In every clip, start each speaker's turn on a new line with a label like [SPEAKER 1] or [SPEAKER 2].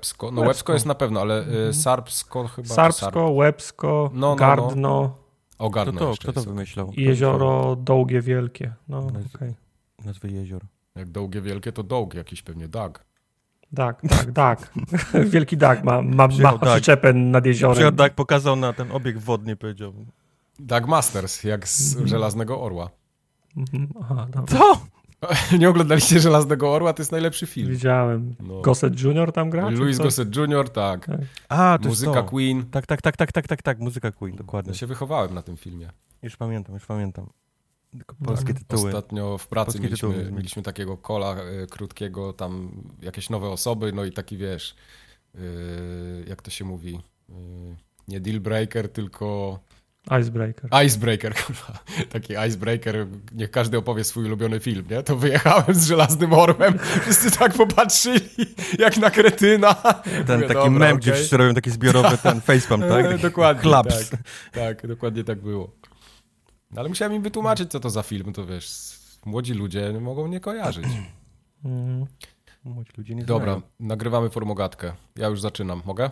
[SPEAKER 1] Jezioro Łebsko. No Łebsko, jest na pewno, ale mhm. Sarpsko chyba.
[SPEAKER 2] Sarpsko, Sarp... Łebsko, no, no, Gardno. No.
[SPEAKER 1] O, Gardno
[SPEAKER 3] kto to, kto to wymyślał?
[SPEAKER 2] Jezioro Dołgie Wielkie. No, Naz okay.
[SPEAKER 3] Nazwy jezior.
[SPEAKER 1] Jak Dołgie Wielkie, to Dołg jakiś pewnie, Dag.
[SPEAKER 2] Tak, tak, tak. Wielki Dag ma, ma, ma przyczepę nad jeziorem. Przyjechał
[SPEAKER 3] Dag pokazał na ten obieg wodny, powiedział.
[SPEAKER 1] Dag Masters, jak z -hmm. Żelaznego Orła.
[SPEAKER 2] -hmm. Aha,
[SPEAKER 3] Co?
[SPEAKER 1] Nie oglądaliście Żelaznego Orła? To jest najlepszy film.
[SPEAKER 2] Widziałem. No. Gossett Jr. tam gra?
[SPEAKER 1] Louis Gossett Jr., tak. tak.
[SPEAKER 3] A, to
[SPEAKER 1] Muzyka Queen.
[SPEAKER 3] Tak, tak, tak, tak, tak, tak, tak, muzyka Queen, dokładnie.
[SPEAKER 1] Ja się wychowałem na tym filmie.
[SPEAKER 3] Już pamiętam, już pamiętam. Tylko polskie tytuły.
[SPEAKER 1] Ostatnio w pracy mieliśmy, mieliśmy takiego kola y, krótkiego, tam jakieś nowe osoby, no i taki wiesz, y, jak to się mówi, y, nie deal breaker, tylko
[SPEAKER 2] Icebreaker.
[SPEAKER 1] Icebreaker, kurwa. Taki icebreaker, niech każdy opowie swój ulubiony film, nie? To wyjechałem z Żelaznym Orłem, wszyscy tak popatrzyli, jak na kretyna.
[SPEAKER 3] Ten Mówię, taki dobra, mem, okay. gdzie wszyscy robią taki zbiorowy ten facepalm, tak?
[SPEAKER 1] dokładnie, Klaps. Tak, tak, dokładnie tak było. No, ale musiałem im wytłumaczyć, co to za film, to wiesz, młodzi ludzie mogą nie kojarzyć.
[SPEAKER 3] Mm. Młodzi ludzie nie
[SPEAKER 1] Dobra,
[SPEAKER 3] znają.
[SPEAKER 1] nagrywamy formogatkę. Ja już zaczynam, mogę?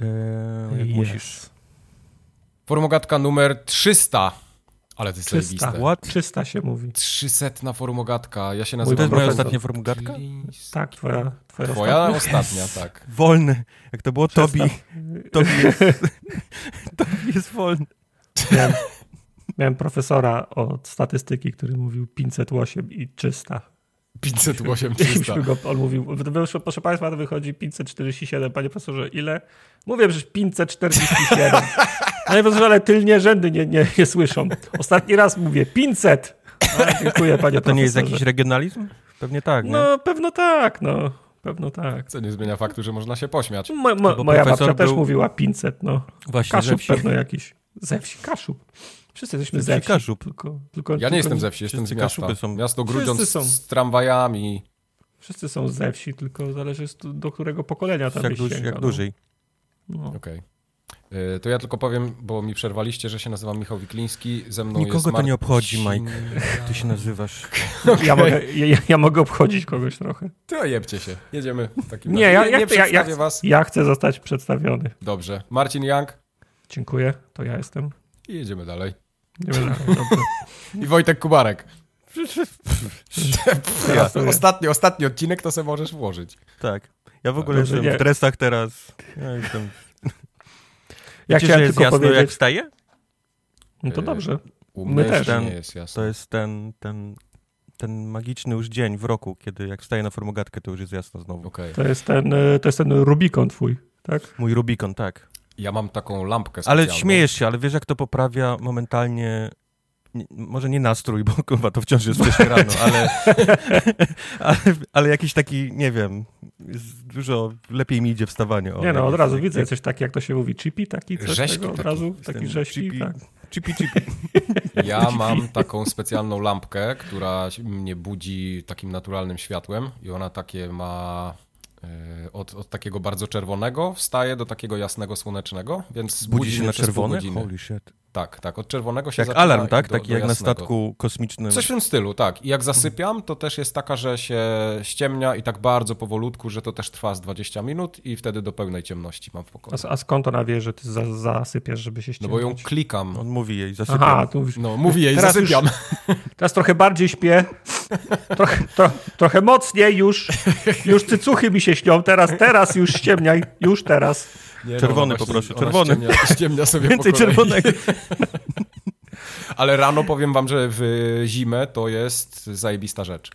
[SPEAKER 3] Eee, jak yes. musisz.
[SPEAKER 1] Formogatka numer 300. Ale to jest 300.
[SPEAKER 2] What? 300 się mówi.
[SPEAKER 1] 300 formogatka. Ja się nazywam...
[SPEAKER 3] to jest moja ostatnia formogatka?
[SPEAKER 2] Tak, twoja,
[SPEAKER 1] twoja, twoja ostatnia. ostatnia. tak.
[SPEAKER 3] Wolny. Jak to było Tobi. Tobi jest, Tobi jest wolny.
[SPEAKER 2] Miałem, miałem profesora od statystyki, który mówił 508 i 300.
[SPEAKER 1] 508 300.
[SPEAKER 2] on mówił, proszę Państwa, to wychodzi 547. Panie profesorze, ile? Mówię, że 547. Panie profesorze, ale tylnie rzędy nie, nie, nie słyszą. Ostatni raz mówię 500. A, dziękuję, panie
[SPEAKER 3] To nie jest jakiś regionalizm? Pewnie tak, nie?
[SPEAKER 2] No, pewno tak, no. Pewno tak.
[SPEAKER 1] Co nie zmienia faktu, że można się pośmiać.
[SPEAKER 2] Mo, mo, moja babcia był... też mówiła 500, no. Właśnie, Kaszub pewno jakiś. Ze wsi, Kaszub. Wszyscy jesteśmy ze wsi.
[SPEAKER 3] Kaszub.
[SPEAKER 1] Tylko, tylko, ja tylko nie jestem ze wsi, jestem z miasta. Są... Miasto Grudziądz są. z tramwajami.
[SPEAKER 2] Wszyscy są ze wsi, tylko zależy do którego pokolenia tam
[SPEAKER 3] jak, duż, jak no. dłużej.
[SPEAKER 1] No. Okej. Okay. To ja tylko powiem, bo mi przerwaliście, że się nazywam Michał Wikliński, ze mną
[SPEAKER 3] Nikogo
[SPEAKER 1] jest
[SPEAKER 3] to nie obchodzi, Mike. Ty się nazywasz.
[SPEAKER 2] Okay. Ja, mogę, ja, ja, mogę obchodzić kogoś trochę.
[SPEAKER 1] To jebcie się. Jedziemy w takim
[SPEAKER 2] Nie, ja, nie, nie ja, ja, was. ja chcę zostać przedstawiony.
[SPEAKER 1] Dobrze. Marcin Young.
[SPEAKER 2] Dziękuję, to ja jestem.
[SPEAKER 1] I jedziemy dalej. Jedziemy dalej, I Wojtek Kubarek. ja, ostatni, ostatni odcinek to sobie możesz włożyć.
[SPEAKER 3] Tak. Ja w ogóle jestem w dresach teraz. Ja jestem...
[SPEAKER 2] Ja Wiecie, chciałem tylko
[SPEAKER 3] jasno,
[SPEAKER 2] powiedzieć...
[SPEAKER 3] jak wstaje?
[SPEAKER 2] No to dobrze.
[SPEAKER 1] U My też. Ten, nie jest jasno.
[SPEAKER 3] To jest ten, ten, ten magiczny już dzień w roku, kiedy jak wstaje na formogatkę, to już jest jasno znowu.
[SPEAKER 1] Okay.
[SPEAKER 2] To, jest ten, e, to jest ten Rubikon twój, tak?
[SPEAKER 3] Mój Rubikon, tak.
[SPEAKER 1] Ja mam taką lampkę specjalną.
[SPEAKER 3] Ale śmiejesz się, ale wiesz jak to poprawia momentalnie nie, może nie nastrój, bo kurwa to wciąż jest wcześniej rano, ale, ale, ale, jakiś taki, nie wiem, dużo lepiej mi idzie wstawanie.
[SPEAKER 2] O, nie no, od razu widzę coś takiego, jak to się mówi, chippy taki, coś rzeźki tego, od taki, razu, taki rzeźki, chippy, tak.
[SPEAKER 3] Chippy, chippy.
[SPEAKER 1] Ja mam taką specjalną lampkę, która mnie budzi takim naturalnym światłem i ona takie ma od, od, takiego bardzo czerwonego wstaje do takiego jasnego, słonecznego, więc
[SPEAKER 3] budzi, budzi się na czerwone? Holy shit.
[SPEAKER 1] Tak, tak, od czerwonego się
[SPEAKER 3] Jak alarm, tak? Do, Taki do jak na statku kosmicznym.
[SPEAKER 1] Coś w tym stylu, tak. I jak zasypiam, to też jest taka, że się ściemnia i tak bardzo powolutku, że to też trwa z 20 minut i wtedy do pełnej ciemności mam w pokoju.
[SPEAKER 2] A, a skąd ona wie, że ty za, zasypiasz, żeby się ściemnić?
[SPEAKER 1] No bo ją klikam.
[SPEAKER 3] On mówi jej, zasypiam.
[SPEAKER 2] Aha,
[SPEAKER 1] tu mówisz, no, mówi jej, teraz zasypiam.
[SPEAKER 2] Już, teraz trochę bardziej śpię, trochę, tro, trochę mocniej już, już cycuchy mi się śnią, teraz, teraz już ściemniaj, już teraz.
[SPEAKER 3] Nie, Czerwony no, poproszę, czerwony.
[SPEAKER 1] Ściemnia, ściemnia sobie
[SPEAKER 3] Więcej czerwonego.
[SPEAKER 1] Ale rano powiem wam, że w zimę to jest zajebista rzecz.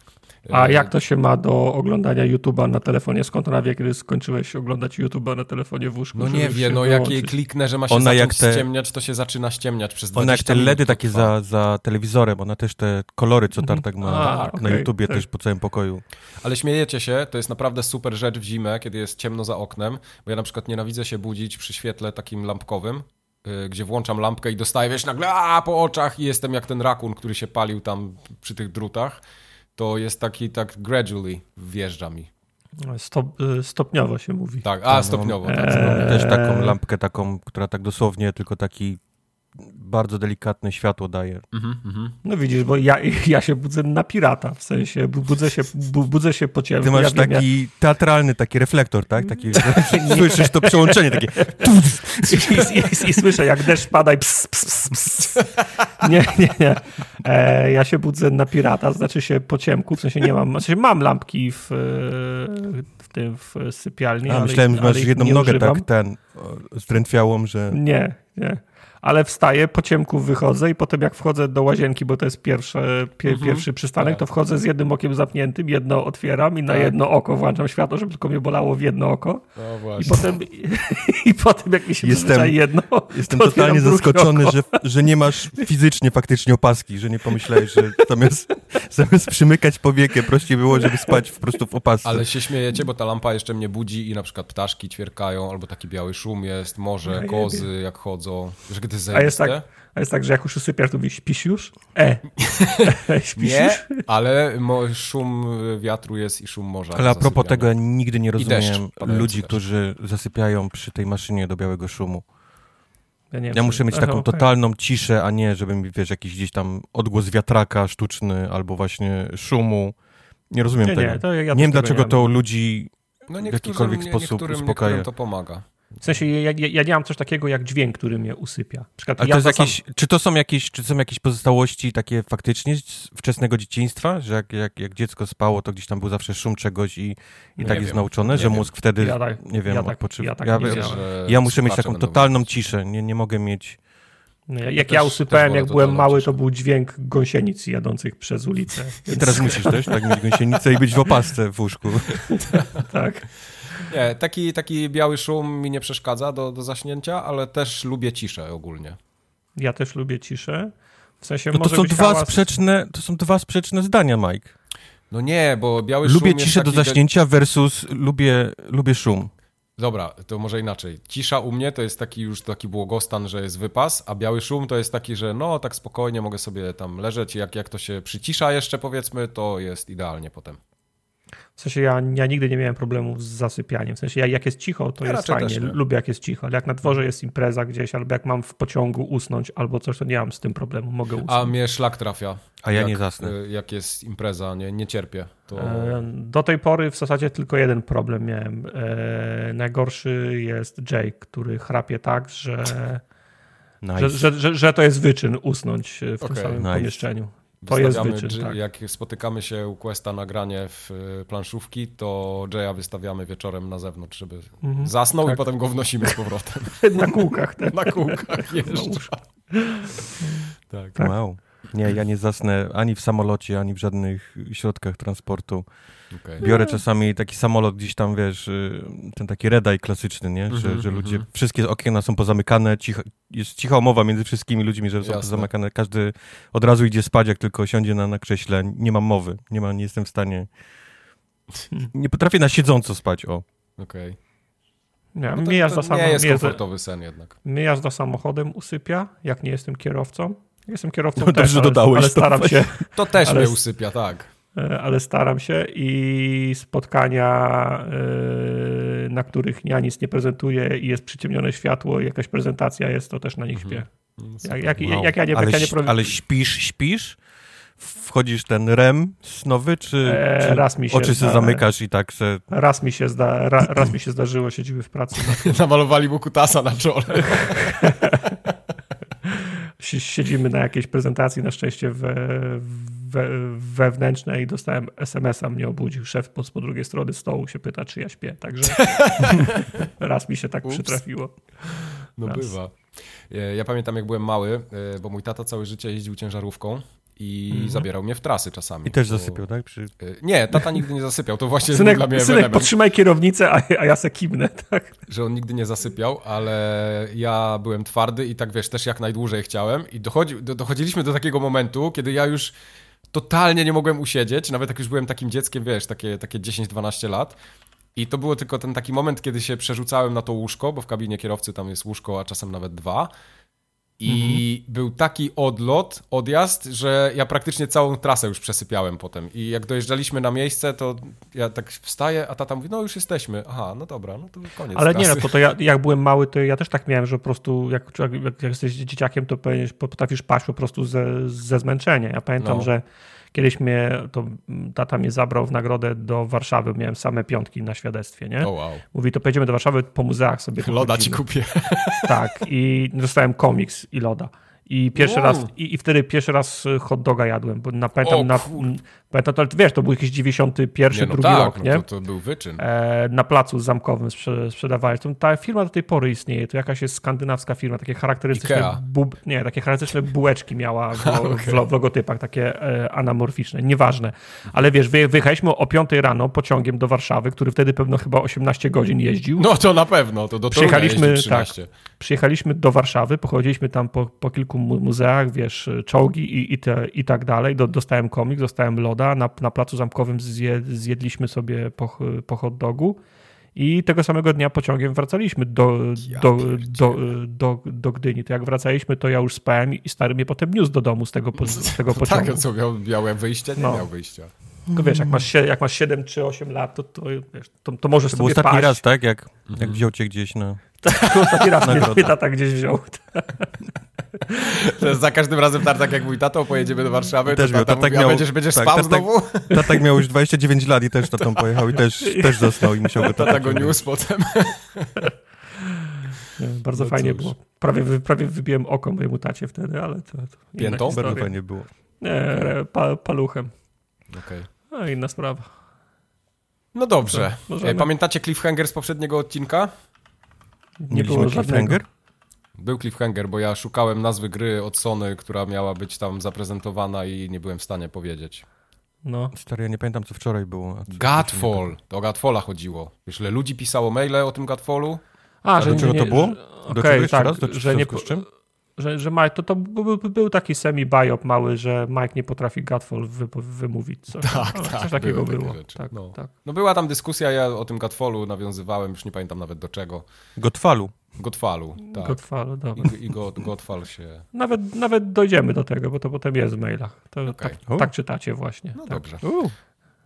[SPEAKER 2] A jak to się ma do oglądania YouTube'a na telefonie? Skąd ona wie, kiedy skończyłeś oglądać YouTube'a na telefonie w łóżku?
[SPEAKER 1] No nie wie, no jak jej kliknę, że ma się ona jak te... ściemniać, to się zaczyna ściemniać przez 20
[SPEAKER 3] Ona jak te LEDy takie za, za telewizorem, ona też te kolory, co Tartak ma A, na okay, YouTubie tak. też po całym pokoju.
[SPEAKER 1] Ale śmiejecie się, to jest naprawdę super rzecz w zimę, kiedy jest ciemno za oknem, bo ja na przykład nienawidzę się budzić przy świetle takim lampkowym, y, gdzie włączam lampkę i dostaję, wiesz, nagle a, po oczach i jestem jak ten rakun, który się palił tam przy tych drutach to jest taki tak gradually wjeżdża mi.
[SPEAKER 2] Stop, y, stopniowo się mówi.
[SPEAKER 1] Tak, a stopniowo. Tak,
[SPEAKER 3] eee... Też taką lampkę taką, która tak dosłownie tylko taki bardzo delikatne światło daje.
[SPEAKER 1] Mhm, mhm.
[SPEAKER 2] No widzisz, bo ja, ja się budzę na pirata, w sensie bu- budzę się, bu, budzę się po ciemku.
[SPEAKER 3] Ty masz
[SPEAKER 2] ja wiem,
[SPEAKER 3] taki teatralny taki reflektor, tak? Taki, słyszysz to przełączenie takie.
[SPEAKER 2] I, i, I, słyszę, jak deszcz pada i ps, ps, ps, ps. Nie, nie, nie. E, ja się budzę na pirata, znaczy się po ciemku, w sensie nie mam, w sensie mam lampki w, e, w tym w sypialni,
[SPEAKER 3] A,
[SPEAKER 2] ale
[SPEAKER 3] myślałem, że masz
[SPEAKER 2] ale
[SPEAKER 3] jedną nogę
[SPEAKER 2] używam.
[SPEAKER 3] tak ten zdrętwiałą, że...
[SPEAKER 2] Nie, nie. Ale wstaję, po ciemku wychodzę i potem jak wchodzę do łazienki, bo to jest pierwsze, pie,
[SPEAKER 1] Mhm.
[SPEAKER 2] pierwszy przystanek,
[SPEAKER 1] Tak.
[SPEAKER 2] to wchodzę z jednym okiem zamkniętym, jedno otwieram i na
[SPEAKER 1] Tak.
[SPEAKER 2] jedno oko włączam światło, żeby tylko mnie bolało w jedno oko.
[SPEAKER 1] No
[SPEAKER 2] I potem, i potem jak mi się
[SPEAKER 3] Jestem-
[SPEAKER 2] Jestem, jedno,
[SPEAKER 3] Jestem
[SPEAKER 2] to
[SPEAKER 3] totalnie zaskoczony,
[SPEAKER 2] oko.
[SPEAKER 3] że, że nie masz fizycznie faktycznie opaski, że nie pomyślałeś, że zamiast, zamiast przymykać powiekę, prościej było, żeby spać po prostu w opasce.
[SPEAKER 1] Ale się śmiejecie, bo ta lampa jeszcze mnie budzi i na przykład ptaszki ćwierkają, albo taki biały szum jest, morze, kozy jak chodzą. Że gdy
[SPEAKER 2] A jest, tak,
[SPEAKER 1] zajebiste.
[SPEAKER 2] a jest tak, że jak już usypiasz, to mówisz, śpisz już? E. śpisz
[SPEAKER 1] Nie,
[SPEAKER 2] już?
[SPEAKER 1] ale szum wiatru jest i szum morza.
[SPEAKER 3] Ale a propos
[SPEAKER 1] zasypiania.
[SPEAKER 3] tego, ja nigdy nie rozumiem ludzi,
[SPEAKER 1] deszcz.
[SPEAKER 3] którzy zasypiają przy tej maszynie do białego szumu.
[SPEAKER 2] Ja, wiem,
[SPEAKER 3] Ja muszę mieć taką totalną ciszę, a nie, żeby mi, wiesz, jakiś gdzieś tam odgłos wiatraka sztuczny albo właśnie szumu. Nie rozumiem
[SPEAKER 2] Nie,
[SPEAKER 3] tego.
[SPEAKER 2] nie, to ja
[SPEAKER 3] nie wiem, dlaczego
[SPEAKER 2] nie
[SPEAKER 3] to ludzi
[SPEAKER 1] No
[SPEAKER 3] w jakikolwiek sposób
[SPEAKER 1] niektórym,
[SPEAKER 3] uspokaja.
[SPEAKER 1] niektórym to pomaga.
[SPEAKER 2] W sensie ja, ja, ja nie mam coś takiego jak dźwięk, który mnie usypia. Przykład
[SPEAKER 3] Ale
[SPEAKER 2] ja
[SPEAKER 3] to jest jakieś, czy to są jakieś, czy są jakieś pozostałości takie faktycznie z wczesnego dzieciństwa, że jak, jak, jak dziecko spało, to gdzieś tam był zawsze szum czegoś i, i tak
[SPEAKER 1] wiem,
[SPEAKER 3] jest nauczone,
[SPEAKER 1] nie
[SPEAKER 3] że
[SPEAKER 1] wiem.
[SPEAKER 3] mózg wtedy,
[SPEAKER 2] Ja tak-
[SPEAKER 3] nie wiem,
[SPEAKER 2] ja tak-
[SPEAKER 3] odpoczywa.
[SPEAKER 2] ja tak
[SPEAKER 3] ja,
[SPEAKER 2] nie
[SPEAKER 3] ja, ja muszę mieć taką totalną
[SPEAKER 1] wiedzieć.
[SPEAKER 3] ciszę, nie, nie mogę mieć...
[SPEAKER 2] No, jak
[SPEAKER 1] Ja
[SPEAKER 2] ja
[SPEAKER 1] też-
[SPEAKER 2] usypałem,
[SPEAKER 1] też wolę
[SPEAKER 2] jak byłem mały,
[SPEAKER 1] ciszę.
[SPEAKER 2] to był dźwięk gąsienic jadących przez ulicę.
[SPEAKER 3] I teraz musisz też tak mieć gąsienicę i być w opasce w łóżku.
[SPEAKER 2] Tak.
[SPEAKER 1] Nie, taki, taki biały szum mi nie przeszkadza do, do zaśnięcia, ale też lubię ciszę ogólnie.
[SPEAKER 2] Ja też lubię ciszę. W sensie
[SPEAKER 3] No to są dwa
[SPEAKER 2] hałas...
[SPEAKER 3] sprzeczne, to są dwa sprzeczne zdania, Mike.
[SPEAKER 1] No nie, bo biały
[SPEAKER 3] Lubię
[SPEAKER 1] szum jest
[SPEAKER 3] ciszę do zaśnięcia versus lubię, lubię szum.
[SPEAKER 1] Dobra, to może inaczej. Cisza u mnie to jest taki już taki błogostan, że jest wypas, a biały szum to jest taki, że no tak spokojnie mogę sobie tam leżeć. Jak, jak to się przycisza jeszcze powiedzmy, to jest idealnie potem.
[SPEAKER 2] W sensie ja, ja nigdy nie miałem problemów z zasypianiem. W sensie ja, jak jest cicho, to
[SPEAKER 1] Ja
[SPEAKER 2] jest fajnie. Lubię jak jest cicho, ale jak na dworze jest impreza gdzieś, albo jak mam w pociągu usnąć, albo coś, to nie mam z tym problemu. Mogę usnąć.
[SPEAKER 1] A mnie szlak trafia.
[SPEAKER 3] A ja
[SPEAKER 1] jak,
[SPEAKER 3] nie zasnę.
[SPEAKER 1] y, Jak jest impreza, nie, nie cierpię. To...
[SPEAKER 2] E, Do tej pory w zasadzie tylko jeden problem miałem. E, najgorszy jest Jake, który chrapie tak, że,
[SPEAKER 3] Nice.
[SPEAKER 2] że, że, że, że to jest wyczyn usnąć w tym
[SPEAKER 1] Okej,
[SPEAKER 2] samym
[SPEAKER 3] nice.
[SPEAKER 2] pomieszczeniu. To jest wyczyn, tak.
[SPEAKER 1] Jak spotykamy się u Questa nagranie w y, planszówki, to Jaya wystawiamy wieczorem na zewnątrz, żeby
[SPEAKER 2] Mhm.
[SPEAKER 1] zasnął i
[SPEAKER 2] Tak.
[SPEAKER 1] potem go wnosimy z powrotem.
[SPEAKER 2] Na kółkach. Ten.
[SPEAKER 1] na kółkach jeszcze. tak.
[SPEAKER 2] tak.
[SPEAKER 3] Wow. Nie, ja nie zasnę ani w samolocie, ani w żadnych środkach transportu.
[SPEAKER 1] Okej.
[SPEAKER 3] Biorę czasami taki samolot gdzieś tam, wiesz, y, ten taki redaj klasyczny, nie? Że,
[SPEAKER 1] Mhm,
[SPEAKER 3] że ludzie,
[SPEAKER 1] mhm.
[SPEAKER 3] wszystkie okna są pozamykane, cicho, jest cicha umowa między wszystkimi ludźmi, że są
[SPEAKER 1] Jasne.
[SPEAKER 3] pozamykane. Każdy od razu idzie spać, jak tylko siądzie na, na krześle. Nie mam mowy, nie, ma, nie jestem w stanie... Nie potrafię na siedząco spać, o.
[SPEAKER 1] Okej.
[SPEAKER 2] Nie,
[SPEAKER 1] No to, to nie jest komfortowy sen jednak.
[SPEAKER 2] mnie jazda samochodem usypia, jak nie jestem kierowcą. Jestem kierowcą
[SPEAKER 3] No
[SPEAKER 2] też,
[SPEAKER 3] dobrze
[SPEAKER 2] ale,
[SPEAKER 3] dodałeś
[SPEAKER 2] ale
[SPEAKER 3] to.
[SPEAKER 2] staram się,
[SPEAKER 1] To też
[SPEAKER 2] Ale
[SPEAKER 1] mnie usypia, tak.
[SPEAKER 2] E, ale staram się i spotkania, e, na których ja nic nie prezentuję i jest przyciemnione światło i jakaś prezentacja jest, to też na nich śpię.
[SPEAKER 1] Mm,
[SPEAKER 2] Jak, jak,
[SPEAKER 3] Wow.
[SPEAKER 2] jak ja nie,
[SPEAKER 3] ale,
[SPEAKER 2] jak ja nie
[SPEAKER 3] ale śpisz, śpisz? Wchodzisz ten REM snowy, czy,
[SPEAKER 2] E,
[SPEAKER 3] czy
[SPEAKER 2] raz mi się
[SPEAKER 3] oczy
[SPEAKER 2] zda-
[SPEAKER 3] zamykasz i tak se...
[SPEAKER 2] Raz mi się, zda, ra, raz mi się zdarzyło, siedzimy w pracy,
[SPEAKER 1] Namalowali mu kutasa na czole.
[SPEAKER 2] si- siedzimy na jakiejś prezentacji, na szczęście we, we, wewnętrznej i dostałem SMS-a, mnie obudził szef po, po drugiej stronie stołu, się pyta, czy ja śpię, także raz mi się tak
[SPEAKER 1] Ups.
[SPEAKER 2] przytrafiło.
[SPEAKER 1] No
[SPEAKER 2] Raz.
[SPEAKER 1] bywa. E, Ja pamiętam jak byłem mały, e, bo mój tata całe życie jeździł ciężarówką i
[SPEAKER 2] Mhm.
[SPEAKER 1] zabierał mnie w trasy czasami.
[SPEAKER 3] I też
[SPEAKER 1] bo-
[SPEAKER 3] zasypiał, tak? Przy...
[SPEAKER 1] E, Nie, tata nigdy nie zasypiał. To właśnie
[SPEAKER 2] Synek,
[SPEAKER 1] dla mnie
[SPEAKER 2] synek
[SPEAKER 1] element,
[SPEAKER 2] podtrzymaj kierownicę, a, a ja se kimnę, tak?
[SPEAKER 1] że on nigdy nie zasypiał, ale ja byłem twardy i tak wiesz, też jak najdłużej chciałem i dochodzi, do, dochodziliśmy do takiego momentu, kiedy ja już totalnie nie mogłem usiedzieć, nawet jak już byłem takim dzieckiem, wiesz, takie, takie 10-12 lat. I to było tylko ten taki moment, kiedy się przerzucałem na to łóżko, bo w kabinie kierowcy tam jest łóżko, a czasem nawet dwa. I był taki odlot, odjazd, że ja praktycznie całą trasę już przesypiałem potem. I jak dojeżdżaliśmy na miejsce, to ja tak wstaję, a tata mówi, no już jesteśmy. Aha, no dobra, no to koniec
[SPEAKER 2] Ale nie,
[SPEAKER 1] trasy.
[SPEAKER 2] no, bo to ja, jak byłem mały, to ja też tak miałem, że po prostu jak, jak, jak jesteś dzieciakiem, to potrafisz paść po prostu ze, ze zmęczenia. Ja pamiętam,
[SPEAKER 1] No.
[SPEAKER 2] że kiedyś mnie, to tata mnie zabrał w nagrodę do Warszawy, miałem same piątki na świadectwie, nie?
[SPEAKER 1] O wow.
[SPEAKER 2] Mówi, to pojedziemy do Warszawy, po muzeach sobie
[SPEAKER 1] Loda ci kupię.
[SPEAKER 2] Tak, i dostałem komiks i loda. I pierwszy
[SPEAKER 1] Wow.
[SPEAKER 2] raz, i, i wtedy pierwszy raz hot doga jadłem, bo na, pamiętam,
[SPEAKER 1] O
[SPEAKER 2] na, pamiętam, wiesz, to był jakiś 91,
[SPEAKER 1] Nie, no
[SPEAKER 2] drugi
[SPEAKER 1] tak,
[SPEAKER 2] rok,
[SPEAKER 1] no
[SPEAKER 2] nie?
[SPEAKER 1] to, to był wyczyn.
[SPEAKER 2] E, na placu zamkowym sprze, sprzedawali. To, ta firma do tej pory istnieje. To jakaś jest skandynawska firma, takie charakterystyczne,
[SPEAKER 1] Ikea.
[SPEAKER 2] bu, nie, takie charakterystyczne bułeczki miała w,
[SPEAKER 1] okej.
[SPEAKER 2] w, lo- w logotypach, takie e, anamorficzne, nieważne. Ale wiesz, wyje- wyjechaliśmy o 5 rano pociągiem do Warszawy, który wtedy pewno chyba 18 godzin jeździł.
[SPEAKER 1] No to na pewno, to do
[SPEAKER 2] Przyjechaliśmy,
[SPEAKER 1] 13.
[SPEAKER 2] Przyjechaliśmy do Warszawy, pochodziliśmy tam po, po kilku mu- muzeach, wiesz, czołgi i, i, te, i tak dalej. Do, dostałem komik, dostałem loda. Na, na placu zamkowym zje, zjedliśmy sobie po, po hot dogu. I tego samego dnia pociągiem wracaliśmy do,
[SPEAKER 1] Ja
[SPEAKER 2] do, do, do, do Gdyni. To jak wracaliśmy, to ja już spałem i stary mnie potem niósł do domu z tego, po- z tego
[SPEAKER 1] No
[SPEAKER 2] pociągu.
[SPEAKER 1] tak, co, miał, miał wyjście? Nie
[SPEAKER 2] No.
[SPEAKER 1] miał wyjścia.
[SPEAKER 2] Tylko wiesz, jak masz, jak masz 7 czy 8 lat, to, to, wiesz, to, to możesz
[SPEAKER 3] To był
[SPEAKER 2] sobie
[SPEAKER 3] ostatni
[SPEAKER 2] paść.
[SPEAKER 3] raz, tak? Jak,
[SPEAKER 1] Mhm.
[SPEAKER 3] jak wziął cię gdzieś na...
[SPEAKER 2] To ostatni raz mnie, mnie tata gdzieś wziął.
[SPEAKER 1] To jest za każdym razem tak jak mój tato, pojedziemy do Warszawy,
[SPEAKER 3] Też
[SPEAKER 1] to
[SPEAKER 3] miał,
[SPEAKER 1] tata
[SPEAKER 3] tatak
[SPEAKER 1] mówi, a
[SPEAKER 3] miał-
[SPEAKER 1] będziesz, będziesz
[SPEAKER 3] tak,
[SPEAKER 1] spał
[SPEAKER 3] tatak-
[SPEAKER 1] znowu?
[SPEAKER 3] Tatak miał już 29 lat i też tatą pojechał i też, też zasnął i musiał go
[SPEAKER 1] Tata
[SPEAKER 3] tata
[SPEAKER 1] go niósł potem.
[SPEAKER 2] Nie, Bardzo
[SPEAKER 1] No
[SPEAKER 2] fajnie
[SPEAKER 1] cóż.
[SPEAKER 2] było. Prawie, prawie wybiłem oko mojemu tacie wtedy, ale to, to
[SPEAKER 1] Piętą?
[SPEAKER 3] Bardzo fajnie było.
[SPEAKER 2] Nie, pa, paluchem.
[SPEAKER 1] Okej.
[SPEAKER 2] No inna sprawa.
[SPEAKER 1] No dobrze.
[SPEAKER 2] Możemy.
[SPEAKER 1] E, Pamiętacie cliffhanger z poprzedniego odcinka?
[SPEAKER 2] Nie
[SPEAKER 3] Mieliśmy
[SPEAKER 2] było
[SPEAKER 3] cliffhanger?
[SPEAKER 1] Był cliffhanger, bo ja szukałem nazwy gry od Sony, która miała być tam zaprezentowana i nie byłem w stanie powiedzieć.
[SPEAKER 2] No.
[SPEAKER 3] Stary, ja nie pamiętam, co wczoraj było. a co-
[SPEAKER 1] Godfall. To o Godfalla chodziło. Wiesz, ile ludzi pisało maile o tym Godfallu?
[SPEAKER 2] A,
[SPEAKER 3] do czego to było?
[SPEAKER 2] że-
[SPEAKER 3] Do
[SPEAKER 2] Okej,
[SPEAKER 3] czego jeszcze
[SPEAKER 2] tak,
[SPEAKER 3] raz? Do-
[SPEAKER 2] że nie,
[SPEAKER 3] z czym?
[SPEAKER 2] Że, że Mike, to, to był, był taki semi-biop mały, że Mike nie potrafi Godfall wy, wymówić. Coś,
[SPEAKER 1] Tak,
[SPEAKER 2] no,
[SPEAKER 1] tak,
[SPEAKER 2] Coś takiego było.
[SPEAKER 1] rzeczy,
[SPEAKER 2] Tak,
[SPEAKER 1] no.
[SPEAKER 2] tak.
[SPEAKER 1] No była tam dyskusja, ja o tym Godfallu nawiązywałem, już nie pamiętam nawet do czego.
[SPEAKER 3] Godfalu.
[SPEAKER 1] Godfallu, tak.
[SPEAKER 2] Godfall, dobra.
[SPEAKER 1] I, i God, Godfall się...
[SPEAKER 2] Nawet, nawet dojdziemy do tego, bo to potem jest w mailach. To,
[SPEAKER 1] Okej.
[SPEAKER 2] tak, tak czytacie właśnie.
[SPEAKER 1] No
[SPEAKER 2] tak.
[SPEAKER 1] dobrze.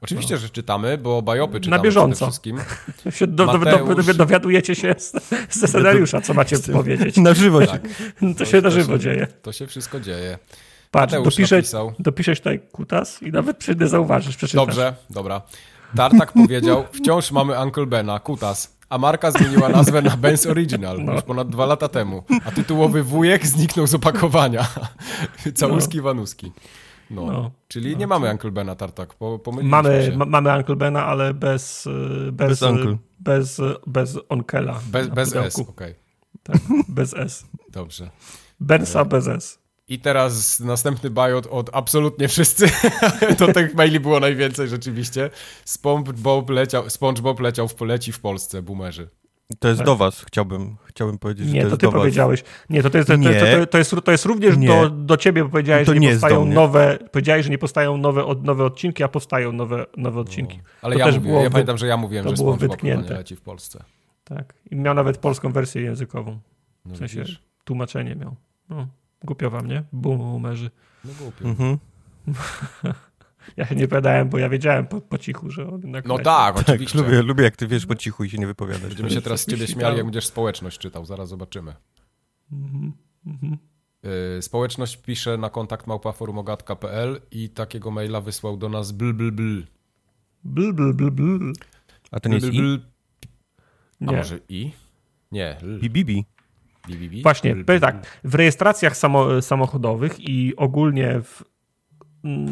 [SPEAKER 1] Oczywiście, że czytamy, bo bajopy czytamy
[SPEAKER 2] bieżąco.
[SPEAKER 1] przede wszystkim.
[SPEAKER 2] Się do,
[SPEAKER 1] Mateusz.
[SPEAKER 2] do, dowiadujecie się z, ze scenariusza, co macie powiedzieć.
[SPEAKER 3] Na żywo się.
[SPEAKER 1] Tak,
[SPEAKER 2] To się na żywo dzieje.
[SPEAKER 1] to się wszystko dzieje.
[SPEAKER 2] Patrz,
[SPEAKER 1] Mateusz
[SPEAKER 2] dopiszę,
[SPEAKER 1] napisał.
[SPEAKER 2] dopiszesz tutaj kutas i nawet przyjdę zauważysz, przeczytasz.
[SPEAKER 1] Dobrze, dobra. Tartak powiedział, wciąż mamy Uncle Bena, kutas. A marka zmieniła nazwę na Ben's Original już ponad dwa lata temu. A tytułowy wujek zniknął z opakowania. Całuski wanuski. No.
[SPEAKER 2] No.
[SPEAKER 1] Czyli nie mamy Uncle Bena, Tartak. Po,
[SPEAKER 2] Mamy, ma, mamy Uncle Bena, ale bez, y, bez,
[SPEAKER 3] Bez uncle.
[SPEAKER 2] bez, y, bez onkela.
[SPEAKER 1] Bez, bez. S, okej.
[SPEAKER 2] Tak, bez S.
[SPEAKER 1] Dobrze.
[SPEAKER 2] Bensa bez S.
[SPEAKER 1] I teraz następny bajot od absolutnie wszyscy. to tych maili było najwięcej rzeczywiście. SpongeBob leciał, SpongeBob leciał w, leci w Polsce, boomerzy.
[SPEAKER 3] To jest
[SPEAKER 2] Tak.
[SPEAKER 3] do was, chciałbym, chciałbym powiedzieć, że
[SPEAKER 2] Nie,
[SPEAKER 3] to
[SPEAKER 2] to
[SPEAKER 3] jest
[SPEAKER 2] ty
[SPEAKER 3] do was.
[SPEAKER 2] powiedziałeś. Nie, to, to, jest, to,
[SPEAKER 3] Nie.
[SPEAKER 2] to, to, jest, to jest również
[SPEAKER 3] Nie.
[SPEAKER 2] do, do ciebie, bo powiedziałeś, że
[SPEAKER 3] nie
[SPEAKER 2] nie powstają nowe, powiedziałeś, że nie powstają nowe, od, nowe odcinki, a powstają nowe, nowe odcinki.
[SPEAKER 1] Ale
[SPEAKER 2] To
[SPEAKER 1] ja,
[SPEAKER 2] też
[SPEAKER 1] mówię,
[SPEAKER 2] było
[SPEAKER 1] ja pamiętam, że ja mówiłem,
[SPEAKER 2] to
[SPEAKER 1] że
[SPEAKER 2] było wytknięte.
[SPEAKER 1] leci w Polsce.
[SPEAKER 2] Tak. I miał nawet polską wersję językową.
[SPEAKER 1] No
[SPEAKER 2] W sensie
[SPEAKER 1] widzisz?
[SPEAKER 2] tłumaczenie miał. No, głupio wam, nie? Boomerzy.
[SPEAKER 1] No głupio.
[SPEAKER 3] Mhm.
[SPEAKER 2] Ja się nie pytałem, bo ja wiedziałem po, po cichu, że on jednak
[SPEAKER 1] No
[SPEAKER 2] leci.
[SPEAKER 1] tak,
[SPEAKER 3] Tak,
[SPEAKER 1] oczywiście.
[SPEAKER 3] lubię, lubię jak ty wiesz po cichu i się nie wypowiadasz.
[SPEAKER 1] Będziemy się teraz z ciebie śmiali,
[SPEAKER 2] tak.
[SPEAKER 1] jak będziesz społeczność czytał. Zaraz zobaczymy.
[SPEAKER 2] Mhm, mhm.
[SPEAKER 1] Yy, społeczność pisze na kontakt małpaforumogatka.pl i takiego maila wysłał do nas bl bl bl.
[SPEAKER 2] Bl, bl, bl, bl.
[SPEAKER 3] A to nie jest i?
[SPEAKER 1] A może i? Nie.
[SPEAKER 3] Bibibi.
[SPEAKER 1] Bi, bi, bi.
[SPEAKER 2] Właśnie, tak, w rejestracjach samo, samochodowych i ogólnie w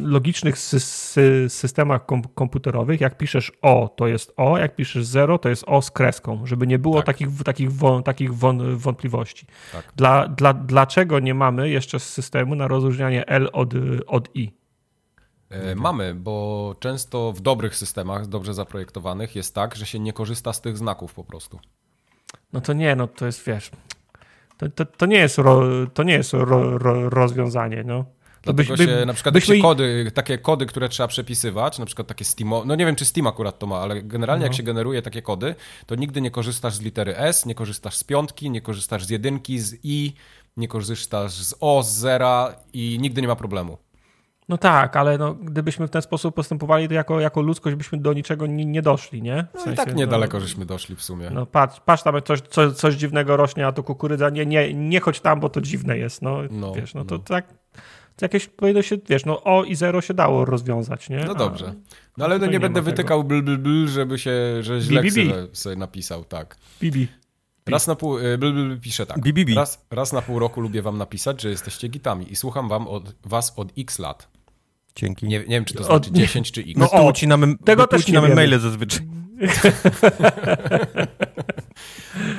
[SPEAKER 2] logicznych sy, sy, systemach kom, komputerowych, jak piszesz O, to jest O, jak piszesz 0, to jest O z kreską, żeby nie było
[SPEAKER 1] Tak.
[SPEAKER 2] takich, takich, takich wą, wątpliwości.
[SPEAKER 1] Tak.
[SPEAKER 2] Dla, dla, dlaczego nie mamy jeszcze systemu na rozróżnianie L od, od I?
[SPEAKER 1] E, mamy, bo często w dobrych systemach, dobrze zaprojektowanych, jest tak, że się nie korzysta z tych znaków po prostu.
[SPEAKER 2] No to nie, no to jest, wiesz, to, to, to nie jest, ro, to nie jest ro, ro, rozwiązanie, no.
[SPEAKER 1] Dlatego
[SPEAKER 2] byś-
[SPEAKER 1] się
[SPEAKER 2] by-
[SPEAKER 1] na przykład
[SPEAKER 2] byśmy
[SPEAKER 1] się kody, takie kody, które trzeba przepisywać, na przykład takie Steam, no nie wiem czy Steam akurat to ma, ale generalnie
[SPEAKER 2] No.
[SPEAKER 1] jak się generuje takie kody, to nigdy nie korzystasz z litery S, nie korzystasz z piątki, nie korzystasz z jedynki, z I, nie korzystasz z O, z zera i nigdy nie ma problemu.
[SPEAKER 2] No tak, ale no, gdybyśmy w ten sposób postępowali, to jako, jako ludzkość byśmy do niczego nie, nie doszli, nie? W
[SPEAKER 1] No i tak niedaleko
[SPEAKER 2] no,
[SPEAKER 1] żeśmy doszli w sumie.
[SPEAKER 2] No patrz, patrz tam coś, coś, coś dziwnego rośnie, a to kukurydza, nie, nie, nie chodź tam, bo to dziwne jest, no,
[SPEAKER 1] No,
[SPEAKER 2] wiesz, no to
[SPEAKER 1] no.
[SPEAKER 2] tak, to jakieś powinno się, wiesz, no O i zero się dało rozwiązać, nie?
[SPEAKER 1] No dobrze. No ale no nie
[SPEAKER 2] nie
[SPEAKER 1] będę wytykał bl, bl, bl, żeby się, że źle
[SPEAKER 2] BBB.
[SPEAKER 1] sobie napisał, tak.
[SPEAKER 2] Bibi.
[SPEAKER 1] Raz na pół, y, bl, bl, bl, pisze tak.
[SPEAKER 3] BBB.
[SPEAKER 1] Raz, raz na pół roku lubię wam napisać, że jesteście gitami i słucham wam od, was od x lat.
[SPEAKER 3] Dzięki.
[SPEAKER 1] Nie, nie wiem, czy to
[SPEAKER 2] Od-
[SPEAKER 1] znaczy 10 czy x.
[SPEAKER 3] My
[SPEAKER 2] No
[SPEAKER 3] tu
[SPEAKER 2] o,
[SPEAKER 3] ucinamy,
[SPEAKER 2] tego
[SPEAKER 3] my tu
[SPEAKER 2] też
[SPEAKER 3] ucinamy maile zazwyczaj.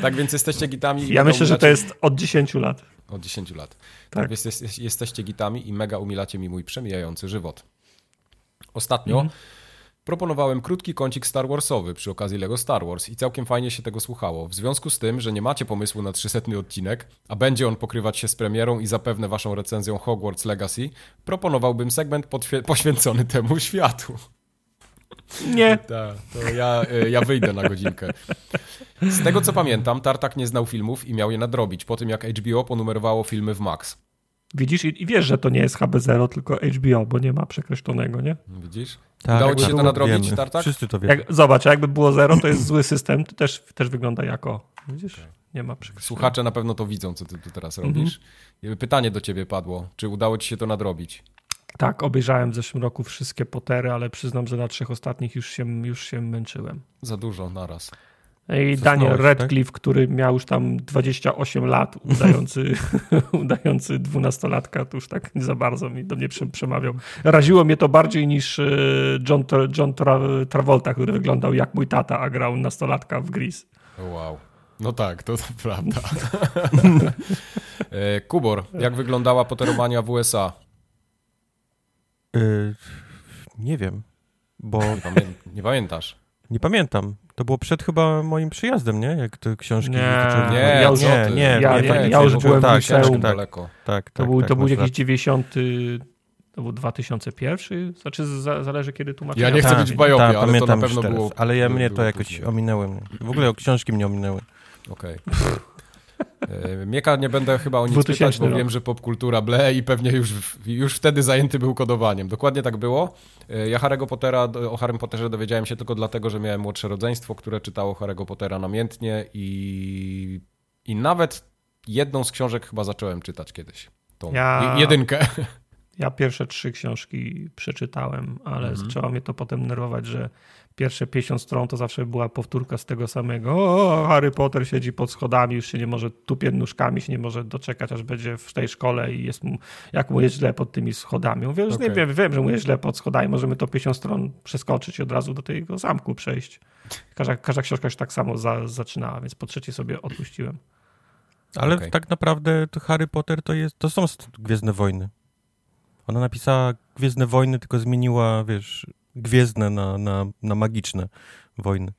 [SPEAKER 1] Tak więc jesteście gitami.
[SPEAKER 2] Ja myślę, że to
[SPEAKER 1] umilacie-
[SPEAKER 2] jest od 10 lat.
[SPEAKER 1] Od 10 lat. Tak,
[SPEAKER 2] Tak.
[SPEAKER 1] więc jest, jesteście gitami i mega umilacie mi mój przemijający żywot. Ostatnio
[SPEAKER 2] Mhm.
[SPEAKER 1] proponowałem krótki kącik Star Warsowy przy okazji Lego Star Wars i całkiem fajnie się tego słuchało. W związku z tym, że nie macie pomysłu na 300 odcinek, a będzie on pokrywać się z premierą i zapewne waszą recenzją Hogwarts Legacy, proponowałbym segment poświęcony temu światu.
[SPEAKER 2] Nie.
[SPEAKER 1] Tak, to ja, y, ja wyjdę na godzinkę. Z tego co pamiętam, Tartak nie znał filmów i miał je nadrobić po tym, jak HBO ponumerowało filmy w Max.
[SPEAKER 2] Widzisz i, i wiesz, że to nie jest HB0, tylko HBO, bo nie ma przekreślonego, nie?
[SPEAKER 1] Widzisz?
[SPEAKER 3] Tak,
[SPEAKER 1] Udało ci się to
[SPEAKER 3] wiemy.
[SPEAKER 1] nadrobić, Tartak?
[SPEAKER 3] Wszyscy to wiemy.
[SPEAKER 2] Jak, zobacz, jakby było 0, to jest zły system, to też, też wygląda jako, widzisz? Nie ma przekreślonego.
[SPEAKER 1] Słuchacze na pewno to widzą, co ty tu teraz
[SPEAKER 2] Mhm.
[SPEAKER 1] robisz. I Pytanie do ciebie padło. Czy udało ci się to nadrobić?
[SPEAKER 2] Tak, obejrzałem w zeszłym roku wszystkie Potery, ale przyznam, że na trzech ostatnich już się, już się męczyłem.
[SPEAKER 1] Za dużo naraz.
[SPEAKER 2] I
[SPEAKER 3] Zasnąłeś,
[SPEAKER 2] Daniel
[SPEAKER 3] tak?
[SPEAKER 2] Radcliffe, który miał już tam 28 lat, udający, udający dwunastolatka, to już tak nie za bardzo mi do mnie przem- przemawiał. Raziło mnie to bardziej niż e, John, John Tra- Travolta, który wyglądał jak mój tata, a grał nastolatka w Gris.
[SPEAKER 1] Wow. No tak, to, to prawda. E, Kubor, jak wyglądała poteromania w USA?
[SPEAKER 3] Y, nie wiem, bo
[SPEAKER 1] Nie, pamię nie pamiętasz?
[SPEAKER 3] nie pamiętam. To było przed chyba moim przyjazdem, nie? Jak te książki
[SPEAKER 2] Nie,
[SPEAKER 1] Nie,
[SPEAKER 2] ja już-
[SPEAKER 3] nie,
[SPEAKER 1] ty?
[SPEAKER 3] nie,
[SPEAKER 2] Ja-
[SPEAKER 3] nie,
[SPEAKER 2] ja- ja już byłem w
[SPEAKER 3] tak,
[SPEAKER 2] liceum.
[SPEAKER 3] tak, tak,
[SPEAKER 1] daleko.
[SPEAKER 3] tak,
[SPEAKER 2] To był,
[SPEAKER 3] tak,
[SPEAKER 2] to był jakiś
[SPEAKER 3] rację.
[SPEAKER 2] 90. To był 2001? Znaczy za, zależy kiedy tłumaczenia.
[SPEAKER 1] Ja nie chcę
[SPEAKER 3] Tak,
[SPEAKER 1] być w bajopie,
[SPEAKER 3] tak,
[SPEAKER 1] ale to na pewno
[SPEAKER 3] teraz.
[SPEAKER 1] było...
[SPEAKER 3] Ale ja mnie to jakoś ominęły. W ogóle książki mnie ominęły.
[SPEAKER 1] Okej. E, Mieka nie będę chyba o nic
[SPEAKER 2] 2000
[SPEAKER 1] pytać, bo
[SPEAKER 2] rok.
[SPEAKER 1] wiem, że popkultura ble i pewnie już, już wtedy zajęty był kodowaniem. Dokładnie tak było. E, Ja Harry'ego Pottera, o Harrym Potterze dowiedziałem się tylko dlatego, że miałem młodsze rodzeństwo, które czytało Harry'ego Pottera namiętnie i, i nawet jedną z książek chyba zacząłem czytać kiedyś. Tą
[SPEAKER 2] Ja-
[SPEAKER 1] je- jedynkę.
[SPEAKER 2] Ja pierwsze trzy książki przeczytałem, ale
[SPEAKER 1] Mhm.
[SPEAKER 2] zaczęło mnie to potem nerwować, że pierwsze 50 stron to zawsze była powtórka z tego samego. O, Harry Potter siedzi pod schodami, już się nie może, tupie nóżkami, się nie może doczekać, aż będzie w tej szkole i jest mu, jak mu jest źle pod tymi schodami. Mówię, że nie wiem, wiem, że mu jest źle pod schodami, możemy to 50 stron przeskoczyć i od razu do tego zamku przejść. Każda, każda książka się tak samo za, zaczynała, więc po trzeciej sobie odpuściłem.
[SPEAKER 3] Ale
[SPEAKER 1] Okej.
[SPEAKER 3] tak naprawdę to Harry Potter to jest, to są Gwiezdne Wojny. Ona napisała Gwiezdne Wojny, tylko zmieniła, wiesz, gwiezdne na, na, na magiczne wojny.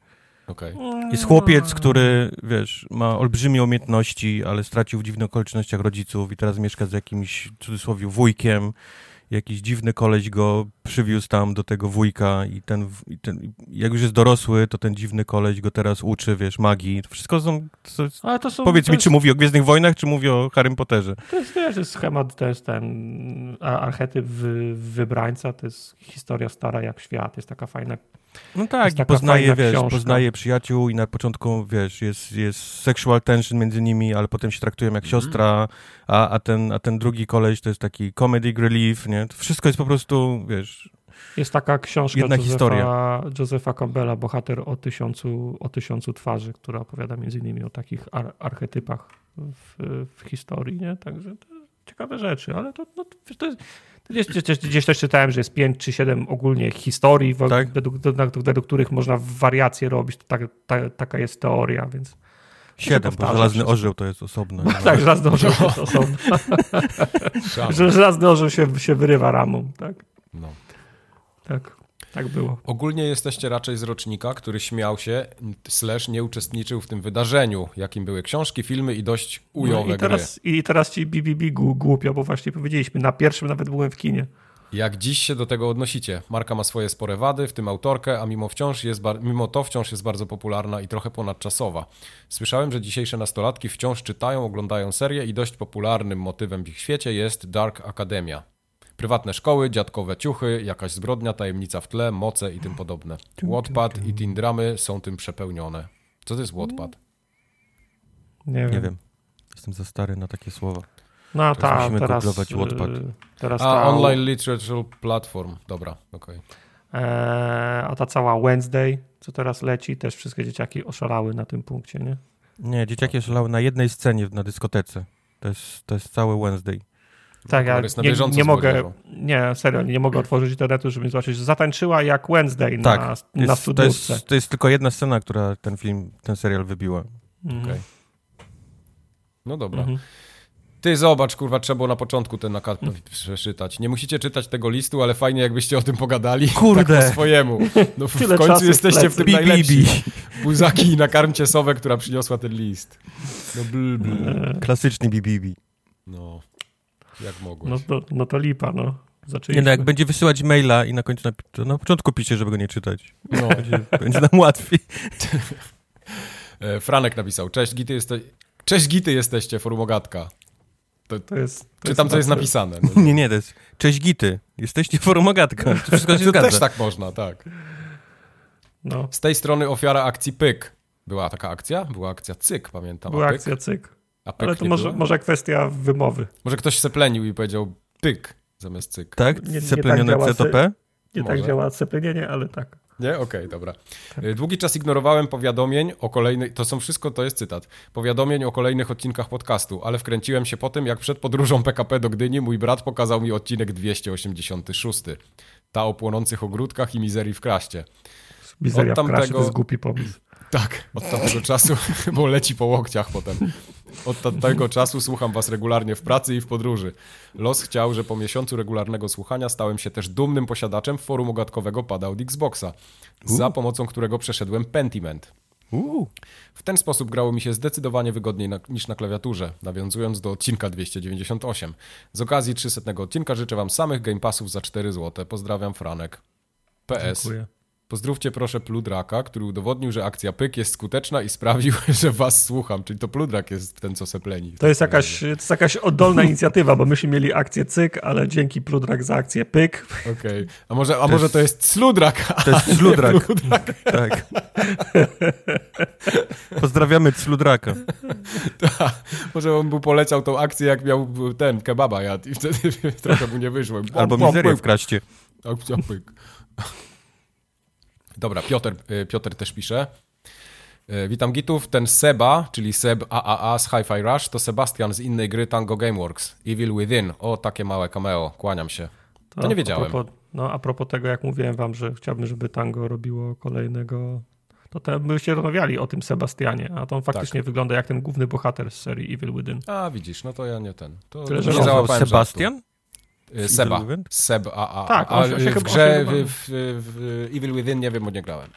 [SPEAKER 1] Okej.
[SPEAKER 3] Jest chłopiec, który, wiesz, ma olbrzymie umiejętności, ale stracił w dziwnych okolicznościach rodziców i teraz mieszka z jakimś, w cudzysłowie, wujkiem. Jakiś dziwny koleś go przywiózł tam do tego wujka i ten, i ten jak już jest dorosły, to ten dziwny koleś go teraz uczy, wiesz, magii. To wszystko są... To
[SPEAKER 2] Ale to są,
[SPEAKER 3] powiedz
[SPEAKER 2] to
[SPEAKER 3] mi,
[SPEAKER 2] jest,
[SPEAKER 3] czy mówi o Gwiezdnych Wojnach, czy mówi o Harrym Potterze?
[SPEAKER 2] To jest, wiesz, jest schemat, to jest ten archetyp wy, wybrańca, to jest historia stara jak świat, jest taka fajna.
[SPEAKER 3] No tak, i poznaje, wiesz,
[SPEAKER 2] książka.
[SPEAKER 3] poznaje przyjaciół i na początku, wiesz, jest, jest sexual tension między nimi, ale potem się traktują jak
[SPEAKER 1] Mhm.
[SPEAKER 3] siostra, a, a, ten, a ten drugi koleś to jest taki comedic relief, nie? To wszystko jest po prostu, wiesz,
[SPEAKER 2] Jest taka książka
[SPEAKER 3] Jedna
[SPEAKER 2] Josepha,
[SPEAKER 3] historia.
[SPEAKER 2] Josepha Campbella, bohater o tysiącu, o tysiącu twarzy, która opowiada między innymi o takich ar, archetypach w, w historii, nie? Także to ciekawe rzeczy, ale to, no, to, jest, to gdzieś, gdzieś, gdzieś też czytałem, że jest pięć czy siedem ogólnie historii,
[SPEAKER 3] Tak.
[SPEAKER 2] według, według, według których można wariacje robić, to tak, ta, taka jest teoria, więc
[SPEAKER 3] siedem, bo żelazny orzeł to jest osobno. nie?
[SPEAKER 2] tak, żelazny orzeł jest osobno. Żelazny orzeł się, się wyrywa ramą, tak,
[SPEAKER 1] No.
[SPEAKER 2] tak, tak było.
[SPEAKER 1] Ogólnie jesteście raczej z rocznika, który śmiał się, slash nie uczestniczył w tym wydarzeniu, jakim były książki, filmy i dość ujowe
[SPEAKER 2] No i, teraz, I teraz ci BBB głupio, bo właśnie powiedzieliśmy, na pierwszym nawet byłem w kinie.
[SPEAKER 1] gry. Jak dziś się do tego odnosicie? Marka ma swoje spore wady, w tym autorkę, a mimo, wciąż jest mimo to wciąż jest bardzo popularna i trochę ponadczasowa. Słyszałem, że dzisiejsze nastolatki wciąż czytają, oglądają serię i dość popularnym motywem w ich świecie jest Dark Academia. Prywatne szkoły, dziadkowe ciuchy, jakaś zbrodnia, tajemnica w tle, moce i tym podobne. Wattpad i teen dramy są tym przepełnione. Co to jest Wattpad?
[SPEAKER 2] Nie wiem.
[SPEAKER 3] Nie wiem. Jestem za stary na takie słowa.
[SPEAKER 2] No a ta,
[SPEAKER 3] musimy
[SPEAKER 2] teraz,
[SPEAKER 3] googlować Wattpad.
[SPEAKER 2] y, teraz
[SPEAKER 1] A, online literature platform. Dobra, okej.
[SPEAKER 2] e, a ta cała Wednesday, co teraz leci, też wszystkie dzieciaki oszalały na tym punkcie, nie?
[SPEAKER 3] Nie, dzieciaki szalały na jednej scenie na dyskotece. To jest, to jest cały Wednesday.
[SPEAKER 2] Tak, ja
[SPEAKER 1] na
[SPEAKER 2] nie,
[SPEAKER 1] bieżąco
[SPEAKER 2] nie mogę, nie, serio, nie mogę otworzyć internetu, żeby zobaczyć, że zatańczyła jak Wednesday
[SPEAKER 3] Tak,
[SPEAKER 2] na,
[SPEAKER 3] Jest,
[SPEAKER 2] na
[SPEAKER 3] to, jest, to jest tylko jedna scena, która ten film, ten serial wybiła.
[SPEAKER 2] Mhm.
[SPEAKER 1] Okej. No dobra.
[SPEAKER 2] Mhm.
[SPEAKER 1] Ty zobacz, kurwa, trzeba było na początku ten nakaz przeczytać. Nie musicie czytać tego listu, ale fajnie jakbyście o tym pogadali.
[SPEAKER 3] Kurde.
[SPEAKER 1] Tak po swojemu. No w, w końcu
[SPEAKER 2] w
[SPEAKER 1] jesteście w
[SPEAKER 2] plecy.
[SPEAKER 1] tym
[SPEAKER 3] Bi, bi,
[SPEAKER 1] najlepsi.
[SPEAKER 3] bi.
[SPEAKER 1] Buzaki i nakarmcie sowę, która przyniosła ten list. No bl, bl.
[SPEAKER 3] Klasyczny BBB.
[SPEAKER 1] No, jak mogłeś.
[SPEAKER 2] No, to, no to lipa, no.
[SPEAKER 3] Nie
[SPEAKER 2] Zaczęliśmy.
[SPEAKER 3] no, jak będzie wysyłać maila i na końcu to na początku pisze, żeby go nie czytać.
[SPEAKER 1] No.
[SPEAKER 3] Będzie, będzie nam łatwiej.
[SPEAKER 1] E, Franek napisał, cześć Gity, jeste... cześć Gity jesteście, forumogatka.
[SPEAKER 2] To jest, to
[SPEAKER 1] Czytam, co jest napisane. No,
[SPEAKER 3] Nie, nie, to jest Cześć Gity, jesteście forumogatka. To wszystko się
[SPEAKER 1] to
[SPEAKER 3] zgadza.
[SPEAKER 1] też tak można, tak.
[SPEAKER 2] No,
[SPEAKER 1] Z tej strony ofiara akcji Pyk. Była taka akcja? Była akcja Cyk, pamiętam.
[SPEAKER 2] była akcja cyk.
[SPEAKER 1] A pyk
[SPEAKER 2] Ale to
[SPEAKER 1] nie
[SPEAKER 2] może,
[SPEAKER 1] była?
[SPEAKER 2] może kwestia wymowy.
[SPEAKER 1] Może ktoś seplenił i powiedział Pyk zamiast Cyk.
[SPEAKER 3] Tak?
[SPEAKER 2] Nie- nie
[SPEAKER 3] Seplenione
[SPEAKER 2] tak działa
[SPEAKER 3] C to P?
[SPEAKER 2] Nie
[SPEAKER 1] Może.
[SPEAKER 2] tak działa ceplenienie, ale tak.
[SPEAKER 1] Nie? Okej, dobra. Y, Długi czas ignorowałem powiadomień o kolejnych... To są wszystko, to jest cytat. Powiadomień o kolejnych odcinkach podcastu, ale wkręciłem się po tym, jak przed podróżą PKP do Gdyni mój brat pokazał mi odcinek 286. Ta o płonących ogródkach i mizerii w kraście.
[SPEAKER 2] Mizeria
[SPEAKER 1] Od
[SPEAKER 2] w krasie
[SPEAKER 1] tamtego-
[SPEAKER 2] to jest głupi pomysł.
[SPEAKER 1] Tak, od tamtego czasu, bo leci po łokciach potem. Od tamtego czasu słucham was regularnie w pracy i w podróży. Los chciał, że po miesiącu regularnego słuchania stałem się też dumnym posiadaczem forum ogatkowego pada od Xboxa, za pomocą którego przeszedłem Pentiment. W ten sposób grało mi się zdecydowanie wygodniej na, niż na klawiaturze, nawiązując do odcinka 298. Z okazji 300 odcinka życzę wam samych Game Passów za 4 zł. Pozdrawiam, Franek. PS.
[SPEAKER 2] Dziękuję.
[SPEAKER 1] Pozdrówcie proszę Pludraka, który udowodnił, że akcja Pyk jest skuteczna i sprawił, że was słucham. Czyli to Pludrak jest ten, co sepleni.
[SPEAKER 2] To jest, jakaś, to jest jakaś oddolna inicjatywa, bo myśmy mieli akcję cyk, ale dzięki Pludrak za akcję pyk.
[SPEAKER 1] Okej. A, może, a może to jest Sludrak?
[SPEAKER 3] To jest Sludrak.
[SPEAKER 1] Pludrak.
[SPEAKER 3] Tak. Pozdrawiamy Sludraka.
[SPEAKER 1] Ta, może on był poleciał tą akcję, jak miał ten kebaba jadł i wtedy trochę mu nie wyszło.
[SPEAKER 3] Albo
[SPEAKER 1] Bom, bom,
[SPEAKER 3] mizerię
[SPEAKER 1] pyk.
[SPEAKER 3] w kraście.
[SPEAKER 1] Akcja Pyk. Dobra, Piotr, y, Piotr też pisze. Y, Witam gitów. Ten Seba, czyli Seb AAA z Hi-Fi Rush, to Sebastian z innej gry Tango Gameworks. Evil Within. O, takie małe cameo. Kłaniam się. To nie wiedziałem.
[SPEAKER 2] A propos, no a propos tego, jak mówiłem wam, że chciałbym, żeby Tango robiło kolejnego... To te, byście rozmawiali o tym Sebastianie, a to on faktycznie
[SPEAKER 1] Tak.
[SPEAKER 2] wygląda jak ten główny bohater z serii Evil Within.
[SPEAKER 1] A, widzisz, no to ja nie ten. To
[SPEAKER 2] Tyle,
[SPEAKER 1] nie
[SPEAKER 2] że
[SPEAKER 3] Nazywał
[SPEAKER 1] załapałem
[SPEAKER 3] Sebastian?
[SPEAKER 1] żartu. Seba.
[SPEAKER 3] Evil Within?
[SPEAKER 1] Seb AA.
[SPEAKER 2] Tak,
[SPEAKER 1] A
[SPEAKER 2] on się-
[SPEAKER 1] w grze w, w, w Evil Within nie wiem, bo nie grałem.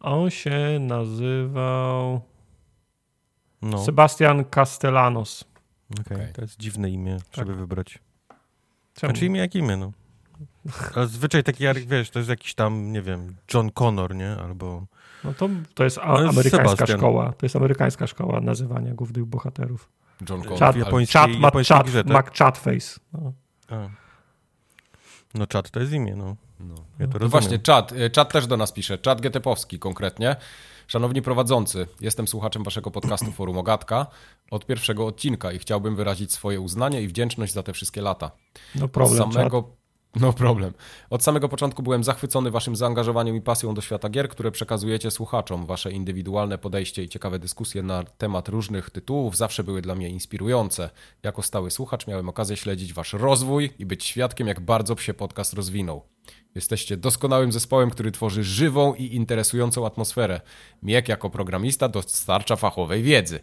[SPEAKER 2] On się nazywał
[SPEAKER 3] No,
[SPEAKER 2] Sebastian Castellanos.
[SPEAKER 3] okej.
[SPEAKER 1] Okej.
[SPEAKER 3] To jest dziwne imię, żeby wybrać.
[SPEAKER 2] Czemu?
[SPEAKER 3] Znaczy imię jak imię, no. Ale zwyczaj taki, jak wiesz, to jest jakiś tam, nie wiem, John Connor, nie? Albo...
[SPEAKER 2] No to, to jest a,
[SPEAKER 3] No
[SPEAKER 2] amerykańska
[SPEAKER 3] Sebastian.
[SPEAKER 2] szkoła. To jest amerykańska szkoła nazywania głównych bohaterów.
[SPEAKER 1] John Connor.
[SPEAKER 2] Czad,
[SPEAKER 3] w japońskiej-
[SPEAKER 2] czat, ma
[SPEAKER 3] japońskiej
[SPEAKER 2] czat,
[SPEAKER 3] grze, tak?
[SPEAKER 2] ma chatface. No.
[SPEAKER 3] A. No czat to jest imię, no.
[SPEAKER 1] No.
[SPEAKER 3] Ja to
[SPEAKER 1] No właśnie, czat. y, Czat też do nas pisze. Czat Getepowski konkretnie. Szanowni prowadzący, jestem słuchaczem waszego podcastu Forum Ogatka od pierwszego odcinka i chciałbym wyrazić swoje uznanie i wdzięczność za te wszystkie lata.
[SPEAKER 2] no problem.
[SPEAKER 1] Od samego... No problem. Od samego początku byłem zachwycony waszym zaangażowaniem i pasją do świata gier, które przekazujecie słuchaczom. Wasze indywidualne podejście i ciekawe dyskusje na temat różnych tytułów zawsze były dla mnie inspirujące. Jako stały słuchacz miałem okazję śledzić wasz rozwój i być świadkiem, jak bardzo się podcast rozwinął. Jesteście doskonałym zespołem, który tworzy żywą i interesującą atmosferę. Miek jako programista dostarcza fachowej wiedzy.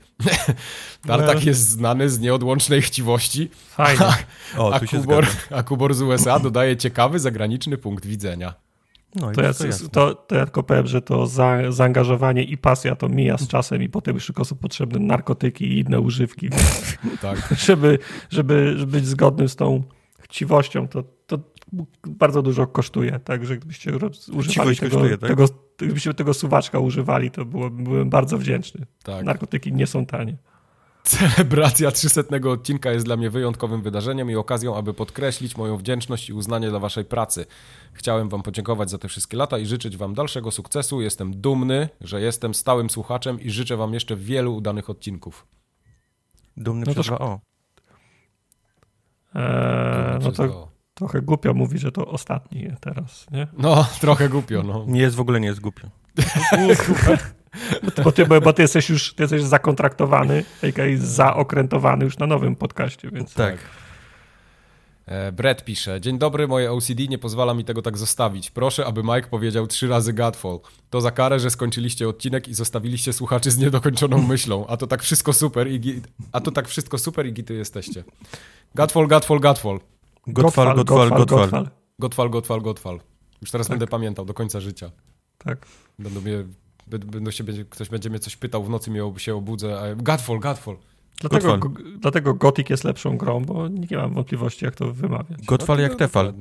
[SPEAKER 1] Tartak jest znany z nieodłącznej chciwości,
[SPEAKER 2] Fajnie.
[SPEAKER 3] O,
[SPEAKER 1] a Kubor, a Kubor z USA dodaje ciekawy zagraniczny punkt widzenia.
[SPEAKER 3] No i
[SPEAKER 2] To ja,
[SPEAKER 3] to
[SPEAKER 2] to, to ja tylko powiem, że to za, zaangażowanie i pasja to mija z czasem i potem już tylko są potrzebne narkotyki i inne używki.
[SPEAKER 1] Tak.
[SPEAKER 2] żeby, żeby, żeby być zgodnym z tą chciwością, to, to bardzo dużo kosztuje, także gdybyście roz- używali tego,
[SPEAKER 3] kosztuje, tak?
[SPEAKER 2] tego, gdybyście tego suwaczka używali, to było, byłem bardzo wdzięczny.
[SPEAKER 1] Tak.
[SPEAKER 2] Narkotyki nie są tanie.
[SPEAKER 1] Celebracja 300 odcinka jest dla mnie wyjątkowym wydarzeniem i okazją, aby podkreślić moją wdzięczność i uznanie dla waszej pracy. Chciałem wam podziękować za te wszystkie lata i życzyć wam dalszego sukcesu. Jestem dumny, że jestem stałym słuchaczem i życzę wam jeszcze wielu udanych odcinków.
[SPEAKER 3] Dumny
[SPEAKER 2] No to
[SPEAKER 3] przez dwa O.
[SPEAKER 2] Eee, no
[SPEAKER 1] Przez
[SPEAKER 2] to
[SPEAKER 1] to-
[SPEAKER 2] trochę głupio mówi, że to ostatni teraz, nie?
[SPEAKER 1] No, trochę głupio, no.
[SPEAKER 3] Nie jest w ogóle nie jest głupio.
[SPEAKER 2] Bo ty, bo, bo ty jesteś już ty jesteś zakontraktowany, a.k.a. zaokrętowany już na nowym podcaście, więc
[SPEAKER 3] Tak.
[SPEAKER 1] E, Brett pisze, dzień dobry, moje OCD nie pozwala mi tego tak zostawić. Proszę, aby Mike powiedział trzy razy Godfall. To za karę, że skończyliście odcinek i zostawiliście słuchaczy z niedokończoną myślą. A to tak wszystko super i a to tak wszystko super i gity jesteście. Godfall, Godfall, Godfall.
[SPEAKER 3] Godfall, Godfall, Godfall.
[SPEAKER 1] Godfall, Godfall, Godfall. Już teraz będę pamiętał do końca życia.
[SPEAKER 2] tak.
[SPEAKER 1] Będą mnie, będą się, będzie, ktoś będzie mnie coś pytał w nocy, ob- się obudzę, a Godfall, Godfall.
[SPEAKER 2] Dlatego, go- dlatego Gothic jest lepszą grą, bo nie mam wątpliwości, jak to wymawiać.
[SPEAKER 3] Godfall jak Tefal.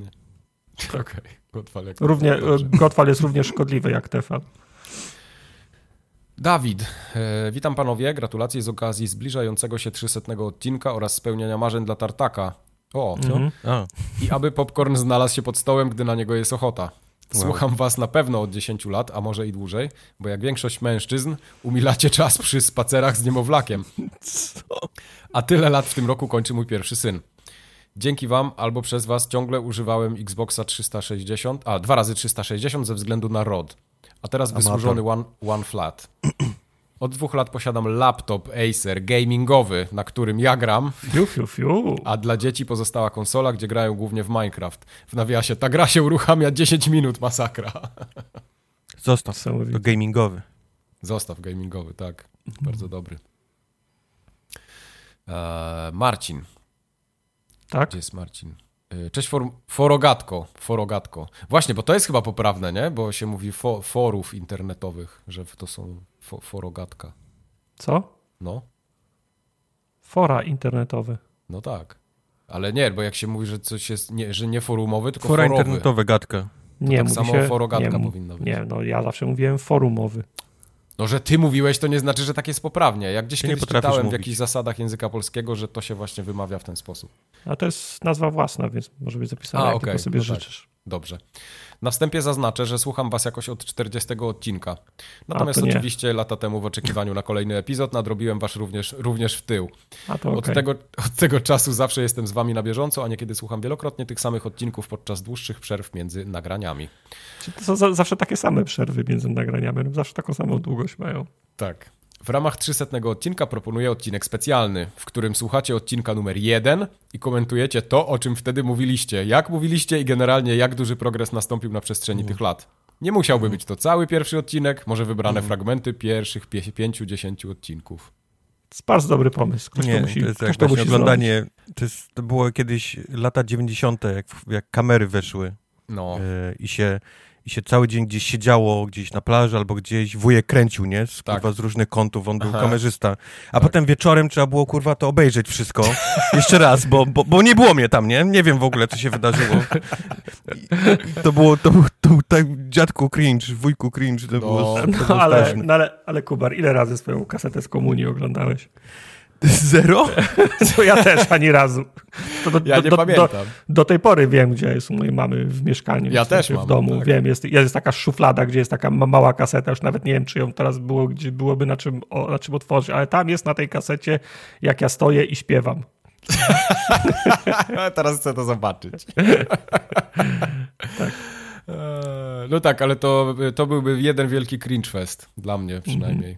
[SPEAKER 1] Okej, Godfall jak
[SPEAKER 2] Równie,
[SPEAKER 1] Tefal, dobrze.
[SPEAKER 2] Godfall jest równie szkodliwy jak Tefal.
[SPEAKER 1] Dawid, e, witam panowie, gratulacje z okazji zbliżającego się 300 odcinka oraz spełniania marzeń dla Tartaka. O,
[SPEAKER 2] Mhm.
[SPEAKER 3] A,
[SPEAKER 1] i aby popcorn znalazł się pod stołem, gdy na niego jest ochota. Słucham was na pewno od 10 lat, a może i dłużej, bo jak większość mężczyzn, umilacie czas przy spacerach z niemowlakiem. A tyle lat w tym roku kończy mój pierwszy syn. Dzięki wam albo przez was ciągle używałem Xboxa 360, a dwa razy 360 ze względu na ROD. A teraz
[SPEAKER 3] Amator.
[SPEAKER 1] wysłużony one, one Flat. Od dwóch lat posiadam laptop Acer gamingowy, na którym ja gram,
[SPEAKER 2] Fiu, fiu, fiu.
[SPEAKER 1] a dla dzieci pozostała konsola, gdzie grają głównie w Minecraft. W nawiasie, ta gra się uruchamia 10 minut, masakra.
[SPEAKER 3] zostaw. To gamingowy.
[SPEAKER 1] Zostaw gamingowy, tak. Bardzo dobry. Eee, Marcin.
[SPEAKER 2] Tak?
[SPEAKER 1] Gdzie jest Marcin? Eee, Cześć, for, forogatko. Forogatko. Właśnie, bo to jest chyba poprawne, nie? Bo się mówi fo, forów internetowych, że to są fo, forogatka.
[SPEAKER 2] Co?
[SPEAKER 1] No,
[SPEAKER 2] Fora internetowe.
[SPEAKER 1] no tak. Ale nie, bo jak się mówi, że coś jest, nie, że nie forumowy, tylko
[SPEAKER 3] Fora
[SPEAKER 1] forowy.
[SPEAKER 3] internetowe, gadka.
[SPEAKER 2] Nie,
[SPEAKER 1] tak
[SPEAKER 2] mówi
[SPEAKER 1] samo
[SPEAKER 2] się,
[SPEAKER 1] forogatka
[SPEAKER 2] nie,
[SPEAKER 1] powinna być.
[SPEAKER 2] Nie, no ja zawsze mówiłem forumowy.
[SPEAKER 1] No, że ty mówiłeś, to nie znaczy, że tak jest poprawnie. Jak gdzieś
[SPEAKER 3] Ty nie
[SPEAKER 1] kiedyś czytałem w
[SPEAKER 3] mówić.
[SPEAKER 1] jakichś zasadach języka polskiego, że to się właśnie wymawia w ten sposób.
[SPEAKER 2] A to jest nazwa własna, więc może być zapisana,
[SPEAKER 1] A,
[SPEAKER 2] jak tylko sobie
[SPEAKER 1] no tak.
[SPEAKER 2] życzysz.
[SPEAKER 1] Dobrze. Na wstępie zaznaczę, że słucham was jakoś od 40 odcinka. Natomiast oczywiście lata temu w oczekiwaniu na kolejny epizod nadrobiłem was również, również w tył.
[SPEAKER 2] A to
[SPEAKER 1] Od, tego, od tego czasu zawsze jestem z wami na bieżąco, a niekiedy słucham wielokrotnie tych samych odcinków podczas dłuższych przerw między nagraniami.
[SPEAKER 2] Czy To są za, zawsze takie same przerwy między nagraniami, zawsze taką samą długość mają.
[SPEAKER 1] Tak. W ramach 300 odcinka proponuję odcinek specjalny, w którym słuchacie odcinka numer 1 i komentujecie to, o czym wtedy mówiliście. Jak mówiliście i generalnie jak duży progres nastąpił na przestrzeni tych lat. Nie musiałby być to cały pierwszy odcinek, może wybrane fragmenty pierwszych 5-10 odcinków.
[SPEAKER 2] To jest bardzo dobry pomysł. Ktoś
[SPEAKER 3] nie,
[SPEAKER 2] to musi,
[SPEAKER 3] to jest
[SPEAKER 2] ktoś to musi
[SPEAKER 3] oglądanie, to, jest, to było kiedyś lata 90., jak, jak kamery weszły
[SPEAKER 1] No,
[SPEAKER 3] e, i, się, i się cały dzień gdzieś siedziało, gdzieś na plaży albo gdzieś wujek kręcił, nie? Z,
[SPEAKER 1] Tak.
[SPEAKER 3] kurwa, z różnych kątów, on był
[SPEAKER 1] Aha.
[SPEAKER 3] kamerzysta. A potem wieczorem trzeba było, kurwa, to obejrzeć wszystko. Jeszcze raz, bo, bo, bo nie było mnie tam, nie? Nie wiem w ogóle, co się wydarzyło. I, to było, to, był- to był tak dziadku cringe, wujku cringe, to
[SPEAKER 1] No.
[SPEAKER 3] było, to
[SPEAKER 2] zrobić.
[SPEAKER 3] było
[SPEAKER 2] No ale, no, ale, ale Kubar, ile razy swoją kasetę z komunii oglądałeś?
[SPEAKER 3] Zero?
[SPEAKER 2] Co ja też ani razu. To do,
[SPEAKER 1] ja
[SPEAKER 2] do,
[SPEAKER 1] nie
[SPEAKER 2] do,
[SPEAKER 1] pamiętam.
[SPEAKER 2] Do, tej pory wiem, gdzie jest u mojej mamy w mieszkaniu.
[SPEAKER 1] Ja też mam,
[SPEAKER 2] W domu,
[SPEAKER 1] tak.
[SPEAKER 2] wiem. Jest, jest taka szuflada, gdzie jest taka ma- mała kaseta, już nawet nie wiem, czy ją teraz było, gdzie byłoby na czym, o, na czym otworzyć, ale tam jest na tej kasecie, jak ja stoję i śpiewam.
[SPEAKER 1] Teraz chcę to zobaczyć. Eee, No tak, ale to, to byłby jeden wielki cringe fest dla mnie przynajmniej.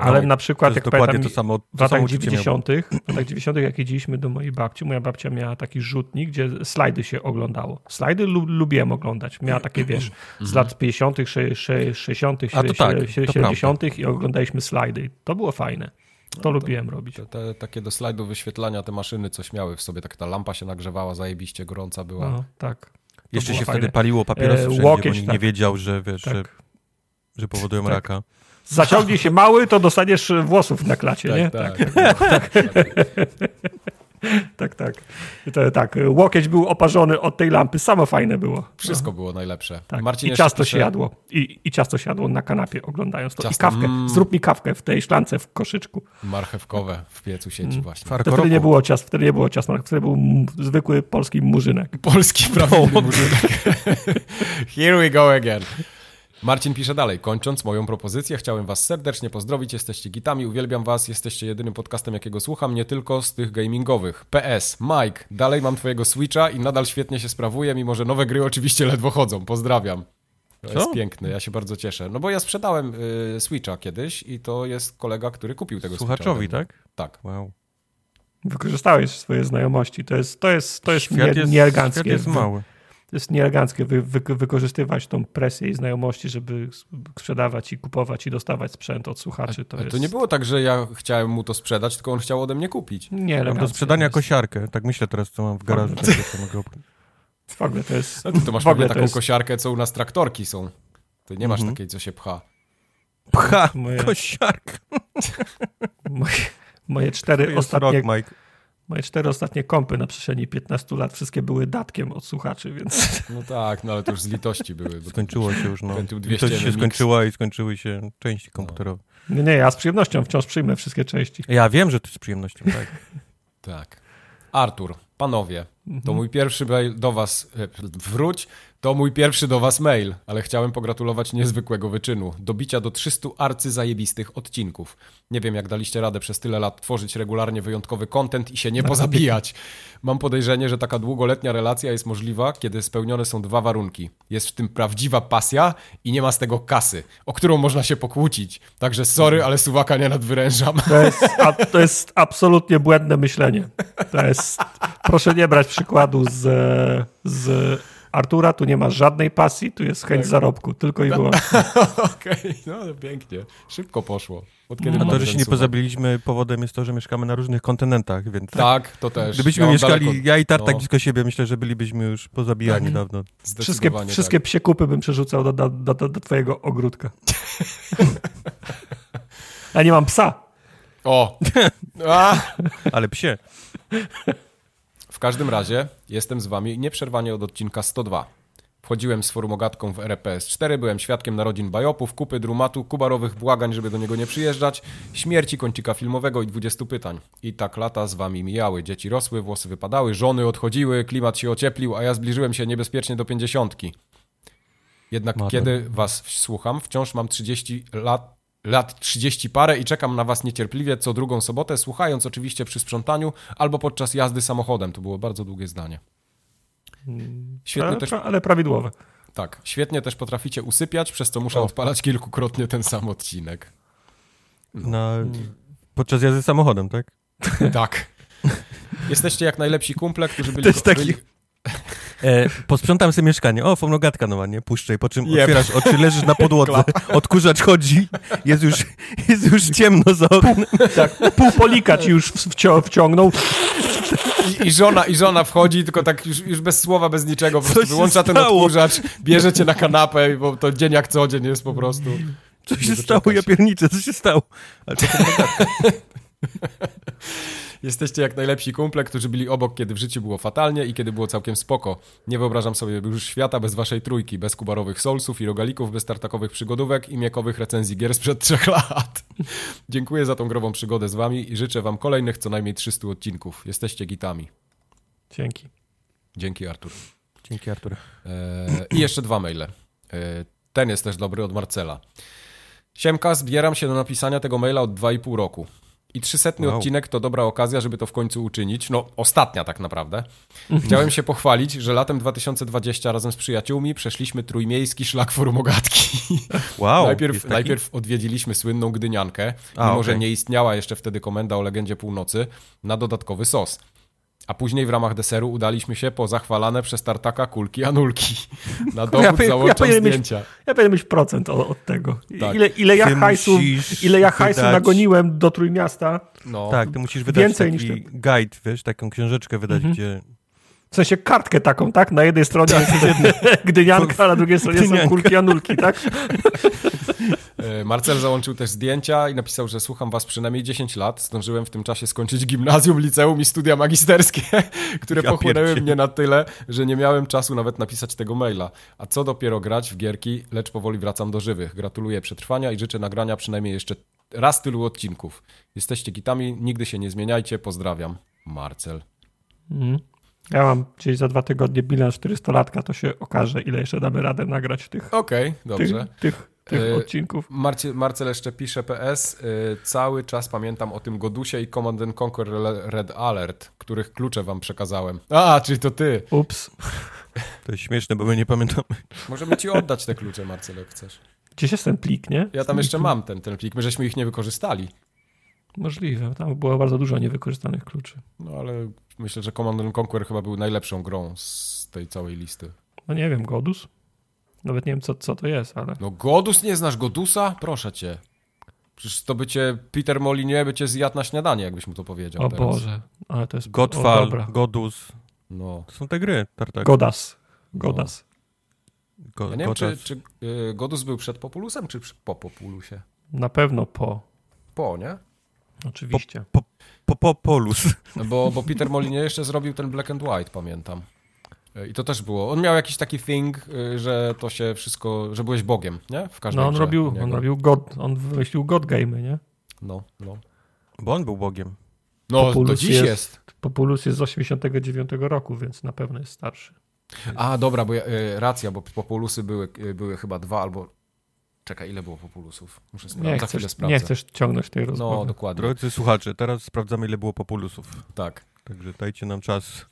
[SPEAKER 2] Ale
[SPEAKER 3] No,
[SPEAKER 2] na
[SPEAKER 3] To
[SPEAKER 2] przykład, jak
[SPEAKER 3] dokładnie
[SPEAKER 2] pamiętam,
[SPEAKER 3] to samo,
[SPEAKER 2] w
[SPEAKER 3] to samo
[SPEAKER 2] latach
[SPEAKER 3] uczucie miałem.
[SPEAKER 2] 90., w latach 90., jak jeździliśmy do mojej babci, moja babcia miała taki rzutnik, gdzie slajdy się oglądało. Slajdy lu lubiłem oglądać. Miała takie, wiesz, z lat 50., sze- sze- 60.,
[SPEAKER 3] A to tak, to
[SPEAKER 2] 70. i oglądaliśmy slajdy. To było fajne. To lubiłem robić.
[SPEAKER 1] Te, te, takie do slajdów wyświetlania te maszyny coś miały w sobie, tak ta lampa się nagrzewała, zajebiście gorąca była.
[SPEAKER 2] No, tak. To
[SPEAKER 3] Jeszcze się
[SPEAKER 2] fajne.
[SPEAKER 3] wtedy paliło papierosy
[SPEAKER 2] E,
[SPEAKER 3] wszędzie,
[SPEAKER 2] łokieć,
[SPEAKER 3] bo nikt
[SPEAKER 2] tak.
[SPEAKER 3] nie wiedział, że wiesz, że,
[SPEAKER 2] Tak.
[SPEAKER 3] że powodują
[SPEAKER 2] Tak.
[SPEAKER 3] raka.
[SPEAKER 2] Zaciągnij się mały, to dostaniesz włosów na klacie, nie?
[SPEAKER 1] tak, tak. tak, tak.
[SPEAKER 2] tak, tak. To, tak, łokieć był oparzony od tej lampy, samo fajne było.
[SPEAKER 1] Wszystko było najlepsze.
[SPEAKER 2] Tak.
[SPEAKER 1] Marcin
[SPEAKER 2] I ciasto
[SPEAKER 1] pisze-
[SPEAKER 2] się jadło. I, I ciasto się jadło na kanapie, oglądając to.
[SPEAKER 1] Ciasto,
[SPEAKER 2] I kawkę.
[SPEAKER 1] mm.
[SPEAKER 2] Zrób mi kawkę w tej szklance, w koszyczku.
[SPEAKER 1] Marchewkowe w piecu sieci
[SPEAKER 2] Mm.
[SPEAKER 1] właśnie.
[SPEAKER 2] To wtedy nie było ciast, wtedy nie było ciast, wtedy był zwykły polski murzynek.
[SPEAKER 1] Polski prawidłowy murzynek. Here we go again. Marcin pisze dalej. Kończąc moją propozycję, chciałem was serdecznie pozdrowić. Jesteście gitami, uwielbiam was. Jesteście jedynym podcastem, jakiego słucham, nie tylko z tych gamingowych. PS, Mike, dalej mam twojego Switcha i nadal świetnie się sprawuje, mimo że nowe gry oczywiście ledwo chodzą. Pozdrawiam. To
[SPEAKER 3] Co?
[SPEAKER 1] jest piękne, ja się bardzo cieszę. No bo ja sprzedałem y, Switcha kiedyś i to jest kolega, który kupił tego
[SPEAKER 3] Słuchaczowi,
[SPEAKER 1] Switcha.
[SPEAKER 3] tak?
[SPEAKER 1] Tak.
[SPEAKER 3] Wow.
[SPEAKER 2] Wykorzystałeś swoje znajomości. To jest, to jest, to jest
[SPEAKER 3] Świat
[SPEAKER 2] nie,
[SPEAKER 3] jest,
[SPEAKER 2] nieeleganckie.
[SPEAKER 3] świat jest mały.
[SPEAKER 2] To jest nieeleganckie wy, wy, wykorzystywać tą presję i znajomości, żeby sprzedawać i kupować i dostawać sprzęt od słuchaczy. To,
[SPEAKER 1] A
[SPEAKER 2] jest
[SPEAKER 1] to nie było tak, że ja chciałem mu to sprzedać, tylko on chciał ode mnie kupić.
[SPEAKER 2] Nieeleganckie.
[SPEAKER 3] do sprzedania
[SPEAKER 2] jest.
[SPEAKER 3] kosiarkę. Tak myślę teraz, co mam w garażu. Co mogę
[SPEAKER 2] W ogóle to jest...
[SPEAKER 1] No ty to masz
[SPEAKER 2] w ogóle
[SPEAKER 1] taką
[SPEAKER 2] jest-
[SPEAKER 1] kosiarkę, co u nas traktorki są. Ty nie masz
[SPEAKER 3] Mhm.
[SPEAKER 1] takiej, co się pcha.
[SPEAKER 3] Pcha,
[SPEAKER 2] Moje-
[SPEAKER 3] kosiarka.
[SPEAKER 2] Moje, moje, cztery ostatnie,
[SPEAKER 3] rok, Mike.
[SPEAKER 2] Moje cztery ostatnie kompy na przestrzeni 15 lat wszystkie były datkiem od słuchaczy, więc
[SPEAKER 1] No tak, no ale to już z litości były. bo-
[SPEAKER 3] Skończyło się już, no.
[SPEAKER 1] Pentium
[SPEAKER 3] I
[SPEAKER 1] 200
[SPEAKER 3] to się skończyła i skończyły się części komputerowe.
[SPEAKER 2] nie, nie, ja z przyjemnością wciąż przyjmę wszystkie części.
[SPEAKER 3] Ja wiem, że to z przyjemnością, tak.
[SPEAKER 1] Tak. Artur, panowie,
[SPEAKER 2] Mhm.
[SPEAKER 1] to mój pierwszy do was, e, wróć, to mój pierwszy do was mail, ale chciałem pogratulować niezwykłego wyczynu. Dobicia do 300 arcyzajebistych odcinków. Nie wiem, jak daliście radę przez tyle lat tworzyć regularnie wyjątkowy content i się nie pozabijać. Mam podejrzenie, że taka długoletnia relacja jest możliwa, kiedy spełnione są dwa warunki. Jest w tym prawdziwa pasja i nie ma z tego kasy, o którą można się pokłócić. Także sorry, ale suwaka nie nadwyrężam.
[SPEAKER 2] To jest, a, to jest absolutnie błędne myślenie. To jest, proszę nie brać przykładu z, z Artura, tu nie ma żadnej pasji, tu jest chęć
[SPEAKER 1] Tak.
[SPEAKER 2] zarobku, tylko i wyłącznie.
[SPEAKER 1] Okej, no to pięknie. Szybko poszło. Od kiedy
[SPEAKER 3] A to, że się nie pozabiliśmy, powodem jest to, że mieszkamy na różnych kontynentach, więc
[SPEAKER 1] Tak, to też.
[SPEAKER 3] gdybyśmy
[SPEAKER 1] Ja
[SPEAKER 3] mieszkali,
[SPEAKER 1] daleko-
[SPEAKER 3] ja i Tartak
[SPEAKER 1] no,
[SPEAKER 3] blisko siebie, myślę, że bylibyśmy już pozabijani
[SPEAKER 2] Tak.
[SPEAKER 3] dawno.
[SPEAKER 2] Wszystkie,
[SPEAKER 1] zdecydowanie
[SPEAKER 2] wszystkie
[SPEAKER 1] tak.
[SPEAKER 2] psie kupy bym przerzucał do, do, do, do, twojego ogródka. Ja nie mam psa.
[SPEAKER 1] O! A!
[SPEAKER 3] Ale psie.
[SPEAKER 1] W każdym razie jestem z wami nieprzerwanie od odcinka 102. Wchodziłem z forumogatką w RPS4, byłem świadkiem narodzin bajopów, kupy drumatu, kubarowych błagań, żeby do niego nie przyjeżdżać, śmierci kącika filmowego i 20 pytań. I tak lata z wami mijały. Dzieci rosły, włosy wypadały, żony odchodziły, klimat się ocieplił, a ja zbliżyłem się niebezpiecznie do pięćdziesiątki. Jednak kiedy was słucham, wciąż mam 30 lat, lat 30 parę i czekam na was niecierpliwie co drugą sobotę, słuchając oczywiście przy sprzątaniu albo podczas jazdy samochodem. To było bardzo długie zdanie. Świetnie
[SPEAKER 2] ale,
[SPEAKER 1] też,
[SPEAKER 2] ale prawidłowe.
[SPEAKER 1] tak, świetnie też potraficie usypiać, przez co muszę
[SPEAKER 3] O.
[SPEAKER 1] odpalać kilkukrotnie ten sam odcinek.
[SPEAKER 3] Na, podczas jazdy samochodem, tak?
[SPEAKER 1] Tak. Jesteście jak najlepsi kumple, którzy byli...
[SPEAKER 3] To jest taki-
[SPEAKER 1] byli...
[SPEAKER 3] E, posprzątam sobie mieszkanie. O, fonogatka nowa, nie? Puszczaj, po czym
[SPEAKER 1] Jeb.
[SPEAKER 3] otwierasz oczy, leżysz na podłodze, odkurzacz chodzi, jest już, jest już ciemno za oknem.
[SPEAKER 2] Tak, pół polika ci już w- wcio- wciągnął.
[SPEAKER 1] I, I żona, I żona wchodzi, tylko tak już, już bez słowa, bez niczego, po prostu wyłącza ten odkurzacz, bierze cię na kanapę, bo to dzień jak co dzień jest po prostu.
[SPEAKER 3] Co się stało, ja pierniczę, co się stało? Ale to.
[SPEAKER 1] Jesteście jak najlepsi kumple, którzy byli obok, kiedy w życiu było fatalnie i kiedy było całkiem spoko. Nie wyobrażam sobie już świata bez waszej trójki, bez kubarowych solsów i rogalików, bez tartakowych przygodówek i miekowych recenzji gier sprzed trzech lat. Dziękuję za tą grową przygodę z wami i życzę wam kolejnych co najmniej 300 odcinków. Jesteście gitami.
[SPEAKER 2] Dzięki.
[SPEAKER 1] Dzięki Artur.
[SPEAKER 3] Dzięki, Artur.
[SPEAKER 1] Eee, I jeszcze dwa maile. Eee, ten jest też dobry od Marcela. Siemka, zbieram się do napisania tego maila od 2,5 roku. I trzysetny
[SPEAKER 3] Wow.
[SPEAKER 1] odcinek to dobra okazja, żeby to w końcu uczynić. No, ostatnia tak naprawdę. Chciałem się pochwalić, że latem 2020 razem z przyjaciółmi przeszliśmy trójmiejski szlak forumogatki.
[SPEAKER 3] Wow,
[SPEAKER 1] najpierw, najpierw odwiedziliśmy słynną Gdyniankę,
[SPEAKER 3] A,
[SPEAKER 1] mimo że
[SPEAKER 3] okej.
[SPEAKER 1] nie istniała jeszcze wtedy komenda o legendzie północy, na dodatkowy sos. A później w ramach deseru udaliśmy się po zachwalane przez tartaka kulki anulki. Na dowód
[SPEAKER 2] ja
[SPEAKER 1] załączam
[SPEAKER 2] powinienem mieć-
[SPEAKER 1] zdjęcia.
[SPEAKER 2] Ja będę mieć procent o- od tego.
[SPEAKER 1] Tak.
[SPEAKER 2] Ile, ile ja hajsu, ile ja hajsu
[SPEAKER 3] wydać-
[SPEAKER 2] nagoniłem do Trójmiasta.
[SPEAKER 1] No,
[SPEAKER 3] Tak, ty musisz wydać
[SPEAKER 2] Więcej
[SPEAKER 3] taki
[SPEAKER 2] niż
[SPEAKER 3] guide, wiesz, taką książeczkę wydać,
[SPEAKER 2] Mhm.
[SPEAKER 3] gdzie
[SPEAKER 2] W sensie kartkę taką, tak? Na jednej stronie jest gdynianka, a na drugiej stronie są
[SPEAKER 3] Gdynianka.
[SPEAKER 2] kulki anulki, tak?
[SPEAKER 1] E, Marcel załączył też zdjęcia i napisał, że słucham was przynajmniej 10 lat. Zdążyłem w tym czasie skończyć gimnazjum, liceum i studia magisterskie, które
[SPEAKER 3] Ja
[SPEAKER 1] pochłonęły mnie na tyle, że nie miałem czasu nawet napisać tego maila. A co dopiero grać w gierki, lecz powoli wracam do żywych. Gratuluję przetrwania i życzę nagrania przynajmniej jeszcze raz tylu odcinków. Jesteście gitami, nigdy się nie zmieniajcie. Pozdrawiam. Marcel.
[SPEAKER 2] Mhm. Ja mam gdzieś za dwa tygodnie bilans 400-latka, to się okaże, ile jeszcze damy radę nagrać tych,
[SPEAKER 1] Okej,
[SPEAKER 2] tych,
[SPEAKER 1] dobrze.
[SPEAKER 2] tych, tych
[SPEAKER 1] E,
[SPEAKER 2] odcinków.
[SPEAKER 1] Marcie, Marcel jeszcze pisze PS. Y, cały czas pamiętam o tym Godusie i Command and Conquer Red Alert, których klucze wam przekazałem. A, czyli to ty.
[SPEAKER 2] Ups.
[SPEAKER 3] To jest śmieszne, bo my nie pamiętamy.
[SPEAKER 1] Możemy ci oddać te klucze, Marcel, jak chcesz.
[SPEAKER 2] Gdzieś jest ten plik, nie?
[SPEAKER 1] Ja tam jeszcze mam ten, ten plik, my żeśmy ich nie wykorzystali.
[SPEAKER 2] Możliwe, tam było bardzo dużo niewykorzystanych kluczy.
[SPEAKER 1] No ale myślę, że Command and Conquer chyba był najlepszą grą z tej całej listy.
[SPEAKER 2] No nie wiem, Godus? Nawet nie wiem, co, co to jest, ale...
[SPEAKER 1] No Godus, nie znasz Godusa? Proszę cię. Przecież to by cię, Peter Molinie by cię zjadł na śniadanie, jakbyś mu to powiedział
[SPEAKER 2] O
[SPEAKER 1] teraz.
[SPEAKER 2] Boże, ale to jest... o,
[SPEAKER 3] Godfall,
[SPEAKER 2] dobra.
[SPEAKER 3] Godus.
[SPEAKER 1] No.
[SPEAKER 3] To są te gry, tartak.
[SPEAKER 2] Godas. Godas.
[SPEAKER 3] Go,
[SPEAKER 1] Ja nie wiem, czy,
[SPEAKER 3] Godas.
[SPEAKER 1] czy y, Godus był przed Populusem, czy po Populusie?
[SPEAKER 2] Na pewno po.
[SPEAKER 1] Po, nie?
[SPEAKER 2] Oczywiście.
[SPEAKER 3] Po, po, polus.
[SPEAKER 1] No Bo, bo Peter Molinie jeszcze zrobił ten Black and White, pamiętam. Y, I to też było. On miał jakiś taki thing, y, że to się wszystko, że byłeś Bogiem, nie? W każdej
[SPEAKER 2] No on
[SPEAKER 1] grze
[SPEAKER 2] robił,
[SPEAKER 1] niego.
[SPEAKER 2] on robił God, on wymyślił God Game'y, nie?
[SPEAKER 1] No, no.
[SPEAKER 3] Bo on był bogiem.
[SPEAKER 1] No, to
[SPEAKER 2] Populus
[SPEAKER 1] dziś
[SPEAKER 2] jest-
[SPEAKER 1] jest.
[SPEAKER 2] Populus jest z 89 roku, więc na pewno jest starszy.
[SPEAKER 1] A, dobra, bo ja, y, racja, bo Populusy były, były chyba dwa albo... Czekaj, ile było Populusów? Muszę sprawdzić,
[SPEAKER 2] Nie
[SPEAKER 1] za
[SPEAKER 2] chcesz,
[SPEAKER 1] sprawdzę.
[SPEAKER 2] nie chcesz ciągnąć tej
[SPEAKER 1] No,
[SPEAKER 2] rozmowy.
[SPEAKER 1] dokładnie,
[SPEAKER 3] Drodzy słuchacze, teraz sprawdzamy, ile było populusów.
[SPEAKER 1] tak.
[SPEAKER 3] Także dajcie nam czas.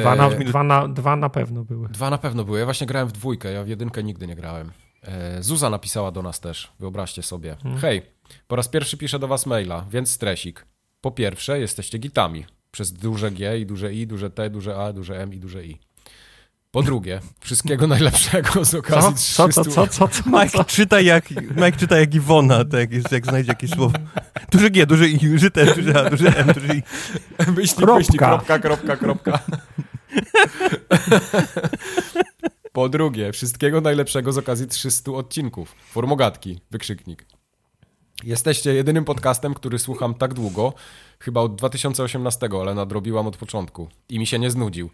[SPEAKER 2] Dwa na,
[SPEAKER 1] E,
[SPEAKER 2] dwa, na, dwa na pewno były.
[SPEAKER 1] Dwa na pewno były. Ja właśnie grałem w dwójkę, ja w jedynkę nigdy nie grałem. E, Zuza napisała do nas też, wyobraźcie sobie. Hej, po raz pierwszy piszę do was maila, więc stresik. Po pierwsze, jesteście gitami. Przez duże G i duże I, duże T, duże A, duże M i duże I. Po drugie, wszystkiego najlepszego z
[SPEAKER 2] Co?
[SPEAKER 1] okazji
[SPEAKER 2] Co,
[SPEAKER 1] 300...
[SPEAKER 2] co, co, co, co,
[SPEAKER 3] Mike czyta jak, Mike czyta jak Iwona, tak jak znajdzie jakieś słowo. Duże G, duże I, duże T, duże A, duże M, duże I.
[SPEAKER 1] Myślnik,
[SPEAKER 2] Kropka.
[SPEAKER 1] myślnik, kropka, kropka, kropka. Po drugie, wszystkiego najlepszego z okazji 300 odcinków. Formogatki, wykrzyknik. Jesteście jedynym podcastem, który słucham tak długo, chyba od 2018, ale nadrobiłam od początku i mi się nie znudził.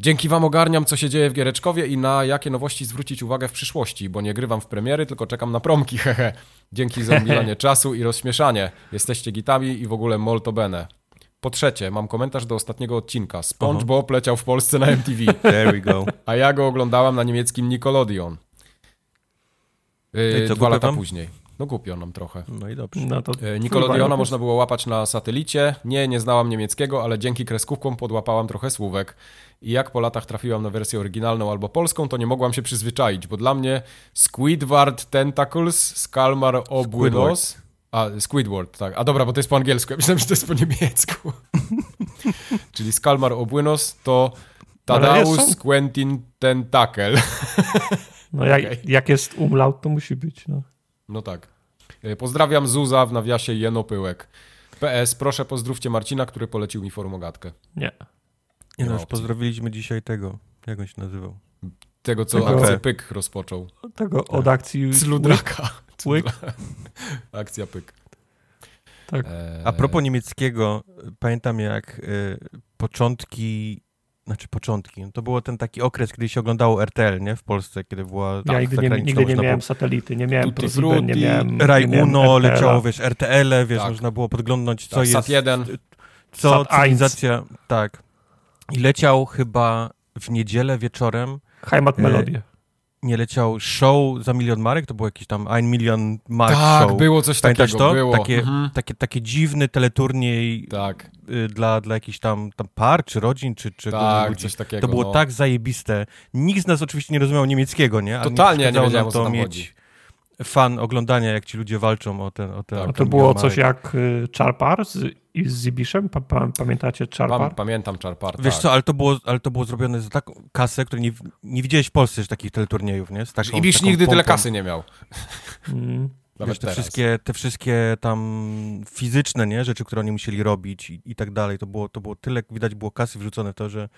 [SPEAKER 1] Dzięki wam ogarniam, co się dzieje w Giereczkowie i na jakie nowości zwrócić uwagę w przyszłości, bo nie grywam w premiery, tylko czekam na promki, hehe. Dzięki za udzielanie czasu i rozśmieszanie. Jesteście gitami i w ogóle molto bene. Po trzecie, mam komentarz do ostatniego odcinka. SpongeBob leciał w Polsce na MTV,
[SPEAKER 3] There we go.
[SPEAKER 1] a ja go oglądałam na niemieckim Nickelodeon. Yy,
[SPEAKER 3] No i co,
[SPEAKER 1] dwa lata
[SPEAKER 3] wam?
[SPEAKER 1] później. No głupio nam trochę.
[SPEAKER 3] No i dobrze.
[SPEAKER 2] No to
[SPEAKER 1] E, Nickelodeona
[SPEAKER 2] Kurwa,
[SPEAKER 1] można było łapać na satelicie. Nie, nie znałam niemieckiego, ale dzięki kreskówkom podłapałam trochę słówek. I jak po latach trafiłam na wersję oryginalną albo polską, to nie mogłam się przyzwyczaić, bo dla mnie Squidward Tentacles, Skalmar Obuenos... A, Squidward, tak. A dobra, bo to jest po angielsku. Ja myślałem, że to jest po niemiecku. Czyli Skalmar Obuenos to Tadeusz
[SPEAKER 2] są-
[SPEAKER 1] Quentin Tentakel.
[SPEAKER 2] No jak,
[SPEAKER 1] Okej.
[SPEAKER 2] jak jest umlaut, to musi być. No.
[SPEAKER 1] No tak. E, Pozdrawiam Zuza w nawiasie Jenopyłek. PS, proszę pozdrówcie Marcina, który polecił mi formogatkę.
[SPEAKER 2] Nie.
[SPEAKER 3] Nie no,
[SPEAKER 1] ma
[SPEAKER 3] już pozdrowiliśmy dzisiaj tego. Jak on się nazywał?
[SPEAKER 1] Tego, co
[SPEAKER 2] Tego-
[SPEAKER 1] akcję Pyk rozpoczął.
[SPEAKER 2] Tego od akcji...
[SPEAKER 1] Cludraka.
[SPEAKER 2] Łyk.
[SPEAKER 1] Akcja Pyk.
[SPEAKER 2] Tak.
[SPEAKER 1] E,
[SPEAKER 3] A propos niemieckiego, pamiętam jak y, początki, znaczy początki, to było ten taki okres, kiedy się oglądało RTL, nie? W Polsce, kiedy była
[SPEAKER 2] Ja
[SPEAKER 3] tak,
[SPEAKER 2] nigdy nie, nigdy nie miałem
[SPEAKER 3] było-
[SPEAKER 2] satelity, nie miałem ProSieben, nie miałem...
[SPEAKER 3] Raj Uno leciało, wiesz, RTL-e, wiesz,
[SPEAKER 1] Tak.
[SPEAKER 3] można było podglądać, co
[SPEAKER 1] tak,
[SPEAKER 3] jest,
[SPEAKER 1] Sat 1.
[SPEAKER 3] co
[SPEAKER 2] Sat
[SPEAKER 3] cywilizacja, tak. I leciał chyba w niedzielę wieczorem,
[SPEAKER 2] Heimat
[SPEAKER 3] E,
[SPEAKER 2] Melodie.
[SPEAKER 3] Nie leciał show za milion marek, to był jakiś tam ein milion mark
[SPEAKER 1] Tak,
[SPEAKER 3] show.
[SPEAKER 1] było coś
[SPEAKER 3] Pamiętasz
[SPEAKER 1] takiego.
[SPEAKER 3] to?
[SPEAKER 1] Było.
[SPEAKER 3] Takie,
[SPEAKER 1] Mhm.
[SPEAKER 3] takie, takie dziwny teleturniej
[SPEAKER 1] Tak,
[SPEAKER 3] y, dla, dla jakichś tam, tam par, czy rodzin, czy, czy
[SPEAKER 1] tak,
[SPEAKER 3] ludzi.
[SPEAKER 1] coś takiego.
[SPEAKER 3] To było
[SPEAKER 1] no.
[SPEAKER 3] tak zajebiste. Nikt z nas oczywiście nie rozumiał niemieckiego, nie? Ale
[SPEAKER 1] Totalnie nie
[SPEAKER 3] przeszkadzało
[SPEAKER 1] wiedziałem,
[SPEAKER 3] to mieć
[SPEAKER 1] chodzi.
[SPEAKER 3] Fan oglądania, jak ci ludzie walczą o ten, o ten,
[SPEAKER 1] Tak.
[SPEAKER 3] o
[SPEAKER 2] to było coś jak y, Charpar z, i z Zibiszem? Pa, pa, pamiętacie Charpar?
[SPEAKER 1] Pam, pamiętam Charpar,
[SPEAKER 3] Wiesz
[SPEAKER 1] tak.
[SPEAKER 3] co, ale to, było, ale to było zrobione za taką kasę, której nie, nie widziałeś w Polsce już takich teleturniejów, nie? Z taką,
[SPEAKER 1] Ibisz nigdy tyle
[SPEAKER 3] pompą.
[SPEAKER 1] kasy nie miał.
[SPEAKER 2] Mm.
[SPEAKER 1] Nawet
[SPEAKER 3] Wiesz, te, wszystkie, te wszystkie tam fizyczne nie? rzeczy, które oni musieli robić i, i tak dalej, to było, to było tyle, widać było kasy wrzucone w to, że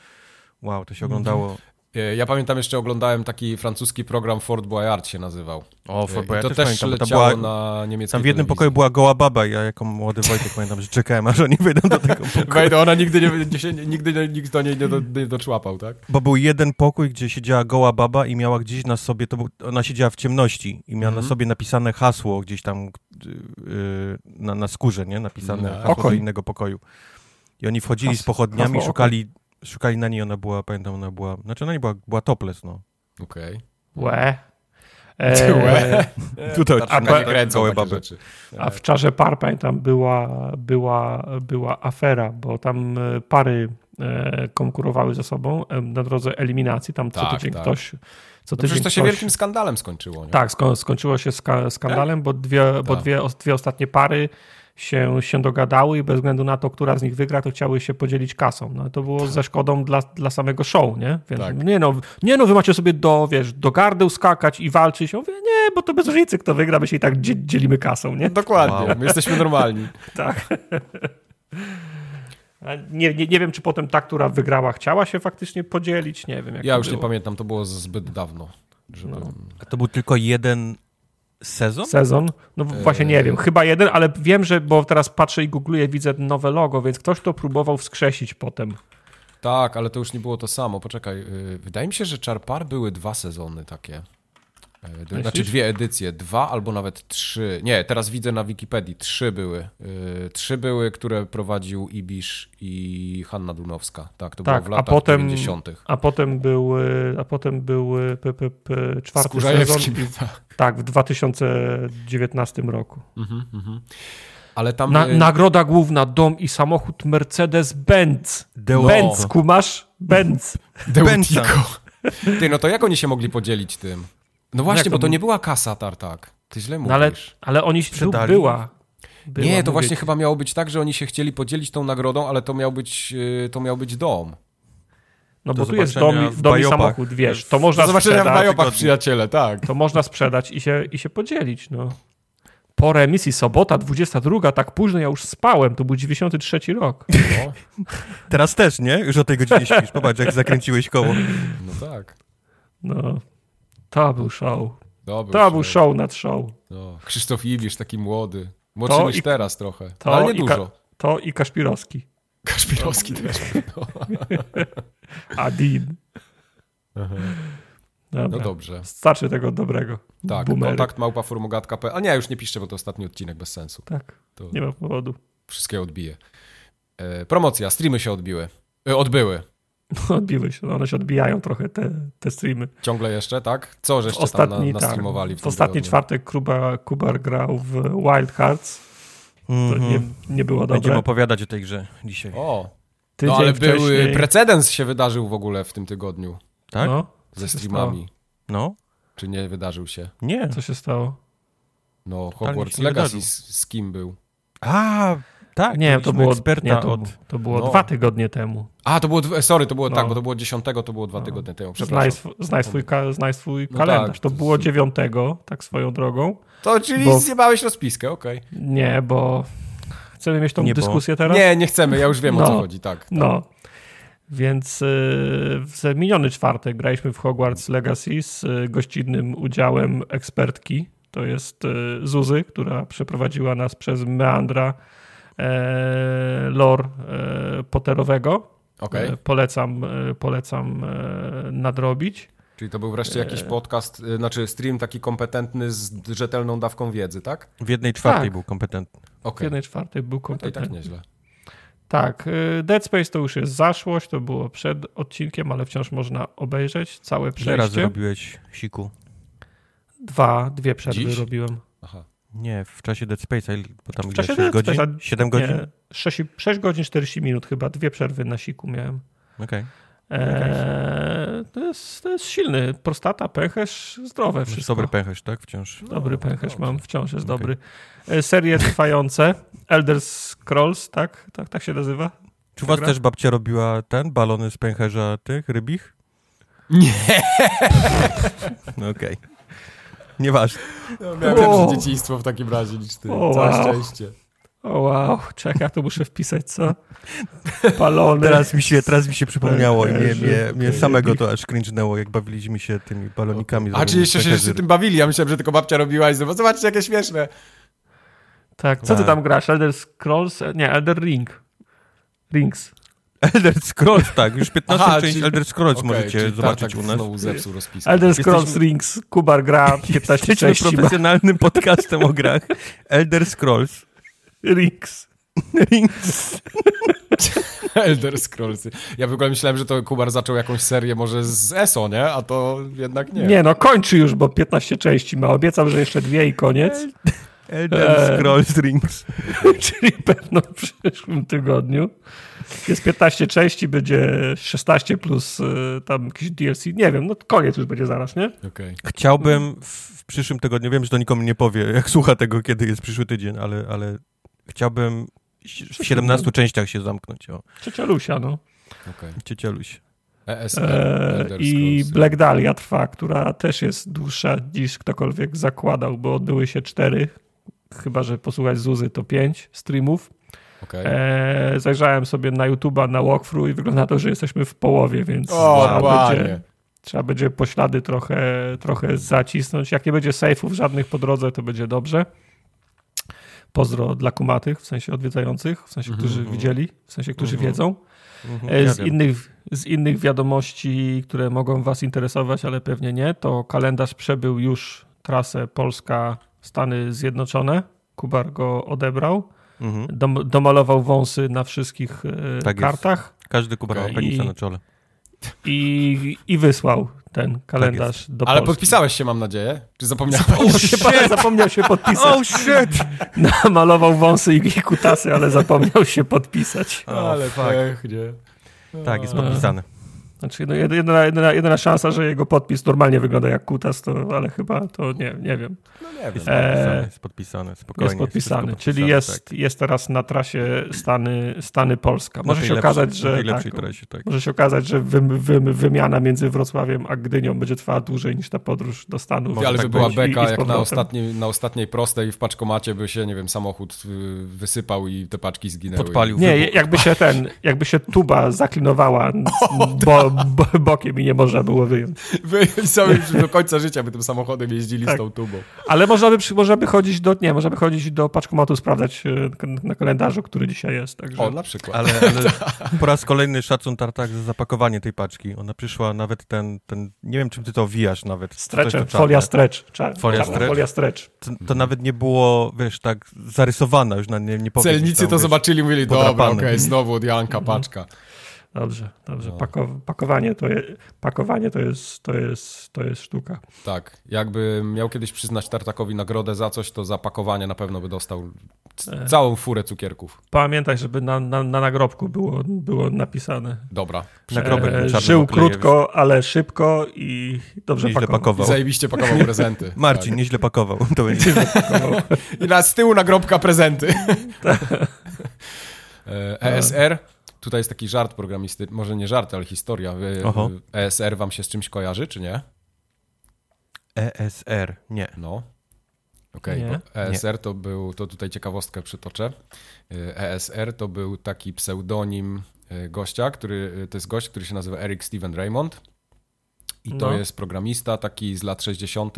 [SPEAKER 3] Wow, to się oglądało.
[SPEAKER 1] E, Ja pamiętam jeszcze oglądałem taki francuski program Fort Boyard się nazywał.
[SPEAKER 3] O,
[SPEAKER 1] E,
[SPEAKER 3] Fort
[SPEAKER 1] I
[SPEAKER 3] Boyard
[SPEAKER 1] to
[SPEAKER 3] też
[SPEAKER 1] też
[SPEAKER 3] pamiętam,
[SPEAKER 1] leciało
[SPEAKER 3] była,
[SPEAKER 1] na niemieckiej
[SPEAKER 3] Tam w jednym
[SPEAKER 1] telewizji.
[SPEAKER 3] pokoju była goła baba i ja jako młody Wojtek pamiętam, że czekałem, aż oni wyjdą do tego pokoju.
[SPEAKER 1] Wejdę, ona nigdy, nie, nie, się- nigdy nie, nikt do niej nie, do, nie doczłapał, tak?
[SPEAKER 3] Bo był jeden pokój, gdzie siedziała goła baba i miała gdzieś na sobie, to był, ona siedziała w ciemności i miała
[SPEAKER 1] Mhm.
[SPEAKER 3] na sobie napisane hasło gdzieś tam yy, na, na skórze, nie? Napisane
[SPEAKER 1] No.
[SPEAKER 3] hasło do innego pokoju. I oni wchodzili
[SPEAKER 2] Has-
[SPEAKER 3] z pochodniami,
[SPEAKER 2] hasło
[SPEAKER 3] szukali, szukali na niej, ona była, pamiętam, ona była, znaczy ona nie była, była topless, no.
[SPEAKER 1] Okej.
[SPEAKER 2] Łe.
[SPEAKER 1] Łe.
[SPEAKER 2] E,
[SPEAKER 3] Tutaj
[SPEAKER 1] Tak,
[SPEAKER 2] a
[SPEAKER 3] gołe baby.
[SPEAKER 2] a w czarze par, pamiętam, była, była, była afera, bo tam e, pary e, konkurowały ze sobą e, na drodze eliminacji. Tam co
[SPEAKER 1] Tak,
[SPEAKER 2] tydzień
[SPEAKER 1] tak.
[SPEAKER 2] ktoś... Co
[SPEAKER 1] No
[SPEAKER 2] tydzień
[SPEAKER 1] to się
[SPEAKER 2] ktoś,
[SPEAKER 1] wielkim skandalem skończyło, nie?
[SPEAKER 2] Tak, sko skończyło się ska skandalem, bo, dwie, bo
[SPEAKER 1] Tak.
[SPEAKER 2] dwie, dwie ostatnie pary się, się dogadały i bez względu na to, która z nich wygra, to chciały się podzielić kasą. No to było ze szkodą dla, dla samego show, nie? Więc
[SPEAKER 1] Tak.
[SPEAKER 2] nie, no, nie no, wy macie sobie do, wiesz, do gardeł skakać i walczyć. Ja mówię, nie, bo to bez różnicy, kto wygra, my się i tak dzie dzielimy kasą, nie?
[SPEAKER 1] Dokładnie,
[SPEAKER 3] Wow.
[SPEAKER 1] my jesteśmy normalni.
[SPEAKER 2] Tak. Nie, nie, nie wiem, czy potem ta, która wygrała, chciała się faktycznie podzielić, nie wiem. Jak
[SPEAKER 1] Ja już nie
[SPEAKER 2] było.
[SPEAKER 1] pamiętam, to było zbyt dawno. Żeby...
[SPEAKER 2] No.
[SPEAKER 3] A to był tylko jeden sezon?
[SPEAKER 2] Sezon? No właśnie nie
[SPEAKER 1] Eee.
[SPEAKER 2] wiem, chyba jeden, ale wiem, że, bo teraz patrzę i googluję, widzę nowe logo, więc ktoś to próbował wskrzesić potem.
[SPEAKER 1] Tak, ale to już nie było to samo. Poczekaj, yy, wydaje mi się, że Czarpar były dwa sezony takie. Yy, d- Znaczy
[SPEAKER 2] Myślisz?
[SPEAKER 1] dwie edycje, dwa albo nawet trzy. Nie, teraz widzę na Wikipedii, trzy były. Yy, Trzy były, które prowadził Ibisz i Hanna Dunowska. Tak, to
[SPEAKER 2] Tak,
[SPEAKER 1] było w
[SPEAKER 2] a
[SPEAKER 1] latach
[SPEAKER 2] potem-
[SPEAKER 1] 90.
[SPEAKER 2] A potem był, y, a potem był y, p, p, p, czwarty sezon. I, tak, w 2019 roku.
[SPEAKER 1] Mhm, mhm. Ale tam...
[SPEAKER 2] Na, nagroda główna, dom i samochód Mercedes-Benz.
[SPEAKER 3] Deutico.
[SPEAKER 2] Benz, kumasz? Benz.
[SPEAKER 1] Deutico. Ty, no to jak oni się mogli podzielić tym? No właśnie, bo
[SPEAKER 2] to był-
[SPEAKER 1] nie była kasa Tartak. Ty źle mówisz.
[SPEAKER 2] No ale, ale oni
[SPEAKER 3] Sprzedali?
[SPEAKER 2] była. była.
[SPEAKER 1] nie, to właśnie
[SPEAKER 2] ci.
[SPEAKER 1] chyba miało być tak, że oni się chcieli podzielić tą nagrodą, ale to miał być, yy, to miał być dom.
[SPEAKER 2] No
[SPEAKER 3] Do
[SPEAKER 2] bo tu jest dom,
[SPEAKER 3] w
[SPEAKER 2] dom i
[SPEAKER 3] bajopach.
[SPEAKER 2] samochód, wiesz, to można
[SPEAKER 1] Do zobaczenia w
[SPEAKER 2] sprzedać.
[SPEAKER 1] bajopach,
[SPEAKER 3] tygodniu.
[SPEAKER 1] przyjaciele, tak.
[SPEAKER 2] To można sprzedać i się, i się podzielić, no. Po remisji sobota, 22, tak późno ja już spałem, to był 93 rok.
[SPEAKER 1] No,
[SPEAKER 3] Teraz też, nie? Już o tej godzinie śpisz. Popatrz, jak zakręciłeś koło.
[SPEAKER 1] no tak.
[SPEAKER 2] No, to był show.
[SPEAKER 1] Dobry
[SPEAKER 2] To był show nad show.
[SPEAKER 1] No. Krzysztof Ibisz, taki młody. Młodszy
[SPEAKER 2] To
[SPEAKER 1] niż
[SPEAKER 2] i-
[SPEAKER 1] teraz trochę.
[SPEAKER 2] to
[SPEAKER 1] ale nie
[SPEAKER 2] i ka-
[SPEAKER 1] dużo.
[SPEAKER 2] To i Kaszpirowski.
[SPEAKER 1] Kaszpirowski też. No.
[SPEAKER 2] Adin.
[SPEAKER 1] no
[SPEAKER 2] Dobra.
[SPEAKER 1] dobrze.
[SPEAKER 2] Starczy tego dobrego.
[SPEAKER 1] Tak,
[SPEAKER 2] Boomery.
[SPEAKER 1] kontakt małpa formogatka.pl. A nie, już nie piszcie, bo to ostatni odcinek bez sensu.
[SPEAKER 2] Tak,
[SPEAKER 1] To
[SPEAKER 2] nie ma powodu.
[SPEAKER 1] wszystkie odbije. E, promocja, streamy się odbiły. E, odbyły.
[SPEAKER 2] Odbiły się, no one się odbijają trochę, te, te streamy.
[SPEAKER 1] Ciągle jeszcze, tak? Co
[SPEAKER 2] W
[SPEAKER 1] żeście
[SPEAKER 2] ostatni,
[SPEAKER 1] tam na,
[SPEAKER 2] tak,
[SPEAKER 1] nastreamowali w,
[SPEAKER 2] w
[SPEAKER 1] tym
[SPEAKER 2] ostatni
[SPEAKER 1] tygodniu?
[SPEAKER 2] czwartek Kuba, Kubar grał w Wild Hearts. To
[SPEAKER 3] Mhm.
[SPEAKER 2] nie, nie było
[SPEAKER 3] Będziemy
[SPEAKER 2] dobre.
[SPEAKER 3] opowiadać o tej grze dzisiaj.
[SPEAKER 1] O,
[SPEAKER 2] Tydzień
[SPEAKER 1] no ale
[SPEAKER 2] wcześniej,
[SPEAKER 1] był precedens się wydarzył w ogóle w tym tygodniu
[SPEAKER 3] Tak?
[SPEAKER 2] No,
[SPEAKER 1] ze streamami.
[SPEAKER 3] No?
[SPEAKER 1] Czy nie wydarzył się?
[SPEAKER 3] Nie.
[SPEAKER 2] co się stało?
[SPEAKER 1] No, Hogwarts Legacy z, z kim był?
[SPEAKER 3] A, tak.
[SPEAKER 2] Nie, to było,
[SPEAKER 3] eksperta
[SPEAKER 2] nie, to,
[SPEAKER 3] od...
[SPEAKER 2] to było
[SPEAKER 1] No.
[SPEAKER 2] dwa tygodnie temu.
[SPEAKER 1] A, to było, sorry, to było
[SPEAKER 2] No.
[SPEAKER 1] tak, bo to było 10, to było dwa
[SPEAKER 2] No.
[SPEAKER 1] tygodnie temu,
[SPEAKER 2] Znaj,
[SPEAKER 1] przepraszam.
[SPEAKER 2] sw- znaj swój, ka- znaj swój
[SPEAKER 1] No
[SPEAKER 2] kalendarz.
[SPEAKER 1] tak,
[SPEAKER 2] to
[SPEAKER 1] to
[SPEAKER 2] było
[SPEAKER 1] jest-
[SPEAKER 2] dziewiątego, tak swoją drogą.
[SPEAKER 1] To czyli
[SPEAKER 2] Bo-
[SPEAKER 1] zjebałeś rozpiskę, okej.
[SPEAKER 2] Nie, bo chcemy mieć tą
[SPEAKER 3] Nie, bo-
[SPEAKER 2] dyskusję teraz?
[SPEAKER 1] Nie, nie chcemy, ja już wiem o co
[SPEAKER 2] No.
[SPEAKER 1] chodzi, tak. tak.
[SPEAKER 2] No. Więc y, w miniony czwartek graliśmy w Hogwarts Legacy z y, gościnnym udziałem ekspertki. To jest y, Zuzy, która przeprowadziła nas przez meandra lore e, Potterowego.
[SPEAKER 1] Okej,
[SPEAKER 2] E, polecam e, polecam e, nadrobić.
[SPEAKER 1] czyli to był wreszcie jakiś podcast, znaczy stream taki kompetentny z rzetelną dawką wiedzy, tak?
[SPEAKER 3] W jednej czwartej
[SPEAKER 2] Tak.
[SPEAKER 3] był kompetentny.
[SPEAKER 2] W
[SPEAKER 1] Okej,
[SPEAKER 2] jednej czwartej był
[SPEAKER 1] no to i tak
[SPEAKER 2] kompetentny.
[SPEAKER 1] nieźle.
[SPEAKER 2] Tak, y, Dead Space to już jest zaszłość, to było przed odcinkiem, ale wciąż można obejrzeć całe
[SPEAKER 3] Ile razy
[SPEAKER 2] przejście.
[SPEAKER 3] robiłeś siku?
[SPEAKER 2] Dwa, dwie przerwy
[SPEAKER 1] Dziś?
[SPEAKER 2] robiłem.
[SPEAKER 1] Aha.
[SPEAKER 3] Nie, w czasie Dead Space'a, il- bo tam
[SPEAKER 2] W czasie
[SPEAKER 3] 6
[SPEAKER 2] Dead
[SPEAKER 3] godzin?
[SPEAKER 2] Space'a-
[SPEAKER 3] 7 godzin?
[SPEAKER 2] Nie, 6, 6 godzin 40 minut chyba, dwie przerwy na siku miałem.
[SPEAKER 3] Okej.
[SPEAKER 2] Eee, to, jest, to jest silny. Prostata, pęcherz, zdrowe
[SPEAKER 3] Masz
[SPEAKER 2] wszystko.
[SPEAKER 3] Dobry pęcherz, tak? Wciąż.
[SPEAKER 2] Dobry pęcherz
[SPEAKER 1] dobrze.
[SPEAKER 2] mam, wciąż jest
[SPEAKER 3] Okej.
[SPEAKER 2] dobry. E, Serie trwające, Elder Scrolls, tak? Tak, tak się nazywa?
[SPEAKER 3] Czy u was też babcia robiła ten, balony z pęcherza tych, rybich?
[SPEAKER 1] Nie!
[SPEAKER 3] No okej. Nieważne.
[SPEAKER 1] No, miałem lepsze dzieciństwo w takim razie niż ty.
[SPEAKER 2] O,
[SPEAKER 1] Całe
[SPEAKER 2] wow.
[SPEAKER 1] szczęście.
[SPEAKER 2] O wow, czekaj, to muszę wpisać, co? Palony.
[SPEAKER 3] Teraz mi się, teraz mi się przypomniało i mnie, mnie, mnie samego to aż cringe'nęło, jak bawiliśmy się tymi balonikami.
[SPEAKER 1] A czy jeszcze się jeszcze tym bawili? Ja myślałem, że tylko babcia robiła i zobacz, zobaczcie, jakie śmieszne.
[SPEAKER 2] Tak, co ty
[SPEAKER 3] Tak.
[SPEAKER 2] tam grasz? Elder Scrolls? Nie, Elder Ring. Rings.
[SPEAKER 3] Elder Scrolls, tak, już 15
[SPEAKER 1] Aha,
[SPEAKER 3] część
[SPEAKER 1] czyli-
[SPEAKER 3] Elder Scrolls
[SPEAKER 1] Okej,
[SPEAKER 3] możecie zobaczyć
[SPEAKER 1] Tartak
[SPEAKER 3] u nas.
[SPEAKER 1] znowu zepsuł rozpiskę.
[SPEAKER 2] Elder
[SPEAKER 3] Jesteśmy-
[SPEAKER 2] Scrolls Rings. Kubar gra 15
[SPEAKER 3] Jesteśmy
[SPEAKER 2] części.
[SPEAKER 3] profesjonalnym podcastem o grach. Elder Scrolls.
[SPEAKER 2] Rings.
[SPEAKER 3] Rings.
[SPEAKER 1] Elder Scrolls. Ja w ogóle myślałem, że to Kubar zaczął jakąś serię może z ESO, nie? A to jednak nie.
[SPEAKER 2] Nie. no, kończy już, bo 15 części ma. Obiecał, że jeszcze dwie i koniec.
[SPEAKER 3] Elder
[SPEAKER 2] Eee.
[SPEAKER 3] Scrolls Rings.
[SPEAKER 2] Czyli pewno w przyszłym tygodniu. Jest 15 części, będzie 16 plus y, tam jakieś DLC. Nie wiem, no koniec już będzie zaraz, nie?
[SPEAKER 1] Okej.
[SPEAKER 3] Chciałbym w, przyszłym tygodniu, wiem, że to nikomu nie powie, jak słucha tego, kiedy jest przyszły tydzień, ale, ale chciałbym w 17 częściach się zamknąć. O,
[SPEAKER 2] Trzecia Lusia, no.
[SPEAKER 1] okej.
[SPEAKER 3] ciecieluś.
[SPEAKER 1] ESR,
[SPEAKER 2] E,
[SPEAKER 1] Elder
[SPEAKER 2] I. Black Dahlia trwa, która też jest dłuższa niż ktokolwiek zakładał, bo odbyły się cztery, chyba że posłuchać Zuzy to pięć streamów.
[SPEAKER 1] Okej.
[SPEAKER 2] E, zajrzałem sobie na YouTube'a na walkthrough i wygląda na to, że jesteśmy w połowie, więc
[SPEAKER 1] O,
[SPEAKER 2] trzeba,
[SPEAKER 1] panie.
[SPEAKER 2] będzie, trzeba będzie poślady trochę, trochę zacisnąć. Jak nie będzie sejfów żadnych po drodze, to będzie dobrze. Pozdro dla kumatych, w sensie odwiedzających, w sensie, którzy
[SPEAKER 3] Mhm.
[SPEAKER 2] widzieli, w sensie, którzy
[SPEAKER 3] Mhm.
[SPEAKER 2] wiedzą.
[SPEAKER 3] Mhm,
[SPEAKER 2] E,
[SPEAKER 3] ja
[SPEAKER 2] Z
[SPEAKER 3] wiem.
[SPEAKER 2] innych, z innych wiadomości, które mogą Was interesować, ale pewnie nie, to kalendarz przebył już trasę Polska, Stany Zjednoczone. Kubar go odebrał.
[SPEAKER 3] Mhm.
[SPEAKER 2] Dom, domalował wąsy na wszystkich e,
[SPEAKER 3] Tak jest.
[SPEAKER 2] kartach
[SPEAKER 3] Każdy kuba ma penisa
[SPEAKER 2] I-
[SPEAKER 3] na czole.
[SPEAKER 2] i, i wysłał ten kalendarz do
[SPEAKER 1] Ale
[SPEAKER 2] Polski.
[SPEAKER 1] podpisałeś się, mam nadzieję? Czy zapomniałeś?
[SPEAKER 2] Zapomniał się, zapomniał się podpisać.
[SPEAKER 3] Oh shit!
[SPEAKER 2] Namalował wąsy i, kutasy, ale zapomniał się podpisać.
[SPEAKER 1] Ale nie?
[SPEAKER 3] Tak, jest podpisane.
[SPEAKER 2] Znaczy, no jedyna, jedyna, jedyna szansa, że jego podpis normalnie wygląda jak kutas, to, ale chyba to nie, nie wiem.
[SPEAKER 1] No nie wiem.
[SPEAKER 3] Jest podpisane, jest podpisane, spokojnie.
[SPEAKER 2] jest podpisany, czyli
[SPEAKER 3] podpisane,
[SPEAKER 2] jest,
[SPEAKER 3] tak.
[SPEAKER 2] jest teraz na trasie Stany, Stany Polska. Może się
[SPEAKER 3] lepszej-
[SPEAKER 2] okazać, że tak,
[SPEAKER 3] trasie, tak.
[SPEAKER 2] może się okazać, że wy, wy, wymiana między Wrocławiem a Gdynią będzie trwała dłużej niż ta podróż do Stanów.
[SPEAKER 1] Ale
[SPEAKER 3] tak
[SPEAKER 1] by była
[SPEAKER 3] być.
[SPEAKER 2] I- i
[SPEAKER 1] beka, jak na ostatniej, na ostatniej prostej w paczkomacie by się, nie wiem, samochód y, wysypał i te paczki zginęły.
[SPEAKER 3] Podpalił.
[SPEAKER 2] Nie,
[SPEAKER 3] wybuch.
[SPEAKER 2] jakby się ten, jakby się tuba zaklinowała bo, bo, bokiem i nie można było wyjąć.
[SPEAKER 1] Wy sami do końca życia by tym samochodem jeździli
[SPEAKER 2] Tak.
[SPEAKER 1] z tą tubą.
[SPEAKER 2] Ale można by, można by chodzić do, nie, można by chodzić do paczkomatu, sprawdzać e, na kalendarzu, który dzisiaj jest. Także.
[SPEAKER 1] O, na przykład.
[SPEAKER 3] Ale, ale po raz kolejny szacun Tartak za zapakowanie tej paczki. Ona przyszła nawet ten, ten nie wiem czym ty to owijasz nawet. To
[SPEAKER 2] folia stretch.
[SPEAKER 3] Folia
[SPEAKER 2] czarna
[SPEAKER 3] stretch?
[SPEAKER 2] Folia stretch.
[SPEAKER 3] To, to nawet nie było, wiesz, tak zarysowana już na nie, nie powiem.
[SPEAKER 1] Celnicy
[SPEAKER 3] tam,
[SPEAKER 1] to
[SPEAKER 3] wiesz,
[SPEAKER 1] zobaczyli i mówili, dobra, okej,
[SPEAKER 3] podrapane.
[SPEAKER 1] znowu od Janka paczka.
[SPEAKER 2] Dobrze, dobrze.
[SPEAKER 1] No.
[SPEAKER 2] Pako, pakowanie, to je, pakowanie to jest, to, jest, to jest sztuka.
[SPEAKER 1] Tak, jakby miał kiedyś przyznać Tartakowi nagrodę za coś, to za pakowanie na pewno by dostał
[SPEAKER 2] E.
[SPEAKER 1] całą furę cukierków.
[SPEAKER 2] Pamiętaj, żeby na, na, na nagrobku było, było napisane.
[SPEAKER 1] Dobra.
[SPEAKER 3] Nagrobek
[SPEAKER 2] E,
[SPEAKER 3] czarny
[SPEAKER 2] żył krótko, ale szybko i dobrze
[SPEAKER 3] Nieźle
[SPEAKER 2] pakował.
[SPEAKER 1] I
[SPEAKER 3] pakował.
[SPEAKER 1] zajebiście pakował prezenty.
[SPEAKER 3] Marcin,
[SPEAKER 1] Tak.
[SPEAKER 3] nieźle pakował. To będzie.
[SPEAKER 1] I na z tyłu nagrobka prezenty. E, ESR. Tutaj jest taki żart programisty, może nie żart, ale historia. Wy-. ESR wam się z czymś kojarzy, czy nie?
[SPEAKER 3] ESR, E nie.
[SPEAKER 1] No. Okej,
[SPEAKER 2] Nie.
[SPEAKER 1] bo ESR to był, to tutaj ciekawostkę przytoczę. ESR to był taki pseudonim y, gościa, który, to jest gość, który się nazywa Eric Steven Raymond i to
[SPEAKER 2] No.
[SPEAKER 1] jest programista taki z lat 60.,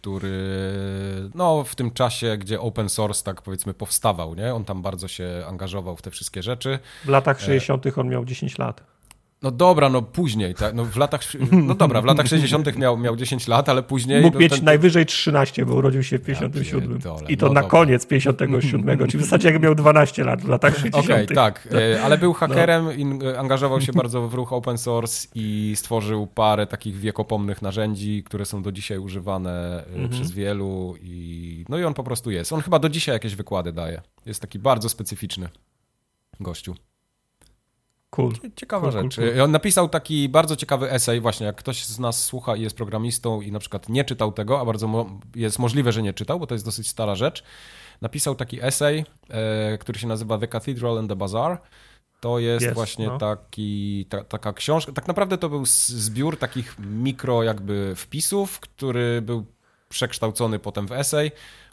[SPEAKER 1] który no w tym czasie, gdzie open source tak powiedzmy powstawał, nie? On tam bardzo się angażował w te wszystkie rzeczy.
[SPEAKER 2] W latach 60. on miał 10 lat.
[SPEAKER 1] No dobra, no później, tak, no w latach, no dobra, w latach 60. miał, miał 10 lat, ale później...
[SPEAKER 2] Mógł
[SPEAKER 1] no,
[SPEAKER 2] mieć
[SPEAKER 1] ten-
[SPEAKER 2] najwyżej 13, bo urodził się w 57.
[SPEAKER 1] pierdolę,
[SPEAKER 2] I to
[SPEAKER 1] no
[SPEAKER 2] na
[SPEAKER 1] dobra.
[SPEAKER 2] koniec 57, czyli w zasadzie jak miał 12 lat w latach 60.
[SPEAKER 1] Okej, tak, e, ale
[SPEAKER 2] No.
[SPEAKER 1] był hakerem, in, e, angażował się bardzo w ruch open source i stworzył parę takich wiekopomnych narzędzi, które są do dzisiaj używane e,
[SPEAKER 2] Mhm.
[SPEAKER 1] przez wielu i no i on po prostu jest. On chyba do dzisiaj jakieś wykłady daje. Jest taki bardzo specyficzny gościu.
[SPEAKER 2] Cool.
[SPEAKER 1] Ciekawa
[SPEAKER 2] Cool, cool,
[SPEAKER 1] rzecz.
[SPEAKER 2] cool.
[SPEAKER 1] On napisał taki bardzo ciekawy esej, właśnie jak ktoś z nas słucha i jest programistą i na przykład nie czytał tego, a bardzo mo- jest możliwe, że nie czytał, bo to jest dosyć stara rzecz. Napisał taki esej, e, który się nazywa The Cathedral and the Bazaar. To jest,
[SPEAKER 2] Jest,
[SPEAKER 1] właśnie
[SPEAKER 2] no.
[SPEAKER 1] taki, ta, taka książka. Tak naprawdę to był zbiór takich mikro jakby wpisów, który był przekształcony potem w esej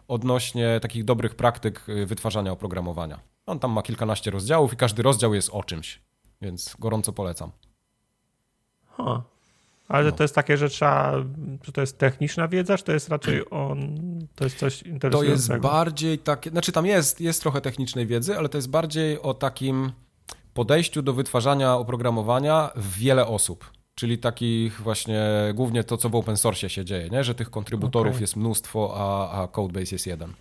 [SPEAKER 1] odnośnie takich dobrych praktyk y, wytwarzania oprogramowania. On tam ma kilkanaście rozdziałów i każdy rozdział jest o czymś, więc gorąco polecam.
[SPEAKER 2] Ha. Ale
[SPEAKER 1] No.
[SPEAKER 2] to jest takie, że trzeba, czy to jest techniczna wiedza, czy to jest raczej on, to jest coś
[SPEAKER 1] To
[SPEAKER 2] interesującego?
[SPEAKER 1] jest bardziej takie, znaczy tam jest, jest trochę technicznej wiedzy, ale to jest bardziej o takim podejściu do wytwarzania oprogramowania w wiele osób. Czyli takich właśnie, głównie to, co w open source się dzieje, nie? że tych kontrybutorów
[SPEAKER 2] Okej.
[SPEAKER 1] jest mnóstwo, a, a codebase jest jeden.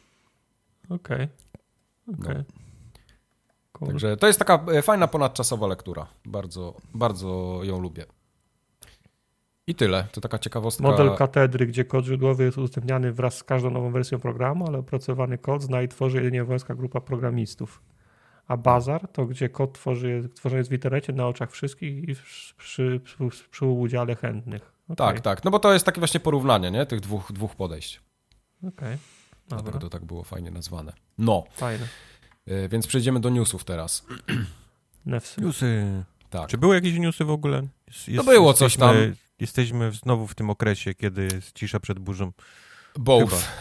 [SPEAKER 2] Okej. Okej. Cool.
[SPEAKER 1] Także to jest taka e, fajna, ponadczasowa lektura. Bardzo, bardzo ją lubię. I tyle. To taka ciekawostka.
[SPEAKER 2] Model katedry, gdzie kod źródłowy jest udostępniany wraz z każdą nową wersją programu, ale opracowany kod zna i tworzy jedynie wąska grupa programistów. A bazar to gdzie kod tworzy, tworzony jest w internecie na oczach wszystkich i przy, przy, przy, przy udziale chętnych. Okej,
[SPEAKER 1] Tak, tak. No bo to jest takie właśnie porównanie nie? tych dwóch, dwóch podejść.
[SPEAKER 2] Okej. Dobra,
[SPEAKER 1] Dlatego to tak było fajnie nazwane. No,
[SPEAKER 2] fajne.
[SPEAKER 1] E, więc przejdziemy do newsów teraz.
[SPEAKER 3] Newsy.
[SPEAKER 1] Tak.
[SPEAKER 3] Czy były jakieś newsy w ogóle? Jest,
[SPEAKER 1] No było coś tam.
[SPEAKER 3] jesteśmy- znowu w tym okresie, kiedy jest cisza przed burzą.
[SPEAKER 1] Both.
[SPEAKER 3] Chyba.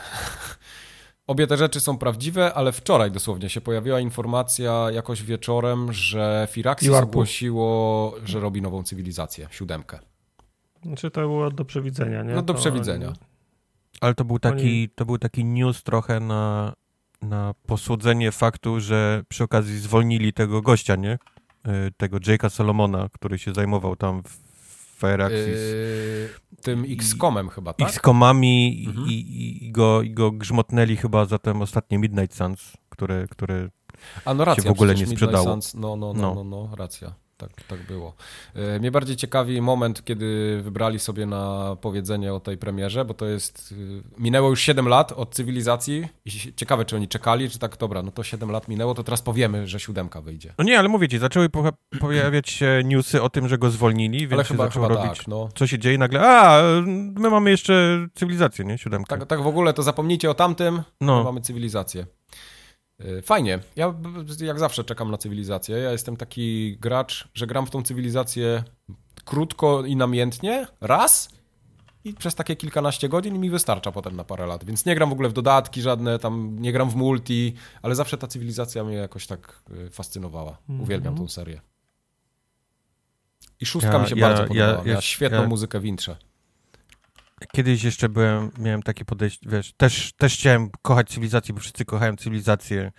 [SPEAKER 1] Obie te rzeczy są prawdziwe, ale wczoraj dosłownie się pojawiła informacja jakoś wieczorem, że Firaxis ogłosiło, że robi nową cywilizację, siódemkę.
[SPEAKER 2] Znaczy to było do przewidzenia, nie?
[SPEAKER 1] No do
[SPEAKER 2] To
[SPEAKER 1] przewidzenia.
[SPEAKER 2] oni-
[SPEAKER 3] Ale to był taki, to był taki news trochę na, na posłodzenie faktu, że przy okazji zwolnili tego gościa, nie? Y, Tego Jake'a Solomona, który się zajmował tam w Fireaxis.
[SPEAKER 1] Yy, tym
[SPEAKER 3] I-
[SPEAKER 1] X-Comem chyba, tak?
[SPEAKER 3] X-komami
[SPEAKER 1] Mhm.
[SPEAKER 3] i, i, i, go, i go grzmotnęli chyba za te ostatnie Midnight Suns, które, które
[SPEAKER 1] A no racja,
[SPEAKER 3] się w ogóle nie
[SPEAKER 1] Midnight
[SPEAKER 3] sprzedało.
[SPEAKER 1] Suns, no, no, no,
[SPEAKER 3] No.
[SPEAKER 1] no, no, racja. Tak, tak było. E, Mnie bardziej ciekawi moment, kiedy wybrali sobie na powiedzenie o tej premierze, bo to jest. y, Minęło już 7 lat od cywilizacji i ciekawe, czy oni czekali, czy tak, dobra, no to 7 lat minęło, to teraz powiemy, że siódemka wyjdzie.
[SPEAKER 3] No nie, ale mówię ci, zaczęły pojawiać się newsy o tym, że go zwolnili, więc
[SPEAKER 1] Ale chyba,
[SPEAKER 3] zaczął
[SPEAKER 1] chyba
[SPEAKER 3] robić,
[SPEAKER 1] tak, no.
[SPEAKER 3] co się dzieje nagle, a, my mamy jeszcze cywilizację, nie? Siódemkę.
[SPEAKER 1] tak. Tak w ogóle to zapomnijcie o tamtym, no, mamy cywilizację. Y, Fajnie. Ja jak zawsze czekam na cywilizację. Ja jestem taki gracz, że gram w tą cywilizację krótko i namiętnie, raz i przez takie kilkanaście godzin mi wystarcza potem na parę lat. Więc nie gram w ogóle w dodatki żadne, tam nie gram w multi, ale zawsze ta cywilizacja mnie jakoś tak y, fascynowała. Uwielbiam tą serię. I szóstka
[SPEAKER 3] Ja-
[SPEAKER 1] mi się
[SPEAKER 3] ja-
[SPEAKER 1] bardzo
[SPEAKER 3] ja-
[SPEAKER 1] podobała.
[SPEAKER 3] ja-
[SPEAKER 1] Miała świetną
[SPEAKER 3] ja-
[SPEAKER 1] muzykę w intrze.
[SPEAKER 3] Kiedyś jeszcze byłem, miałem takie podejście, wiesz, też, też chciałem kochać cywilizację, bo wszyscy kochają cywilizację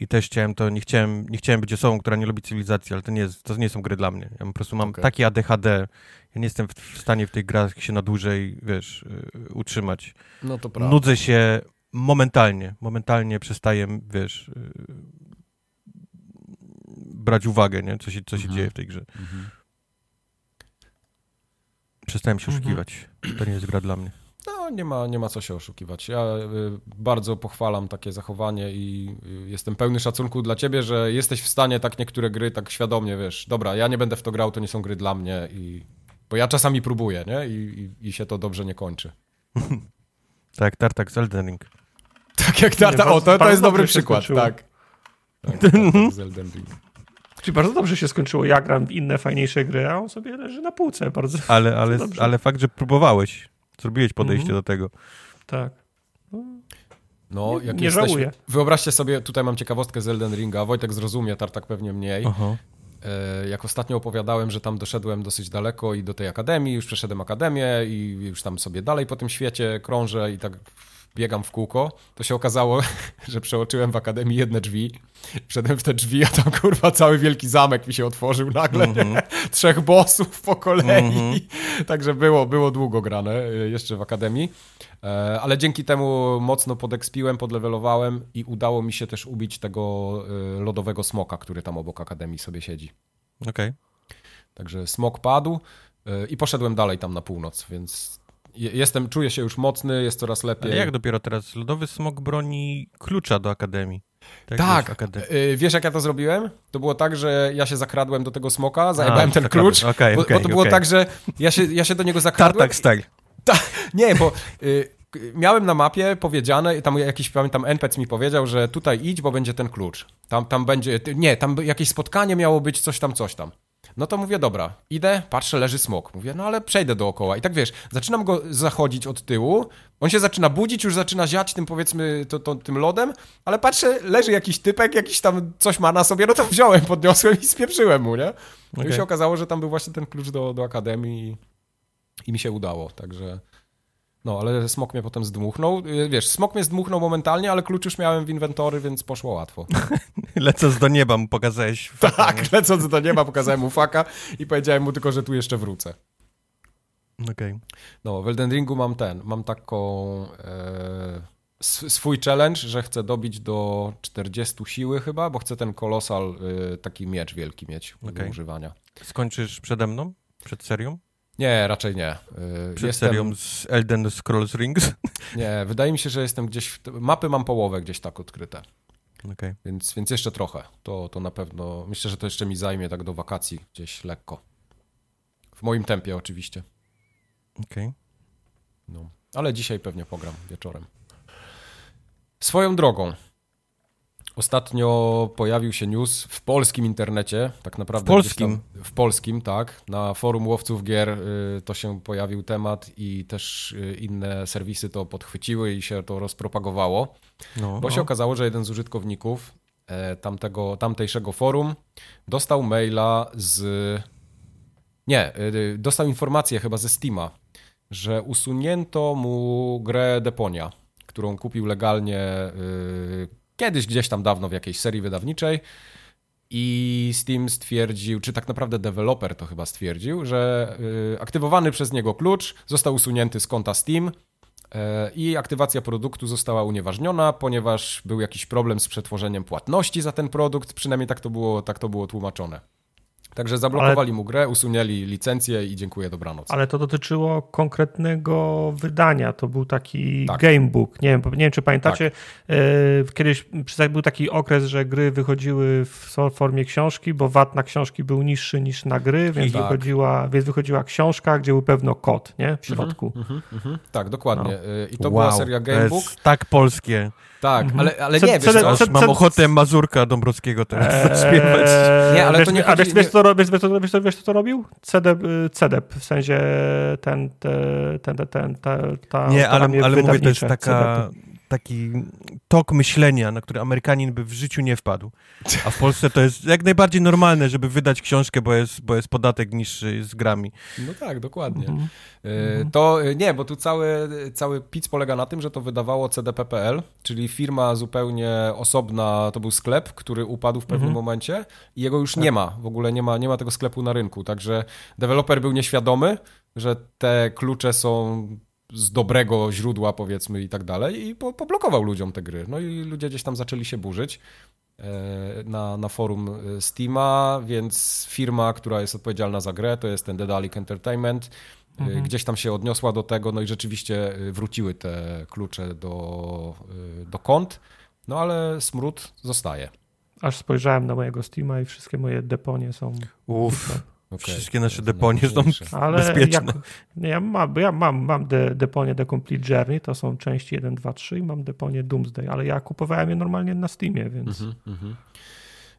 [SPEAKER 3] i też chciałem to, nie chciałem, nie chciałem być osobą, która nie lubi cywilizacji, ale to nie, jest, to nie są gry dla mnie. Ja po prostu mam
[SPEAKER 1] Okej.
[SPEAKER 3] takie ADHD, ja nie jestem w, w stanie w tych grach się na dłużej, wiesz, y, utrzymać.
[SPEAKER 1] No to prawda.
[SPEAKER 3] Nudzę się momentalnie, momentalnie przestaję, wiesz, y, brać uwagę, nie, co się, co się
[SPEAKER 1] Mhm.
[SPEAKER 3] dzieje w tej grze.
[SPEAKER 1] Mhm.
[SPEAKER 3] Przestałem się
[SPEAKER 2] Mhm.
[SPEAKER 3] oszukiwać. To nie jest gra dla mnie.
[SPEAKER 1] No, nie ma, nie ma co się oszukiwać. Ja y, bardzo pochwalam takie zachowanie i y, jestem pełny szacunku dla ciebie, że jesteś w stanie tak niektóre gry tak świadomie, wiesz, dobra, ja nie będę w to grał, to nie są gry dla mnie i... Bo ja czasami próbuję, nie? I, i, i się to dobrze nie kończy.
[SPEAKER 3] Tak Tartak z Elden Ring.
[SPEAKER 1] Tak jak Tata, o, to, to jest dobry przykład,
[SPEAKER 2] skończyło.
[SPEAKER 1] tak. tak Tartak z Elden Ring.
[SPEAKER 2] Czyli bardzo dobrze się skończyło. Ja gram w inne, fajniejsze gry, a on sobie leży na półce. Bardzo
[SPEAKER 3] Ale, ale,
[SPEAKER 2] dobrze.
[SPEAKER 3] ale fakt, że próbowałeś, zrobiłeś podejście
[SPEAKER 2] Mhm.
[SPEAKER 3] do tego.
[SPEAKER 2] tak.
[SPEAKER 1] No,
[SPEAKER 2] Nie-
[SPEAKER 1] jak
[SPEAKER 2] nie
[SPEAKER 1] jesteśmy...
[SPEAKER 2] żałuję.
[SPEAKER 1] Wyobraźcie sobie, tutaj mam ciekawostkę z Elden Ringa, Wojtek zrozumie, Tartak pewnie mniej.
[SPEAKER 3] Aha.
[SPEAKER 1] E, Jak ostatnio opowiadałem, że tam doszedłem dosyć daleko i do tej akademii, już przeszedłem akademię i już tam sobie dalej po tym świecie krążę i tak biegam w kółko, to się okazało, że przeoczyłem w akademii jedne drzwi. Wszedłem w te drzwi, a tam kurwa cały wielki zamek mi się otworzył nagle.
[SPEAKER 3] Mhm.
[SPEAKER 1] Trzech bossów po kolei.
[SPEAKER 3] Mhm.
[SPEAKER 1] Także było, było długo grane y, jeszcze w akademii. E, Ale dzięki temu mocno podekspiłem, podlewelowałem i udało mi się też ubić tego y, lodowego smoka, który tam obok akademii sobie siedzi.
[SPEAKER 3] Okej.
[SPEAKER 1] Także smok padł y, i poszedłem dalej tam na północ, więc jestem, czuję się już mocny, jest coraz lepiej.
[SPEAKER 3] Ale jak dopiero teraz? Lodowy smok broni klucza do Akademii.
[SPEAKER 1] Tak,
[SPEAKER 3] akade-
[SPEAKER 1] y, wiesz jak ja to zrobiłem? To było tak, że ja się zakradłem do tego smoka, zajebałem ten
[SPEAKER 3] zakradłeś.
[SPEAKER 1] klucz,
[SPEAKER 3] Okej,
[SPEAKER 1] bo,
[SPEAKER 3] okej,
[SPEAKER 1] bo to było tak, że ja się, ja się do niego zakradłem.
[SPEAKER 3] Tartak style.
[SPEAKER 1] Nie, bo y, miałem na mapie powiedziane, tam jakiś, pamiętam, NPC mi powiedział, że tutaj idź, bo będzie ten klucz. Tam, tam będzie, nie, tam jakieś spotkanie miało być, coś tam, coś tam. No to mówię, dobra, idę, patrzę, leży smok. Mówię, no ale przejdę dookoła. I tak wiesz, zaczynam go zachodzić od tyłu, on się zaczyna budzić, już zaczyna ziać tym powiedzmy to, to, tym lodem, ale patrzę, leży jakiś typek, jakiś tam coś ma na sobie, no to wziąłem, podniosłem i spieprzyłem mu, nie? No
[SPEAKER 3] Okej.
[SPEAKER 1] i się okazało, że tam był właśnie ten klucz do, do akademii i mi się udało, także... No, ale smok mnie potem zdmuchnął. Y, Wiesz, smok mnie zdmuchnął momentalnie, ale klucz już miałem w inwentory, więc poszło łatwo.
[SPEAKER 3] Lecąc do nieba mu pokazałeś. nie?
[SPEAKER 1] Tak, lecąc do nieba, pokazałem mu faka i powiedziałem mu tylko, że tu jeszcze wrócę.
[SPEAKER 3] Okej.
[SPEAKER 1] No, w Elden Ringu mam ten, mam taką e, sw- swój challenge, że chcę dobić do 40 siły chyba, bo chcę ten kolosal, e, taki miecz wielki mieć do
[SPEAKER 3] Okej.
[SPEAKER 1] używania.
[SPEAKER 3] Skończysz przede mną? Przed serią?
[SPEAKER 1] Nie, raczej nie. E,
[SPEAKER 3] Przed
[SPEAKER 1] jestem,
[SPEAKER 3] serią z Elden Scrolls Rings?
[SPEAKER 1] Nie, wydaje mi się, że jestem gdzieś, w, mapy mam połowę gdzieś tak odkryte,
[SPEAKER 3] Okej.
[SPEAKER 1] więc, więc jeszcze trochę. To, to na pewno, myślę, że to jeszcze mi zajmie tak do wakacji gdzieś lekko. W moim tempie oczywiście.
[SPEAKER 3] Okej.
[SPEAKER 1] No, ale dzisiaj pewnie pogram wieczorem. Swoją drogą. Ostatnio pojawił się news w polskim internecie, tak naprawdę.
[SPEAKER 3] W polskim?
[SPEAKER 1] Tam, w polskim, tak. Na forum łowców gier y, to się pojawił temat i też y, inne serwisy to podchwyciły i się to rozpropagowało.
[SPEAKER 3] No.
[SPEAKER 1] Bo się okazało, że jeden z użytkowników e, tamtego, tamtejszego forum dostał maila z. Nie, y, dostał informację chyba ze Steama, że usunięto mu grę Deponia, którą kupił legalnie kiedyś gdzieś tam dawno w jakiejś serii wydawniczej. I Steam stwierdził, czy tak naprawdę deweloper to chyba stwierdził, że y, aktywowany przez niego klucz został usunięty z konta Steam e, i aktywacja produktu została unieważniona, ponieważ był jakiś problem z przetworzeniem płatności za ten produkt, przynajmniej tak to było, tak to było tłumaczone. Także zablokowali mu grę, usunęli licencję i dziękuję, dobranoc.
[SPEAKER 2] Ale to dotyczyło konkretnego wydania. To był taki
[SPEAKER 1] Tak.
[SPEAKER 2] gamebook. Nie wiem, nie wiem czy pamiętacie, e, kiedyś przez- był taki okres, że gry wychodziły w formie książki, bo VAT na książki był niższy niż na gry, więc,
[SPEAKER 1] Tak.
[SPEAKER 2] wychodziła, więc wychodziła książka, gdzie był pewno kod nie? w środku.
[SPEAKER 1] Mhm, mhm. Tak, dokładnie.
[SPEAKER 2] No.
[SPEAKER 1] Y, I to
[SPEAKER 3] wow,
[SPEAKER 1] była seria
[SPEAKER 3] To
[SPEAKER 1] Gamebook.
[SPEAKER 3] jest tak polskie.
[SPEAKER 1] Tak, ale, ale
[SPEAKER 2] Co-
[SPEAKER 1] nie,
[SPEAKER 2] co-
[SPEAKER 1] wiesz co?
[SPEAKER 3] Mam ochotę Mazurka Dąbrowskiego teraz zaśpiewać.
[SPEAKER 2] Eee,
[SPEAKER 1] Nie, ale
[SPEAKER 2] wiesz,
[SPEAKER 1] to nie
[SPEAKER 2] A wiesz, wiesz, co, ro- wiesz, wiesz, co- wiesz, co- wiesz, co to robił? CDEP, CDEP w sensie ten, te- ten, ten, ten, ta, ta
[SPEAKER 3] Nie, ale, ale mówię, to jest taka,
[SPEAKER 2] CDEP-u.
[SPEAKER 3] Taki tok myślenia, na który Amerykanin by w życiu nie wpadł. A w Polsce to jest jak najbardziej normalne, żeby wydać książkę, bo jest, bo jest podatek niższy z grami.
[SPEAKER 1] No tak, dokładnie.
[SPEAKER 2] Mhm.
[SPEAKER 1] Y, To y, nie, bo tu cały, cały pic polega na tym, że to wydawało CDP.pl, czyli firma zupełnie osobna, to był sklep, który upadł w pewnym
[SPEAKER 2] Mhm.
[SPEAKER 1] momencie i jego już nie ma, w ogóle nie ma, nie ma tego sklepu na rynku, także deweloper był nieświadomy, że te klucze są z dobrego źródła powiedzmy i tak dalej i po, poblokował ludziom te gry. No i ludzie gdzieś tam zaczęli się burzyć e, na, na forum e, Steama, więc firma, która jest odpowiedzialna za grę, to jest ten Dedalic Entertainment, e,
[SPEAKER 2] Mhm.
[SPEAKER 1] gdzieś tam się odniosła do tego, no i rzeczywiście wróciły te klucze do, e, do kont, no ale smród zostaje.
[SPEAKER 2] Aż spojrzałem na mojego Steama i wszystkie moje deponie są.
[SPEAKER 3] Uff,
[SPEAKER 1] Okej,
[SPEAKER 3] Wszystkie nasze deponie są-.
[SPEAKER 2] Ale
[SPEAKER 3] Bezpieczne.
[SPEAKER 2] jak, ja mam, ja mam, mam de, deponie The Complete Journey, to są części 1, 2, 3 i mam deponie Doomsday, ale ja kupowałem je normalnie na Steamie, więc
[SPEAKER 1] Mhm, mhm.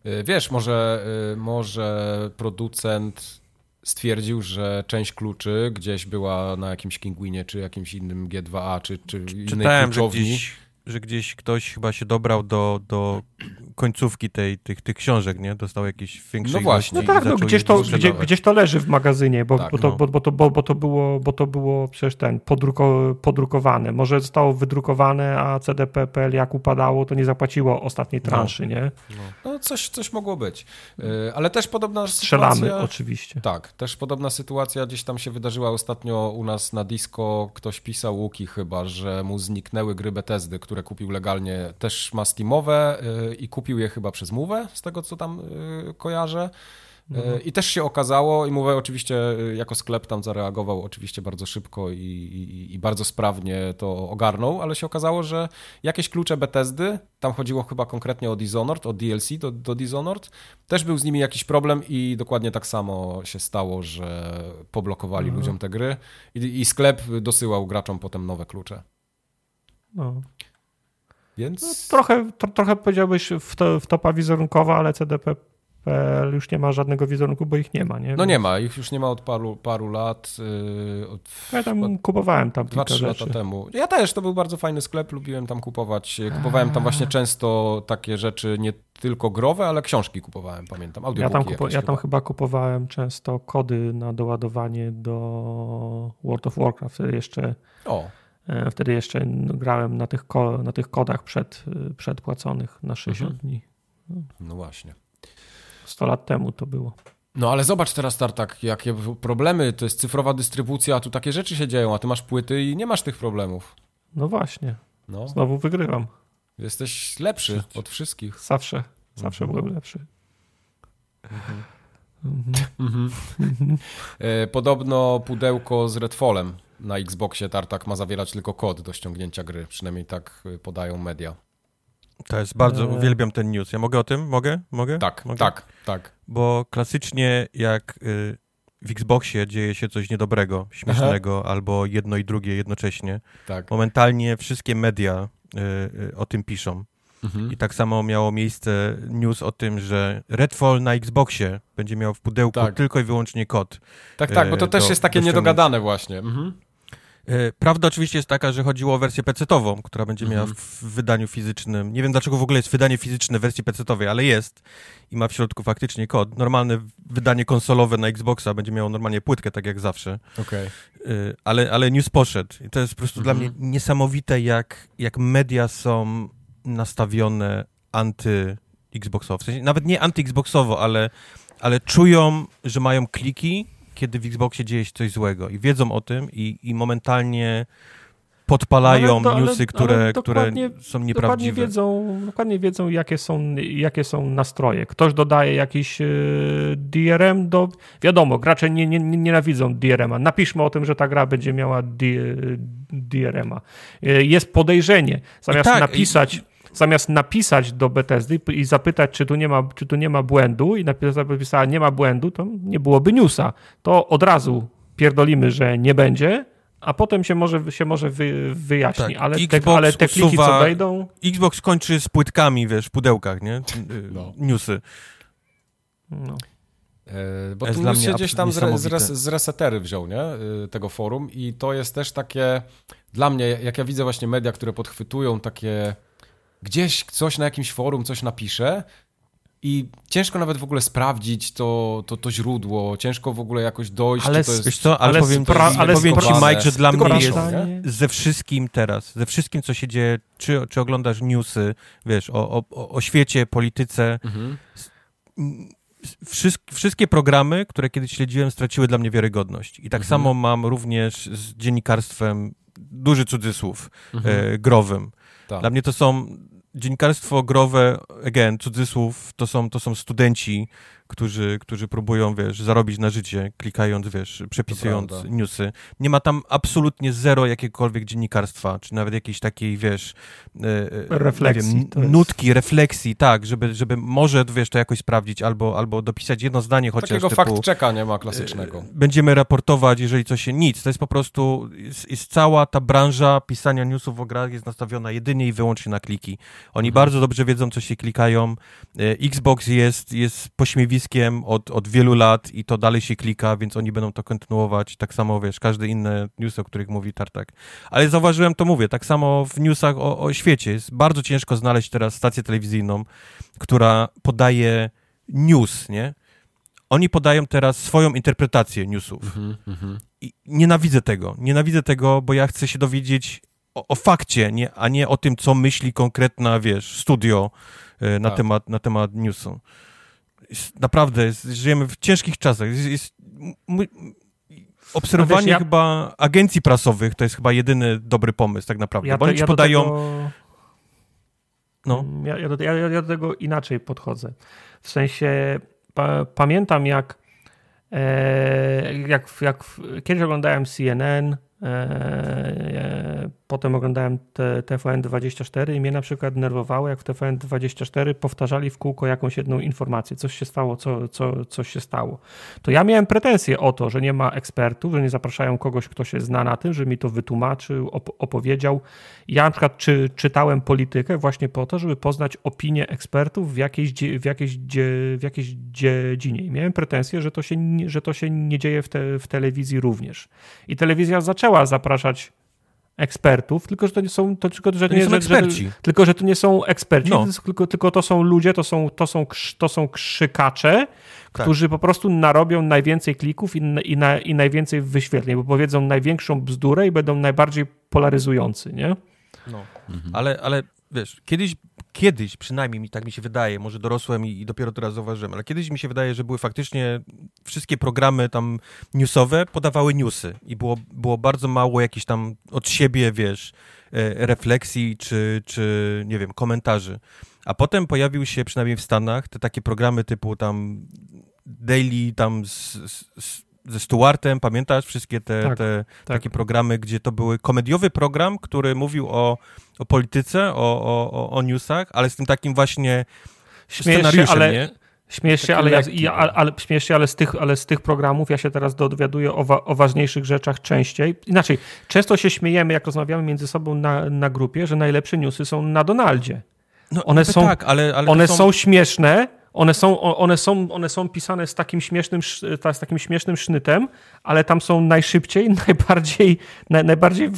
[SPEAKER 1] Y, Wiesz, może, y, może producent stwierdził, że część kluczy gdzieś była na jakimś Kinguinie, czy jakimś innym G2A, czy, czy innej
[SPEAKER 3] czytałem, że
[SPEAKER 1] kluczowni.
[SPEAKER 3] gdzieś, że gdzieś ktoś chyba się dobrał do, do końcówki tej, tych, tych książek, nie? Dostał jakieś większe
[SPEAKER 1] No właśnie.
[SPEAKER 2] No tak, no, gdzieś, to, gdzie, gdzieś to leży w magazynie, bo,
[SPEAKER 1] Tak,
[SPEAKER 2] bo, to,
[SPEAKER 3] no.
[SPEAKER 2] bo, bo, to, bo, bo, to było, bo to było przecież ten podruko, podrukowane. Może zostało wydrukowane, a CDP.pl jak upadało, to nie zapłaciło ostatniej transzy, nie?
[SPEAKER 1] No coś, coś mogło być. Y, Ale też podobna
[SPEAKER 2] Strzelamy
[SPEAKER 1] sytuacja...
[SPEAKER 2] oczywiście.
[SPEAKER 1] Tak, też podobna sytuacja gdzieś tam się wydarzyła ostatnio u nas na disco. Ktoś pisał Łuki chyba, że mu zniknęły gry Bethesdy, które kupił legalnie. Też ma Steamowe y, i kupił je chyba przez Mówę, z tego co tam y, kojarzę. Y, I też się okazało, i Mówę oczywiście jako sklep tam zareagował oczywiście bardzo szybko i, i, i bardzo sprawnie to ogarnął, ale się okazało, że jakieś klucze Bethesdy, tam chodziło chyba konkretnie o Dishonored, o DLC do, do Dishonored, też był z nimi jakiś problem i dokładnie tak samo się stało, że poblokowali
[SPEAKER 2] Mhm.
[SPEAKER 1] ludziom te gry i, i sklep dosyłał graczom potem nowe klucze.
[SPEAKER 2] No.
[SPEAKER 1] Więc
[SPEAKER 2] Trochę, to, trochę powiedziałbyś w, to, w topa wizerunkowa, ale CDP już nie ma żadnego wizerunku, bo ich nie ma, nie?
[SPEAKER 1] No nie ma, ich już nie ma od paru, paru lat. Yy, od,
[SPEAKER 2] Ja tam kupowałem tam
[SPEAKER 1] 2-3
[SPEAKER 2] rzeczy.
[SPEAKER 1] lata temu. Ja też, to był bardzo fajny sklep, lubiłem tam kupować. Kupowałem tam właśnie często takie rzeczy, nie tylko growe, ale książki kupowałem, pamiętam.
[SPEAKER 2] Ja tam, kupo, ja tam
[SPEAKER 1] chyba.
[SPEAKER 2] chyba kupowałem często kody na doładowanie do World of Warcraft. Jeszcze,
[SPEAKER 1] O,
[SPEAKER 2] wtedy jeszcze grałem na tych, ko, na tych kodach przed, e, przedpłaconych na 60
[SPEAKER 1] Mhm.
[SPEAKER 2] dni.
[SPEAKER 1] no właśnie.
[SPEAKER 2] 100 lat temu to było.
[SPEAKER 1] No ale zobacz teraz, Tartak, jakie problemy, to jest cyfrowa dystrybucja, a tu takie rzeczy się dzieją, a ty masz płyty i nie masz tych problemów.
[SPEAKER 2] No właśnie,
[SPEAKER 1] No,
[SPEAKER 2] znowu wygrywam.
[SPEAKER 1] jesteś lepszy od wszystkich.
[SPEAKER 2] Zawsze, zawsze
[SPEAKER 1] Mhm.
[SPEAKER 2] byłem lepszy.
[SPEAKER 1] E, Podobno pudełko z Redfallem na Xboxie Tartak ma zawierać tylko kod do ściągnięcia gry, przynajmniej tak y, podają media.
[SPEAKER 3] To jest bardzo,
[SPEAKER 2] Eee.
[SPEAKER 3] uwielbiam ten news. Ja mogę o tym? Mogę? Mogę?
[SPEAKER 1] Tak,
[SPEAKER 3] Mogę?
[SPEAKER 1] tak, tak.
[SPEAKER 3] Bo klasycznie jak y, w Xboxie dzieje się coś niedobrego, śmiesznego, albo jedno i drugie jednocześnie,
[SPEAKER 1] tak.
[SPEAKER 3] momentalnie wszystkie media y, y, o tym piszą.
[SPEAKER 1] Mhm.
[SPEAKER 3] I tak samo miało miejsce news o tym, że Redfall na Xboxie będzie miał w pudełku
[SPEAKER 1] Tak.
[SPEAKER 3] tylko i wyłącznie kod.
[SPEAKER 1] Tak, tak, bo to też jest takie
[SPEAKER 3] do
[SPEAKER 1] niedogadane właśnie. Mhm.
[SPEAKER 3] E, Prawda oczywiście jest taka, że chodziło o wersję PC-ową, która będzie miała
[SPEAKER 1] Mhm.
[SPEAKER 3] w wydaniu fizycznym. Nie wiem dlaczego w ogóle jest wydanie fizyczne wersji PC-owej, ale jest i ma w środku faktycznie kod. Normalne wydanie konsolowe na Xboxa będzie miało normalnie płytkę, tak jak zawsze.
[SPEAKER 1] Okej.
[SPEAKER 3] E, Ale, ale news poszedł. I to jest po prostu
[SPEAKER 1] Mhm.
[SPEAKER 3] dla mnie niesamowite, jak, jak media są nastawione anty-Xboxowo. W sensie, nawet nie anty-Xboxowo, ale, ale czują, że mają kliki, kiedy w Xboxie dzieje się coś złego i wiedzą o tym i, i momentalnie podpalają
[SPEAKER 2] Ale ale-
[SPEAKER 3] newsy,
[SPEAKER 2] ale
[SPEAKER 3] które, które
[SPEAKER 2] dokładnie-
[SPEAKER 3] są
[SPEAKER 2] Dokładnie
[SPEAKER 3] nieprawdziwe.
[SPEAKER 2] wiedzą, dokładnie wiedzą jakie, są, jakie są nastroje. Ktoś dodaje jakiś e, DRM do... Wiadomo, gracze nie, nie, nie nienawidzą DRM-a. Napiszmy o tym, że ta gra będzie miała DRM-a. E, Jest podejrzenie. Zamiast
[SPEAKER 3] tak,
[SPEAKER 2] napisać... Zamiast napisać do Bethesdy i zapytać, czy tu nie ma, czy tu nie ma błędu, i napisa- napisała, nie ma błędu, to nie byłoby newsa. To od razu pierdolimy, że nie będzie, a potem się może, się może wy, wyjaśni.
[SPEAKER 3] Tak,
[SPEAKER 2] ale, te, ale te kliki, co
[SPEAKER 3] usuwa-
[SPEAKER 2] wejdą,
[SPEAKER 3] Xbox kończy z płytkami, wiesz, w pudełkach, nie?
[SPEAKER 1] No.
[SPEAKER 3] Newsy.
[SPEAKER 2] no.
[SPEAKER 1] E, Bo
[SPEAKER 3] jest
[SPEAKER 1] ten
[SPEAKER 3] dla
[SPEAKER 1] news
[SPEAKER 3] mnie
[SPEAKER 1] się gdzieś tam z, z, z resetery wziął, nie? Y, Tego forum i to jest też takie, dla mnie, jak ja widzę właśnie media, które podchwytują takie, gdzieś coś na jakimś forum coś napisze i ciężko nawet w ogóle sprawdzić to, to, to źródło, ciężko w ogóle jakoś dojść,
[SPEAKER 2] Ale
[SPEAKER 1] to jest...
[SPEAKER 3] Wiesz co, ale, powiem,
[SPEAKER 2] spra-
[SPEAKER 3] ci,
[SPEAKER 2] ale
[SPEAKER 3] powiem ci, Mike, że dla
[SPEAKER 1] Tylko
[SPEAKER 3] mnie jest ze wszystkim teraz, ze wszystkim, co się dzieje, czy, czy oglądasz newsy, wiesz, o, o, o- o świecie, polityce,
[SPEAKER 1] Mhm.
[SPEAKER 3] Wszyst, wszystkie programy, które kiedyś śledziłem, straciły dla mnie wiarygodność. I tak
[SPEAKER 1] Mhm.
[SPEAKER 3] samo mam również z dziennikarstwem, duży cudzysłów,
[SPEAKER 1] Mhm.
[SPEAKER 3] e, growym.
[SPEAKER 1] Tak.
[SPEAKER 3] Dla mnie to są dziennikarstwo growe, again, cudzysłów, to są, to są studenci, którzy, którzy próbują, wiesz, zarobić na życie, klikając, wiesz, przepisując newsy. Nie ma tam absolutnie zero jakiegokolwiek dziennikarstwa, czy nawet jakiejś takiej, wiesz, e, e,
[SPEAKER 2] Refleksji,
[SPEAKER 3] wiem, nutki, refleksji, tak, żeby, żeby może, wiesz, to jakoś sprawdzić, albo, albo dopisać jedno zdanie chociaż
[SPEAKER 1] Takiego
[SPEAKER 3] typu,
[SPEAKER 1] fakt czeka nie ma klasycznego.
[SPEAKER 3] e, Będziemy raportować, jeżeli coś się nic. To jest po prostu, jest, jest cała ta branża pisania newsów o grach jest nastawiona jedynie i wyłącznie na kliki. Oni
[SPEAKER 1] Mhm.
[SPEAKER 3] bardzo dobrze wiedzą, co się klikają. E, Xbox jest, jest od, od wielu lat i to dalej się klika, więc oni będą to kontynuować. Tak samo, wiesz, każde inne newsy, o których mówi Tartak. Ale zauważyłem, to mówię, tak samo w newsach o, o świecie. Jest bardzo ciężko znaleźć teraz stację telewizyjną, która podaje news, nie? Oni podają teraz swoją interpretację newsów.
[SPEAKER 1] Mhm, mhm.
[SPEAKER 3] I nienawidzę tego. Nienawidzę tego, bo ja chcę się dowiedzieć o, o fakcie, nie, a nie o tym, co myśli konkretna, wiesz, studio e, na,
[SPEAKER 1] Tak.
[SPEAKER 3] temat, na temat newsu. Jest, naprawdę, jest, żyjemy w ciężkich czasach. Jest, obserwowanie
[SPEAKER 2] ja-
[SPEAKER 3] chyba agencji prasowych to jest chyba jedyny dobry pomysł, tak naprawdę.
[SPEAKER 2] Ja,
[SPEAKER 3] bo
[SPEAKER 2] te,
[SPEAKER 3] oni
[SPEAKER 2] ja
[SPEAKER 3] podają...
[SPEAKER 2] tego,
[SPEAKER 3] No.
[SPEAKER 2] ja, ja, do, ja, ja do tego inaczej podchodzę. W sensie pa, pamiętam jak, e, jak, jak kiedyś oglądałem CNN, e, potem oglądałem te, TVN24 i mnie na przykład nerwowało, jak w TVN24 powtarzali w kółko jakąś jedną informację, coś się stało, co, co, coś się stało. To ja miałem pretensje o to, że nie ma ekspertów, że nie zapraszają kogoś, kto się zna na tym, że mi to wytłumaczył, op opowiedział. Ja na przykład czy, czytałem politykę właśnie po to, żeby poznać opinię ekspertów w jakiejś, w jakiejś, w jakiejś dziedzinie. I miałem pretensje, że to się, że to się nie dzieje w, te, w telewizji również. I telewizja zaczęła zapraszać ekspertów, tylko że to nie są, to, tylko, że
[SPEAKER 3] to nie, są
[SPEAKER 2] że,
[SPEAKER 3] eksperci.
[SPEAKER 2] Że, tylko, że to nie są eksperci,
[SPEAKER 3] no.
[SPEAKER 2] tylko, tylko to są ludzie, to są, to są, to są krzykacze, tak. którzy po prostu narobią najwięcej klików i, i, na, i najwięcej wyświetleń, bo powiedzą największą bzdurę i będą najbardziej polaryzujący, nie?
[SPEAKER 3] No, mhm. ale, ale wiesz, kiedyś, kiedyś przynajmniej mi tak mi się wydaje, może dorosłem i, i, dopiero teraz zauważyłem, ale kiedyś mi się wydaje, że były faktycznie wszystkie programy tam newsowe podawały newsy i było, było bardzo mało jakichś tam od siebie, wiesz, e, refleksji czy, czy, nie wiem, komentarzy. A potem pojawił się, przynajmniej w Stanach, te takie programy typu tam daily tam z, z, ze Stewartem, pamiętasz wszystkie te, tak, te tak. takie programy, gdzie to były komediowy program, który mówił o, o polityce, o, o, o newsach, ale z tym takim właśnie Śmiesz scenariuszem,
[SPEAKER 2] się, ale...
[SPEAKER 3] nie?
[SPEAKER 2] Śmiesz się, ale, lekki, ja, ale, ale, śmiesz się ale, z tych, ale z tych programów ja się teraz dowiaduję o, wa, o ważniejszych rzeczach częściej. Inaczej, często się śmiejemy, jak rozmawiamy między sobą na, na grupie, że najlepsze newsy są na Donaldzie.
[SPEAKER 3] No, one są, tak, ale, ale
[SPEAKER 2] one są... są śmieszne, one są, one, są, one są pisane z takim, śmiesznym, z takim śmiesznym sznytem, ale tam są najszybciej, najbardziej, naj, najbardziej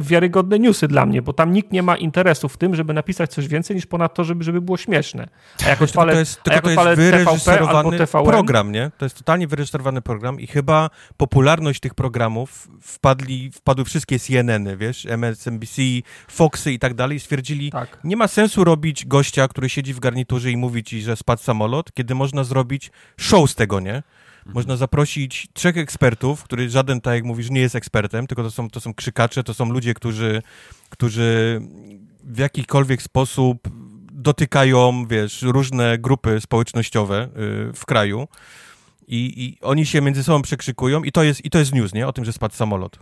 [SPEAKER 2] wiarygodne newsy dla mnie, bo tam nikt nie ma interesu w tym, żeby napisać coś więcej niż ponad to, żeby, żeby było śmieszne.
[SPEAKER 3] A jako to jest, a to jest wyreżyserowany program, nie? To jest totalnie wyreżyserowany program i chyba popularność tych programów wpadli, wpadły wszystkie CNN-y, wiesz, MSNBC, Foxy i tak dalej stwierdzili, tak. nie ma sensu robić gościa, który siedzi w garniturze i mówi ci, że spadł samolot, kiedy można zrobić show z tego, nie? Można zaprosić trzech ekspertów, który żaden, tak jak mówisz, nie jest ekspertem, tylko to są, to są krzykacze, to są ludzie, którzy, którzy w jakikolwiek sposób dotykają, wiesz, różne grupy społecznościowe y, w kraju i, i oni się między sobą przekrzykują i to jest, i to jest news, nie? O tym, że spadł samolot.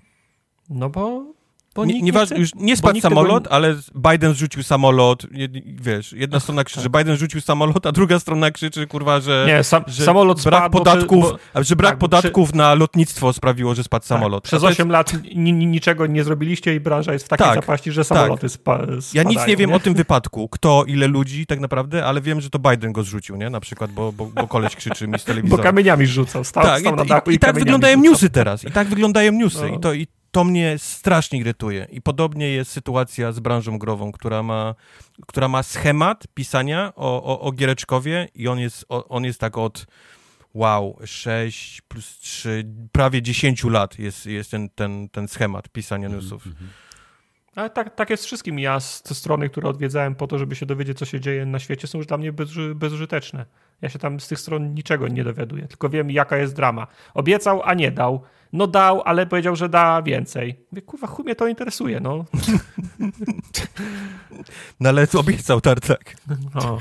[SPEAKER 2] No bo
[SPEAKER 3] bo nie, nie, chce, już nie spadł samolot, tego... ale Biden zrzucił samolot. Wiesz, jedna strona krzyczy, że Biden zrzucił samolot, a druga strona krzyczy, kurwa, że,
[SPEAKER 2] nie, sam, że samolot
[SPEAKER 3] brak
[SPEAKER 2] spadł,
[SPEAKER 3] podatków, bo, że brak tak, podatków przy... na lotnictwo sprawiło, że spadł tak, samolot.
[SPEAKER 2] Przez 8 jest... lat niczego nie zrobiliście i branża jest w takiej tak, zapaści, że samoloty tak. spa spadają.
[SPEAKER 3] Ja nic nie wiem o tym wypadku, kto, ile ludzi tak naprawdę, ale wiem, że to Biden go zrzucił, nie? Na przykład, bo, bo, bo koleś krzyczy mi z telewizora.
[SPEAKER 2] Bo kamieniami rzucał, stał,
[SPEAKER 3] tak,
[SPEAKER 2] stał
[SPEAKER 3] i,
[SPEAKER 2] na dachu i,
[SPEAKER 3] i, i tak wyglądają rzucał. newsy teraz. I tak wyglądają newsy. No. I, to, I to mnie strasznie irytuje. I podobnie jest sytuacja z branżą grową, która ma, która ma schemat pisania o, o, o Giereczkowie i on jest, on jest tak od wow, 6 plus 3, prawie 10 lat jest, jest ten, ten, ten schemat pisania mhm, newsów. Mm -hmm.
[SPEAKER 2] Ale tak, tak jest wszystkim. Ja z strony, które odwiedzałem po to, żeby się dowiedzieć, co się dzieje na świecie, są już dla mnie bez, bezużyteczne. Ja się tam z tych stron niczego nie dowiaduję, tylko wiem, jaka jest drama. Obiecał, a nie dał. No dał, ale powiedział, że da więcej. Mówię, kurwa, chuj mnie to interesuje, no.
[SPEAKER 3] no ale obiecał Tartak.
[SPEAKER 2] No.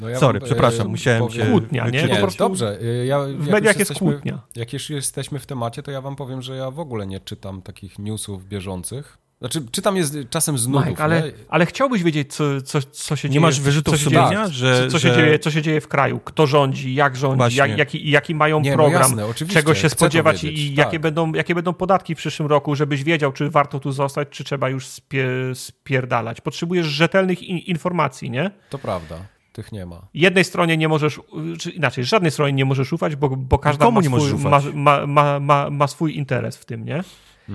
[SPEAKER 3] No ja Sorry, przepraszam, musiałem powiem,
[SPEAKER 2] się... Kłótnia, nie?
[SPEAKER 1] nie po prostu dobrze. Y, ja,
[SPEAKER 2] w mediach jest kłótnia.
[SPEAKER 1] Jak już jesteśmy w temacie, to ja wam powiem, że ja w ogóle nie czytam takich newsów bieżących. Znaczy, czytam je czasem z nudów. Mike,
[SPEAKER 2] ale, ale chciałbyś wiedzieć, co, co, co się
[SPEAKER 3] nie
[SPEAKER 2] dzieje.
[SPEAKER 3] Nie masz wyrzutów sumienia, że...
[SPEAKER 2] Co, co,
[SPEAKER 3] że...
[SPEAKER 2] Się dzieje, co się dzieje w kraju, kto rządzi, jak rządzi, jak, jaki, jaki mają nie, no program, no jasne, czego się spodziewać i tak. jakie, będą, jakie będą podatki w przyszłym roku, żebyś wiedział, czy warto tu zostać, czy trzeba już spie, spierdalać. Potrzebujesz rzetelnych in, informacji, nie?
[SPEAKER 1] To prawda. Tych nie ma.
[SPEAKER 2] Jednej stronie nie możesz, czy inaczej, żadnej stronie nie możesz ufać, bo, bo każda ma swój, ma, ma, ma, ma, swój interes w tym, nie?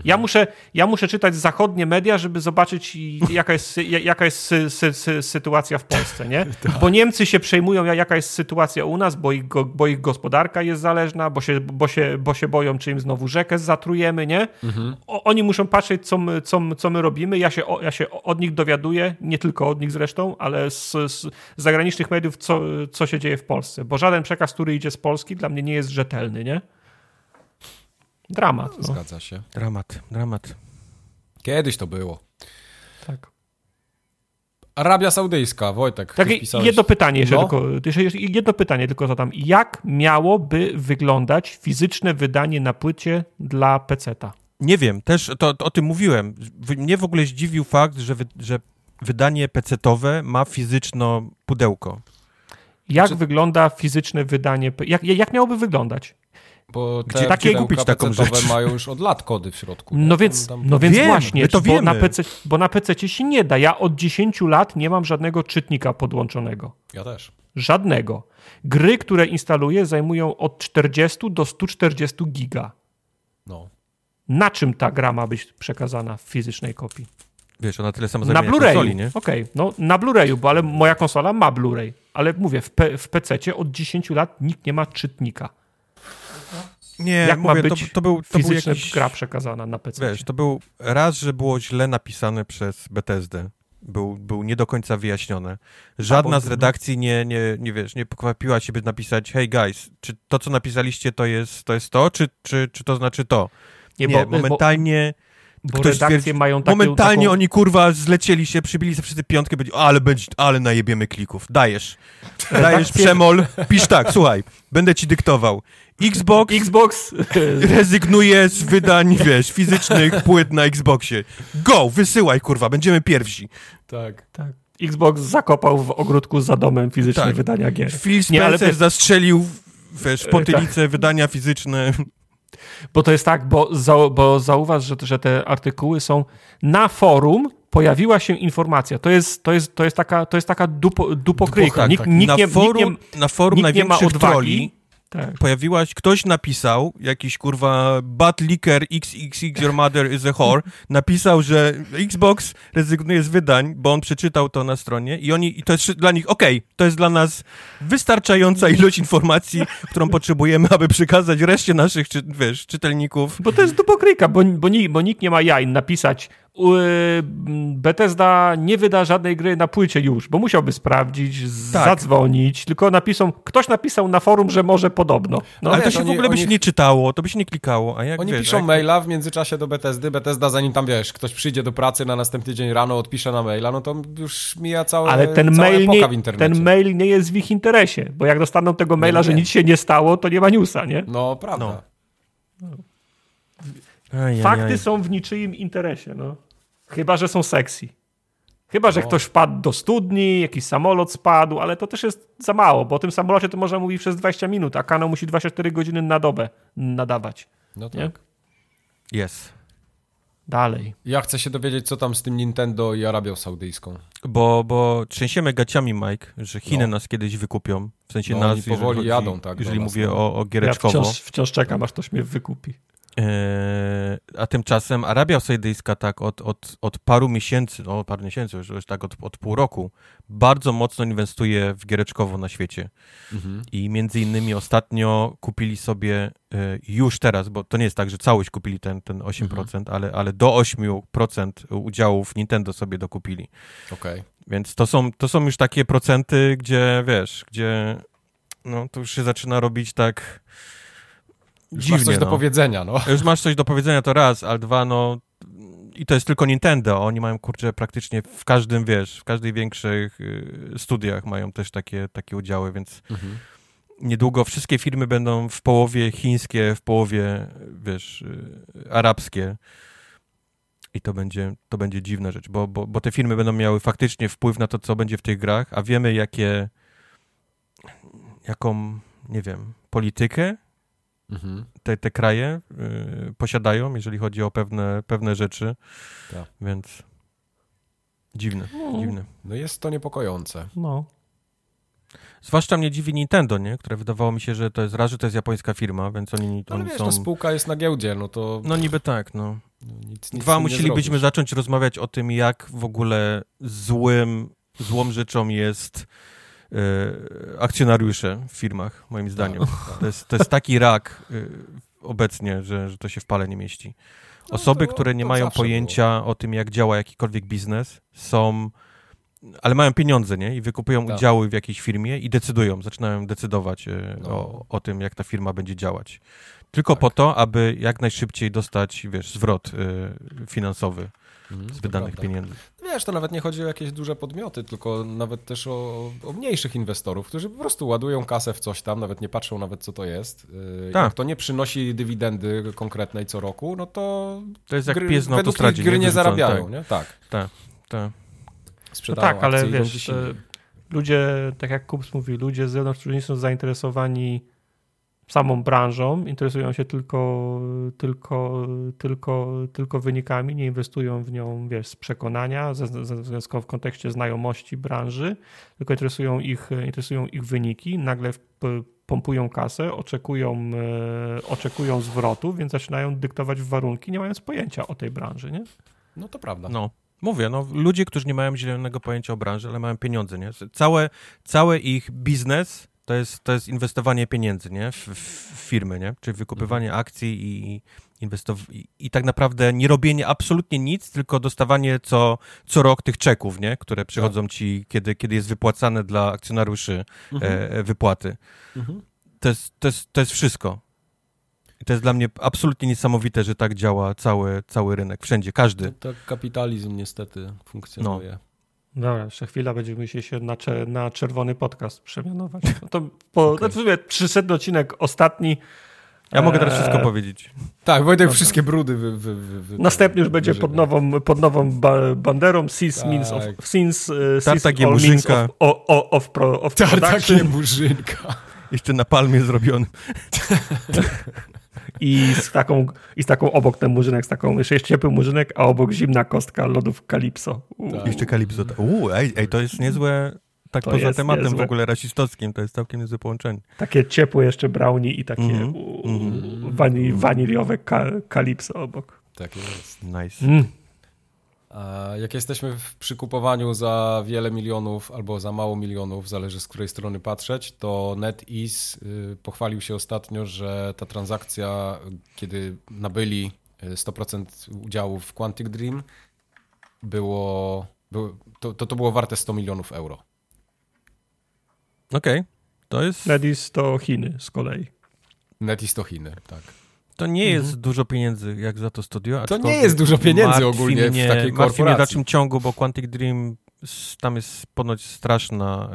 [SPEAKER 2] Ja, muszę, ja muszę czytać zachodnie media, żeby zobaczyć, jaka jest, jaka jest sy, sy, sy, sytuacja w Polsce, nie? Tak. Bo Niemcy się przejmują, jaka jest sytuacja u nas, bo ich, bo ich gospodarka jest zależna, bo się, bo, się, bo się boją, czy im znowu rzekę zatrujemy, nie? Mhm. O, oni muszą patrzeć, co my, co, co my robimy. Ja się, ja się od nich dowiaduję, nie tylko od nich zresztą, ale z, z zagranicznych mediów, co, co się dzieje w Polsce. Bo żaden przekaz, który idzie z Polski, dla mnie nie jest rzetelny, nie? Dramat. No.
[SPEAKER 1] Zgadza się.
[SPEAKER 3] Dramat, dramat.
[SPEAKER 1] Kiedyś to było.
[SPEAKER 2] Tak.
[SPEAKER 1] Arabia Saudyjska, Wojtek.
[SPEAKER 2] Tak, jedno pytanie jeszcze, no? tylko, jeszcze jedno pytanie tylko zadam. Jak miałoby wyglądać fizyczne wydanie na płycie dla peceta?
[SPEAKER 3] Nie wiem, też to, to o tym mówiłem. Mnie w ogóle zdziwił fakt, że, wy, że wydanie PC-towe ma fizyczno pudełko.
[SPEAKER 2] Jak
[SPEAKER 1] Czy-
[SPEAKER 2] wygląda fizyczne wydanie? Jak, jak miałoby wyglądać?
[SPEAKER 1] Bo te
[SPEAKER 3] Gdzie takie kupić taką rzecz?
[SPEAKER 1] mają już od lat kody w środku.
[SPEAKER 2] No
[SPEAKER 1] Tam-
[SPEAKER 2] więc,
[SPEAKER 1] tam-
[SPEAKER 2] no więc
[SPEAKER 3] Wiem,
[SPEAKER 2] właśnie,
[SPEAKER 3] to
[SPEAKER 2] bo, na. PC, bo na PC się nie da. Ja od 10 lat nie mam żadnego czytnika podłączonego.
[SPEAKER 1] Ja też.
[SPEAKER 2] Żadnego. Gry, które instaluję, zajmują od 40 do 140 giga.
[SPEAKER 1] No.
[SPEAKER 2] Na czym ta gra ma być przekazana w fizycznej kopii?
[SPEAKER 3] Wiesz, ona tyle samo
[SPEAKER 2] Na
[SPEAKER 3] zajmuje jak
[SPEAKER 2] Blu-rayu.
[SPEAKER 3] konsoli, nie?
[SPEAKER 2] Okej, no na Blu-rayu, bo ale moja konsola ma Blu-ray. Ale mówię, w, pe- w PC od 10 lat nikt nie ma czytnika.
[SPEAKER 3] Nie,
[SPEAKER 2] Jak ma
[SPEAKER 3] mówię,
[SPEAKER 2] być
[SPEAKER 3] to, to był, to był jakiś,
[SPEAKER 2] gra przekazana na PC.
[SPEAKER 3] Wiesz, to był raz, że było źle napisane przez Bethesdę. Był, był nie do końca wyjaśnione. Żadna
[SPEAKER 2] bo-
[SPEAKER 3] z redakcji nie, nie, nie wiesz, nie pokwapiła się, by napisać hey guys, czy to, co napisaliście, to jest to, jest to czy, czy, czy to znaczy to? Nie,
[SPEAKER 2] bo,
[SPEAKER 3] momentalnie...
[SPEAKER 2] bo, bo
[SPEAKER 3] ktoś
[SPEAKER 2] redakcje
[SPEAKER 3] stwierdzi-
[SPEAKER 2] mają taką,
[SPEAKER 3] Momentalnie
[SPEAKER 2] taką...
[SPEAKER 3] oni kurwa zlecieli się, przybili sobie wszyscy piątkę, będzie, ale będzie, ale najebiemy klików. Dajesz. Dajesz przemol. Pisz tak, słuchaj, będę ci dyktował. Xbox
[SPEAKER 2] Xbox
[SPEAKER 3] rezygnuje z wydań, wiesz, fizycznych płyt na Xboxie. Go, wysyłaj, kurwa, będziemy pierwsi.
[SPEAKER 1] Tak.
[SPEAKER 2] tak, Xbox zakopał w ogródku za domem fizyczne
[SPEAKER 3] Tak.
[SPEAKER 2] wydania gier.
[SPEAKER 3] Phil
[SPEAKER 2] Nie, ale
[SPEAKER 3] Spencer
[SPEAKER 2] wiesz-
[SPEAKER 3] zastrzelił, wiesz,
[SPEAKER 2] tak.
[SPEAKER 3] potylicę wydania fizyczne.
[SPEAKER 2] Bo to jest tak, bo, za, bo zauważ, że, że te artykuły są na forum. Pojawiła się informacja. To jest, to jest, to jest taka, to jest taka dupo, dupokryjka.
[SPEAKER 1] tak,
[SPEAKER 2] nikt,
[SPEAKER 1] tak.
[SPEAKER 2] nikt,
[SPEAKER 3] na,
[SPEAKER 2] nie,
[SPEAKER 3] forum,
[SPEAKER 2] nikt nie,
[SPEAKER 3] na forum
[SPEAKER 2] nikt nie ma odwagi.
[SPEAKER 3] troli
[SPEAKER 2] tak.
[SPEAKER 3] pojawiła się, ktoś napisał, jakiś kurwa bad licker xxx your mother is a whore, napisał, że Xbox rezygnuje z wydań, bo on przeczytał to na stronie i oni, i to jest dla nich, okej, to jest dla nas wystarczająca ilość informacji, którą potrzebujemy, aby przekazać reszcie naszych, czy, wiesz, czytelników.
[SPEAKER 2] Bo to jest dupokryjka, bo, bo, bo nikt nie ma jaj napisać Bethesda nie wyda żadnej gry na płycie już, bo musiałby sprawdzić,
[SPEAKER 3] Tak.
[SPEAKER 2] zadzwonić, tylko napisał, ktoś napisał na forum, że może podobno. No,
[SPEAKER 3] Ale to się w
[SPEAKER 1] oni-
[SPEAKER 3] ogóle by
[SPEAKER 1] oni-
[SPEAKER 3] się nie czytało, to by się nie klikało, a jak
[SPEAKER 1] Oni
[SPEAKER 3] wiesz,
[SPEAKER 1] piszą
[SPEAKER 3] jak...
[SPEAKER 1] maila w międzyczasie do Bethesdy. Bethesda, zanim tam wiesz, ktoś przyjdzie do pracy na następny dzień rano, odpisze na maila, no to już mija całe,
[SPEAKER 2] ale ten
[SPEAKER 1] cała
[SPEAKER 2] mail,
[SPEAKER 1] epoka
[SPEAKER 2] nie,
[SPEAKER 1] w internecie.
[SPEAKER 2] ten mail nie jest w ich interesie, bo jak dostaną tego maila,
[SPEAKER 1] no
[SPEAKER 2] że
[SPEAKER 1] nie.
[SPEAKER 2] nic się nie stało, to nie ma newsa, nie?
[SPEAKER 1] No, prawda.
[SPEAKER 3] No.
[SPEAKER 2] Fakty są w niczyim interesie, no. Chyba, że są sexy. Chyba, że
[SPEAKER 1] No.
[SPEAKER 2] ktoś wpadł do studni, jakiś samolot spadł, ale to też jest za mało, bo o tym samolocie to można mówić przez 20 minut, a kanał musi 24 godziny na dobę nadawać.
[SPEAKER 1] No tak.
[SPEAKER 3] Jest.
[SPEAKER 2] Dalej.
[SPEAKER 1] Ja chcę się dowiedzieć, co tam z tym Nintendo i Arabią Saudyjską.
[SPEAKER 3] Bo, bo trzęsiemy gaciami, Mike, że Chiny
[SPEAKER 1] No.
[SPEAKER 3] nas kiedyś wykupią. W sensie
[SPEAKER 1] No,
[SPEAKER 3] nas, jeżeli
[SPEAKER 1] powoli
[SPEAKER 3] chodzi,
[SPEAKER 1] jadą, tak,
[SPEAKER 3] Jeżeli mówię
[SPEAKER 1] no.
[SPEAKER 3] o, o
[SPEAKER 2] Ja
[SPEAKER 3] giereczkowo.
[SPEAKER 2] wciąż, wciąż czekam, aż ktoś mnie wykupi.
[SPEAKER 3] Eee, a tymczasem Arabia Saudyjska tak od, od, od paru miesięcy, no paru miesięcy, już, już tak od, od pół roku, bardzo mocno inwestuje w giereczkowo na świecie.
[SPEAKER 1] Mhm.
[SPEAKER 3] I między innymi ostatnio kupili sobie e, już teraz, bo to nie jest tak, że całość kupili ten, ten 8%, ale, ale do 8% udziałów Nintendo sobie dokupili.
[SPEAKER 1] Okej.
[SPEAKER 3] Więc to są, to są już takie procenty, gdzie wiesz, gdzie no to już się zaczyna robić tak
[SPEAKER 1] Już
[SPEAKER 3] dziwnie.
[SPEAKER 1] masz coś do
[SPEAKER 3] no.
[SPEAKER 1] powiedzenia, no.
[SPEAKER 3] Już masz coś do powiedzenia, to raz, ale dwa, no i to jest tylko Nintendo. Oni mają, kurczę, praktycznie w każdym, wiesz, w każdej większych y, studiach mają też takie, takie udziały, więc
[SPEAKER 1] Mhm.
[SPEAKER 3] niedługo wszystkie firmy będą w połowie chińskie, w połowie, wiesz, y, arabskie. I to będzie, to będzie dziwna rzecz, bo, bo, bo te firmy będą miały faktycznie wpływ na to, co będzie w tych grach, a wiemy, jakie, jaką, nie wiem, politykę
[SPEAKER 1] Mhm.
[SPEAKER 3] te, te kraje y, posiadają, jeżeli chodzi o pewne, pewne rzeczy.
[SPEAKER 1] Tak.
[SPEAKER 3] Więc dziwne,
[SPEAKER 2] No.
[SPEAKER 3] dziwne.
[SPEAKER 1] No jest to niepokojące.
[SPEAKER 2] No.
[SPEAKER 3] Zwłaszcza mnie dziwi Nintendo, nie? Które wydawało mi się, że to jest raz, że to jest japońska firma, więc oni,
[SPEAKER 1] No, ale
[SPEAKER 3] oni
[SPEAKER 1] wiesz,
[SPEAKER 3] są...
[SPEAKER 1] no spółka jest na giełdzie, no to
[SPEAKER 3] No niby tak, no.
[SPEAKER 1] no, nic, nic
[SPEAKER 3] Dwa, musielibyśmy
[SPEAKER 1] zrobisz.
[SPEAKER 3] zacząć rozmawiać o tym, jak w ogóle złym, złą rzeczą jest akcjonariusze w firmach, moim zdaniem. To jest, to jest taki rak e, obecnie, że, że to się w pale nie mieści. Osoby,
[SPEAKER 1] No to-
[SPEAKER 3] które nie mają pojęcia o tym, jak działa jakikolwiek biznes, są, ale mają pieniądze, nie? I wykupują
[SPEAKER 1] Tak.
[SPEAKER 3] udziały w jakiejś firmie i decydują, zaczynają decydować e,
[SPEAKER 1] No.
[SPEAKER 3] o, o tym, jak ta firma będzie działać. Tylko
[SPEAKER 1] Tak.
[SPEAKER 3] po to, aby jak najszybciej dostać, wiesz, zwrot e, finansowy.
[SPEAKER 1] Mhm,
[SPEAKER 3] z wydanych pieniędzy.
[SPEAKER 1] Wiesz, to nawet nie chodzi o jakieś duże podmioty, tylko nawet też o, o mniejszych inwestorów, którzy po prostu ładują kasę w coś tam, nawet nie patrzą nawet co to jest. Yy,
[SPEAKER 3] Tak.
[SPEAKER 1] Jak to nie przynosi dywidendy konkretnej co roku, no to
[SPEAKER 3] To jest jak
[SPEAKER 1] gry,
[SPEAKER 3] pies na autostradzie.
[SPEAKER 1] gry nie
[SPEAKER 3] Wyrzucony,
[SPEAKER 1] zarabiają,
[SPEAKER 3] Tak,
[SPEAKER 1] nie? Tak.
[SPEAKER 3] tak.
[SPEAKER 2] No
[SPEAKER 1] Sprzedają
[SPEAKER 2] tak, ale wiesz, e, ludzie, tak jak Kups mówi, ludzie z zewnątrz, którzy nie są zainteresowani samą branżą, interesują się tylko, tylko, tylko, tylko wynikami, nie inwestują w nią, wiesz, z przekonania, ze, ze, ze, w kontekście znajomości branży, tylko interesują ich, interesują ich wyniki, nagle w- p- pompują kasę, oczekują, e, oczekują zwrotu, więc zaczynają dyktować warunki, nie mając pojęcia o tej branży, nie?
[SPEAKER 1] No to prawda.
[SPEAKER 3] No, mówię, no, ludzie, którzy nie mają zielonego pojęcia o branży, ale mają pieniądze, nie? Całe, cały ich biznes to jest, to jest inwestowanie pieniędzy, nie? W, w firmy, nie? Czyli wykupywanie
[SPEAKER 1] Mhm.
[SPEAKER 3] akcji i, inwestow- i, i tak naprawdę nie robienie absolutnie nic, tylko dostawanie co, co rok tych czeków, nie? Które przychodzą ci, kiedy, kiedy jest wypłacane dla akcjonariuszy
[SPEAKER 1] Mhm.
[SPEAKER 3] e, wypłaty.
[SPEAKER 1] Mhm.
[SPEAKER 3] To jest, to, jest, to jest wszystko. I to jest dla mnie absolutnie niesamowite, że tak działa cały, cały rynek, wszędzie, każdy.
[SPEAKER 1] No, tak kapitalizm niestety funkcjonuje.
[SPEAKER 2] Dobra, jeszcze chwila, będziemy musieli się na, cze- na czerwony podcast przemianować. No to po, okay. w sumie 300 odcinek ostatni.
[SPEAKER 3] Ja mogę teraz
[SPEAKER 2] Eee,
[SPEAKER 3] wszystko powiedzieć.
[SPEAKER 1] Tak, Wojtek wszystkie brudy wy, wy, wy, wy
[SPEAKER 2] Następny już będzie pod nową, pod nową ba banderą Since
[SPEAKER 1] Tak.
[SPEAKER 2] means of, since, uh, means
[SPEAKER 3] Jemurzynka.
[SPEAKER 2] of, o, o, of, pro, of
[SPEAKER 1] murzynka.
[SPEAKER 3] Jeszcze na palmie zrobiony.
[SPEAKER 2] i z, taką, i z taką obok ten murzynek, z taką, jeszcze jest ciepły murzynek, a obok zimna kostka lodów Calypso. U,
[SPEAKER 1] Tak.
[SPEAKER 3] Jeszcze Kalipso. Uuu, ej, ej, to jest niezłe, tak
[SPEAKER 2] To
[SPEAKER 3] poza tematem
[SPEAKER 2] niezłe.
[SPEAKER 3] w ogóle rasistowskim, to jest całkiem niezłe połączenie.
[SPEAKER 2] Takie ciepłe jeszcze brownie i takie
[SPEAKER 3] Mhm.
[SPEAKER 2] u,
[SPEAKER 3] Mhm.
[SPEAKER 2] wani, waniliowe ka, Calypso obok.
[SPEAKER 1] Tak jest.
[SPEAKER 3] Nice.
[SPEAKER 2] Mm.
[SPEAKER 1] A jak jesteśmy w przykupowaniu za wiele milionów albo za mało milionów, zależy z której strony patrzeć, to NetEase y, pochwalił się ostatnio, że ta transakcja, kiedy nabyli y, 100% udziałów w Quantic Dream, było, było to, to, to było warte 100 milionów euro.
[SPEAKER 3] Okej, to jest,
[SPEAKER 2] Nedis to Chiny z kolei.
[SPEAKER 1] NetEase to Chiny, tak.
[SPEAKER 3] To nie jest dużo pieniędzy jak za to studio.
[SPEAKER 1] To nie jest dużo pieniędzy
[SPEAKER 3] martwi
[SPEAKER 1] ogólnie w
[SPEAKER 3] mnie,
[SPEAKER 1] takiej
[SPEAKER 3] Martwi mnie w
[SPEAKER 1] korporacji.
[SPEAKER 3] dalszym ciągu, bo Quantic Dream, tam jest ponoć straszna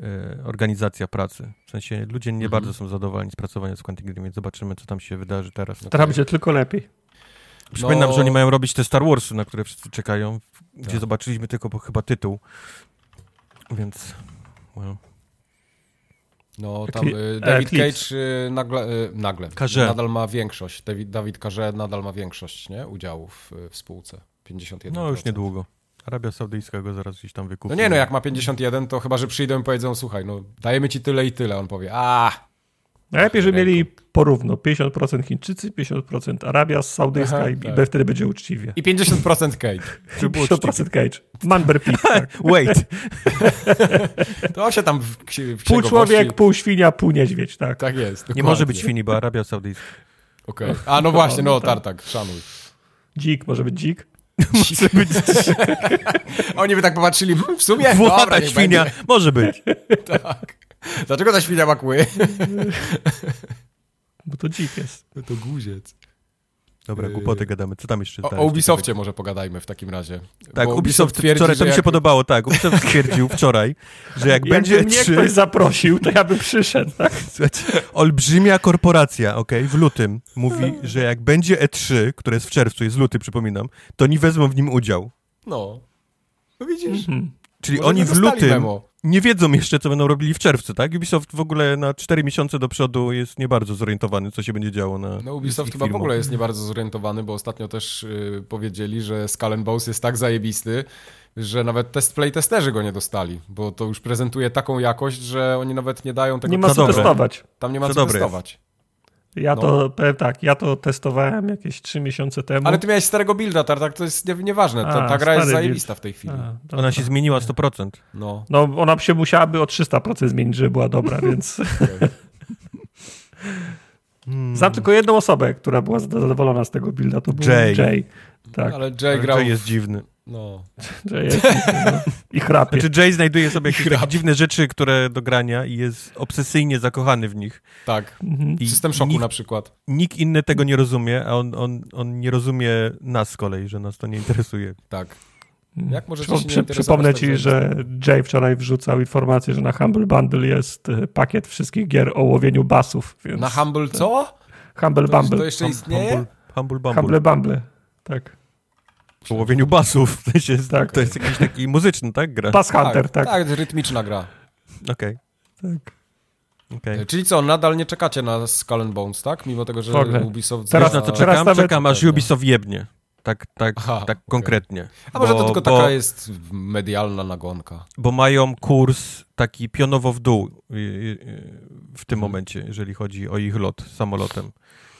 [SPEAKER 3] y, y, organizacja pracy. W sensie ludzie nie
[SPEAKER 1] Mhm.
[SPEAKER 3] bardzo są zadowoleni z pracowania z Quantic Dream, więc zobaczymy, co tam się wydarzy teraz.
[SPEAKER 2] Teraz będzie tylko lepiej.
[SPEAKER 3] Przypominam,
[SPEAKER 1] No-
[SPEAKER 3] że oni mają robić te Star Warsy, na które wszyscy czekają, gdzie
[SPEAKER 1] Tak.
[SPEAKER 3] zobaczyliśmy tylko chyba tytuł. Więc. Well.
[SPEAKER 1] No tam y, David
[SPEAKER 2] Eclipse.
[SPEAKER 1] Cage y, nagle, y, nagle
[SPEAKER 3] Carze.
[SPEAKER 1] nadal ma większość. David, Carze nadal ma większość nie? udziałów w spółce. 51%.
[SPEAKER 3] No już niedługo. Arabia Saudyjska go zaraz gdzieś tam wykupi.
[SPEAKER 1] No nie no, jak ma 51, to chyba, że przyjdą i powiedzą, słuchaj, no dajemy ci tyle i tyle. On powie, a
[SPEAKER 2] Najlepiej, żeby mieli porówno. 50% Chińczycy, 50% Arabia Saudyjska
[SPEAKER 1] Aha,
[SPEAKER 2] i,
[SPEAKER 1] tak.
[SPEAKER 2] wtedy będzie uczciwie.
[SPEAKER 1] i 50% Cage.
[SPEAKER 3] Żeby było
[SPEAKER 2] 50% Cage. Manber Pit. Tak.
[SPEAKER 3] Wait,
[SPEAKER 1] To się tam w, w,
[SPEAKER 2] Pół człowiek, pół świnia, pół niedźwiedź. Tak.
[SPEAKER 1] Tak jest.
[SPEAKER 3] nie
[SPEAKER 1] dokładnie.
[SPEAKER 3] może być świni, bo Arabia Saudyjska.
[SPEAKER 1] Okej. A no właśnie, no
[SPEAKER 2] No, tak.
[SPEAKER 1] tartak, szanuj.
[SPEAKER 2] Dzik, może być dzik.
[SPEAKER 3] Może być
[SPEAKER 1] Oni by tak popatrzyli, "Hmm, w sumie, dobra,
[SPEAKER 3] włota
[SPEAKER 1] niech
[SPEAKER 3] świnia.
[SPEAKER 1] będzie.
[SPEAKER 3] Może być.
[SPEAKER 1] Tak. Dlaczego ta świnia ma kły?
[SPEAKER 2] Bo to dzik jest.
[SPEAKER 1] To guziec.
[SPEAKER 3] Dobra,
[SPEAKER 1] Yy.
[SPEAKER 3] głupoty gadamy. Co tam jeszcze?
[SPEAKER 1] O, o Ubisoftie może pogadajmy w takim razie.
[SPEAKER 3] Tak,
[SPEAKER 1] Bo
[SPEAKER 3] Ubisoft
[SPEAKER 1] twierdzi,
[SPEAKER 3] wczoraj, to mi się
[SPEAKER 1] jak-
[SPEAKER 3] podobało, tak. Ubisoft stwierdził wczoraj, że jak będzie
[SPEAKER 2] Jakby mnie
[SPEAKER 3] E3,
[SPEAKER 2] ktoś zaprosił, to ja bym przyszedł. Tak?
[SPEAKER 3] słuchajcie, olbrzymia korporacja, okej, w lutym mówi, że jak będzie E3, które jest w czerwcu, jest luty, przypominam, to oni wezmą w nim udział.
[SPEAKER 1] No. No widzisz.
[SPEAKER 2] Mhm.
[SPEAKER 3] Czyli
[SPEAKER 1] Może
[SPEAKER 3] oni w lutym
[SPEAKER 1] Memo.
[SPEAKER 3] nie wiedzą jeszcze, co będą robili w czerwcu, tak? Ubisoft w ogóle na 4 miesiące do przodu jest nie bardzo zorientowany, co się będzie działo na
[SPEAKER 1] No Ubisoft chyba w ogóle jest nie bardzo zorientowany, bo ostatnio też y, powiedzieli, że Skull and Bones jest tak zajebisty, że nawet test playtesterzy go nie dostali, bo to już prezentuje taką jakość, że oni nawet nie dają tego...
[SPEAKER 2] Nie ma
[SPEAKER 3] Co dobre.
[SPEAKER 2] testować.
[SPEAKER 1] Tam nie ma
[SPEAKER 3] Co
[SPEAKER 1] co, testować.
[SPEAKER 2] Ja
[SPEAKER 1] No.
[SPEAKER 2] to powiem tak, ja to testowałem jakieś 3 miesiące temu.
[SPEAKER 1] Ale ty miałeś starego builda, tak to jest nie, nieważne. Ta,
[SPEAKER 2] A,
[SPEAKER 1] ta gra jest zajebista w tej chwili.
[SPEAKER 2] A, dobra.
[SPEAKER 3] Ona się zmieniła 100%.
[SPEAKER 1] No.
[SPEAKER 2] No, ona się musiałaby o 300% zmienić, żeby była dobra, więc.
[SPEAKER 3] Hmm.
[SPEAKER 2] znam tylko jedną osobę, która była zadowolona z tego builda, to był
[SPEAKER 3] Jay.
[SPEAKER 2] Jay. Tak.
[SPEAKER 1] Ale Jay grał,
[SPEAKER 3] Jay jest dziwny.
[SPEAKER 1] No.
[SPEAKER 2] Jest no, i chrapie.
[SPEAKER 3] Znaczy Jay znajduje sobie jakieś dziwne rzeczy, które do grania i jest obsesyjnie zakochany w nich.
[SPEAKER 1] Tak.
[SPEAKER 2] Mhm.
[SPEAKER 3] I
[SPEAKER 1] System szoku
[SPEAKER 3] nikt,
[SPEAKER 1] na przykład.
[SPEAKER 3] nikt inny tego nie rozumie, a on, on, on nie rozumie nas z kolei, że nas to nie interesuje.
[SPEAKER 1] Tak. Jak możecie
[SPEAKER 2] Przypom-
[SPEAKER 1] się nie
[SPEAKER 2] przy,
[SPEAKER 1] interesować
[SPEAKER 2] Przypomnę
[SPEAKER 1] tak
[SPEAKER 2] ci, że Jay wczoraj wrzucał informację, że na Humble Bundle jest e, pakiet wszystkich gier o łowieniu basów. Więc
[SPEAKER 1] Na Humble co?
[SPEAKER 2] Humble
[SPEAKER 1] To,
[SPEAKER 2] Bumble.
[SPEAKER 1] to jeszcze istnieje?
[SPEAKER 3] Humble, humble Bumble.
[SPEAKER 2] Humble Bumble. Tak.
[SPEAKER 3] Po łowieniu basów. W sensie, jest-
[SPEAKER 2] Tak.
[SPEAKER 3] To jest jakiś taki muzyczny, tak? Gra?
[SPEAKER 2] Bass Hunter, tak.
[SPEAKER 1] Tak, rytmiczna gra.
[SPEAKER 3] Okej.
[SPEAKER 2] tak.
[SPEAKER 3] okej.
[SPEAKER 1] Czyli co, nadal nie czekacie na Skull and Bones, tak? Mimo tego, że
[SPEAKER 2] W ogóle.
[SPEAKER 1] Ubisoft...
[SPEAKER 2] Teraz-
[SPEAKER 3] Wiesz na co
[SPEAKER 1] za-
[SPEAKER 2] teraz
[SPEAKER 3] czekam?
[SPEAKER 2] nawet-
[SPEAKER 3] Czekam aż. Ubisoft jebnie. Tak, tak,
[SPEAKER 1] Aha,
[SPEAKER 3] tak
[SPEAKER 1] okej.
[SPEAKER 3] konkretnie.
[SPEAKER 1] A może to
[SPEAKER 3] Bo-
[SPEAKER 1] tylko
[SPEAKER 3] bo-
[SPEAKER 1] taka jest medialna nagonka.
[SPEAKER 3] bo mają kurs taki pionowo w dół w tym
[SPEAKER 1] Mhm.
[SPEAKER 3] momencie, jeżeli chodzi o ich lot samolotem.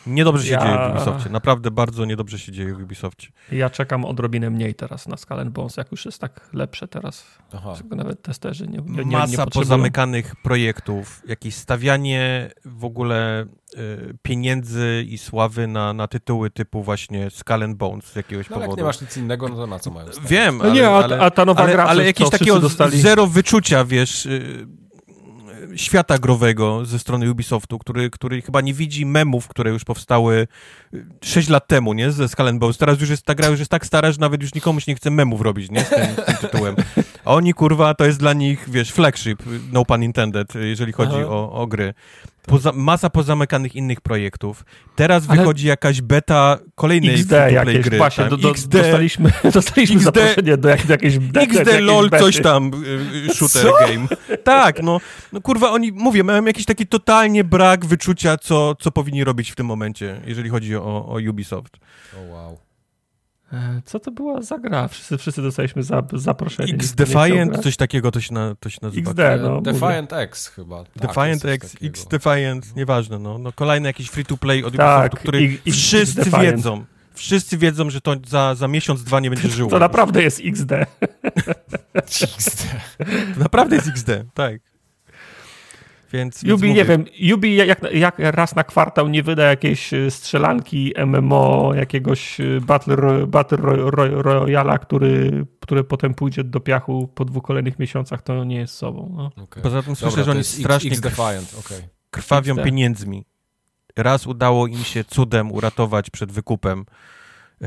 [SPEAKER 3] Niedobrze się
[SPEAKER 2] Ja-
[SPEAKER 3] dzieje w Ubisoftie, naprawdę bardzo niedobrze się dzieje w Ubisoftie.
[SPEAKER 2] Ja czekam odrobinę mniej teraz na Skull Bones, jak już jest tak lepsze teraz.
[SPEAKER 1] Aha.
[SPEAKER 2] Nawet testerzy nie, nie, nie, nie
[SPEAKER 3] Masa
[SPEAKER 2] potrzebują.
[SPEAKER 3] pozamykanych projektów, jakieś stawianie w ogóle y, pieniędzy i sławy na, na tytuły typu właśnie Skull and Bones z jakiegoś
[SPEAKER 1] No ale jak
[SPEAKER 3] powodu.
[SPEAKER 1] nie masz nic innego, no to na co mają stać?
[SPEAKER 3] Wiem,
[SPEAKER 2] No
[SPEAKER 3] ale,
[SPEAKER 2] nie, a,
[SPEAKER 3] ale,
[SPEAKER 2] a ta nowa
[SPEAKER 3] ale,
[SPEAKER 2] gra,
[SPEAKER 3] ale
[SPEAKER 2] co-
[SPEAKER 3] jakieś takiego
[SPEAKER 2] dostali...
[SPEAKER 3] zero wyczucia, wiesz, y, świata growego ze strony Ubisoftu, który, który chyba nie widzi memów, które już powstały y, 6 lat temu, nie, ze Skull Bones. Teraz już jest, ta gra już jest tak stara, że nawet już nikomuś nie chce memów robić, nie, z tym, z tym tytułem. A oni, kurwa, to jest dla nich, wiesz, flagship, no pun intended, jeżeli chodzi
[SPEAKER 1] Aha.
[SPEAKER 3] o, o gry. Poza, masa pozamykanych innych projektów. Teraz
[SPEAKER 2] Ale-
[SPEAKER 3] wychodzi jakaś beta kolejnej
[SPEAKER 2] XD jakieś,
[SPEAKER 3] gry.
[SPEAKER 2] właśnie,
[SPEAKER 3] tam,
[SPEAKER 2] do, do,
[SPEAKER 3] XD,
[SPEAKER 2] dostaliśmy, dostaliśmy
[SPEAKER 3] XD
[SPEAKER 2] zaproszenie do, jak, do jakiejś do
[SPEAKER 3] XD
[SPEAKER 2] jakiejś
[SPEAKER 3] LOL,
[SPEAKER 2] bety.
[SPEAKER 3] coś tam, y, y, shooter
[SPEAKER 1] Co?
[SPEAKER 3] game. Tak, no, no kurwa, oni, mówię, mają jakiś taki totalnie brak wyczucia, co, co powinni robić w tym momencie, jeżeli chodzi o, o Ubisoft.
[SPEAKER 1] O wow.
[SPEAKER 2] E, Co to była za gra? Wszyscy, wszyscy dostaliśmy za, zaproszenie.
[SPEAKER 3] X Defiant, coś takiego to się, na, to się nazywa.
[SPEAKER 2] XD, no. mówię.
[SPEAKER 1] Defiant X chyba. Tak,
[SPEAKER 3] Defiant X,
[SPEAKER 1] takiego.
[SPEAKER 3] X Defiant, nieważne, no, no kolejny jakiś free-to-play od
[SPEAKER 2] Tak,
[SPEAKER 3] Ubisoftu, który
[SPEAKER 2] i- i-
[SPEAKER 3] wszyscy
[SPEAKER 2] X-Defiant.
[SPEAKER 3] wiedzą, wszyscy wiedzą, że to za, za miesiąc, dwa nie będzie żyło.
[SPEAKER 2] To naprawdę jest XD.
[SPEAKER 1] XD.
[SPEAKER 3] To naprawdę jest XD, tak. Więc, więc
[SPEAKER 2] Yubi,
[SPEAKER 3] mówię,
[SPEAKER 2] nie wiem, Yubi jak, jak raz na kwartał nie wyda jakiejś y, strzelanki MMO, jakiegoś y, Battle, battle ro, ro, Royala, który, który potem pójdzie do piachu po dwóch kolejnych miesiącach, to nie jest sobą. No.
[SPEAKER 1] Okay.
[SPEAKER 3] Poza tym słyszę,
[SPEAKER 1] Dobra,
[SPEAKER 3] że oni strasznie
[SPEAKER 1] X Defiant, okej.
[SPEAKER 3] krwawią
[SPEAKER 2] XD.
[SPEAKER 3] pieniędzmi. Raz udało im się cudem uratować przed wykupem. E,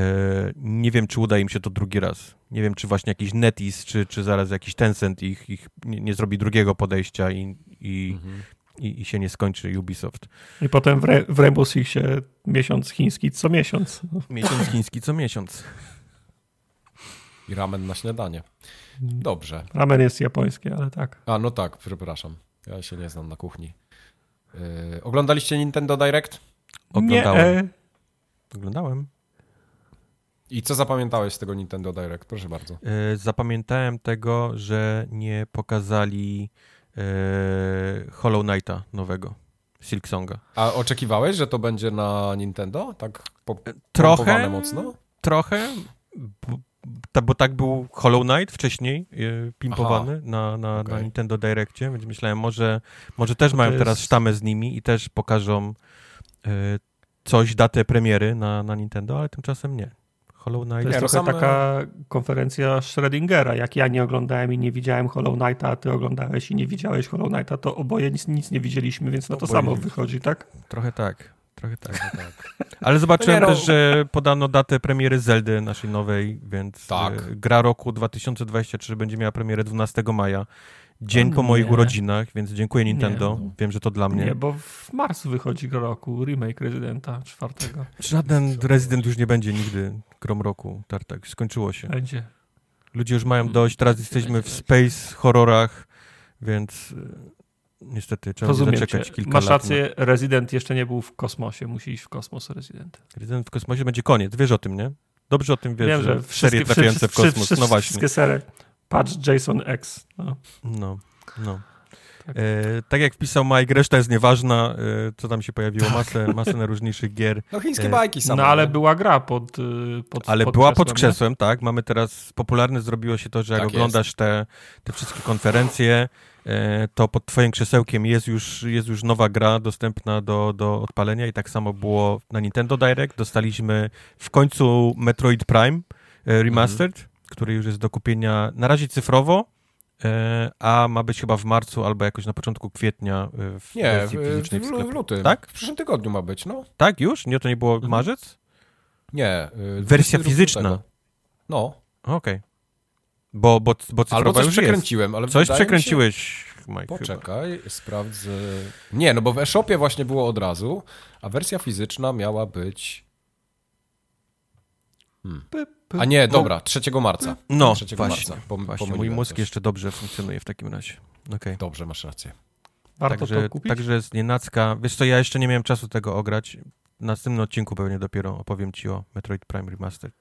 [SPEAKER 3] Nie wiem, czy uda im się to drugi raz. Nie wiem, czy właśnie jakiś Netis, czy, czy zaraz jakiś Tencent ich, ich nie, nie zrobi drugiego podejścia i, i,
[SPEAKER 1] Mhm.
[SPEAKER 3] i, i się nie skończy Ubisoft.
[SPEAKER 2] I potem w, Re, w Rainbow Sixie miesiąc chiński co miesiąc.
[SPEAKER 3] Miesiąc chiński co miesiąc.
[SPEAKER 1] I ramen na śniadanie. Dobrze.
[SPEAKER 2] Ramen jest japońskie, ale tak.
[SPEAKER 1] A, no tak, przepraszam. Ja się nie znam na kuchni. Yy, oglądaliście Nintendo Direct?
[SPEAKER 3] Oglądałem.
[SPEAKER 2] Nie, e,
[SPEAKER 3] Oglądałem.
[SPEAKER 1] I co zapamiętałeś z tego Nintendo Direct? Proszę bardzo.
[SPEAKER 3] E, Zapamiętałem tego, że nie pokazali Hollow Knighta nowego. Silksonga.
[SPEAKER 1] A oczekiwałeś, że to będzie na Nintendo? Tak po,
[SPEAKER 3] Trochę,
[SPEAKER 1] mocno?
[SPEAKER 3] trochę, bo, ta, bo tak był Hollow Knight wcześniej e, pimpowany na, na, na
[SPEAKER 1] Okej.
[SPEAKER 3] Nintendo Directie, więc myślałem, może, może też
[SPEAKER 2] To
[SPEAKER 3] mają
[SPEAKER 2] jest-
[SPEAKER 3] teraz sztamę z nimi i też pokażą e, coś, datę premiery na, na Nintendo, ale tymczasem nie. Hollow
[SPEAKER 2] To
[SPEAKER 3] Knight.
[SPEAKER 2] jest
[SPEAKER 1] no
[SPEAKER 2] trochę
[SPEAKER 1] same-
[SPEAKER 2] taka konferencja Schrödingera. Jak ja nie oglądałem i nie widziałem Hollow Knighta, a ty oglądałeś i nie widziałeś Hollow Knighta, to oboje nic, nic nie widzieliśmy, więc na to
[SPEAKER 1] Oboje
[SPEAKER 2] samo wychodzi, tak?
[SPEAKER 3] Trochę tak. Trochę tak. Ale zobaczyłem
[SPEAKER 1] No nie, no.
[SPEAKER 3] też, że podano datę premiery Zeldy naszej nowej, więc
[SPEAKER 1] Tak.
[SPEAKER 3] e, gra roku 2023 będzie miała premierę 12 maja. Dzień
[SPEAKER 2] O
[SPEAKER 3] po moich
[SPEAKER 2] nie.
[SPEAKER 3] urodzinach, więc dziękuję Nintendo.
[SPEAKER 2] no.
[SPEAKER 3] Wiem, że to dla mnie.
[SPEAKER 2] Nie, bo w marcu wychodzi roku remake Rezydenta czwartego.
[SPEAKER 3] Żaden Resident już nie będzie nigdy grom roku. Tartak, skończyło się.
[SPEAKER 2] Będzie.
[SPEAKER 3] Ludzie już mają dość, teraz jesteśmy w space horrorach, więc e, niestety trzeba
[SPEAKER 2] Rozumiem
[SPEAKER 3] zaczekać
[SPEAKER 2] cię.
[SPEAKER 3] kilka
[SPEAKER 2] Masz
[SPEAKER 3] lat.
[SPEAKER 2] rację, Rezydent jeszcze nie był w kosmosie. Musi iść w kosmos Rezydent.
[SPEAKER 3] Na... Resident w kosmosie będzie koniec, wiesz o tym, nie? Dobrze o tym wiesz,
[SPEAKER 2] Wiem,
[SPEAKER 3] że,
[SPEAKER 2] że
[SPEAKER 3] serie
[SPEAKER 2] wszystkie,
[SPEAKER 3] trafiające w kosmos,
[SPEAKER 2] wszystkie,
[SPEAKER 3] no właśnie.
[SPEAKER 2] wszystkie serie. Patrz Jason X. No.
[SPEAKER 3] No, no.
[SPEAKER 2] Tak.
[SPEAKER 3] Tak. E, tak jak wpisał Mike, reszta jest nieważna, e, co tam się pojawiło, masę, masę najróżniejszych gier,
[SPEAKER 1] No chińskie
[SPEAKER 3] E,
[SPEAKER 1] bajki same.
[SPEAKER 2] no ale
[SPEAKER 1] nie?
[SPEAKER 2] była gra pod, y, pod
[SPEAKER 3] ale
[SPEAKER 2] pod
[SPEAKER 3] była
[SPEAKER 2] krzesłem,
[SPEAKER 3] pod
[SPEAKER 2] nie?
[SPEAKER 3] krzesłem, tak, mamy teraz, popularne zrobiło się to, że jak
[SPEAKER 1] Tak
[SPEAKER 3] oglądasz te, te wszystkie konferencje, e, to pod twoim krzesełkiem jest już, jest już nowa gra dostępna do, do odpalenia i tak samo było na Nintendo Direct, dostaliśmy w końcu Metroid Prime e, Remastered, który już jest do kupienia na razie cyfrowo, e, a ma być chyba w marcu albo jakoś na początku kwietnia e, w
[SPEAKER 1] Nie,
[SPEAKER 3] wersji
[SPEAKER 1] w,
[SPEAKER 3] fizycznej w
[SPEAKER 1] w,
[SPEAKER 3] sklepie.
[SPEAKER 1] w lutym.
[SPEAKER 3] Tak?
[SPEAKER 1] W przyszłym tygodniu ma być, no.
[SPEAKER 3] Tak, już? Nie, to nie było
[SPEAKER 1] Mhm.
[SPEAKER 3] marzec?
[SPEAKER 1] Nie. y,
[SPEAKER 3] Wersja
[SPEAKER 1] 22
[SPEAKER 3] fizyczna.
[SPEAKER 1] No.
[SPEAKER 3] Okej. Bo, bo, bo cyfrowa
[SPEAKER 1] Albo coś
[SPEAKER 3] już jest.
[SPEAKER 1] przekręciłem, ale
[SPEAKER 3] Coś
[SPEAKER 1] mi się-
[SPEAKER 3] przekręciłeś, Mike, chyba.
[SPEAKER 1] Poczekaj, sprawdzę. Nie, no bo w e-shopie właśnie było od razu, a wersja fizyczna miała być. Hmm. A nie, dobra, 3 marca.
[SPEAKER 3] No,
[SPEAKER 1] 3
[SPEAKER 3] właśnie,
[SPEAKER 1] marca. Pom-
[SPEAKER 3] właśnie. Mój mózg
[SPEAKER 1] coś.
[SPEAKER 3] jeszcze dobrze funkcjonuje w takim razie. Okej.
[SPEAKER 1] Dobrze, masz rację.
[SPEAKER 2] Warto
[SPEAKER 3] Także,
[SPEAKER 2] to kupić?
[SPEAKER 3] także z nienacka. Wiesz co, ja jeszcze nie miałem czasu tego ograć. W następnym odcinku pewnie dopiero opowiem ci o Metroid Prime Remastered.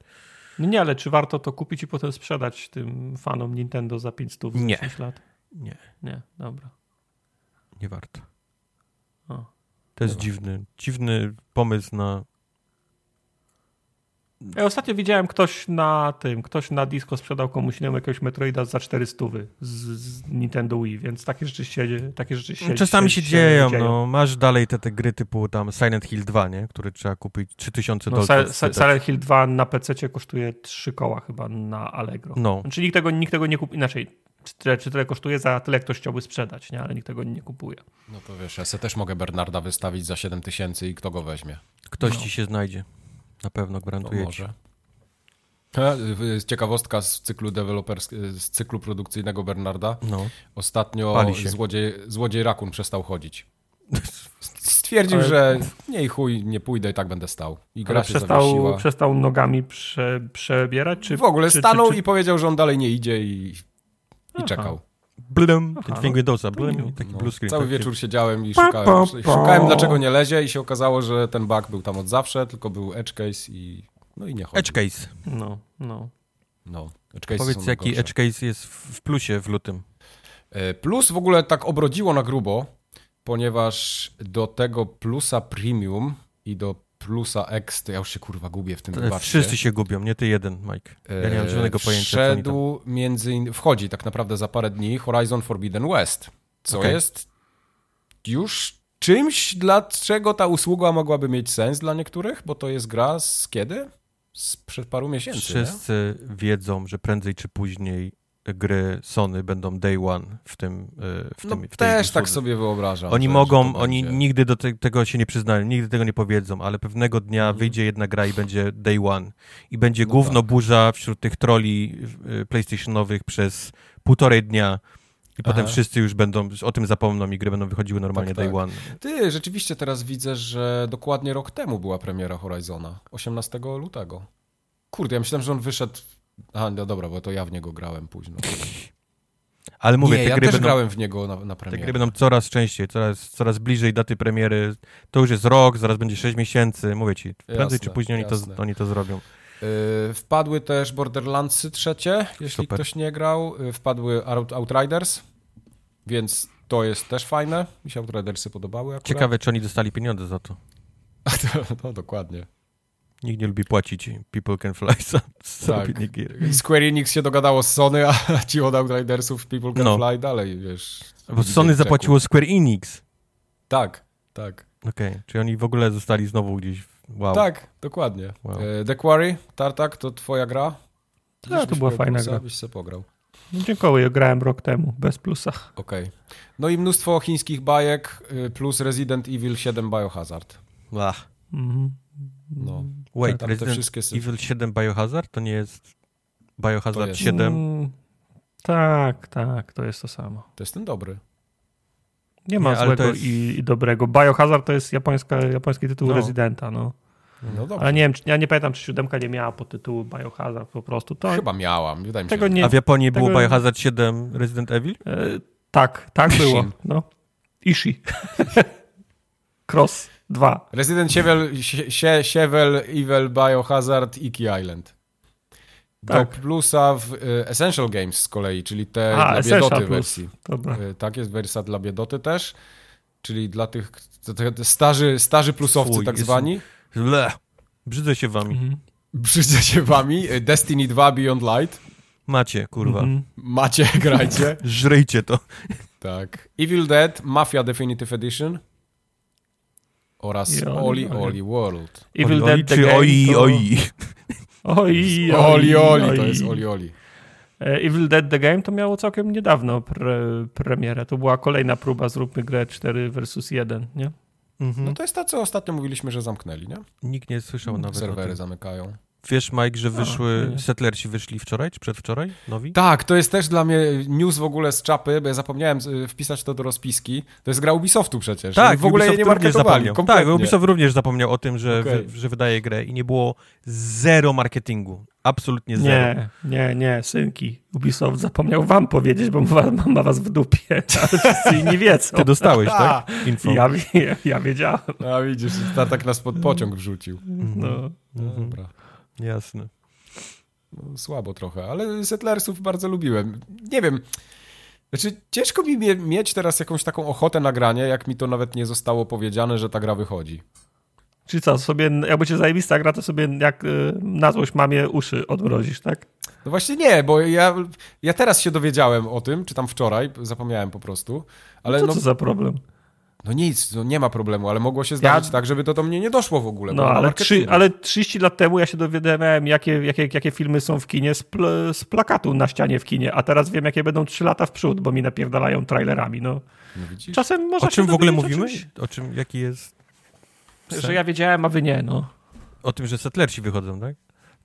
[SPEAKER 2] No nie, ale czy warto to kupić i potem sprzedać tym fanom Nintendo za 500 za
[SPEAKER 3] Nie.
[SPEAKER 2] 10 lat?
[SPEAKER 3] Nie,
[SPEAKER 2] Nie, dobra.
[SPEAKER 3] nie warto.
[SPEAKER 2] O.
[SPEAKER 3] To jest dziwny, dziwny pomysł na...
[SPEAKER 2] Ja ostatnio widziałem ktoś na tym, ktoś na disco sprzedał komuś innemu jakiegoś Metroida za 400 z, z Nintendo Wii, więc takie rzeczy się, takie rzeczy się
[SPEAKER 3] Czasami się, dzieją, no. Masz dalej te, te gry typu tam Silent Hill 2, nie? Które trzeba kupić 3000
[SPEAKER 2] No. Si- Si- Silent Hill 2 na PC kosztuje 3 koła chyba na Allegro.
[SPEAKER 3] No,
[SPEAKER 2] Znaczy nikt tego, nikt tego nie kupi, inaczej, czy tyle, czy tyle kosztuje, za tyle ktoś chciałby sprzedać, nie? ale nikt tego nie kupuje.
[SPEAKER 1] No to wiesz, ja sobie też mogę Bernarda wystawić za 7 tysięcy i kto go weźmie?
[SPEAKER 3] ktoś
[SPEAKER 2] No.
[SPEAKER 3] ci się znajdzie. Na pewno,
[SPEAKER 1] No
[SPEAKER 3] gwarantuję
[SPEAKER 1] może. Y, Ciekawostka z cyklu deweloperskiego, z cyklu produkcyjnego Bernarda.
[SPEAKER 3] No.
[SPEAKER 1] Ostatnio złodziej, złodziej Rakun przestał chodzić. Stwierdził,
[SPEAKER 2] Ale-
[SPEAKER 1] że nie i chuj, nie pójdę i tak będę stał. I gra
[SPEAKER 2] przestał, przestał nogami prze, przebierać? Czy,
[SPEAKER 1] w ogóle
[SPEAKER 2] czy,
[SPEAKER 1] stanął
[SPEAKER 2] czy, czy,
[SPEAKER 1] i powiedział, że on dalej nie idzie i, i czekał.
[SPEAKER 3] Blum,
[SPEAKER 2] Aha,
[SPEAKER 3] ten
[SPEAKER 2] no.
[SPEAKER 3] dźwięk Windowsa,
[SPEAKER 2] To
[SPEAKER 3] blum, taki
[SPEAKER 1] No,
[SPEAKER 3] blue screen.
[SPEAKER 1] cały
[SPEAKER 3] tak,
[SPEAKER 1] wieczór siedziałem i
[SPEAKER 2] Pa,
[SPEAKER 1] szukałem,
[SPEAKER 2] pa, pa.
[SPEAKER 1] szukałem dlaczego nie lezie i się okazało, że ten bug był tam od zawsze, tylko był edge case i no i nie chodzi.
[SPEAKER 3] Edge case.
[SPEAKER 2] No, no.
[SPEAKER 1] No, edge
[SPEAKER 3] Powiedz, jaki edge case jest w w plusie w lutym.
[SPEAKER 1] E, Plus w ogóle tak obrodziło na grubo, ponieważ do tego plusa premium i do plusa X, to ja już się kurwa gubię w tym wybaczcie.
[SPEAKER 3] Wszyscy się gubią, nie ty jeden, Mike. Ja nie mam
[SPEAKER 1] E,
[SPEAKER 3] żadnego pojęcia.
[SPEAKER 1] Wszedł między innymi, wchodzi tak naprawdę za parę dni Horizon Forbidden West, co
[SPEAKER 3] Okej.
[SPEAKER 1] jest już czymś, dlaczego ta usługa mogłaby mieć sens dla niektórych, bo to jest gra z kiedy? Sprzed paru miesięcy, nie?
[SPEAKER 3] Wszyscy wiedzą, że prędzej czy później gry Sony będą day one w tym e, w
[SPEAKER 1] No
[SPEAKER 3] tym, w
[SPEAKER 1] też tak
[SPEAKER 3] usłudze.
[SPEAKER 1] sobie wyobrażam.
[SPEAKER 3] Oni mogą, oni
[SPEAKER 1] będzie.
[SPEAKER 3] nigdy do te, tego się nie przyznają, nigdy tego nie powiedzą, ale pewnego dnia
[SPEAKER 1] Mhm.
[SPEAKER 3] wyjdzie jedna gra i będzie day one. I będzie
[SPEAKER 1] No
[SPEAKER 3] gówno
[SPEAKER 1] tak.
[SPEAKER 3] burza wśród tych troli y, PlayStationowych przez półtorej dnia. I potem
[SPEAKER 1] Aha.
[SPEAKER 3] wszyscy już będą, o tym zapomną i gry będą wychodziły normalnie
[SPEAKER 1] Tak,
[SPEAKER 3] day
[SPEAKER 1] tak.
[SPEAKER 3] one.
[SPEAKER 1] Ty, rzeczywiście teraz widzę, że dokładnie rok temu była premiera Horizona. 18 lutego. Kurde, ja myślałem, że on wyszedł... Aha, no dobra, bo to ja w niego grałem późno.
[SPEAKER 3] Ale mówię,
[SPEAKER 1] nie,
[SPEAKER 3] te,
[SPEAKER 1] ja
[SPEAKER 3] gry
[SPEAKER 1] też
[SPEAKER 3] będą,
[SPEAKER 1] grałem w niego na, na
[SPEAKER 3] te
[SPEAKER 1] premierę.
[SPEAKER 3] gry będą coraz częściej, coraz, coraz bliżej daty premiery. To już jest rok, zaraz będzie 6 miesięcy. Mówię ci, prędzej
[SPEAKER 1] Jasne,
[SPEAKER 3] czy później oni
[SPEAKER 1] jasne.
[SPEAKER 3] to, oni to zrobią.
[SPEAKER 1] Yy, wpadły też Borderlandsy trzecie, jeśli
[SPEAKER 3] Super.
[SPEAKER 1] ktoś nie grał. Yy, wpadły Out, Outriders, więc to jest też fajne. Mi się Outridersy podobały akurat.
[SPEAKER 3] Ciekawe, czy oni dostali pieniądze za to.
[SPEAKER 1] no dokładnie.
[SPEAKER 3] Nikt nie lubi płacić. People can fly gier.
[SPEAKER 1] I Square Enix się dogadało z Sony, a ci od Outridersów People Can
[SPEAKER 3] No.
[SPEAKER 1] Fly dalej, wiesz.
[SPEAKER 3] Bo Sony zapłaciło Square Enix.
[SPEAKER 1] Tak, tak.
[SPEAKER 3] Okej, czyli oni w ogóle zostali znowu gdzieś... Wow.
[SPEAKER 1] Tak, dokładnie.
[SPEAKER 3] Wow.
[SPEAKER 1] E, The Quarry, Tartak, to twoja gra?
[SPEAKER 2] Tak, to była fajna
[SPEAKER 1] plusa,
[SPEAKER 2] gra.
[SPEAKER 1] Byś sobie pograł.
[SPEAKER 2] No, dziękuję, grałem rok temu, bez plusa.
[SPEAKER 1] Okej. No i mnóstwo chińskich bajek, y, plus Resident Evil 7 Biohazard.
[SPEAKER 3] Ach.
[SPEAKER 2] Mhm.
[SPEAKER 1] No.
[SPEAKER 3] Wait,
[SPEAKER 1] Tam te
[SPEAKER 3] Resident
[SPEAKER 1] wszystkie sy-
[SPEAKER 3] Evil 7 Biohazard? To nie jest Biohazard
[SPEAKER 1] jest.
[SPEAKER 3] 7?
[SPEAKER 2] Mm, tak, tak, to jest to samo.
[SPEAKER 1] To jest ten dobry.
[SPEAKER 2] Nie ma
[SPEAKER 3] Nie,
[SPEAKER 2] złego
[SPEAKER 3] jest-
[SPEAKER 2] i, i dobrego. Biohazard to jest japońska, japoński tytuł
[SPEAKER 1] No.
[SPEAKER 2] Residenta, no.
[SPEAKER 1] No dobrze.
[SPEAKER 2] Ale nie wiem, czy- ja nie pamiętam, czy siódemka nie miała podtytułu Biohazard po prostu. To,
[SPEAKER 1] Chyba miałam, wydaje mi się.
[SPEAKER 2] tego nie...
[SPEAKER 3] A w Japonii było
[SPEAKER 2] tego-
[SPEAKER 3] Biohazard 7 Resident Evil?
[SPEAKER 2] E, tak, tak było. No. Ishi. Cross 2.
[SPEAKER 1] Resident Evil, Sie- Sie- Sievel, Evil, Biohazard, Iki Island. Do
[SPEAKER 2] Tak.
[SPEAKER 1] plusa w y, Essential Games z kolei, czyli te
[SPEAKER 2] A,
[SPEAKER 1] dla
[SPEAKER 2] Essential
[SPEAKER 1] biedoty
[SPEAKER 2] Plus.
[SPEAKER 1] wersji.
[SPEAKER 2] Dobra.
[SPEAKER 1] Y, Tak, jest wersja dla biedoty też, czyli dla tych starzy, starzy plusowcy
[SPEAKER 3] Fuj,
[SPEAKER 1] tak
[SPEAKER 3] Jezu.
[SPEAKER 1] zwani.
[SPEAKER 3] Ble. Brzydzę się wami.
[SPEAKER 2] Mhm.
[SPEAKER 1] Brzydzę się wami. Y, Destiny 2 Beyond Light.
[SPEAKER 3] Macie, kurwa.
[SPEAKER 2] Mhm.
[SPEAKER 1] Macie, grajcie.
[SPEAKER 3] Żryjcie to.
[SPEAKER 1] tak. Evil Dead, Mafia Definitive Edition oraz
[SPEAKER 2] Oli,
[SPEAKER 1] Oli World.
[SPEAKER 2] Evil
[SPEAKER 3] Oli,
[SPEAKER 2] Dead
[SPEAKER 3] oli,
[SPEAKER 2] The Game
[SPEAKER 3] oi,
[SPEAKER 2] to...
[SPEAKER 3] oi.
[SPEAKER 2] Oj,
[SPEAKER 1] Oli, oli, to jest oli, oli.
[SPEAKER 2] E, Evil Dead The Game to miało całkiem niedawno pre, premierę. To była kolejna próba, zróbmy grę 4 versus 1, nie?
[SPEAKER 3] Mhm.
[SPEAKER 1] No to jest to, co ostatnio mówiliśmy, że zamknęli, nie?
[SPEAKER 3] Nikt nie słyszał nawet o
[SPEAKER 1] Serwery
[SPEAKER 3] tym.
[SPEAKER 1] zamykają.
[SPEAKER 3] Wiesz, Mike, że wyszły,
[SPEAKER 2] nie.
[SPEAKER 3] Settlersi wyszli wczoraj, czy przedwczoraj, nowi?
[SPEAKER 1] Tak, to jest też dla mnie news w ogóle z czapy, bo ja zapomniałem y, wpisać to do rozpiski. To jest gra Ubisoftu przecież.
[SPEAKER 3] Tak,
[SPEAKER 1] w ogóle
[SPEAKER 3] Ubisoft
[SPEAKER 1] nie
[SPEAKER 3] również
[SPEAKER 1] marketowali.
[SPEAKER 3] Tak, Ubisoft również zapomniał o tym, że,
[SPEAKER 1] Okej.
[SPEAKER 3] wy, że wydaje grę i nie było zero marketingu. Absolutnie zero.
[SPEAKER 2] Nie, nie, nie, synki. Ubisoft zapomniał wam powiedzieć, bo ma, ma was w dupie, wszyscy inni wiedzą.
[SPEAKER 3] Ty dostałeś, tak? Info.
[SPEAKER 2] Ja, wie- ja wiedziałem.
[SPEAKER 1] A widzisz, Tartak nas pod pociąg wrzucił.
[SPEAKER 2] No.
[SPEAKER 3] Mhm.
[SPEAKER 1] Dobra.
[SPEAKER 3] Jasne.
[SPEAKER 1] No, słabo trochę, ale Settlersów bardzo lubiłem. Nie wiem, znaczy ciężko mi mie- mieć teraz jakąś taką ochotę na granie, jak mi to nawet nie zostało powiedziane, że ta gra wychodzi.
[SPEAKER 2] Czyli co, sobie, jakby cię zajebista gra, to sobie jak y, na złość mamie uszy odmrozisz, tak?
[SPEAKER 1] No właśnie nie, bo ja, ja teraz się dowiedziałem o tym, czy tam wczoraj, zapomniałem po prostu, ale
[SPEAKER 2] Co
[SPEAKER 1] no,
[SPEAKER 2] to za problem?
[SPEAKER 1] No nic, no nie ma problemu, ale mogło się zdarzyć tak, żeby to do mnie nie doszło w ogóle.
[SPEAKER 2] No ale, trzy, ale 30 lat temu ja się dowiedziałem, jakie, jakie, jakie filmy są w kinie z, pl, z plakatu na ścianie w kinie, a teraz wiem, jakie będą 3 lata w przód, bo mi napierdalają trailerami. No.
[SPEAKER 1] No?
[SPEAKER 2] Czasem można
[SPEAKER 3] O czym
[SPEAKER 2] się
[SPEAKER 3] w ogóle mówimy?
[SPEAKER 2] czymś,
[SPEAKER 3] O czym, jaki jest...
[SPEAKER 2] Że ja wiedziałem, a wy nie, no.
[SPEAKER 3] O tym, że Settlersi wychodzą, tak?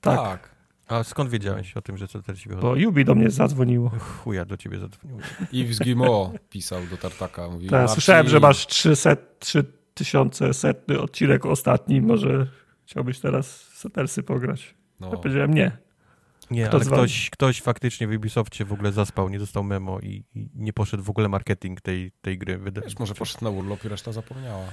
[SPEAKER 2] Tak.
[SPEAKER 1] tak.
[SPEAKER 3] A skąd wiedziałeś o tym, że Settlersi wychodzą?
[SPEAKER 2] Bo Yubi do mnie zadzwoniło.
[SPEAKER 3] Chuja do ciebie zadzwonił.
[SPEAKER 1] Yves Guillemot pisał do Tartaka. Mówi,
[SPEAKER 2] Tak,
[SPEAKER 1] Marcin,
[SPEAKER 2] słyszałem, że masz 300, 3000 setny odcinek ostatni, może chciałbyś teraz Settlesy pograć.
[SPEAKER 1] No.
[SPEAKER 2] Ja powiedziałem nie.
[SPEAKER 3] Nie,
[SPEAKER 2] Kto
[SPEAKER 3] ale
[SPEAKER 2] dzwoni?
[SPEAKER 3] ktoś, ktoś faktycznie w Ubisoftie w ogóle zaspał, nie dostał memo i, i nie poszedł w ogóle marketing tej, tej gry.
[SPEAKER 1] Wiesz, może poszedł na urlop i reszta zapomniała.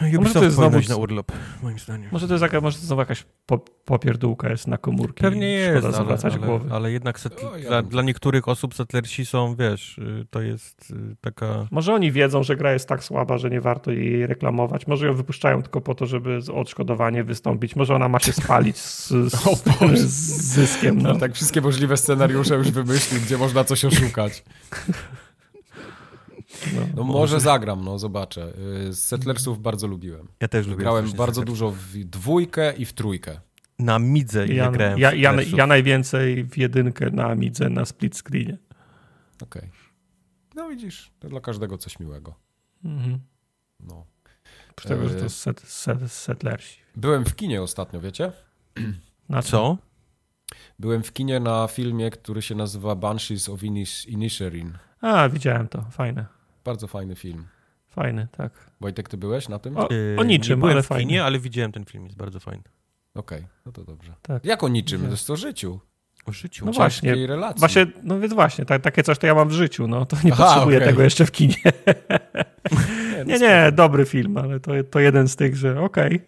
[SPEAKER 2] Może
[SPEAKER 3] Ubisoft
[SPEAKER 2] to jest znowu-
[SPEAKER 3] na urlop, moim zdaniem.
[SPEAKER 2] Może to jest jaka, może to znowu jakaś po, popierdółka jest na komórki.
[SPEAKER 3] Pewnie jest, ale,
[SPEAKER 2] zawracać
[SPEAKER 3] ale,
[SPEAKER 2] głowy.
[SPEAKER 3] ale jednak setl-
[SPEAKER 1] O, ja
[SPEAKER 3] dla, dla niektórych osób settlersi są, wiesz, y, to jest y, taka...
[SPEAKER 2] Może oni wiedzą, że gra jest tak słaba, że nie warto jej reklamować. Może ją wypuszczają tylko po to, żeby z odszkodowanie wystąpić. Może ona ma się spalić z, z,
[SPEAKER 1] O Boże.
[SPEAKER 2] z zyskiem. No.
[SPEAKER 1] Tak wszystkie możliwe scenariusze już wymyślił, gdzie można coś oszukać.
[SPEAKER 2] No.
[SPEAKER 1] No może zagram, no zobaczę. Y, Z Settlersów bardzo lubiłem.
[SPEAKER 3] Ja też lubię.
[SPEAKER 1] Grałem bardzo dużo w dwójkę i w trójkę.
[SPEAKER 3] Na Midze ile
[SPEAKER 2] Ja,
[SPEAKER 3] grałem
[SPEAKER 2] ja, ja, ja najwięcej w jedynkę na Amidze na split screenie.
[SPEAKER 1] Okej. No widzisz, to dla każdego coś miłego.
[SPEAKER 2] Mhm.
[SPEAKER 1] No.
[SPEAKER 2] Przy tego, że to set, set, settlersi.
[SPEAKER 1] Byłem w kinie ostatnio, wiecie?
[SPEAKER 2] Na?
[SPEAKER 3] Co?
[SPEAKER 1] Byłem w kinie na filmie, który się nazywa Banshees of Inis- Inisherin.
[SPEAKER 2] A, widziałem to. Fajne.
[SPEAKER 1] Bardzo fajny film.
[SPEAKER 2] Fajny, tak.
[SPEAKER 1] Wojtek, ty byłeś na tym?
[SPEAKER 2] O,
[SPEAKER 3] Y,
[SPEAKER 2] o niczym,
[SPEAKER 3] nie byłem
[SPEAKER 2] ale
[SPEAKER 3] w
[SPEAKER 2] fajnie.
[SPEAKER 3] kinie, ale widziałem ten film, jest bardzo fajny.
[SPEAKER 1] Okej, no to dobrze.
[SPEAKER 2] Tak.
[SPEAKER 1] Jak o niczym?
[SPEAKER 2] Widziałem.
[SPEAKER 1] To jest o życiu.
[SPEAKER 3] O życiu.
[SPEAKER 2] No właśnie.
[SPEAKER 1] relacji.
[SPEAKER 2] Właśnie, no więc właśnie, tak, takie coś to ja mam w życiu, no to nie
[SPEAKER 1] Aha,
[SPEAKER 2] potrzebuję
[SPEAKER 1] okej.
[SPEAKER 2] tego jeszcze w kinie.
[SPEAKER 1] no
[SPEAKER 2] Nie, nie, dobry film, ale to, to jeden z tych, że okej,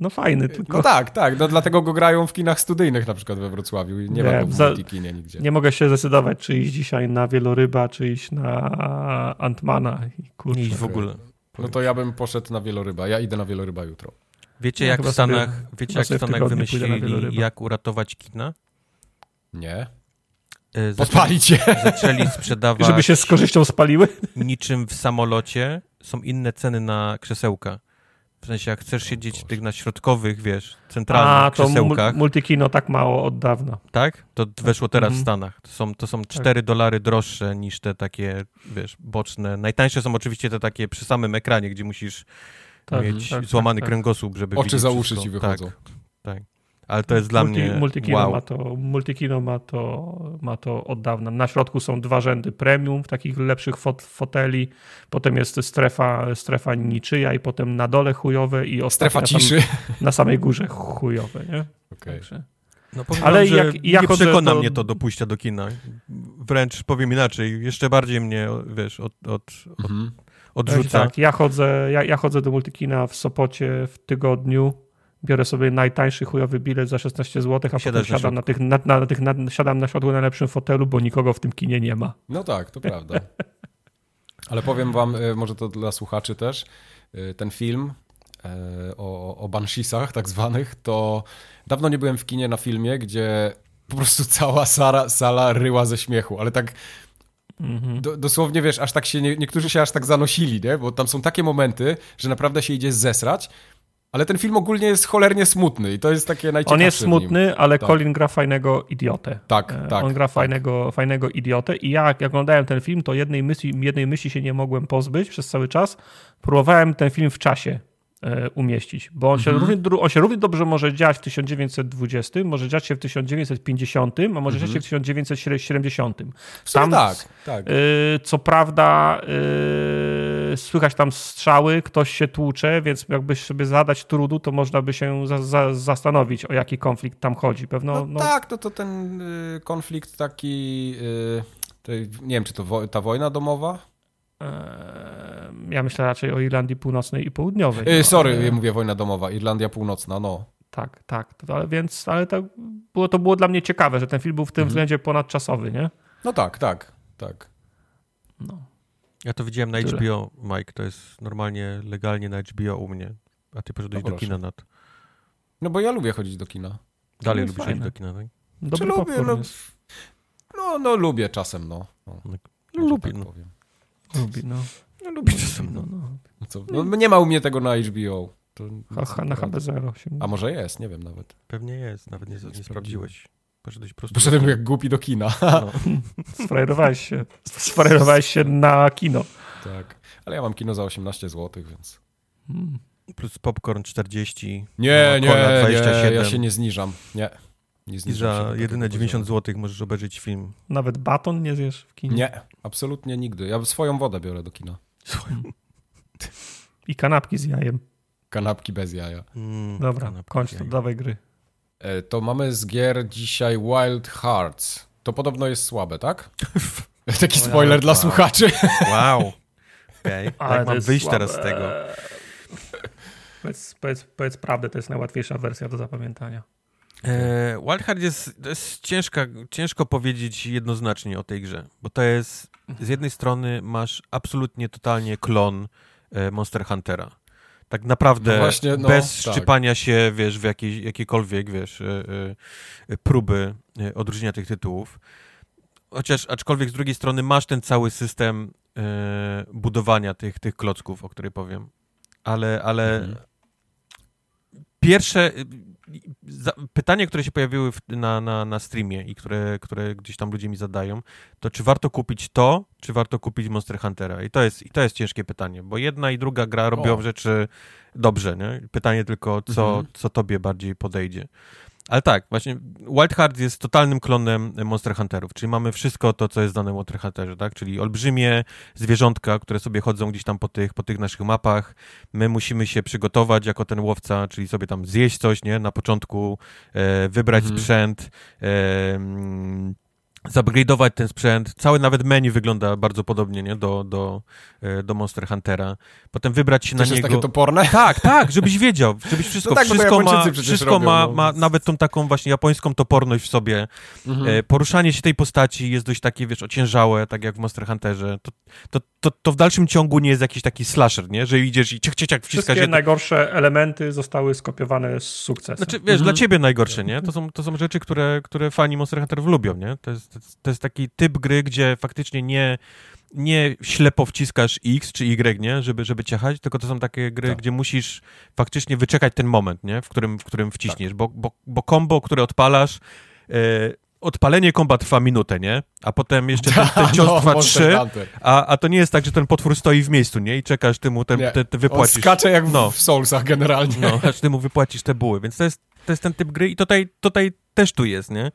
[SPEAKER 2] no fajny, tylko
[SPEAKER 1] No tak, tak. No dlatego go grają w kinach studyjnych na przykład we Wrocławiu. i Nie, ma
[SPEAKER 2] Nie,
[SPEAKER 1] go w
[SPEAKER 2] za-
[SPEAKER 1] multikinie nigdzie.
[SPEAKER 2] nie mogę się zdecydować, czy iść dzisiaj na Wieloryba, czy iść na Antmana. I kurczę,
[SPEAKER 3] Nie idź w ogóle.
[SPEAKER 1] No to ja bym poszedł na wieloryba. Ja idę na wieloryba jutro.
[SPEAKER 3] Wiecie,
[SPEAKER 2] Ja
[SPEAKER 3] jak w Stanach,
[SPEAKER 2] sobie-
[SPEAKER 3] wiecie, jak w Stanach wymyślili, jak uratować kina?
[SPEAKER 1] Nie.
[SPEAKER 3] Y, Zaczęli,
[SPEAKER 1] Podpalić się.
[SPEAKER 3] zaczęli sprzedawać
[SPEAKER 2] Żeby się z korzyścią spaliły?
[SPEAKER 3] niczym w samolocie. Są inne ceny na krzesełka. W sensie, jak chcesz siedzieć w tych na środkowych, wiesz, centralnych
[SPEAKER 2] A, to
[SPEAKER 3] krzesełkach,
[SPEAKER 2] mul- multikino tak mało od dawna.
[SPEAKER 3] tak? To weszło teraz w
[SPEAKER 2] Mhm.
[SPEAKER 3] Stanach. To są, to są 4 dolary droższe niż te takie, wiesz, boczne. Najtańsze są oczywiście te takie przy samym ekranie, gdzie musisz
[SPEAKER 2] Tak,
[SPEAKER 3] mieć
[SPEAKER 2] tak,
[SPEAKER 3] złamany
[SPEAKER 2] tak, tak.
[SPEAKER 3] kręgosłup, żeby
[SPEAKER 1] Oczy
[SPEAKER 3] widzieć
[SPEAKER 1] za uszy ci wychodzą.
[SPEAKER 3] Tak, tak. Ale to jest dla
[SPEAKER 2] Multi,
[SPEAKER 3] mnie
[SPEAKER 2] Multikino,
[SPEAKER 3] wow.
[SPEAKER 2] ma to, multikino ma, to, ma to od dawna. Na środku są dwa rzędy premium, takich lepszych fot, foteli, potem jest strefa, strefa niczyja i potem na dole chujowe i
[SPEAKER 1] Strefa
[SPEAKER 2] ostatnia
[SPEAKER 1] ciszy.
[SPEAKER 2] Tam, na samej górze chujowe, nie? Także.
[SPEAKER 3] No powiem
[SPEAKER 2] Ale jak- ja
[SPEAKER 3] nie przekona
[SPEAKER 2] do-
[SPEAKER 3] mnie to do pójścia do kina. Wręcz powiem inaczej, jeszcze bardziej mnie, wiesz, od, od,
[SPEAKER 1] Mhm.
[SPEAKER 3] odrzuca.
[SPEAKER 2] Tak, ja chodzę, ja, ja chodzę do multikina w Sopocie w tygodniu, biorę sobie najtańszy chujowy bilet za 16 zł, a potem
[SPEAKER 3] Siadasz na
[SPEAKER 2] siadam na, tych, na, na, tych na, siadam na środku na lepszym fotelu, bo nikogo w tym kinie nie ma.
[SPEAKER 1] No tak, to prawda. Ale powiem wam, e, może to dla słuchaczy też, e, ten film e, o, o Bansheesach tak zwanych, to dawno nie byłem w kinie na filmie, gdzie po prostu cała sala, sala ryła ze śmiechu, ale tak
[SPEAKER 2] Mhm.
[SPEAKER 1] do, dosłownie, wiesz, aż tak się, nie, niektórzy się aż tak zanosili, nie? Bo tam są takie momenty, że naprawdę się idzie zesrać, Ale ten film ogólnie jest cholernie smutny i to jest takie najciekawsze
[SPEAKER 2] On jest smutny, ale
[SPEAKER 1] Tak.
[SPEAKER 2] Colin gra fajnego idiotę.
[SPEAKER 1] Tak,
[SPEAKER 2] E,
[SPEAKER 1] tak,
[SPEAKER 2] On gra
[SPEAKER 1] tak.
[SPEAKER 2] fajnego, fajnego idiotę i ja jak oglądałem ten film, to jednej myśli, jednej myśli się nie mogłem pozbyć przez cały czas. Próbowałem ten film w czasie e, umieścić, bo on,
[SPEAKER 1] Mhm.
[SPEAKER 2] się równie, on się równie dobrze może dziać w 1920, może dziać się w 1950, a może dziać się w 1970.
[SPEAKER 1] W sumie
[SPEAKER 2] Tam-
[SPEAKER 1] tak, tak.
[SPEAKER 2] Yy, co prawda yy, słychać tam strzały, ktoś się tłucze, więc jakbyś sobie zadać trudu, to można by się za, za, zastanowić, o jaki konflikt tam chodzi. Pewno,
[SPEAKER 1] No,
[SPEAKER 2] no,
[SPEAKER 1] tak, to, to ten y, konflikt taki, y, tej- nie wiem, czy to wo- ta wojna domowa?
[SPEAKER 2] Eee, ja myślę raczej o Irlandii Północnej i Południowej.
[SPEAKER 1] Y,
[SPEAKER 2] no,
[SPEAKER 1] sorry, mówię wojna domowa, Irlandia Północna, no.
[SPEAKER 2] Tak, tak. To, ale więc, ale to było, to było dla mnie ciekawe, że ten film był w tym
[SPEAKER 1] Mhm.
[SPEAKER 2] względzie ponadczasowy, nie?
[SPEAKER 1] No tak, tak, tak.
[SPEAKER 2] No.
[SPEAKER 3] Ja to widziałem na
[SPEAKER 2] Tyle.
[SPEAKER 3] HBO, Mike, to jest normalnie, legalnie na HBO u mnie. A ty poszedłeś
[SPEAKER 1] No
[SPEAKER 3] do kina na to.
[SPEAKER 1] No bo ja lubię chodzić do kina.
[SPEAKER 3] Dalej
[SPEAKER 2] jest
[SPEAKER 3] lubisz
[SPEAKER 2] fajne.
[SPEAKER 3] iść do kina, tak?
[SPEAKER 2] Dobry
[SPEAKER 1] Czy lubię, no, no, no lubię czasem, no. no
[SPEAKER 3] No, lubię,
[SPEAKER 1] tak
[SPEAKER 3] no.
[SPEAKER 1] powiem.
[SPEAKER 2] Lubi, no.
[SPEAKER 3] No lubię czasem,
[SPEAKER 2] no,
[SPEAKER 3] no.
[SPEAKER 2] no.
[SPEAKER 1] No Co? No, nie ma u mnie tego na HBO. To
[SPEAKER 2] Ha, ha, na HB0. Się...
[SPEAKER 1] A może jest, nie wiem nawet.
[SPEAKER 3] Pewnie jest, nawet nie, nie
[SPEAKER 1] Sprawdziłem.
[SPEAKER 3] sprawdziłeś. Poszedłeś po prostu.
[SPEAKER 1] Poszedłem jak głupi do kina.
[SPEAKER 3] No.
[SPEAKER 2] Sfrajerowałeś się. Sfrajerowałeś się na kino.
[SPEAKER 1] tak. Ale ja mam kino za 18 zł, więc...
[SPEAKER 2] Mm.
[SPEAKER 3] Plus popcorn 40.
[SPEAKER 1] Nie,
[SPEAKER 3] no,
[SPEAKER 1] nie,
[SPEAKER 3] 27.
[SPEAKER 1] nie, ja się nie zniżam. Nie. Nie
[SPEAKER 3] I
[SPEAKER 1] zniżam się
[SPEAKER 3] za jedyne 90
[SPEAKER 1] poziomu.
[SPEAKER 3] zł możesz obejrzeć film.
[SPEAKER 2] Nawet baton nie zjesz w kinie.
[SPEAKER 1] Nie, absolutnie nigdy. Ja swoją wodę biorę do kina.
[SPEAKER 2] I kanapki z jajem.
[SPEAKER 1] Kanapki bez jaja.
[SPEAKER 3] Mm,
[SPEAKER 2] Dobra, kończ to, dawaj gry.
[SPEAKER 1] E, To mamy z gier dzisiaj Wild Hearts. To podobno jest słabe, tak? Taki spoiler dla słuchaczy.
[SPEAKER 3] Wow. Okej.
[SPEAKER 2] Ale
[SPEAKER 3] Jak mam wyjść
[SPEAKER 2] słabe.
[SPEAKER 3] teraz z tego?
[SPEAKER 2] Powiedz, powiedz, powiedz prawdę, to jest najłatwiejsza wersja do zapamiętania.
[SPEAKER 3] E, Wild Heart jest, jest ciężka, ciężko powiedzieć jednoznacznie o tej grze, bo to jest, z jednej strony masz absolutnie totalnie klon e, Monster Huntera. Tak naprawdę
[SPEAKER 1] No właśnie, no,
[SPEAKER 3] bez
[SPEAKER 1] tak.
[SPEAKER 3] szczypania się, wiesz, w jakiej, jakiekolwiek, wiesz, e, e, próby e, odróżnienia tych tytułów. Chociaż, aczkolwiek z drugiej strony masz ten cały system budowania tych, tych klocków, o których powiem. Ale, ale
[SPEAKER 1] Mhm.
[SPEAKER 3] pierwsze pytanie, które się pojawiły na, na, na streamie i które, które gdzieś tam ludzie mi zadają, to czy warto kupić to, czy warto kupić Monster Huntera? I to jest, i to jest ciężkie pytanie, bo jedna i druga gra robią
[SPEAKER 1] O.
[SPEAKER 3] rzeczy dobrze, nie? Pytanie tylko, co,
[SPEAKER 1] Mhm.
[SPEAKER 3] co tobie bardziej podejdzie. Ale tak, właśnie Wild Heart jest totalnym klonem Monster Hunterów, czyli mamy wszystko to, co jest dane w Monster Hunterze, tak? Czyli olbrzymie zwierzątka, które sobie chodzą gdzieś tam po tych, po tych naszych mapach. My musimy się przygotować jako ten łowca, czyli sobie tam zjeść coś, nie? Na początku, e, wybrać
[SPEAKER 1] Mhm.
[SPEAKER 3] sprzęt, e, mm, zupgrade'ować ten sprzęt. Całe nawet menu wygląda bardzo podobnie, nie? Do, do, e, do Monster Huntera. Potem wybrać się
[SPEAKER 1] Też
[SPEAKER 3] na
[SPEAKER 1] jest
[SPEAKER 3] niego...
[SPEAKER 1] takie toporne?
[SPEAKER 3] Tak, tak, żebyś wiedział, żebyś wszystko,
[SPEAKER 1] tak, bo to
[SPEAKER 3] wszystko ma, wszystko
[SPEAKER 1] robią,
[SPEAKER 3] ma,
[SPEAKER 1] no.
[SPEAKER 3] ma nawet tą taką właśnie japońską toporność w sobie.
[SPEAKER 1] Mhm.
[SPEAKER 3] E, poruszanie się tej postaci jest dość takie, wiesz, ociężałe, tak jak w Monster Hunterze. To, to, to, to w dalszym ciągu nie jest jakiś taki slasher, nie? Że idziesz i ciach, ciach, ciach, wciskasz
[SPEAKER 2] Wszystkie
[SPEAKER 3] się.
[SPEAKER 2] najgorsze elementy zostały skopiowane z sukcesem.
[SPEAKER 3] Znaczy, wiesz,
[SPEAKER 1] Mhm.
[SPEAKER 3] dla ciebie najgorsze, nie? To są, to są rzeczy, które, które fani Monster Hunterów lubią, nie? To jest, to jest- taki typ gry, gdzie faktycznie nie, nie ślepo wciskasz X czy Y, nie? Żeby, żeby ciachać, tylko to są takie gry,
[SPEAKER 1] Tak.
[SPEAKER 3] gdzie musisz faktycznie wyczekać ten moment, nie? W którym, w którym wciśniesz, bo, bo, bo combo, które odpalasz, e, odpalenie komba trwa minutę, nie? A potem jeszcze ten, ten cios
[SPEAKER 1] No,
[SPEAKER 3] trwa
[SPEAKER 1] Monster
[SPEAKER 3] trzy,
[SPEAKER 1] Hunter.
[SPEAKER 3] a, a to nie jest tak, że ten potwór stoi w miejscu, nie? I czekasz, ty mu ten,
[SPEAKER 1] Nie.
[SPEAKER 3] te, te
[SPEAKER 1] On
[SPEAKER 3] wypłacisz.
[SPEAKER 1] skacze jak w,
[SPEAKER 3] No.
[SPEAKER 1] w Soulsach generalnie.
[SPEAKER 3] No, aż ty mu wypłacisz te buły, więc to jest, to jest ten typ gry i tutaj, tutaj też tu jest, nie?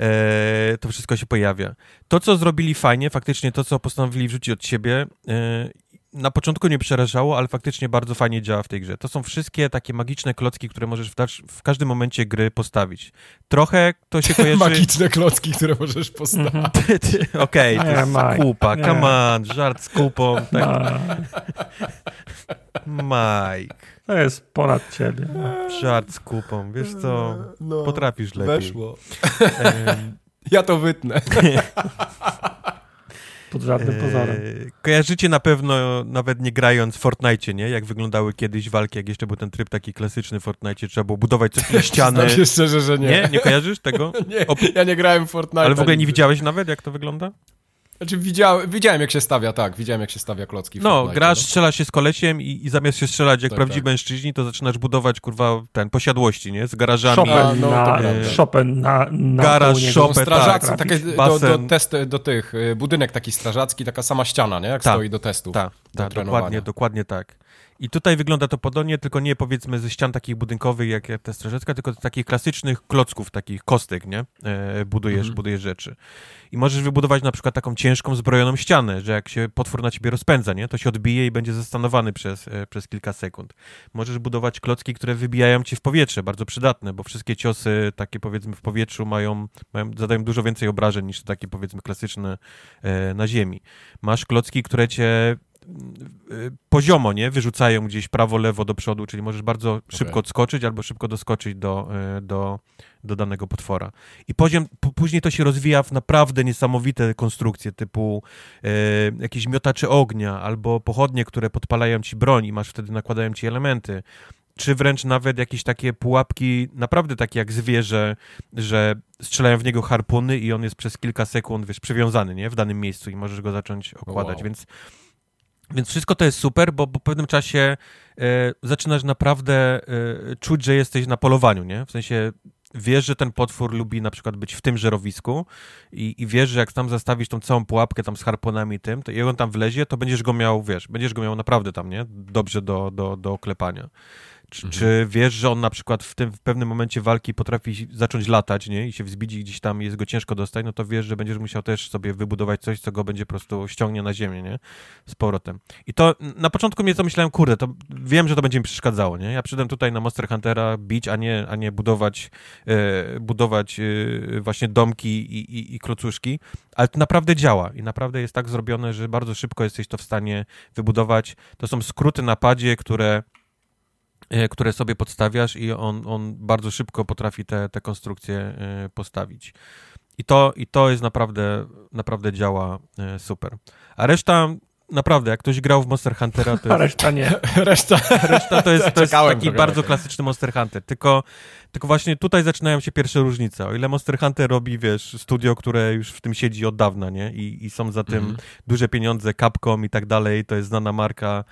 [SPEAKER 3] E, to wszystko się pojawia. To, co zrobili fajnie, faktycznie to, co postanowili wrzucić od siebie, e, na początku nie przerażało, ale faktycznie bardzo fajnie działa w tej grze. To są wszystkie takie magiczne klocki, które możesz w, dalsz, w każdym momencie gry postawić. Trochę to się kojarzy...
[SPEAKER 1] Magiczne klocki, które możesz postawić.
[SPEAKER 2] Mhm.
[SPEAKER 3] Okej, to
[SPEAKER 2] Nie,
[SPEAKER 3] jest kupa, come on, żart z kupą. Tak. Mike,
[SPEAKER 2] to jest ponad ciebie.
[SPEAKER 3] żart z kupą, wiesz co,
[SPEAKER 1] No,
[SPEAKER 3] potrafisz lepiej.
[SPEAKER 1] Weszło. Ja to wytnę.
[SPEAKER 2] Pod żadnym pozorem.
[SPEAKER 3] Eee, Kojarzycie na pewno, nawet nie grając w Fortnite, nie? Jak wyglądały kiedyś walki, jak jeszcze był ten tryb taki klasyczny w Fortnite, trzeba było budować coś na ściany.
[SPEAKER 1] Się szczerze, że nie.
[SPEAKER 3] Nie? Nie kojarzysz tego?
[SPEAKER 1] Nie, ja nie grałem w Fortnite.
[SPEAKER 3] Ale w ogóle nie widziałeś nawet, jak to wygląda?
[SPEAKER 1] Znaczy widziałem, widziałem jak się stawia, tak, widziałem jak się stawia klocki w
[SPEAKER 3] No,
[SPEAKER 1] Fortnite,
[SPEAKER 3] grasz, strzelasz się z kolesiem i, i zamiast się strzelać jak
[SPEAKER 1] Tak,
[SPEAKER 3] prawdziwi
[SPEAKER 1] tak.
[SPEAKER 3] mężczyźni, to zaczynasz budować, kurwa, ten, posiadłości, nie? Z garażami.
[SPEAKER 2] Chopin,
[SPEAKER 1] no,
[SPEAKER 2] na. Chopin na, na
[SPEAKER 3] Garaż,
[SPEAKER 1] Są strażacy,
[SPEAKER 2] tak,
[SPEAKER 1] takie do, do, test, do tych, y, budynek taki strażacki, taka sama ściana, nie? Jak
[SPEAKER 3] Tak.
[SPEAKER 1] stoi do testów.
[SPEAKER 3] Tak,
[SPEAKER 1] trenowania.
[SPEAKER 3] dokładnie, dokładnie tak. I tutaj wygląda to podobnie, tylko nie powiedzmy ze ścian takich budynkowych jak ta strażacka, tylko z takich klasycznych klocków, takich kostek, nie? E, budujesz,
[SPEAKER 1] Mhm.
[SPEAKER 3] budujesz rzeczy. I możesz wybudować na przykład taką ciężką, zbrojoną ścianę, że jak się potwór na ciebie rozpędza, nie? To się odbije i będzie zastanowany przez, e, przez kilka sekund. Możesz budować klocki, które wybijają cię w powietrze, bardzo przydatne, bo wszystkie ciosy takie powiedzmy w powietrzu mają, mają zadają dużo więcej obrażeń niż takie powiedzmy klasyczne e, na ziemi. Masz klocki, które cię poziomo, nie? Wyrzucają gdzieś prawo, lewo, do przodu, czyli możesz bardzo szybko odskoczyć albo szybko doskoczyć do, y, do, do danego potwora. I poziom, później to się rozwija w naprawdę niesamowite konstrukcje typu y, jakieś miotacze ognia albo pochodnie, które podpalają ci broń i masz wtedy nakładają ci elementy. Czy wręcz nawet jakieś takie pułapki, naprawdę takie jak zwierzę, że strzelają w niego harpuny i on jest przez kilka sekund, wiesz, przywiązany, nie? W danym miejscu i możesz go zacząć okładać,
[SPEAKER 1] Wow.
[SPEAKER 3] więc więc wszystko to jest super, bo, w pewnym czasie e, zaczynasz naprawdę e, czuć, że jesteś na polowaniu, nie? W sensie wiesz, że ten potwór lubi na przykład być w tym żerowisku i, i wiesz, że jak tam zastawisz tą całą pułapkę tam z harponami i tym, to jak on tam wlezie, to będziesz go miał, wiesz, będziesz go miał naprawdę tam, nie? Dobrze do, do, do oklepania. Czy,
[SPEAKER 1] Mhm.
[SPEAKER 3] czy wiesz, że on na przykład w tym w pewnym momencie walki potrafi zacząć latać, nie? I się wzbić i gdzieś tam jest go ciężko dostać, no to wiesz, że będziesz musiał też sobie wybudować coś, co go będzie po prostu ściągnie na ziemię, nie? Z powrotem. I to na początku mnie to myślałem, kurde, to wiem, że to będzie mi przeszkadzało, nie? Ja przyszedłem tutaj na Monster Huntera bić, a nie, a nie budować, e, budować e, właśnie domki i, i, i klocuszki, ale to naprawdę działa i naprawdę jest tak zrobione, że bardzo szybko jesteś to w stanie wybudować. To są skróty na padzie, które które sobie podstawiasz i on, on bardzo szybko potrafi te, te konstrukcje e, postawić. I to, I to jest naprawdę, naprawdę działa e, super. A reszta, naprawdę, jak ktoś grał w Monster Huntera, to
[SPEAKER 2] A
[SPEAKER 3] jest,
[SPEAKER 2] reszta nie.
[SPEAKER 1] Reszta...
[SPEAKER 3] reszta to jest, to jest taki bardzo klasyczny Monster Hunter. Tylko, tylko właśnie tutaj zaczynają się pierwsze różnice. O ile Monster Hunter robi, wiesz, studio, które już w tym siedzi od dawna, nie? I, i są za tym
[SPEAKER 1] Mhm.
[SPEAKER 3] duże pieniądze, Capcom i tak dalej, to jest znana marka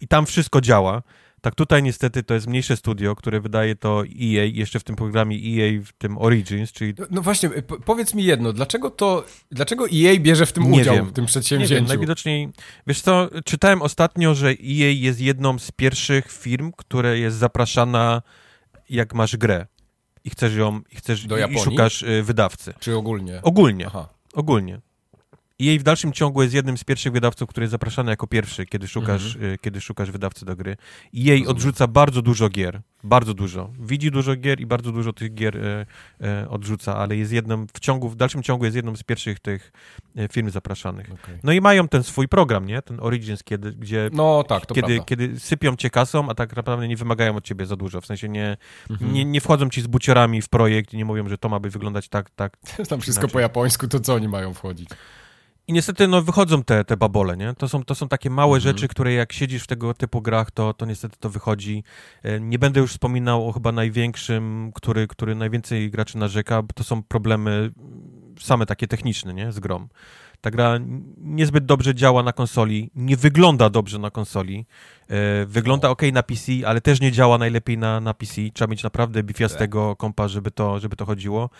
[SPEAKER 3] i tam wszystko działa. Tak tutaj niestety to jest mniejsze studio, które wydaje to EA, jeszcze w tym programie EA, w tym Origins, czyli
[SPEAKER 1] No właśnie, p- powiedz mi jedno, dlaczego to, dlaczego EA bierze w tym
[SPEAKER 3] Nie
[SPEAKER 1] udział,
[SPEAKER 3] wiem.
[SPEAKER 1] w tym
[SPEAKER 3] nie wiem,
[SPEAKER 1] przedsięwzięciu?
[SPEAKER 3] najwidoczniej, wiesz co, czytałem ostatnio, że EA jest jedną z pierwszych firm, które jest zapraszana jak masz grę i chcesz ją, i chcesz,
[SPEAKER 1] Do
[SPEAKER 3] i, i szukasz y, wydawcy.
[SPEAKER 1] Czy ogólnie?
[SPEAKER 3] Ogólnie.
[SPEAKER 1] Aha.
[SPEAKER 3] Ogólnie. EA w dalszym ciągu jest jednym z pierwszych wydawców, który jest zapraszany jako pierwszy, kiedy szukasz, y, kiedy szukasz wydawcy do gry. EA
[SPEAKER 1] Mhm. Rozumiem.
[SPEAKER 3] odrzuca bardzo dużo gier. Bardzo dużo. Widzi dużo gier i bardzo dużo tych gier y, y, odrzuca, ale jest jedną, w ciągu, w dalszym ciągu jest jedną z pierwszych tych firm zapraszanych.
[SPEAKER 1] Okej.
[SPEAKER 3] No i mają ten swój program, nie? Ten Origins, kiedy, gdzie
[SPEAKER 1] No tak,
[SPEAKER 3] kiedy,
[SPEAKER 1] prawda.
[SPEAKER 3] kiedy sypią cię kasą, a tak naprawdę nie wymagają od ciebie za dużo. W sensie nie,
[SPEAKER 1] Mhm.
[SPEAKER 3] nie, nie wchodzą ci z buciorami w projekt i nie mówią, że to ma by wyglądać tak, tak,
[SPEAKER 1] Tam wszystko
[SPEAKER 3] inaczej.
[SPEAKER 1] po japońsku, to co oni mają wchodzić?
[SPEAKER 3] I niestety no, wychodzą te, te babole, nie? To są, to są takie małe
[SPEAKER 1] Mhm.
[SPEAKER 3] rzeczy, które jak siedzisz w tego typu grach, to, to niestety to wychodzi. E, Nie będę już wspominał o chyba największym, który, który najwięcej graczy narzeka, bo to są problemy mm, same takie techniczne, nie? Z grom. Ta gra niezbyt dobrze działa na konsoli, nie wygląda dobrze na konsoli. E, Wygląda ok na PC, ale też nie działa najlepiej na, na PC. Trzeba mieć naprawdę bifiastego kompa, żeby to, żeby to chodziło.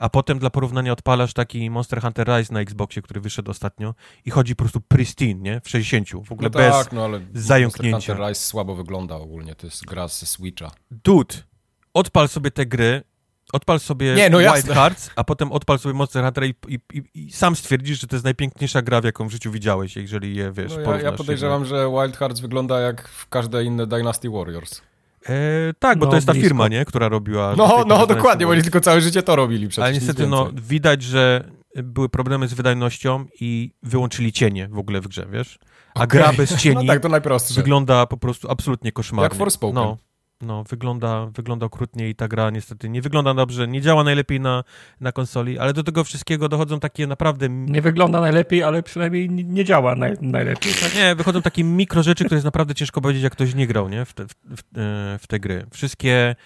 [SPEAKER 3] A potem dla porównania odpalasz taki Monster Hunter Rise na Xboxie, który wyszedł ostatnio i chodzi po prostu pristine, nie? W 60. W ogóle
[SPEAKER 1] no
[SPEAKER 3] bez...
[SPEAKER 1] tak, no ale
[SPEAKER 3] zająknięcia.
[SPEAKER 1] Monster Hunter Rise słabo wygląda ogólnie, to jest gra ze Switcha.
[SPEAKER 3] Dude, odpal sobie te gry, odpal sobie
[SPEAKER 1] Nie, no
[SPEAKER 3] Wild. Hearts, a potem odpal sobie Monster Hunter i, i, i, i sam stwierdzisz, że to jest najpiękniejsza gra, w jaką w życiu widziałeś, jeżeli je, wiesz,
[SPEAKER 1] No, ja, ja
[SPEAKER 3] się
[SPEAKER 1] podejrzewam, że Wild Hearts wygląda jak w każde inne Dynasty Warriors.
[SPEAKER 3] E, tak, bo
[SPEAKER 2] No,
[SPEAKER 3] to jest ta
[SPEAKER 2] blisko.
[SPEAKER 3] firma, nie? Która robiła...
[SPEAKER 1] No, no dokładnie, bo oni tylko całe życie to robili przecież.
[SPEAKER 3] Ale niestety, no, widać, że były problemy z wydajnością i wyłączyli cienie w ogóle w grze, wiesz? A gra
[SPEAKER 1] Okej.
[SPEAKER 3] bez cieni
[SPEAKER 1] No tak, to najprostsze.
[SPEAKER 3] wygląda po prostu absolutnie koszmarnie.
[SPEAKER 1] Jak Forspoken.
[SPEAKER 3] No, no wygląda, wygląda okrutnie i ta gra niestety nie wygląda dobrze, nie działa najlepiej na, na konsoli, ale do tego wszystkiego dochodzą takie naprawdę...
[SPEAKER 2] Nie wygląda najlepiej, ale przynajmniej nie działa naj, najlepiej. Tak?
[SPEAKER 3] Nie, wychodzą takie mikro rzeczy, które jest naprawdę ciężko powiedzieć, jak ktoś nie grał, nie? W te, w, w, e, w te gry. Wszystkie...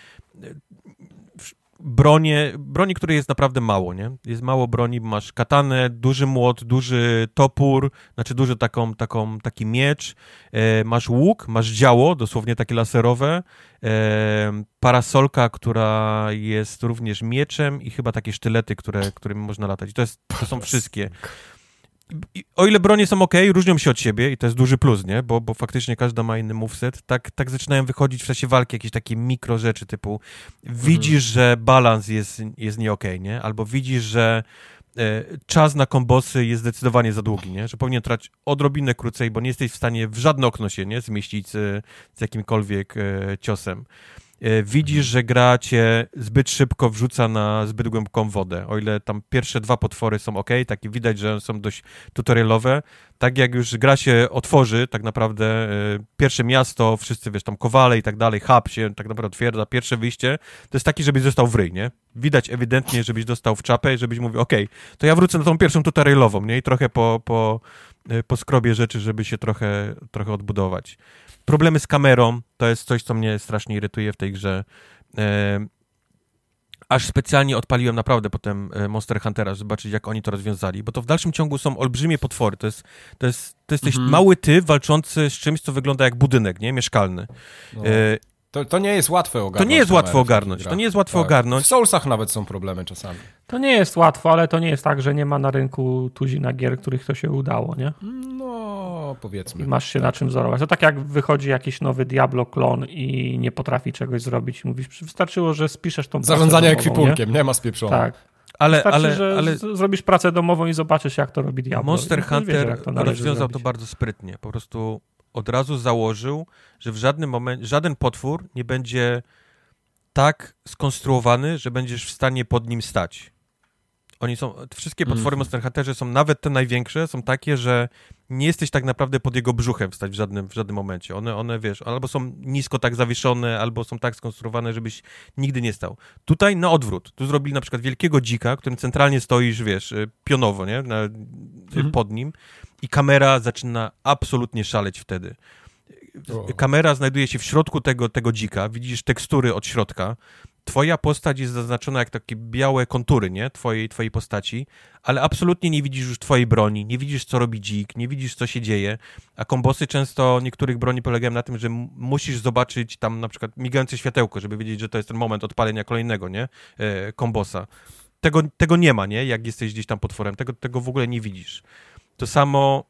[SPEAKER 3] bronie, broni, której jest naprawdę mało, nie? Jest mało broni, masz katanę, duży młot, duży topór, znaczy duży taką, taką, taki miecz, e, masz łuk, masz działo, dosłownie takie laserowe, e, parasolka, która jest również mieczem i chyba takie sztylety, które, którymi można latać. To, jest, to są wszystkie. O ile bronie są ok, różnią się od siebie i to jest duży plus, nie? Bo, bo faktycznie każda ma inny moveset, tak, tak zaczynają wychodzić w czasie walki jakieś takie mikro rzeczy typu widzisz, mhm. że balans jest, jest nie okej, okay, nie? Albo widzisz, że e, czas na kombosy jest zdecydowanie za długi, nie? Że powinien trwać odrobinę krócej, bo nie jesteś w stanie w żadne okno się, nie? Zmieścić z, z jakimkolwiek e, ciosem. E, widzisz, że gra cię zbyt szybko wrzuca na zbyt głęboką wodę. O ile tam pierwsze dwa potwory są ok, tak widać, że są dość tutorialowe, tak jak już gra się otworzy, tak naprawdę e, pierwsze miasto, wszyscy wiesz, tam kowale i tak dalej, hub się tak naprawdę otwiera, pierwsze wyjście, to jest taki, żebyś został w ryj, nie? Widać ewidentnie, żebyś dostał w czapę i żebyś mówił, ok, to ja wrócę na tą pierwszą tutorialową, nie? I trochę po, po, e, po skrobie rzeczy, żeby się trochę, trochę odbudować. Problemy z kamerą to jest coś, co mnie strasznie irytuje w tej grze. E, aż specjalnie odpaliłem naprawdę potem e, Monster Huntera, żeby zobaczyć, jak oni to rozwiązali, bo to w dalszym ciągu są olbrzymie potwory. To jest, to jest, to jesteś mhm. mały ty walczący z czymś, co wygląda jak budynek, nie? Mieszkalny. No. E,
[SPEAKER 1] to, to nie jest łatwe ogarnąć.
[SPEAKER 3] To nie jest łatwo ogarnąć. To nie jest łatwo tak. ogarnąć.
[SPEAKER 1] W Soulsach nawet są problemy czasami.
[SPEAKER 2] To nie jest łatwo, ale to nie jest tak, że nie ma na rynku tuzina gier, których to się udało, nie?
[SPEAKER 1] No, powiedzmy.
[SPEAKER 2] I masz się tak. na czym wzorować. To tak jak wychodzi jakiś nowy Diablo klon i nie potrafi czegoś zrobić. Mówisz, wystarczyło, że spiszesz tą
[SPEAKER 1] Zarządzanie ekwipunkiem, nie? nie ma spieprzone.
[SPEAKER 2] Tak. Ale, Wystarczy, ale, że ale zrobisz pracę domową i zobaczysz, jak to robi Diablo.
[SPEAKER 3] Monster Hunter rozwiązał to bardzo sprytnie. Po prostu od razu założył, że w żadnym momencie, żaden potwór nie będzie tak skonstruowany, że będziesz w stanie pod nim stać. Oni są, wszystkie potwory mm. Monster Hunterze są, nawet te największe, są takie, że nie jesteś tak naprawdę pod jego brzuchem wstać w żadnym, w żadnym momencie. One, one, wiesz, albo są nisko tak zawieszone, albo są tak skonstruowane, żebyś nigdy nie stał. Tutaj na odwrót. Tu zrobili na przykład wielkiego dzika, którym centralnie stoisz, wiesz, y, pionowo, nie? Na, mm. Pod nim. I kamera zaczyna absolutnie szaleć wtedy. Kamera znajduje się w środku tego, tego dzika, widzisz tekstury od środka, twoja postać jest zaznaczona jak takie białe kontury, nie? Twojej, twojej postaci, ale absolutnie nie widzisz już twojej broni, nie widzisz, co robi dzik, nie widzisz, co się dzieje, a kombosy często niektórych broni polegają na tym, że musisz zobaczyć tam na przykład migające światełko, żeby wiedzieć, że to jest ten moment odpalenia kolejnego, nie? E, kombosa. Tego, tego nie ma, nie? Jak jesteś gdzieś tam potworem, tego, tego w ogóle nie widzisz. To samo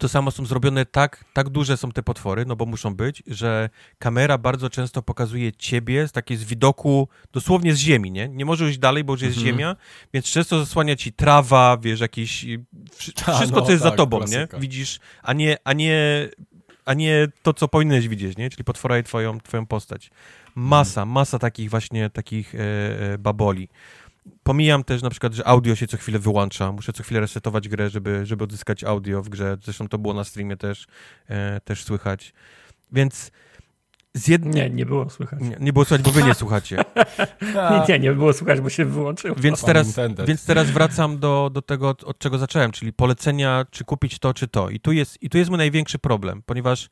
[SPEAKER 3] to samo są zrobione tak, tak duże są te potwory, no bo muszą być, że kamera bardzo często pokazuje ciebie z takiej z widoku dosłownie z ziemi, nie? Nie może iść dalej, bo już jest mhm. ziemia, więc często zasłania ci trawa, wiesz, jakiś wszystko, no, co jest tak, za tobą, klasyka. nie? Widzisz, a nie, a nie a nie to, co powinieneś widzieć, nie? Czyli potwora i twoją, twoją postać. Masa, masa takich właśnie takich e, e, baboli. Pomijam też na przykład, że audio się co chwilę wyłącza. Muszę co chwilę resetować grę, żeby, żeby odzyskać audio w grze. Zresztą to było na streamie też, e, też słychać. Więc
[SPEAKER 2] z jed... Nie, nie było słychać.
[SPEAKER 3] Nie, nie było słychać, bo wy nie słuchacie.
[SPEAKER 2] nie, nie, nie było słychać, bo się wyłączyło.
[SPEAKER 3] Więc teraz, więc teraz wracam do, do tego, od, od, czego zacząłem, czyli polecenia, czy kupić to, czy to. I tu jest, i tu jest mój największy problem, ponieważ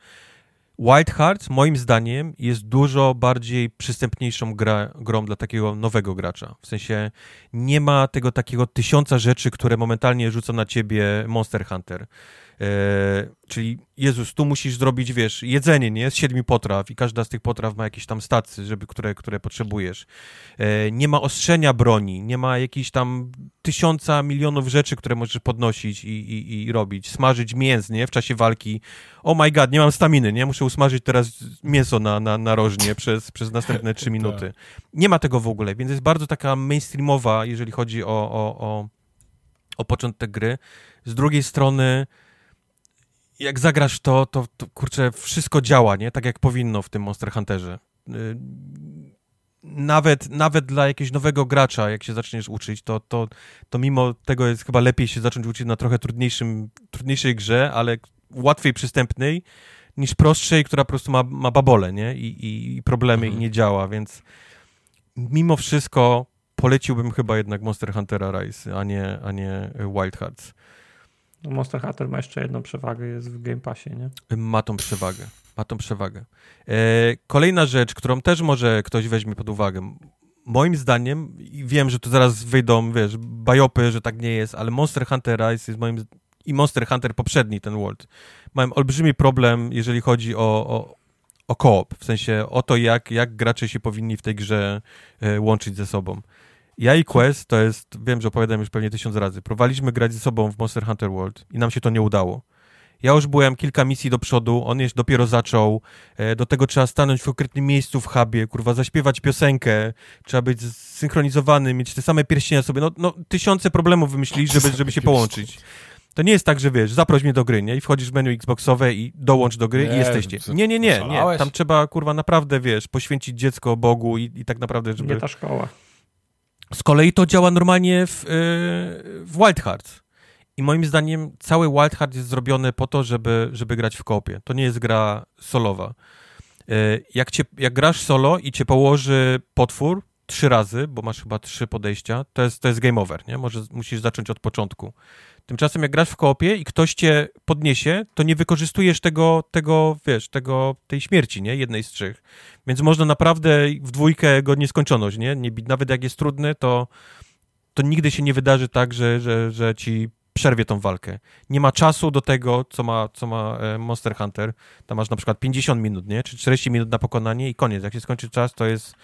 [SPEAKER 3] Wild Hearts moim zdaniem jest dużo bardziej przystępniejszą gra, grą dla takiego nowego gracza. W sensie nie ma tego takiego tysiąca rzeczy, które momentalnie rzuca na ciebie Monster Hunter. E, czyli Jezus, tu musisz zrobić, wiesz, jedzenie, nie? Z siedmiu potraw i każda z tych potraw ma jakieś tam stacje, żeby, które, które potrzebujesz. E, nie ma ostrzenia broni, nie ma jakichś tam tysiąca, milionów rzeczy, które możesz podnosić i, i, i robić. Smażyć mięs, nie? W czasie walki. Oh my god, nie mam staminy, nie? Muszę usmażyć teraz mięso na, na, na rożnie przez, przez następne trzy minuty. Tak. Nie ma tego w ogóle, więc jest bardzo taka mainstreamowa, jeżeli chodzi o, o, o, o początek gry. Z drugiej strony jak zagrasz to, to, to kurczę, wszystko działa, nie? Tak jak powinno w tym Monster Hunterze. Y, nawet, nawet dla jakiegoś nowego gracza, jak się zaczniesz uczyć, to, to, to mimo tego jest chyba lepiej się zacząć uczyć na trochę trudniejszym, trudniejszej grze, ale łatwiej przystępnej niż prostszej, która po prostu ma, ma babole, nie? I, i, i problemy mhm. i nie działa, więc mimo wszystko poleciłbym chyba jednak Monster Huntera Rise, a nie, a nie Wild Hearts.
[SPEAKER 2] No, Monster Hunter ma jeszcze jedną przewagę, jest w Game Passie, nie?
[SPEAKER 3] Ma tą przewagę, ma tą przewagę. E, kolejna rzecz, którą też może ktoś weźmie pod uwagę. moim zdaniem, i wiem, że tu zaraz wyjdą, wiesz, bajopy, że tak nie jest, ale Monster Hunter Rise jest moim i Monster Hunter poprzedni, ten World, mają olbrzymi problem, jeżeli chodzi o, o, o koop, w sensie o to, jak, jak gracze się powinni w tej grze e, łączyć ze sobą. Ja i Quest to jest, wiem, że opowiadałem już pewnie tysiąc razy, próbowaliśmy grać ze sobą w Monster Hunter World i nam się to nie udało. Ja już byłem kilka misji do przodu, on już dopiero zaczął. E, do tego trzeba stanąć w konkretnym miejscu w hubie, kurwa, zaśpiewać piosenkę, trzeba być zsynchronizowany, mieć te same pierścienie sobie. No, no tysiące problemów wymyślili, żeby, żeby się połączyć. To nie jest tak, że wiesz, zaproś mnie do gry, nie? I wchodzisz w menu Xboxowe i dołącz do gry
[SPEAKER 1] Nie,
[SPEAKER 3] i jesteście. Nie, nie, nie, nie. Tam trzeba, kurwa, naprawdę, wiesz, poświęcić dziecko Bogu i, i tak naprawdę, żeby...
[SPEAKER 2] Nie ta szkoła.
[SPEAKER 3] Z kolei to działa normalnie w, yy, w Wild Hearts. I moim zdaniem cały Wild jest zrobiony po to, żeby, żeby grać w kopie. To nie jest gra solowa. Yy, jak, cię, jak grasz solo i cię położy potwór trzy razy, bo masz chyba trzy podejścia, to jest, to jest game over, nie? Może, musisz zacząć od początku. Tymczasem jak grasz w koopie i ktoś cię podniesie, to nie wykorzystujesz tego, tego wiesz, tego, tej śmierci, nie? Jednej z trzech. Więc można naprawdę w dwójkę go nieskończoność, nie? Nawet jak jest trudny, to, to nigdy się nie wydarzy tak, że, że, że ci przerwie tą walkę. Nie ma czasu do tego, co ma, co ma e, Monster Hunter. Tam masz na przykład 50 minut, nie? Czy 40 minut na pokonanie i koniec. Jak się skończy czas, to jest,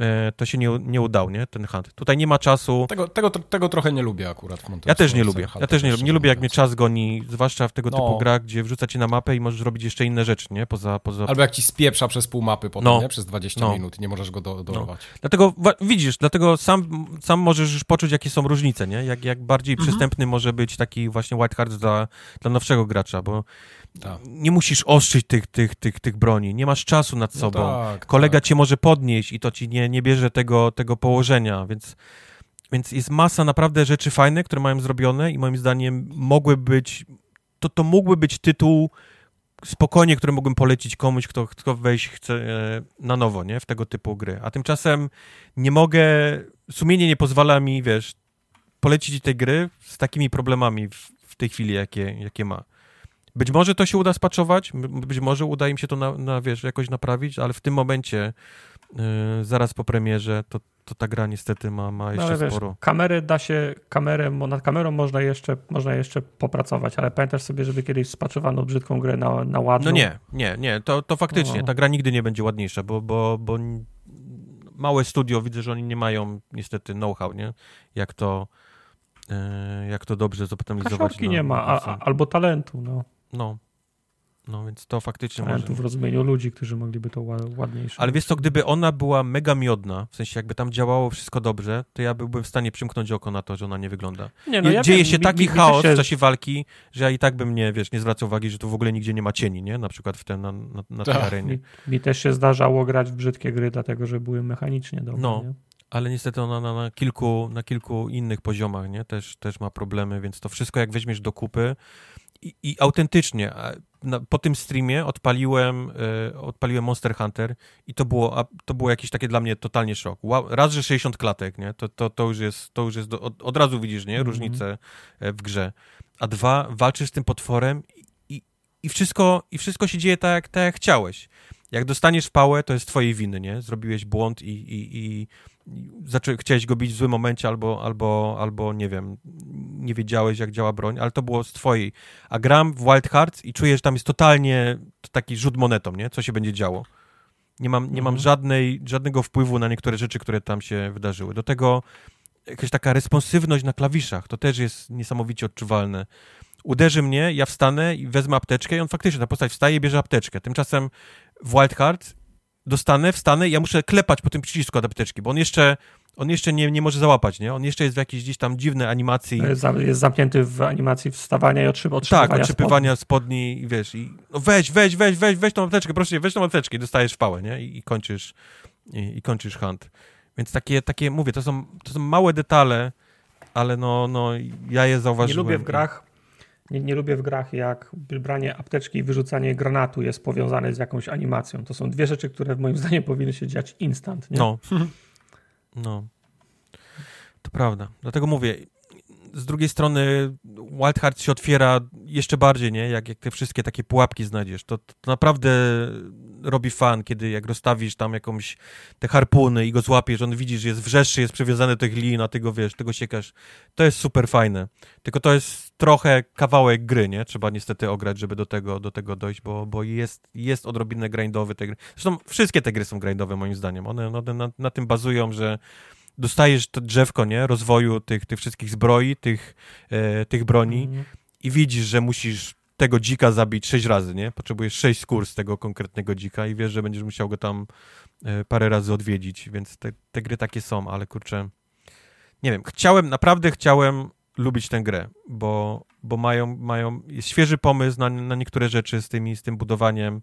[SPEAKER 3] e, to się nie, nie udał, nie? Ten hunt. Tutaj nie ma czasu.
[SPEAKER 1] Tego, tego, tego trochę nie lubię akurat w Monster
[SPEAKER 3] Ja też nie
[SPEAKER 1] Monster
[SPEAKER 3] lubię. Ja też nie lubię. Nie lubię, jak mnie czas goni, zwłaszcza w tego
[SPEAKER 1] No.
[SPEAKER 3] typu grach, gdzie wrzuca cię na mapę i możesz robić jeszcze inne rzeczy, nie? Poza, poza
[SPEAKER 1] Albo jak ci spieprza przez pół mapy potem,
[SPEAKER 3] No.
[SPEAKER 1] nie? Przez 20
[SPEAKER 3] No.
[SPEAKER 1] minut i nie możesz go do, dorwać.
[SPEAKER 3] Dlatego wa- widzisz, dlatego sam, sam możesz już poczuć, jakie są różnice, nie? Jak, jak bardziej
[SPEAKER 1] Mhm.
[SPEAKER 3] przystępny może być taki właśnie White Heart dla, dla nowszego gracza, bo
[SPEAKER 1] Tak.
[SPEAKER 3] nie musisz ostrzyć tych, tych, tych, tych broni, nie masz czasu nad
[SPEAKER 1] No
[SPEAKER 3] sobą.
[SPEAKER 1] tak,
[SPEAKER 3] Kolega
[SPEAKER 1] tak.
[SPEAKER 3] cię może podnieść i to ci nie, nie bierze tego, tego położenia, więc, więc jest masa naprawdę rzeczy fajnych, które mają zrobione i moim zdaniem mogły być, to, to mógłby być tytuł spokojnie, który mógłbym polecić komuś, kto, kto wejść chce e, na nowo, nie? W tego typu gry. A tymczasem nie mogę, sumienie nie pozwala mi, wiesz, polecić tej gry z takimi problemami w, w tej chwili, jakie, jakie ma. Być może to się uda spaczować, być może uda im się to, na, na, wiesz, jakoś naprawić, ale w tym momencie, e, zaraz po premierze, to, to ta gra niestety ma, ma
[SPEAKER 2] No,
[SPEAKER 3] jeszcze
[SPEAKER 2] ale wiesz,
[SPEAKER 3] sporo.
[SPEAKER 2] kamery da się, kamerę, nad kamerą można jeszcze, można jeszcze popracować, ale pamiętasz sobie, żeby kiedyś spaczowano brzydką grę na, na ładną?
[SPEAKER 3] No nie, nie, nie, to, to faktycznie,
[SPEAKER 2] No.
[SPEAKER 3] ta gra nigdy nie będzie ładniejsza, bo, bo, bo małe studio, widzę, że oni nie mają niestety know-how, nie? Jak to, jak to dobrze zoptymalizować.
[SPEAKER 2] Kasiorki
[SPEAKER 3] na-
[SPEAKER 2] nie ma, a, albo talentu, no.
[SPEAKER 3] No, no więc to faktycznie
[SPEAKER 2] Talentu
[SPEAKER 3] może.
[SPEAKER 2] w rozumieniu ludzi, którzy mogliby to ła- ładniejsze.
[SPEAKER 3] Ale wiesz co, gdyby ona była mega miodna, w sensie jakby tam działało wszystko dobrze, to ja byłbym w stanie przymknąć oko na to, że ona nie wygląda.
[SPEAKER 2] nie,
[SPEAKER 3] Je- Dzieje
[SPEAKER 2] wiem,
[SPEAKER 3] się
[SPEAKER 2] mi-
[SPEAKER 3] taki
[SPEAKER 2] mi-
[SPEAKER 3] chaos
[SPEAKER 2] też
[SPEAKER 3] w
[SPEAKER 2] się-
[SPEAKER 3] czasie walki, że ja i tak bym nie, wiesz, nie zwracał uwagi, że tu w ogóle nigdzie nie ma cieni, nie? Na przykład w ten, na, na, na tej
[SPEAKER 1] Tak.
[SPEAKER 3] arenie.
[SPEAKER 2] Mi, mi też się zdarzało grać w brzydkie gry, dlatego że były mechanicznie dobre.
[SPEAKER 3] No.
[SPEAKER 2] Nie?
[SPEAKER 3] Ale niestety ona na, na, kilku, na kilku innych poziomach, nie? Też, też ma problemy, więc to wszystko jak weźmiesz do kupy i, i autentycznie, na, po tym streamie odpaliłem, e, odpaliłem Monster Hunter i to było, a, to było jakieś takie dla mnie totalnie szok. Wow, raz, że 60 klatek, nie? To, to, to już jest, to już jest do, od, od razu widzisz, nie?
[SPEAKER 2] Mhm.
[SPEAKER 3] Różnicę e, w grze. A dwa, walczysz z tym potworem i, i, wszystko, i wszystko się dzieje tak, tak, jak chciałeś. Jak dostaniesz pałę, to jest twojej winy, nie? Zrobiłeś błąd i, i i zaczę, chciałeś go bić w złym momencie albo, albo, albo, nie wiem, nie wiedziałeś, jak działa broń, ale to było z twojej. A gram w Wild Hearts i czuję, że tam jest totalnie taki rzut monetą, nie? Co się będzie działo. Nie mam, nie mam
[SPEAKER 2] Mhm.
[SPEAKER 3] żadnej, żadnego wpływu na niektóre rzeczy, które tam się wydarzyły. Do tego jakaś taka responsywność na klawiszach, to też jest niesamowicie odczuwalne. Uderzy mnie, ja wstanę i wezmę apteczkę i on faktycznie, ta postać wstaje i bierze apteczkę. Tymczasem w Wild Hearts dostanę, wstanę i ja muszę klepać po tym przycisku od apteczki, bo on jeszcze, on jeszcze nie, nie może załapać, nie? On jeszcze jest w jakiejś gdzieś tam dziwnej animacji.
[SPEAKER 2] Jest, za- jest zamknięty w animacji wstawania i otrzyma,
[SPEAKER 3] Tak,
[SPEAKER 2] otrzymywania
[SPEAKER 3] odczypywania spodni i wiesz, i no weź, weź, weź, weź, weź tą apteczkę, proszę cię, weź tą apteczkę i dostajesz w pałę, nie? I, i kończysz, i, i kończysz hunt. Więc takie, takie, mówię, to są, to są małe detale, ale no, no, ja je
[SPEAKER 2] Nie
[SPEAKER 3] zauważyłem.
[SPEAKER 2] lubię w grach, nie, nie lubię w grach, jak branie apteczki i wyrzucanie granatu jest powiązane z jakąś animacją. To są dwie rzeczy, które moim zdaniem powinny się dziać instant. Nie?
[SPEAKER 3] No. No. To prawda. Dlatego mówię, z drugiej strony Wild Hearts się otwiera jeszcze bardziej, nie? Jak, jak te wszystkie takie pułapki znajdziesz. To, to naprawdę robi fan, kiedy jak rozstawisz tam jakąś te harpuny i go złapiesz, on widzisz, że jest wrzeszczy, jest przywiązany do tych lin, a ty go wiesz, tego siekasz. To jest super fajne. Tylko to jest trochę kawałek gry, nie? Trzeba niestety ograć, żeby do tego, do tego dojść, bo, bo jest, jest odrobinę grindowy te gry. Zresztą wszystkie te gry są grindowe moim zdaniem. One, one na, na tym bazują, że dostajesz to drzewko, nie? Rozwoju tych, tych wszystkich zbroi, tych, e, tych broni
[SPEAKER 2] Mhm.
[SPEAKER 3] i widzisz, że musisz tego dzika zabić sześć razy, nie? Potrzebujesz sześć skór z tego konkretnego dzika i wiesz, że będziesz musiał go tam e, parę razy odwiedzić, więc te, te gry takie są, ale kurczę, nie wiem, chciałem, naprawdę chciałem lubić tę grę, bo, bo mają, mają, jest świeży pomysł na, na niektóre rzeczy z, tymi, z tym budowaniem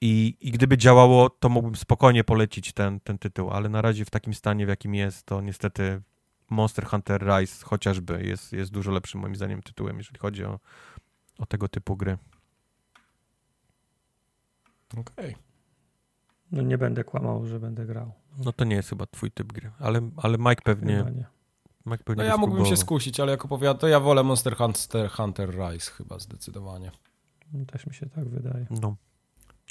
[SPEAKER 3] i, i gdyby działało, to mógłbym spokojnie polecić ten, ten tytuł, ale na razie w takim stanie, w jakim jest, to niestety Monster Hunter Rise chociażby jest, jest dużo lepszym moim zdaniem tytułem, jeżeli chodzi o, o tego typu gry.
[SPEAKER 1] Okej.
[SPEAKER 2] No nie będę kłamał, że będę grał.
[SPEAKER 3] No to nie jest chyba twój typ gry, ale, ale Mike pewnie. Mike pewnie
[SPEAKER 1] No ja
[SPEAKER 3] by
[SPEAKER 1] mógłbym się skusić, ale jak opowiada, to ja wolę Monster Hunter, Hunter Rise chyba zdecydowanie.
[SPEAKER 2] No, Też mi się tak wydaje.
[SPEAKER 3] No.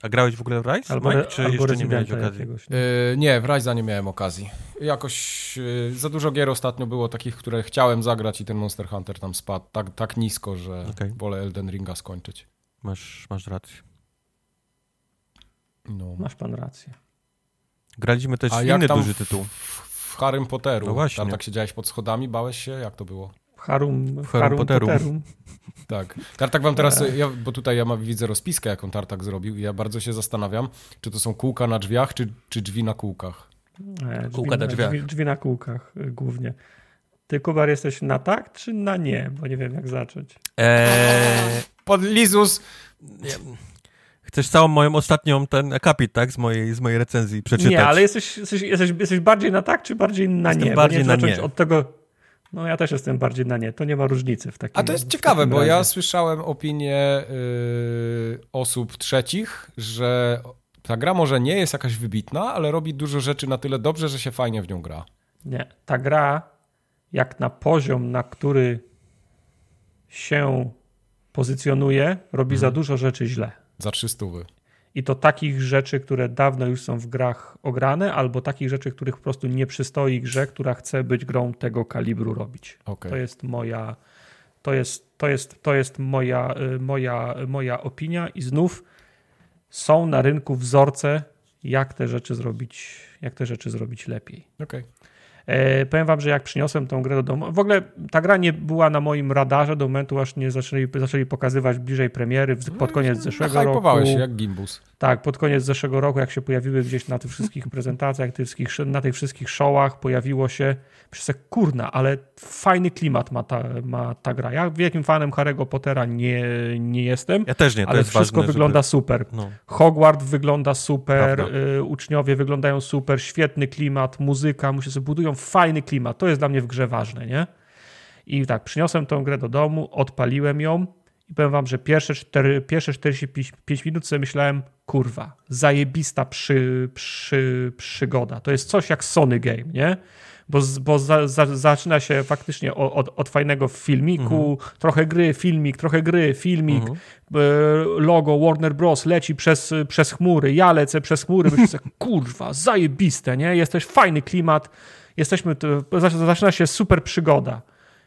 [SPEAKER 3] A grałeś w ogóle w Rise,
[SPEAKER 2] Albo,
[SPEAKER 3] Mike, czy
[SPEAKER 2] albo
[SPEAKER 3] jeszcze nie miałeś okazji?
[SPEAKER 2] jakiegoś. nie?
[SPEAKER 1] Yy, nie, w Rise'a nie miałem okazji. Jakoś yy, za dużo gier ostatnio było takich, które chciałem zagrać i ten Monster Hunter tam spadł tak, tak nisko, że
[SPEAKER 3] Okej.
[SPEAKER 1] wolę Elden Ringa skończyć.
[SPEAKER 3] Masz, masz rację.
[SPEAKER 1] No.
[SPEAKER 2] Masz pan rację.
[SPEAKER 3] Graliśmy też
[SPEAKER 1] A
[SPEAKER 3] w inny duży
[SPEAKER 1] w-
[SPEAKER 3] tytuł.
[SPEAKER 1] W Harrym Potteru.
[SPEAKER 3] No właśnie.
[SPEAKER 1] Tam tak siedziałeś pod schodami, bałeś się? Jak to było?
[SPEAKER 2] Harum,
[SPEAKER 3] Harum
[SPEAKER 2] Harum
[SPEAKER 3] Potterum.
[SPEAKER 2] Potterum.
[SPEAKER 1] Tak. Tartak wam teraz,
[SPEAKER 2] Eee.
[SPEAKER 1] ja, bo tutaj ja mam, widzę rozpiskę, jaką Tartak zrobił i ja bardzo się zastanawiam, czy to są kółka na drzwiach, czy, czy drzwi na kółkach.
[SPEAKER 2] E, drzwi,
[SPEAKER 3] Kółka na drzwiach.
[SPEAKER 2] Drzwi, drzwi na kółkach y, głównie. Ty, Kubar, jesteś na tak czy na nie? Bo nie wiem, jak zacząć.
[SPEAKER 3] Eee,
[SPEAKER 1] Pod Lizus!
[SPEAKER 3] chcesz całą moją ostatnią ten akapit, tak? Z mojej, z mojej recenzji przeczytać.
[SPEAKER 2] Nie, ale jesteś, jesteś, jesteś, jesteś bardziej na tak, czy bardziej na
[SPEAKER 3] Jestem
[SPEAKER 2] nie?
[SPEAKER 3] bardziej
[SPEAKER 2] nie
[SPEAKER 3] na
[SPEAKER 2] zacząć
[SPEAKER 3] nie.
[SPEAKER 2] od tego... No ja też jestem bardziej na nie. To nie ma różnicy w takim
[SPEAKER 1] A to jest ciekawe, bo ja słyszałem opinie y, osób trzecich, że ta gra może nie jest jakaś wybitna, ale robi dużo rzeczy na tyle dobrze, że się fajnie w nią gra.
[SPEAKER 2] Nie. Ta gra, jak na poziom, na który się pozycjonuje, robi
[SPEAKER 3] Mhm.
[SPEAKER 2] za dużo rzeczy źle.
[SPEAKER 1] Za trzy stówy.
[SPEAKER 2] I to takich rzeczy, które dawno już są w grach ograne, albo takich rzeczy, których po prostu nie przystoi grze, która chce być grą tego kalibru robić.
[SPEAKER 1] Okej.
[SPEAKER 2] To jest moja, to jest, to jest, to jest moja, y, moja, moja opinia i znów są na rynku wzorce, jak te rzeczy zrobić, jak te rzeczy zrobić lepiej.
[SPEAKER 1] Okej.
[SPEAKER 2] E, powiem wam, że jak przyniosłem tą grę do domu, w ogóle ta gra nie była na moim radarze do momentu, aż nie zaczęli, zaczęli pokazywać bliżej premiery pod koniec zeszłego roku.
[SPEAKER 1] Nahypowałeś się jak gimbus.
[SPEAKER 2] Tak, pod koniec zeszłego roku, jak się pojawiły gdzieś na tych wszystkich prezentacjach, tych wszystkich, na tych wszystkich showach, pojawiło się, sobie, kurna, ale fajny klimat ma ta, ma ta gra. Ja wielkim fanem Harry'ego Pottera nie, nie jestem,
[SPEAKER 3] Ja też nie, to
[SPEAKER 2] ale
[SPEAKER 3] jest
[SPEAKER 2] wszystko
[SPEAKER 3] ważne,
[SPEAKER 2] wygląda super.
[SPEAKER 3] Żeby... No.
[SPEAKER 2] Hogwart wygląda super, y, uczniowie wyglądają super, świetny klimat, muzyka, muszę sobie budują fajny klimat. To jest dla mnie w grze ważne, nie? I tak, przyniosłem tą grę do domu, odpaliłem ją i powiem wam, że pierwsze, cztery, pierwsze 45 minut sobie myślałem, kurwa, zajebista przy, przy, przygoda. To jest coś jak Sony Game, nie? Bo, bo za, za, zaczyna się faktycznie od, od, fajnego filmiku, trochę gry, filmik, trochę gry, filmik,
[SPEAKER 3] Mhm.
[SPEAKER 2] e, logo Warner Bros. leci przez, przez chmury, ja lecę przez chmury, myślę kurwa, zajebiste, nie? Jesteś fajny klimat, jesteśmy, zaczyna się super przygoda.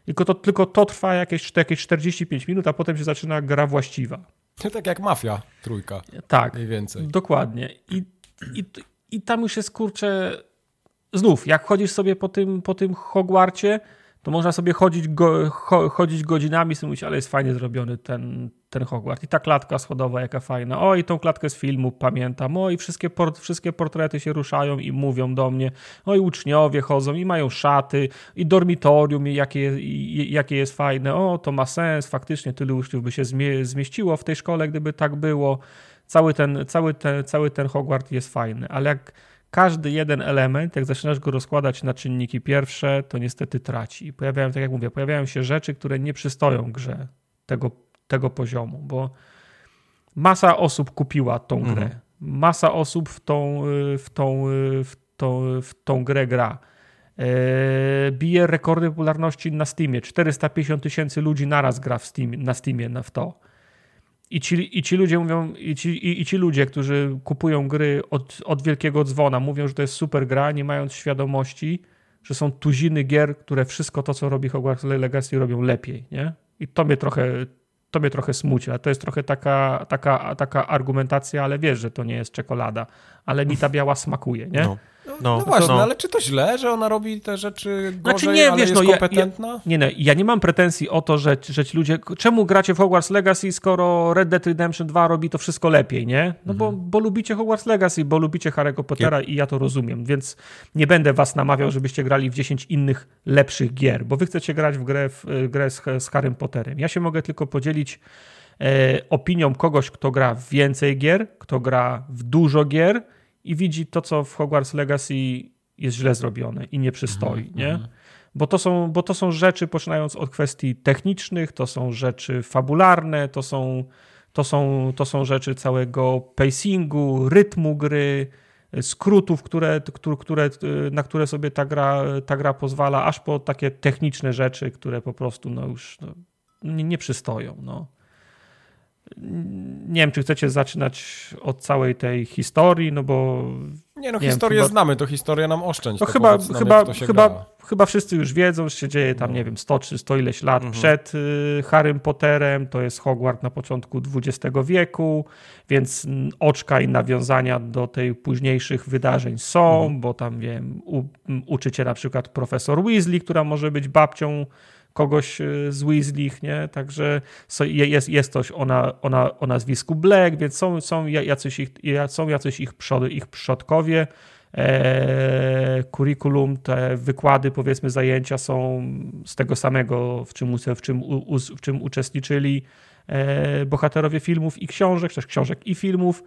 [SPEAKER 2] Tylko to, tylko to trwa jakieś, jakieś 45 minut, a potem się zaczyna gra właściwa.
[SPEAKER 1] tak jak Mafia trójka,
[SPEAKER 2] Tak,
[SPEAKER 1] mniej więcej.
[SPEAKER 2] dokładnie. I, i, I tam już jest, kurczę, znów, jak chodzisz sobie po tym, po tym Hogwarcie, to można sobie chodzić, go, cho, chodzić godzinami i sobie mówić, ale jest fajnie zrobiony ten, ten Hogwart. I ta klatka schodowa, jaka fajna. O, i tą klatkę z filmu pamiętam. O, i wszystkie, port, wszystkie portrety się ruszają i mówią do mnie. O, i uczniowie chodzą i mają szaty. I dormitorium, i jakie, i, jakie jest fajne. O, to ma sens. Faktycznie tylu uczniów by się zmie, zmieściło w tej szkole, gdyby tak było. Cały ten, cały, ten, cały ten Hogwart jest fajny. Ale jak każdy jeden element, jak zaczynasz go rozkładać na czynniki pierwsze, to niestety traci. Pojawiają, tak jak mówię, pojawiają się rzeczy, które nie przystoją grze tego, tego poziomu, bo masa osób kupiła tą
[SPEAKER 3] Mhm.
[SPEAKER 2] grę. Masa osób w tą, y, w tą, y, w tą, w tą grę gra. e, bije rekordy popularności na Steamie. 450 tysięcy ludzi naraz gra w Steam, na Steamie w to. I ci, I ci ludzie mówią, i ci, i, i ci ludzie, którzy kupują gry od, od wielkiego dzwona, mówią, że to jest super gra, nie mając świadomości, że są tuziny gier, które wszystko to, co robi Hogwarts Legacy, robią lepiej. Nie? I to mnie trochę, to mnie trochę smuci, ale to jest trochę taka, taka, taka argumentacja, ale wiesz, że to nie jest czekolada, ale mi ta biała smakuje, nie?
[SPEAKER 1] No. No, no, no właśnie, no. ale czy to źle, że ona robi te rzeczy gorzej, znaczy nie, ale wiesz, jest no, kompetentna? Ja,
[SPEAKER 2] ja, nie, nie, ja nie mam pretensji o to, że, że ci ludzie... Czemu gracie w Hogwarts Legacy, skoro Red Dead Redemption 2 robi to wszystko lepiej, nie? No mhm. bo, bo lubicie Hogwarts Legacy, bo lubicie Harry'ego Pottera i ja to rozumiem, więc nie będę was namawiał, żebyście grali w 10 innych lepszych gier, bo wy chcecie grać w grę, w grę z, z Harrym Potterem. Ja się mogę tylko podzielić e, opinią kogoś, kto gra w więcej gier, kto gra w dużo gier, i widzi to, co w Hogwarts Legacy jest źle zrobione i nie przystoi, mm -hmm. nie? Mhm. Bo to, są, bo to są rzeczy, poczynając od kwestii technicznych, to są rzeczy fabularne, to są, to są, to są rzeczy całego pacingu, rytmu gry, skrótów, które, które, na które sobie ta gra, ta gra pozwala, aż po takie techniczne rzeczy, które po prostu no już no, nie, nie przystoją. No nie wiem, czy chcecie zaczynać od całej tej historii, no bo...
[SPEAKER 1] Nie no, nie historię wiem, chyba... znamy, to historia nam oszczędź.
[SPEAKER 2] No chyba, chyba, chyba, chyba wszyscy już wiedzą, że się dzieje tam, no. nie wiem, 100 czy 100 ileś lat mhm. przed y, Harrym Potterem, to jest Hogwart na początku XX wieku, więc oczka i nawiązania do tej późniejszych wydarzeń są, mhm. bo tam, wiem, u, uczycie na przykład profesor Weasley, która może być babcią kogoś y, z Weasley, nie? Także jest, jest coś o, na, o, na, o nazwisku Black, więc są, są jacyś ich, są jacyś ich, przod, ich przodkowie. E, curriculum, te wykłady, powiedzmy, zajęcia są z tego samego, w czym, w czym, w czym uczestniczyli e, bohaterowie filmów i książek, też książek i filmów.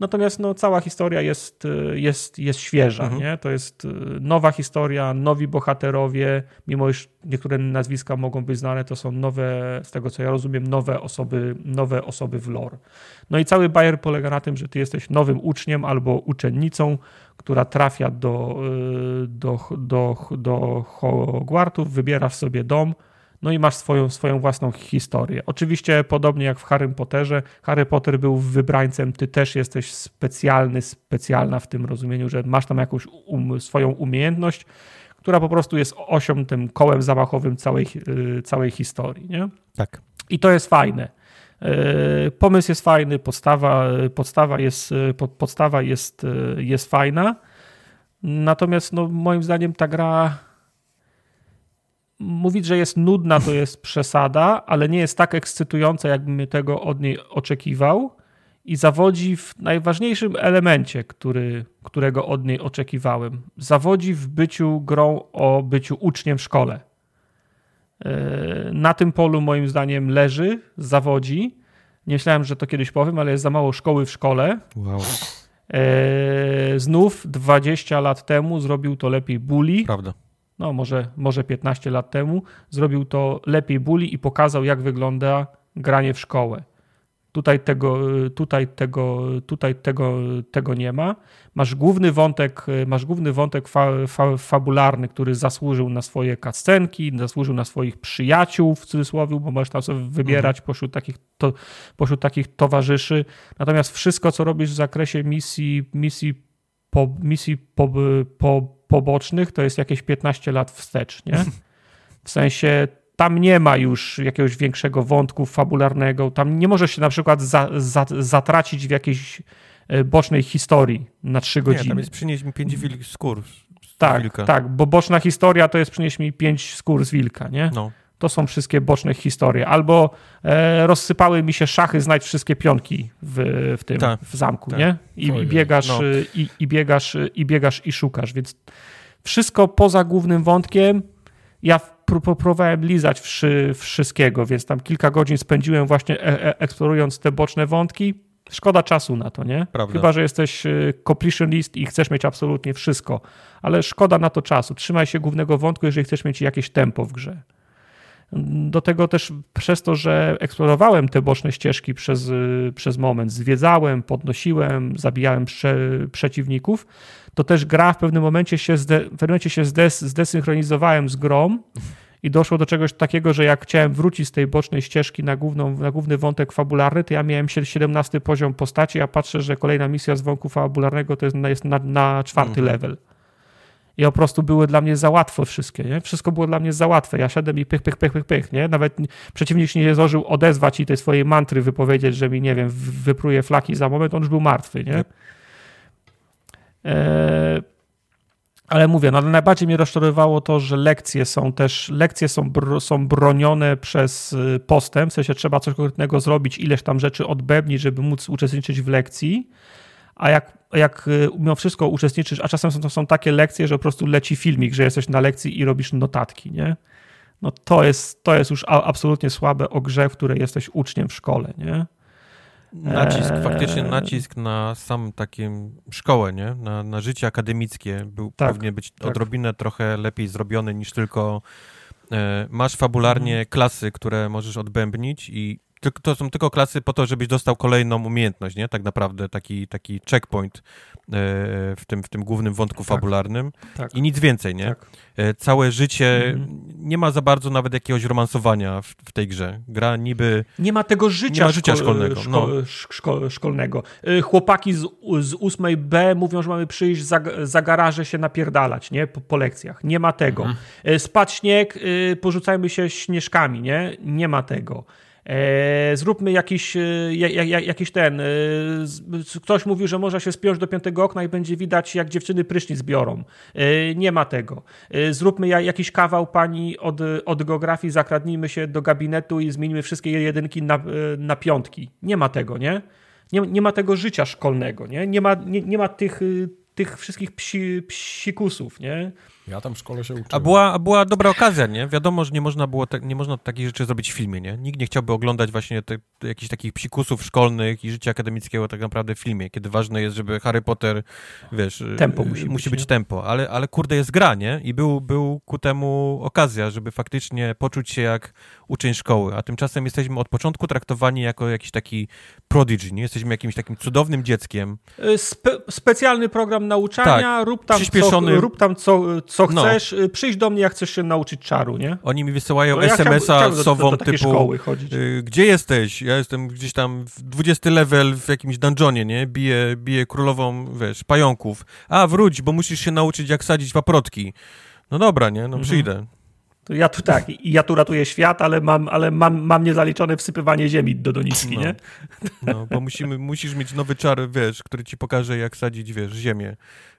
[SPEAKER 2] Natomiast no, cała historia jest, jest, jest świeża. Mhm. Nie? To jest y, nowa historia, nowi bohaterowie, mimo iż niektóre nazwiska mogą być znane, to są nowe, z tego co ja rozumiem, nowe osoby, nowe osoby w lore. No i cały bajer polega na tym, że ty jesteś nowym uczniem albo uczennicą, która trafia do, y, do, do, do Hogwartów, wybierasz sobie dom, no i masz swoją, swoją własną historię. Oczywiście, podobnie jak w Harry Potterze, Harry Potter był wybrańcem, ty też jesteś specjalny, specjalna w tym rozumieniu, że masz tam jakąś um, swoją umiejętność, która po prostu jest osią, tym kołem zamachowym całej, y, całej historii. Nie?
[SPEAKER 3] Tak.
[SPEAKER 2] I to jest fajne. Y, pomysł jest fajny, podstawa, podstawa, jest, y, podstawa jest, jest fajna. Natomiast no, moim zdaniem ta gra mówić, że jest nudna, to jest przesada, ale nie jest tak ekscytująca, jakbym tego od niej oczekiwał i zawodzi w najważniejszym elemencie, który, którego od niej oczekiwałem. Zawodzi w byciu grą o byciu uczniem w szkole. E, na tym polu moim zdaniem leży, zawodzi. Nie myślałem, że to kiedyś powiem, ale jest za mało szkoły w szkole.
[SPEAKER 3] Wow.
[SPEAKER 2] E, znów 20 lat temu zrobił to lepiej Bully.
[SPEAKER 3] Prawda
[SPEAKER 2] no może, może 15 lat temu, zrobił to lepiej Bully i pokazał, jak wygląda granie w szkołę. Tutaj tego, tutaj tego, tutaj tego, tego nie ma. Masz główny wątek, masz główny wątek fa, fa, fabularny, który zasłużył na swoje kascenki, zasłużył na swoich przyjaciół w cudzysłowie, bo możesz tam sobie wybierać mhm. pośród, takich, to, pośród takich towarzyszy. Natomiast wszystko, co robisz w zakresie misji, misji, po, misji po, po, pobocznych to jest jakieś 15 lat wstecz, nie? W sensie tam nie ma już jakiegoś większego wątku fabularnego, tam nie możesz się na przykład za, za, zatracić w jakiejś e, bocznej historii na trzy godziny. Nie, tam
[SPEAKER 3] jest przynieść mi pięć wilk skór.
[SPEAKER 2] Tak, wilka. tak, bo boczna historia to jest przynieść mi pięć skór z wilka, nie? No. To są wszystkie boczne historie. Albo e, rozsypały mi się szachy, znajdź wszystkie pionki w, w tym tak, w zamku, tak. nie? I, i biegasz, no. i, i, biegasz, i biegasz i szukasz, więc wszystko poza głównym wątkiem ja próbowałem lizać wszy, wszystkiego, więc tam kilka godzin spędziłem właśnie e e eksplorując te boczne wątki. Szkoda czasu na to, nie?
[SPEAKER 3] Prawda.
[SPEAKER 2] Chyba, że jesteś e, completionist i chcesz mieć absolutnie wszystko, ale szkoda na to czasu. Trzymaj się głównego wątku, jeżeli chcesz mieć jakieś tempo w grze. Do tego też przez to, że eksplorowałem te boczne ścieżki przez, przez moment, zwiedzałem, podnosiłem, zabijałem prze, przeciwników, to też gra w pewnym momencie się, zde, w pewnym momencie się zdes, zdesynchronizowałem z grą i doszło do czegoś takiego, że jak chciałem wrócić z tej bocznej ścieżki na, główną, na główny wątek fabularny, to ja miałem 17 poziom postaci, a patrzę, że kolejna misja z wątku fabularnego to jest, jest na, na czwarty mhm. level. I po prostu były dla mnie za łatwo wszystkie, nie? Wszystko było dla mnie za łatwe. Ja szedłem i pych, pych, pych, pych, pych, nie? Nawet przeciwnik nie zdążył odezwać i tej swojej mantry wypowiedzieć, że mi, nie wiem, wypruje flaki za moment, on już był martwy, nie? E, ale mówię, no, najbardziej mnie rozczarowywało to, że lekcje są też, lekcje są, są bronione przez y, postęp, w sensie trzeba coś konkretnego zrobić, ileś tam rzeczy odbębnić, żeby móc uczestniczyć w lekcji, a jak, jak y, mimo wszystko uczestniczysz, a czasem są, są takie lekcje, że po prostu leci filmik, że jesteś na lekcji i robisz notatki, nie? No to jest, to jest już absolutnie słabe o grze, w której jesteś uczniem w szkole, nie?
[SPEAKER 3] Nacisk, eee... faktycznie nacisk na sam taką szkołę, nie? Na, na życie akademickie był, tak, powinien być tak. odrobinę trochę lepiej zrobiony niż tylko e, masz fabularnie mhm. klasy, które możesz odbębnić i to są tylko klasy po to, żebyś dostał kolejną umiejętność, nie? Tak naprawdę taki, taki checkpoint e, w tym, w tym głównym wątku tak, fabularnym tak, i nic więcej, nie? Tak. E, całe życie, mhm. nie ma za bardzo nawet jakiegoś romansowania w, w, tej grze. Gra niby...
[SPEAKER 2] Nie ma tego życia, nie ma życia szkolnego. Szko no. szko szkolnego. E, chłopaki z, z 8B mówią, że mamy przyjść za, za garaże się napierdalać, nie? Po, po lekcjach. Nie ma tego. Mhm. Spadł śnieg, porzucajmy się śnieżkami, nie? Nie ma tego. E, zróbmy jakiś, e, jakiś ten. E, ktoś mówił, że można się spiąć do piątego okna i będzie widać, jak dziewczyny prysznic zbiorą. Nie ma tego. Zróbmy jakiś kawał pani od, od geografii, zakradnijmy się do gabinetu i zmienimy wszystkie jedynki na, na piątki. Nie ma tego, nie? Nie, nie ma tego życia szkolnego, nie? Nie ma, nie, nie ma tych, tych wszystkich psi, psikusów, nie?
[SPEAKER 1] Ja tam w szkole się uczyłem.
[SPEAKER 3] A była, a była dobra okazja, nie? Wiadomo, że nie można było te, nie można takich rzeczy zrobić w filmie, nie? Nikt nie chciałby oglądać właśnie te, te, jakichś takich psikusów szkolnych i życia akademickiego tak naprawdę w filmie, kiedy ważne jest, żeby Harry Potter, wiesz...
[SPEAKER 2] Tempo musi,
[SPEAKER 3] musi
[SPEAKER 2] być,
[SPEAKER 3] być tempo, ale, ale kurde jest gra, nie? I był, był ku temu okazja, żeby faktycznie poczuć się jak uczeń szkoły, a tymczasem jesteśmy od początku traktowani jako jakiś taki prodigy, nie? Jesteśmy jakimś takim cudownym dzieckiem.
[SPEAKER 2] Y, spe specjalny program nauczania, tak, rób tam, Przyspieszony... co, rób tam co, co no. chcesz, y, przyjdź do mnie, jak chcesz się nauczyć czaru, nie?
[SPEAKER 3] Oni mi wysyłają SMS-a ja sową typu, y, gdzie jesteś? Ja jestem gdzieś tam w 20 level w jakimś dungeonie, nie? Biję, biję królową, wiesz, pająków. A, wróć, bo musisz się nauczyć, jak sadzić paprotki. No dobra, nie? No mhm. przyjdę.
[SPEAKER 2] To ja tu tak, ja tu ratuję świat, ale mam, ale mam, mam niezaliczone wsypywanie ziemi do doniczki,
[SPEAKER 3] no.
[SPEAKER 2] nie?
[SPEAKER 3] No, bo musimy, musisz mieć nowy czar, wiesz, który ci pokaże, jak sadzić, wiesz, ziemię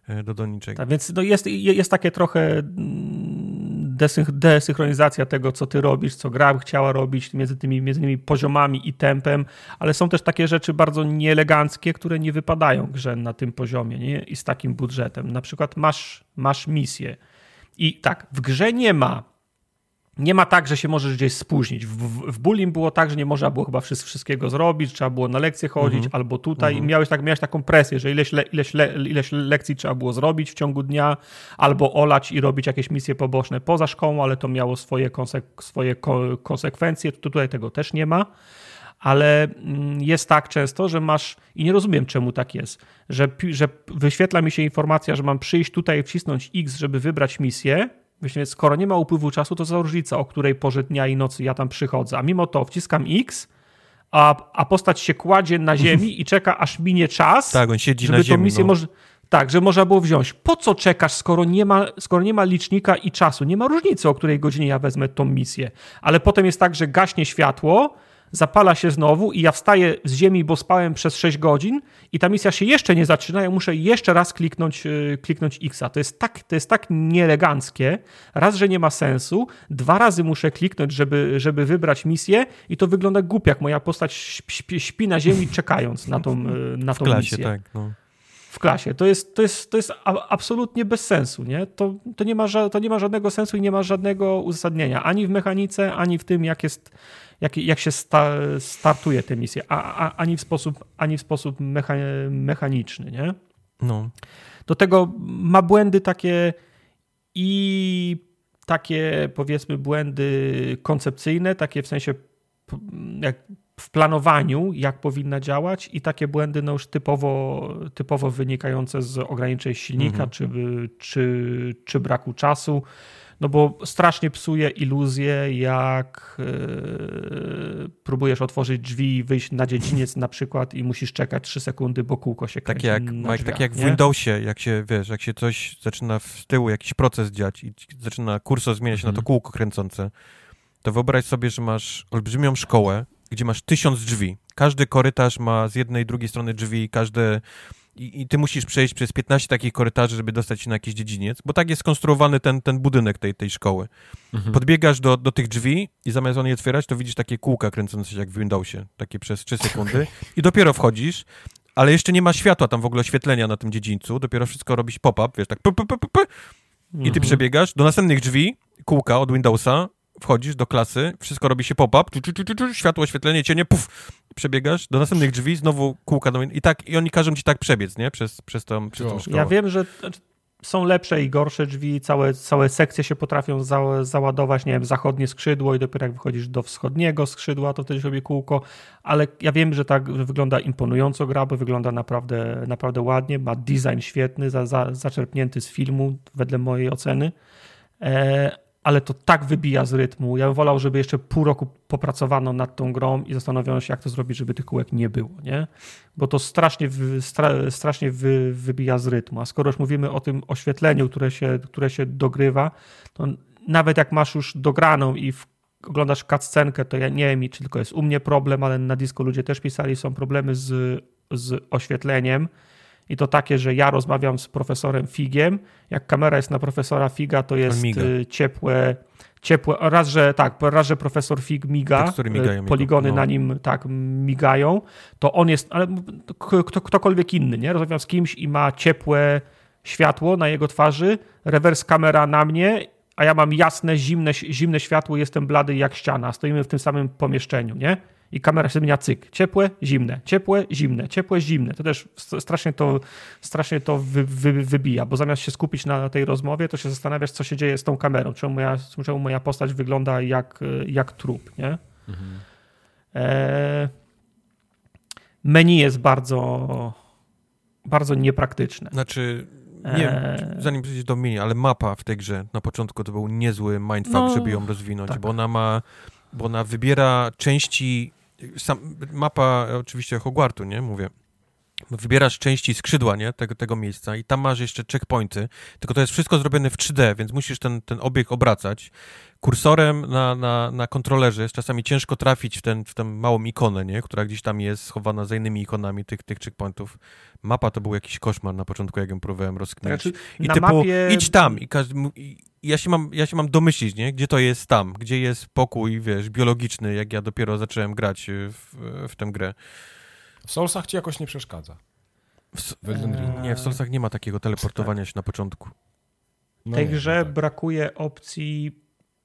[SPEAKER 3] e, do doniczek.
[SPEAKER 2] Tak, więc no jest, jest takie trochę mm, desynch, desynchronizacja tego, co ty robisz, co gra chciała robić między tymi, między tymi poziomami i tempem, ale są też takie rzeczy bardzo nieeleganckie, które nie wypadają grze na tym poziomie nie? i z takim budżetem. Na przykład masz, masz misję i tak, w grze nie ma nie ma tak, że się możesz gdzieś spóźnić. W, w, w Bullim było tak, że nie można było chyba wszystkiego zrobić, trzeba było na lekcje chodzić, mm -hmm. albo tutaj mm -hmm. i miałeś, tak, miałeś taką presję, że ileś, le, ileś, le, ileś lekcji trzeba było zrobić w ciągu dnia, albo olać i robić jakieś misje poboczne poza szkołą, ale to miało swoje, konsek swoje ko konsekwencje. Tutaj tego też nie ma ale mm, jest tak często, że masz, i nie rozumiem czemu tak jest, że, że wyświetla mi się informacja, że mam przyjść tutaj i wcisnąć X, żeby wybrać misję, Właśnie, skoro nie ma upływu czasu, to za różnica, o której porze dnia i nocy ja tam przychodzę. A mimo to wciskam X, a, a postać się kładzie na ziemi i czeka, aż minie czas.
[SPEAKER 3] Tak, on siedzi żeby na ziemi. Misję no. może,
[SPEAKER 2] tak, że można było wziąć. Po co czekasz, skoro nie, ma, skoro nie ma licznika i czasu? Nie ma różnicy, o której godzinie ja wezmę tą misję. Ale potem jest tak, że gaśnie światło, zapala się znowu i ja wstaję z ziemi, bo spałem przez 6 godzin i ta misja się jeszcze nie zaczyna, ja muszę jeszcze raz kliknąć, e, kliknąć X. To jest, tak, to jest tak nieeleganckie. Raz, że nie ma sensu, dwa razy muszę kliknąć, żeby, żeby wybrać misję i to wygląda głupio, jak moja postać śpi, śpi na ziemi czekając na tą, e, na tą
[SPEAKER 3] w klasie,
[SPEAKER 2] misję.
[SPEAKER 3] Tak, no
[SPEAKER 2] w klasie. To jest, to jest, to jest absolutnie bez sensu. Nie? To, to, nie ma, to nie ma żadnego sensu i nie ma żadnego uzasadnienia ani w mechanice, ani w tym, jak, jest, jak, jak się sta, startuje te misje, a, a, ani w sposób, ani w sposób mecha, mechaniczny. Nie?
[SPEAKER 3] No.
[SPEAKER 2] Do tego ma błędy takie i takie powiedzmy błędy koncepcyjne, takie w sensie jak w planowaniu, jak powinna działać i takie błędy no już typowo, typowo wynikające z ograniczeń silnika mhm. czy, czy, czy braku czasu. No bo strasznie psuje iluzję, jak yy, próbujesz otworzyć drzwi i wyjść na dziedziniec na przykład i musisz czekać 3 sekundy, bo kółko się kręci.
[SPEAKER 3] Tak jak, Mike, tak jak w Windowsie, jak się, wiesz, jak się coś zaczyna w tyłu, jakiś proces dziać i zaczyna kursor zmieniać mhm. na to mhm. kółko kręcące, to wyobraź sobie, że masz olbrzymią szkołę, gdzie masz tysiąc drzwi. Każdy korytarz ma z jednej i drugiej strony drzwi, każdy i, i, ty musisz przejść przez 15 takich korytarzy, żeby dostać się na jakiś dziedziniec, bo tak jest skonstruowany ten, ten budynek tej, tej szkoły. Mhm. Podbiegasz do, do tych drzwi i zamiast on je otwierać, to widzisz takie kółka kręcące się jak w Windowsie, takie przez 3 sekundy i dopiero wchodzisz, ale jeszcze nie ma światła tam w ogóle oświetlenia na tym dziedzińcu, dopiero wszystko robisz pop-up, wiesz, tak p, p, p, p, i ty mhm. przebiegasz do następnych drzwi, kółka od Windowsa, wchodzisz do klasy, wszystko robi się pop-up, światło, oświetlenie, cienie, puf, przebiegasz do następnych drzwi, znowu kółka do, i tak, i oni każą ci tak przebiec, nie? Przez, przez, tą, przez tą szkołę.
[SPEAKER 2] Ja wiem, że znaczy, są lepsze i gorsze drzwi, całe, całe sekcje się potrafią za, załadować, nie wiem, zachodnie skrzydło i dopiero jak wychodzisz do wschodniego skrzydła, to wtedy robi kółko, ale ja wiem, że tak wygląda imponująco gra, bo wygląda naprawdę, naprawdę ładnie, ma design świetny, za, za, zaczerpnięty z filmu, wedle mojej oceny, e, ale to tak wybija z rytmu. Ja bym wolał, żeby jeszcze pół roku popracowano nad tą grą i zastanowiono się, jak to zrobić, żeby tych kółek nie było, nie? Bo to strasznie, stra, strasznie wy, wybija z rytmu. A skoro już mówimy o tym oświetleniu, które się, które się dogrywa, to nawet jak masz już dograną i w, oglądasz cutscenkę, to ja nie wiem, czy tylko jest u mnie problem, ale na disco ludzie też pisali, są problemy z, z oświetleniem i to takie, że ja rozmawiam z profesorem Figiem, jak kamera jest na profesora Figa, to jest miga. Y, ciepłe, ciepłe, raz, że tak, raz, że profesor Fig miga, migają, poligony no. na nim tak migają, to on jest, ale kto, ktokolwiek inny, nie? Rozmawiam z kimś i ma ciepłe światło na jego twarzy, rewers kamera na mnie, a ja mam jasne, zimne, zimne światło, jestem blady jak ściana, stoimy w tym samym pomieszczeniu, nie? I kamera się zmienia cyk. Ciepłe, zimne, ciepłe, zimne, ciepłe, zimne. To też strasznie to, strasznie to wy, wy, wybija, bo zamiast się skupić na tej rozmowie, to się zastanawiasz, co się dzieje z tą kamerą, czemu moja, czemu moja postać wygląda jak, jak trup, nie? Mhm. E, menu jest bardzo, bardzo niepraktyczne.
[SPEAKER 3] Znaczy, nie e... zanim przejdziesz do menu, ale mapa w tej grze na początku to był niezły mindfuck, no, żeby ją rozwinąć, tak. bo ona ma, bo ona wybiera części sam, mapa oczywiście Hogwartu, nie? Mówię. Wybierasz części skrzydła, nie? Tego, tego miejsca i tam masz jeszcze checkpointy, tylko to jest wszystko zrobione w 3D, więc musisz ten, ten obieg obracać. Kursorem na, na, na kontrolerze jest czasami ciężko trafić w, ten, w tę małą ikonę, nie? Która gdzieś tam jest schowana za innymi ikonami tych, tych checkpointów. Mapa to był jakiś koszmar na początku, jak ją próbowałem rozkminić. Znaczy, I typu, mapie... idź tam i każdy... I, ja się, mam, ja się mam domyślić, nie? Gdzie to jest tam, gdzie jest pokój, wiesz, biologiczny, jak ja dopiero zacząłem grać w, w tę grę.
[SPEAKER 1] W Soulsach ci jakoś nie przeszkadza.
[SPEAKER 3] W, w eee... Nie, w Soulsach nie ma takiego teleportowania tak. się na początku.
[SPEAKER 2] W tej no grze tak. brakuje opcji,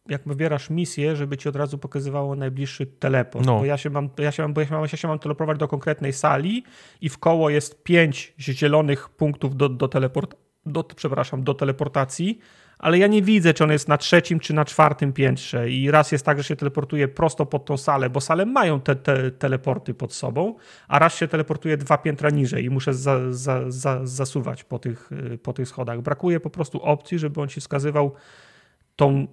[SPEAKER 2] jak wybierasz misję, żeby ci od razu pokazywało najbliższy teleport. No. Bo ja się mam, ja się mam, bo ja się mam, ja się mam teleportować do konkretnej sali i w koło jest pięć zielonych punktów do, do teleport, do, przepraszam, do teleportacji, ale ja nie widzę, czy on jest na trzecim czy na czwartym piętrze. I raz jest tak, że się teleportuje prosto pod tą salę, bo sale mają te, te teleporty pod sobą, a raz się teleportuje dwa piętra niżej i muszę za, za, za, zasuwać po tych, po tych schodach. Brakuje po prostu opcji, żeby on ci wskazywał tą.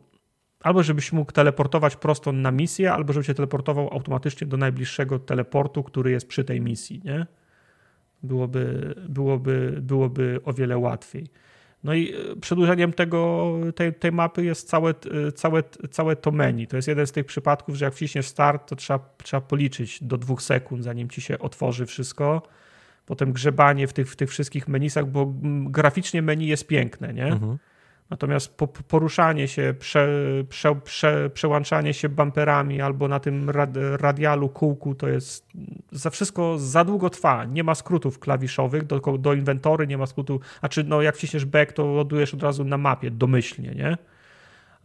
[SPEAKER 2] Albo żebyś mógł teleportować prosto na misję, albo żeby się teleportował automatycznie do najbliższego teleportu, który jest przy tej misji, nie? Byłoby, byłoby, byłoby o wiele łatwiej. No i e, przedłużeniem tego, tej, tej mapy jest całe, e, całe, całe to menu. To jest jeden z tych przypadków, że jak wciśniesz start, to trzeba, trzeba policzyć do dwóch sekund, zanim ci się otworzy wszystko. Potem grzebanie w tych, w tych wszystkich menisach, bo graficznie menu jest piękne, nie? Mhm. Natomiast po, poruszanie się, prze, prze, prze, przełączanie się bumperami albo na tym rad, radialu, kółku, to jest za wszystko za długo trwa. Nie ma skrótów klawiszowych do, do inwentory, nie ma skrótu. Znaczy, no jak wciśniesz back, to ładujesz od razu na mapie, domyślnie, nie?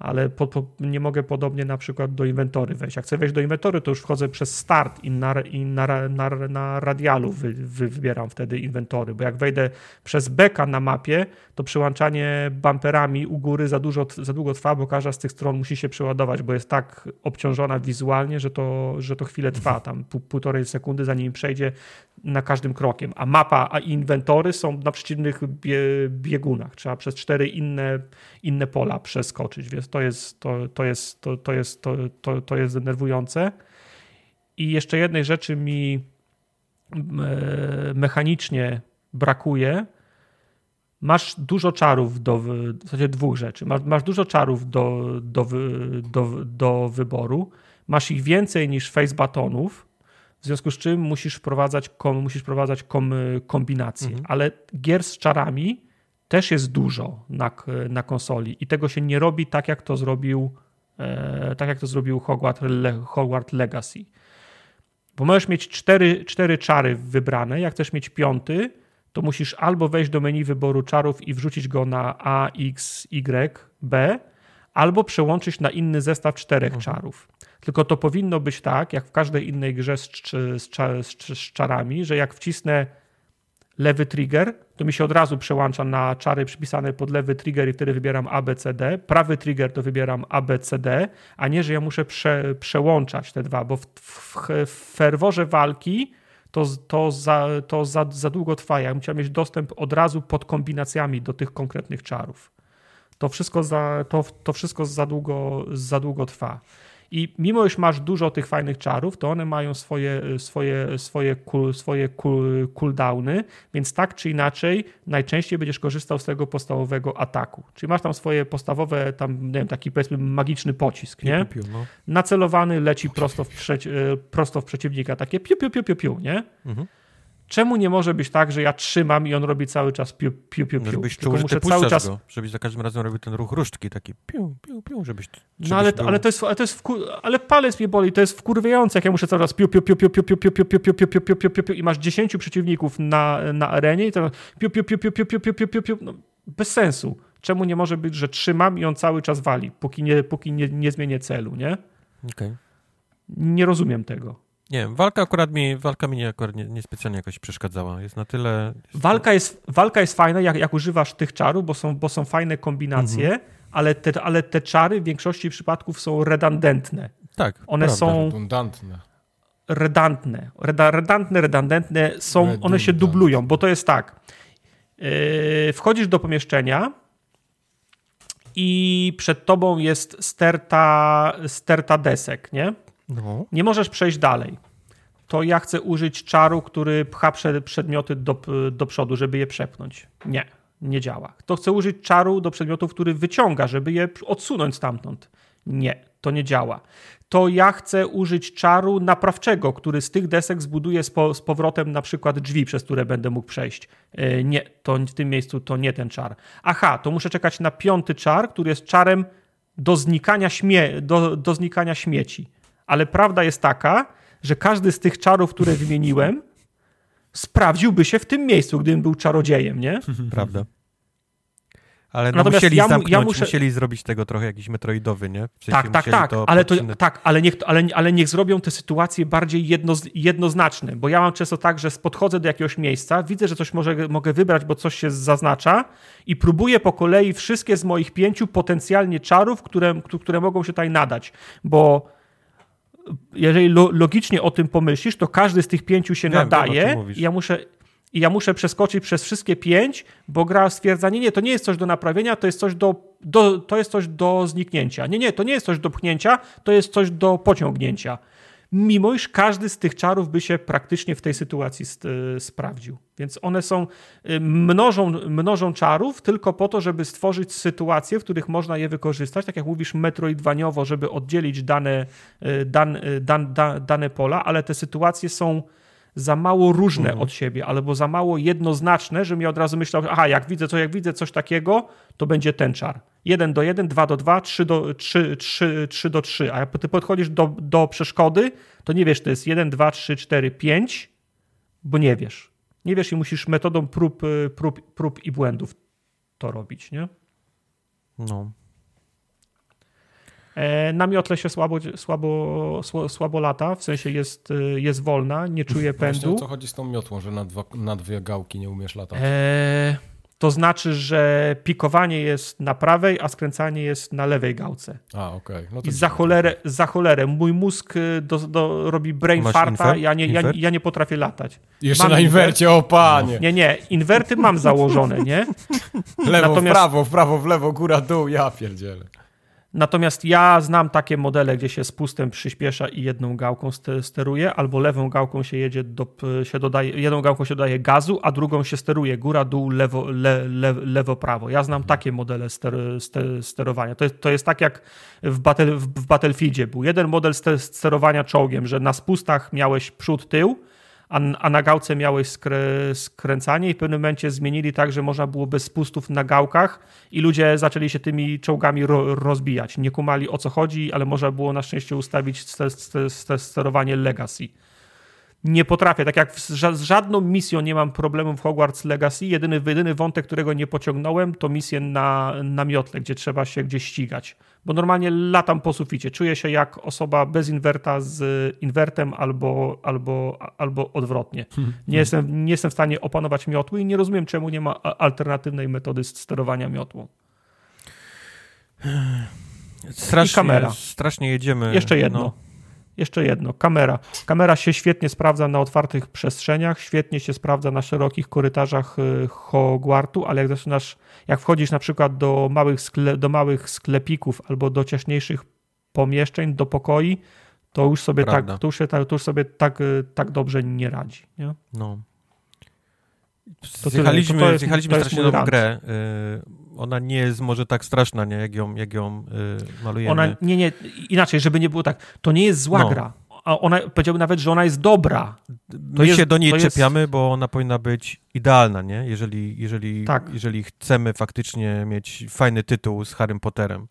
[SPEAKER 2] Ale po, po, nie mogę podobnie na przykład do inwentory wejść. Jak chcę wejść do inwentory, to już wchodzę przez start i na, i na, na, na radialu wy, wy, wybieram wtedy inwentory, bo jak wejdę przez beka na mapie, to przyłączanie bumperami u góry za, dużo, za długo trwa, bo każda z tych stron musi się przeładować, bo jest tak obciążona wizualnie, że to, że to chwilę trwa, tam pół, półtorej sekundy zanim przejdzie na każdym krokiem, a mapa, a inwentory są na przeciwnych biegunach, trzeba przez cztery inne, inne pola przeskoczyć, więc to jest, to, to jest, to, to jest, to, to, to jest denerwujące. I jeszcze jednej rzeczy mi e, mechanicznie brakuje. Masz dużo czarów do, w zasadzie dwóch rzeczy. Masz, masz dużo czarów do, do, do, do wyboru. Masz ich więcej niż face batonów, w związku z czym musisz wprowadzać, kom, musisz wprowadzać kom, kombinacje. Mhm. Ale gier z czarami też jest dużo na, na konsoli i tego się nie robi tak, jak to zrobił e, tak jak to zrobił Hogwarts, Le, Hogwarts Legacy. Bo możesz mieć cztery, cztery czary wybrane, jak chcesz mieć piąty, to musisz albo wejść do menu wyboru czarów i wrzucić go na A, X, Y, B, albo przełączyć na inny zestaw czterech mhm. czarów. Tylko to powinno być tak, jak w każdej innej grze z, z, z, z czarami, że jak wcisnę lewy trigger, to mi się od razu przełącza na czary przypisane pod lewy trigger i wtedy wybieram ABCD. Prawy trigger to wybieram ABCD, a nie, że ja muszę prze, przełączać te dwa, bo w, w, w ferworze walki to, to, za, to za, za długo trwa. Ja chciał mieć dostęp od razu pod kombinacjami do tych konkretnych czarów. To wszystko za, to, to wszystko za, długo, za długo trwa. I mimo, iż masz dużo tych fajnych czarów, to one mają swoje, swoje, swoje, cool, swoje cool, cooldowny, więc tak czy inaczej najczęściej będziesz korzystał z tego podstawowego ataku. Czyli masz tam swoje podstawowe, tam nie wiem, taki powiedzmy magiczny pocisk, nie? Piu, piu, no. Nacelowany leci prosto w, przeci prosto w przeciwnika, takie piu, piu, piu, piu, piu nie? Mhm. Czemu nie może być tak, że ja trzymam i on robi cały czas piu, piu, piu, piu.
[SPEAKER 3] Żebyś czuł, że muszę cały czas... go, żebyś za każdym razem robił ten ruch różdżki, taki piu, piu, piu, żebyś... żebyś
[SPEAKER 2] no ale, był... ale to jest, ale to jest wkur... ale palec mnie boli, to jest wkurwiające, jak ja muszę cały czas piu, piu, piu, piu, piu, piu, piu, piu, piu, piu, piu, piu, piu, piu, piu, piu i masz 10 przeciwników na, na arenie i to piu, piu, piu, piu, piu, piu, piu, piu, piu, piu, no, bez sensu. Czemu nie może być, że trzymam i on cały czas wali, póki nie, póki nie, nie zmienię celu, nie?
[SPEAKER 3] Okej. Okay.
[SPEAKER 2] Nie rozumiem tego.
[SPEAKER 3] Nie wiem, walka akurat mi, walka mi nie, akurat nie, nie specjalnie jakoś przeszkadzała. Jest na tyle...
[SPEAKER 2] Jest... Walka, jest, walka jest fajna, jak, jak używasz tych czarów, bo są, bo są fajne kombinacje, mhm. ale, te, ale te czary w większości przypadków są redundantne.
[SPEAKER 3] Tak,
[SPEAKER 2] One prawda. są...
[SPEAKER 1] Redundantne.
[SPEAKER 2] Redantne. Reda, redantne, redundantne są, Redundant. one się dublują, bo to jest tak. Yy, wchodzisz do pomieszczenia i przed tobą jest sterta, sterta desek, nie? No. Nie możesz przejść dalej. To ja chcę użyć czaru, który pcha przedmioty do, do przodu, żeby je przepnąć. Nie, nie działa. To chcę użyć czaru do przedmiotów, który wyciąga, żeby je odsunąć stamtąd. Nie, to nie działa. To ja chcę użyć czaru naprawczego, który z tych desek zbuduje z, po, z powrotem na przykład drzwi, przez które będę mógł przejść. Yy, nie, to w tym miejscu to nie ten czar. Aha, to muszę czekać na piąty czar, który jest czarem do znikania, śmie do, do znikania śmieci ale prawda jest taka, że każdy z tych czarów, które wymieniłem, sprawdziłby się w tym miejscu, gdybym był czarodziejem, nie?
[SPEAKER 3] Prawda. Ale no musieli ja, zamknąć, ja muszę... musieli zrobić tego trochę jakiś metroidowy, nie?
[SPEAKER 2] W sensie tak, tak, tak, to ale, to, tak ale, niech, ale, ale niech zrobią te sytuacje bardziej jedno, jednoznaczne, bo ja mam często tak, że podchodzę do jakiegoś miejsca, widzę, że coś może, mogę wybrać, bo coś się zaznacza i próbuję po kolei wszystkie z moich pięciu potencjalnie czarów, które, które mogą się tutaj nadać, bo jeżeli lo, logicznie o tym pomyślisz, to każdy z tych pięciu się Wiem, nadaje. I ja muszę, i ja muszę przeskoczyć przez wszystkie pięć, bo gra stwierdza, nie, nie, to nie jest coś do naprawienia, to jest coś do, do, to jest coś do zniknięcia. Nie, nie, to nie jest coś do pchnięcia, to jest coś do pociągnięcia mimo iż każdy z tych czarów by się praktycznie w tej sytuacji e, sprawdził. Więc one są, e, mnożą, mnożą czarów tylko po to, żeby stworzyć sytuacje, w których można je wykorzystać, tak jak mówisz, metroidwaniowo, żeby oddzielić dane, e, dan, dan, dan, dane pola, ale te sytuacje są za mało różne mhm. od siebie, albo za mało jednoznaczne, że mi od razu myślał, aha, jak widzę, co, jak widzę coś takiego, to będzie ten czar. 1 do 1, 2 do 2, 3 do 3, 3, 3 do 3. A jak ty podchodzisz do, do przeszkody, to nie wiesz, to jest 1, 2, 3, 4, 5, bo nie wiesz. Nie wiesz i musisz metodą prób, prób, prób i błędów to robić, nie?
[SPEAKER 3] No.
[SPEAKER 2] E, na miotle się słabo, słabo, słabo, lata, w sensie jest, y, jest wolna, nie czuje
[SPEAKER 1] Właśnie o
[SPEAKER 2] pędu.
[SPEAKER 1] co chodzi z tą miotłą, że na, dwa, na dwie gałki nie umiesz latać?
[SPEAKER 2] E, to znaczy, że pikowanie jest na prawej, a skręcanie jest na lewej gałce.
[SPEAKER 1] A, okej. No to
[SPEAKER 2] I za cholerę, za cholerę. Mój mózg y, do, do, robi brain
[SPEAKER 3] Masz
[SPEAKER 2] farta,
[SPEAKER 3] infer?
[SPEAKER 2] ja nie, ja, ja nie potrafię latać.
[SPEAKER 1] Jeszcze
[SPEAKER 2] mam
[SPEAKER 1] na inwercie, o panie!
[SPEAKER 2] Nie, nie, inwerty mam założone, nie?
[SPEAKER 1] Lewo,
[SPEAKER 2] Natomiast-
[SPEAKER 1] w prawo, w prawo, w lewo, góra, dół, ja pierdzielę.
[SPEAKER 2] Natomiast ja znam takie modele, gdzie się spustem przyspiesza i jedną gałką ste- steruje, albo lewą gałką się jedzie, do, się dodaje, jedną gałką się dodaje gazu, a drugą się steruje góra, dół, lewo, le, le, lewo, prawo. Ja znam takie modele ster, ster, sterowania. To jest, to jest tak jak w, battle, w Battlefieldzie był jeden model ste- sterowania czołgiem, że na spustach miałeś przód, tył, a, na gałce miałeś skrę, skręcanie i w pewnym momencie zmienili tak, że można było bez spustów na gałkach i ludzie zaczęli się tymi czołgami ro, rozbijać. Nie kumali o co chodzi, ale można było na szczęście ustawić ste, ste, ste, sterowanie Legacy. Nie potrafię, tak jak z, ża- z żadną misją nie mam problemu w Hogwarts Legacy, jedyny, jedyny wątek, którego nie pociągnąłem, to misję na, na miotle, gdzie trzeba się gdzieś ścigać. Bo normalnie latam po suficie. Czuję się jak osoba bez inwerta z inwertem albo, albo, albo odwrotnie. Nie jestem, nie jestem w stanie opanować miotły i nie rozumiem, czemu nie ma alternatywnej metody sterowania miotłą.
[SPEAKER 3] Strasznie, strasznie jedziemy.
[SPEAKER 2] Jeszcze jedno.
[SPEAKER 3] No.
[SPEAKER 2] Jeszcze jedno. Kamera. Kamera się świetnie sprawdza na otwartych przestrzeniach, świetnie się sprawdza na szerokich korytarzach y, Hogwartu, ale jak zaczynasz, jak wchodzisz na przykład do małych, skle, do małych sklepików albo do ciaśniejszych pomieszczeń, do pokoi, to już sobie,
[SPEAKER 3] Prawda.
[SPEAKER 2] tak, to już, to już sobie tak, y, tak dobrze nie radzi. Nie?
[SPEAKER 3] No. Zjechaliśmy,
[SPEAKER 2] To- to jest-
[SPEAKER 3] zjechaliśmy strasznie nową grę. Y, ona nie jest może tak straszna, nie? Jak ją, jak ją y, malujemy.
[SPEAKER 2] Ona, nie, nie, inaczej, żeby nie było tak, to nie jest zła
[SPEAKER 3] No.
[SPEAKER 2] gra. A ona, powiedziałbym nawet, że ona jest dobra.
[SPEAKER 3] My
[SPEAKER 2] jest-
[SPEAKER 3] się do niej
[SPEAKER 2] to jest-
[SPEAKER 3] czepiamy, bo ona powinna być idealna, nie? Jeżeli, jeżeli,
[SPEAKER 2] Tak.
[SPEAKER 3] jeżeli chcemy faktycznie mieć fajny tytuł z Harrym Potterem.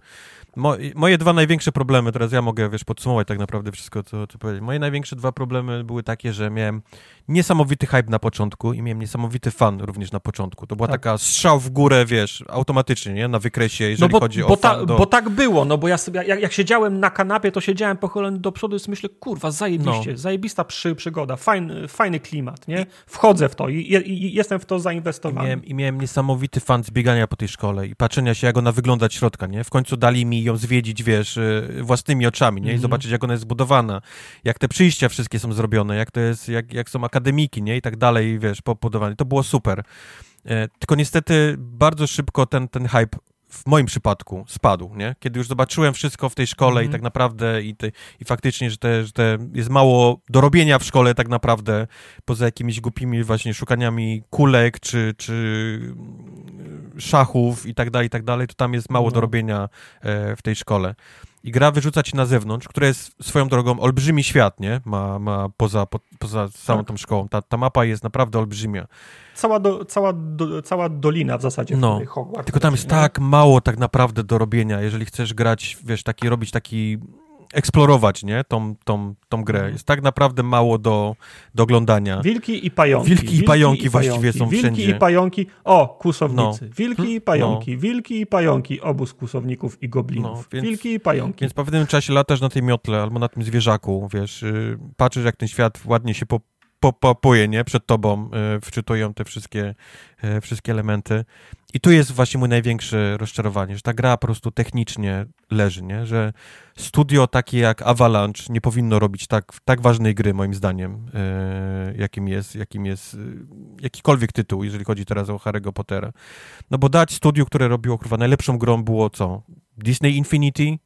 [SPEAKER 3] Mo, moje dwa największe problemy, teraz ja mogę, wiesz, podsumować tak naprawdę wszystko, co, co powiedzieć. Moje największe dwa problemy były takie, że miałem niesamowity hype na początku i miałem niesamowity fan również na początku. To była
[SPEAKER 2] Tak.
[SPEAKER 3] taka strzał w górę, wiesz, automatycznie, nie? Na wykresie, jeżeli
[SPEAKER 2] no bo,
[SPEAKER 3] chodzi
[SPEAKER 2] bo,
[SPEAKER 3] o
[SPEAKER 2] ta,
[SPEAKER 3] do...
[SPEAKER 2] bo tak było, no bo ja sobie, jak, jak siedziałem na kanapie, to siedziałem pochylony do przodu i sobie myślę, kurwa, zajebiście,
[SPEAKER 3] No.
[SPEAKER 2] zajebista przy, przygoda, fajny, fajny klimat, nie? Wchodzę w to i, i, i jestem w to
[SPEAKER 3] I
[SPEAKER 2] zainwestowany.
[SPEAKER 3] miałem, I miałem niesamowity fan z biegania po tej szkole i patrzenia się, jak ona wygląda od środka, nie? W końcu dali mi ją zwiedzić, wiesz, y, własnymi oczami, nie? I
[SPEAKER 2] Mhm.
[SPEAKER 3] zobaczyć, jak ona jest zbudowana, jak te przyjścia wszystkie są zrobione, jak to jest, jak, jak są akademiki, nie? I tak dalej, wiesz, pobudowane. To było super. E, tylko niestety bardzo szybko ten, ten hype w moim przypadku spadł, nie? Kiedy już zobaczyłem wszystko w tej szkole
[SPEAKER 2] Mhm.
[SPEAKER 3] i tak naprawdę i, te, i faktycznie, że, te, że te jest mało do robienia w szkole tak naprawdę, poza jakimiś głupimi właśnie szukaniami kulek czy, czy mm, szachów i tak dalej, i tak dalej, to tam jest mało
[SPEAKER 2] No.
[SPEAKER 3] do robienia e, w tej szkole. I gra wyrzuca ci na zewnątrz, która jest swoją drogą olbrzymi świat, nie? Ma, ma poza, po, poza całą
[SPEAKER 2] Tak.
[SPEAKER 3] tą szkołą. Ta, ta mapa jest naprawdę olbrzymia.
[SPEAKER 2] Cała, do, cała, do, cała dolina w zasadzie, w
[SPEAKER 3] No,
[SPEAKER 2] której Hogwarts
[SPEAKER 3] Tylko tam jest
[SPEAKER 2] nie?
[SPEAKER 3] tak mało tak naprawdę do robienia, jeżeli chcesz grać, wiesz, taki, robić taki, eksplorować, nie, tą, tą, tą grę.
[SPEAKER 2] Mhm.
[SPEAKER 3] Jest tak naprawdę mało do, do oglądania.
[SPEAKER 2] Wilki i pająki.
[SPEAKER 3] Wilki i pająki właściwie są
[SPEAKER 2] Wilki
[SPEAKER 3] wszędzie.
[SPEAKER 2] i pająki, o, kusownicy.
[SPEAKER 3] No.
[SPEAKER 2] Wilki i pająki, wilki i pająki, obóz kusowników i goblinów.
[SPEAKER 3] No, więc-
[SPEAKER 2] Wilki i pająki.
[SPEAKER 3] Więc po pewnym czasie latasz na tej miotle albo na tym zwierzaku, wiesz, yy, patrzysz jak ten świat ładnie się po, popuje, nie, przed tobą, yy, wczytują te wszystkie, yy, wszystkie elementy. I tu jest właśnie mój największe rozczarowanie, że ta gra po prostu technicznie leży, nie, że studio takie jak Avalanche nie powinno robić tak, tak ważnej gry, moim zdaniem, yy, jakim jest, jakim jest yy, jakikolwiek tytuł, jeżeli chodzi teraz o Harry'ego Pottera. No bo dać studiu, które robiło, kurwa, najlepszą grą było co? Disney Infinity? Yy,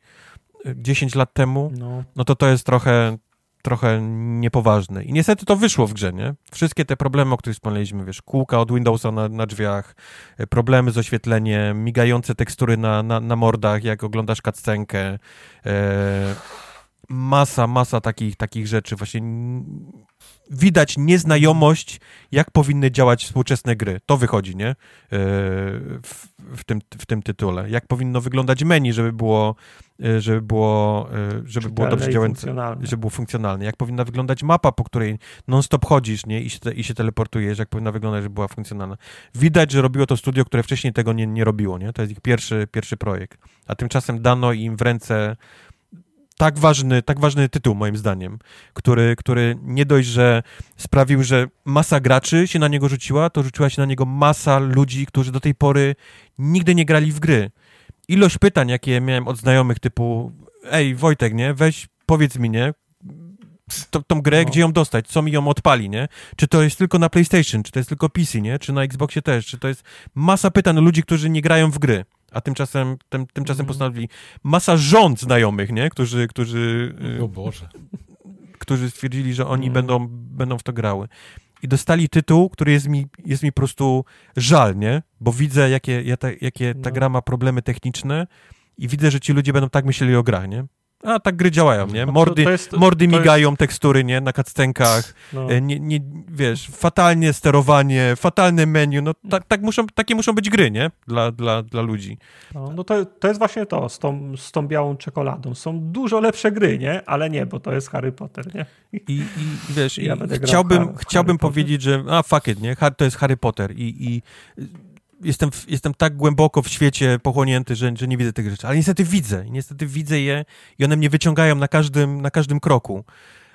[SPEAKER 3] 10 lat temu?
[SPEAKER 2] No.
[SPEAKER 3] no to to jest trochę, trochę niepoważne. I niestety to wyszło w grze, nie? Wszystkie te problemy, o których wspomnieliśmy, wiesz, kółka od Windowsa na, na drzwiach, e, problemy z oświetleniem, migające tekstury na, na, na mordach, jak oglądasz cutscenkę, e, masa, masa takich, takich rzeczy. Właśnie widać nieznajomość, jak powinny działać współczesne gry. To wychodzi, nie? E, w, w, tym, w tym tytule. Jak powinno wyglądać menu, żeby było, e, żeby było, e, żeby było dobrze działające, żeby było funkcjonalne. Jak powinna wyglądać mapa, po której non-stop chodzisz, nie? I się, i się teleportujesz, jak powinna wyglądać, żeby była funkcjonalna. Widać, że robiło to studio, które wcześniej tego nie, nie robiło, nie? To jest ich pierwszy, pierwszy projekt. A tymczasem dano im w ręce tak ważny, tak ważny tytuł, moim zdaniem, który, który nie dość, że sprawił, że masa graczy się na niego rzuciła, to rzuciła się na niego masa ludzi, którzy do tej pory nigdy nie grali w gry. Ilość pytań, jakie miałem od znajomych, typu ej, Wojtek, nie, weź, powiedz mi, nie, to, tą grę, no. gdzie ją dostać, co mi ją odpali, nie? Czy to jest tylko na PlayStation, czy to jest tylko PC, nie? Czy na Xboxie też, czy to jest masa pytań ludzi, którzy nie grają w gry a tymczasem, tym, tymczasem mm. postanowili masa rząd znajomych, nie? Którzy, którzy...
[SPEAKER 1] Y, o Boże.
[SPEAKER 3] Którzy stwierdzili, że oni mm. będą, będą w to grały. I dostali tytuł, który jest mi, jest mi po prostu żal, nie? Bo widzę, jakie, jakie ta no. gra ma problemy techniczne i widzę, że ci ludzie będą tak myśleli o grach, nie? A tak gry działają, nie? Mordy, to, to jest, mordy migają, jest... tekstury, nie? Na cutscenkach. No. E, nie, nie, wiesz, fatalnie sterowanie, fatalne menu, no tak, tak muszą, takie muszą być gry, nie? Dla, dla, dla ludzi.
[SPEAKER 2] No, no to, to jest właśnie to, z tą, z tą białą czekoladą. Są dużo lepsze gry, nie? Ale nie, bo to jest Harry Potter, nie?
[SPEAKER 3] I, i, i wiesz, ja i chciałbym, Harry, chciałbym Harry powiedzieć, że a fuck it, nie? To jest Harry Potter i, i jestem, jestem tak głęboko w świecie pochłonięty, że, że nie widzę tych rzeczy. Ale niestety widzę. Niestety widzę je i one mnie wyciągają na każdym, na każdym kroku.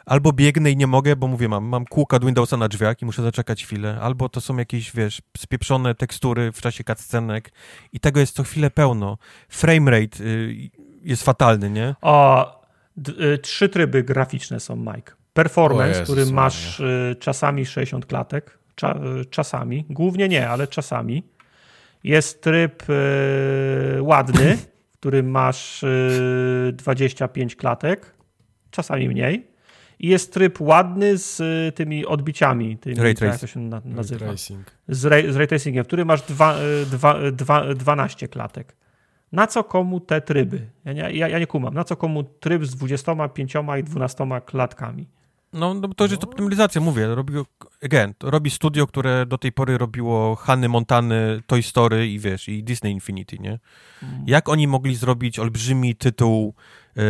[SPEAKER 3] Albo biegnę i nie mogę, bo mówię, mam, mam kółka od Windowsa na drzwiach i muszę zaczekać chwilę. Albo to są jakieś, wiesz, spieprzone tekstury w czasie cutscenek i tego jest co chwilę pełno. Framerate y, jest fatalny, nie?
[SPEAKER 2] O, y, trzy tryby graficzne są, Mike. Performance, który masz y, czasami 60 klatek, cza, y, czasami, głównie nie, ale czasami. Jest tryb yy, ładny, w którym masz yy, e, 25 klatek, czasami mniej. I jest tryb ładny z y, tymi odbiciami, tymi,
[SPEAKER 3] ray jak to
[SPEAKER 2] się na, nazywa. Ray z, ray, z ray tracingiem, w którym masz dwa, dwa, dwa, 12 klatek. Na co komu te tryby? Ja nie, ja, ja nie kumam. Na co komu tryb z 25 i 12 klatkami?
[SPEAKER 3] No, no to jest optymalizacja, mówię. Robi, again, robi studio, które do tej pory robiło Hany Montany, Toy Story i wiesz, i Disney Infinity, nie? Mm. Jak oni mogli zrobić olbrzymi tytuł e,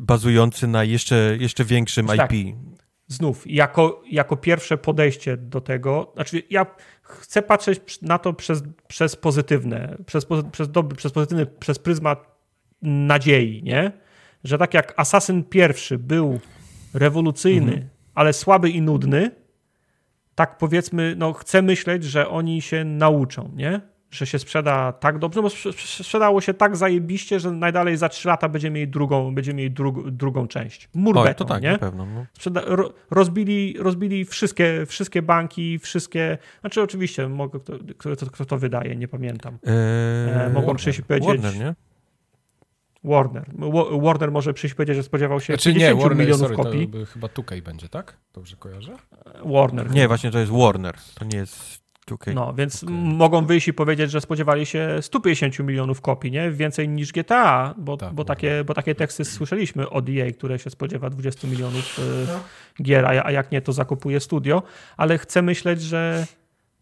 [SPEAKER 3] bazujący na jeszcze, jeszcze większym tak. IP?
[SPEAKER 2] Znów, jako, jako pierwsze podejście do tego, znaczy ja chcę patrzeć na to przez, przez pozytywne, przez, przez, dobry, przez pozytywny, przez pryzmat nadziei, nie? Że tak jak Assassin pierwszy był rewolucyjny, mhm. ale słaby i nudny, tak powiedzmy, no chcę myśleć, że oni się nauczą, nie? Że się sprzeda tak dobrze, bo sprzedało się tak zajebiście, że najdalej za 3 lata będziemy mieli drugą, będziemy mieli dru, drugą część. Mur Oj, to tak, nie? na pewno. No. Sprzeda ro, rozbili, rozbili wszystkie, wszystkie banki, wszystkie, znaczy oczywiście, mogę, kto, kto, kto to wydaje, nie pamiętam. Eee, mogą przyjść i powiedzieć... Warner, nie? Warner. Warner może przyjść powiedzieć, że spodziewał się znaczy, 50 nie, Warner, milionów sorry, kopii.
[SPEAKER 1] To chyba 2K będzie, tak? Dobrze kojarzę?
[SPEAKER 2] Warner.
[SPEAKER 3] Nie, właśnie to jest Warner. To nie jest 2K.
[SPEAKER 2] No, więc okay. mogą wyjść i powiedzieć, że spodziewali się 150 milionów kopii, nie? Więcej niż GTA, bo, tak, bo, takie, bo takie teksty słyszeliśmy od EA, które się spodziewa 20 milionów no. gier, a, a jak nie, to zakupuje studio. Ale chcę myśleć, że,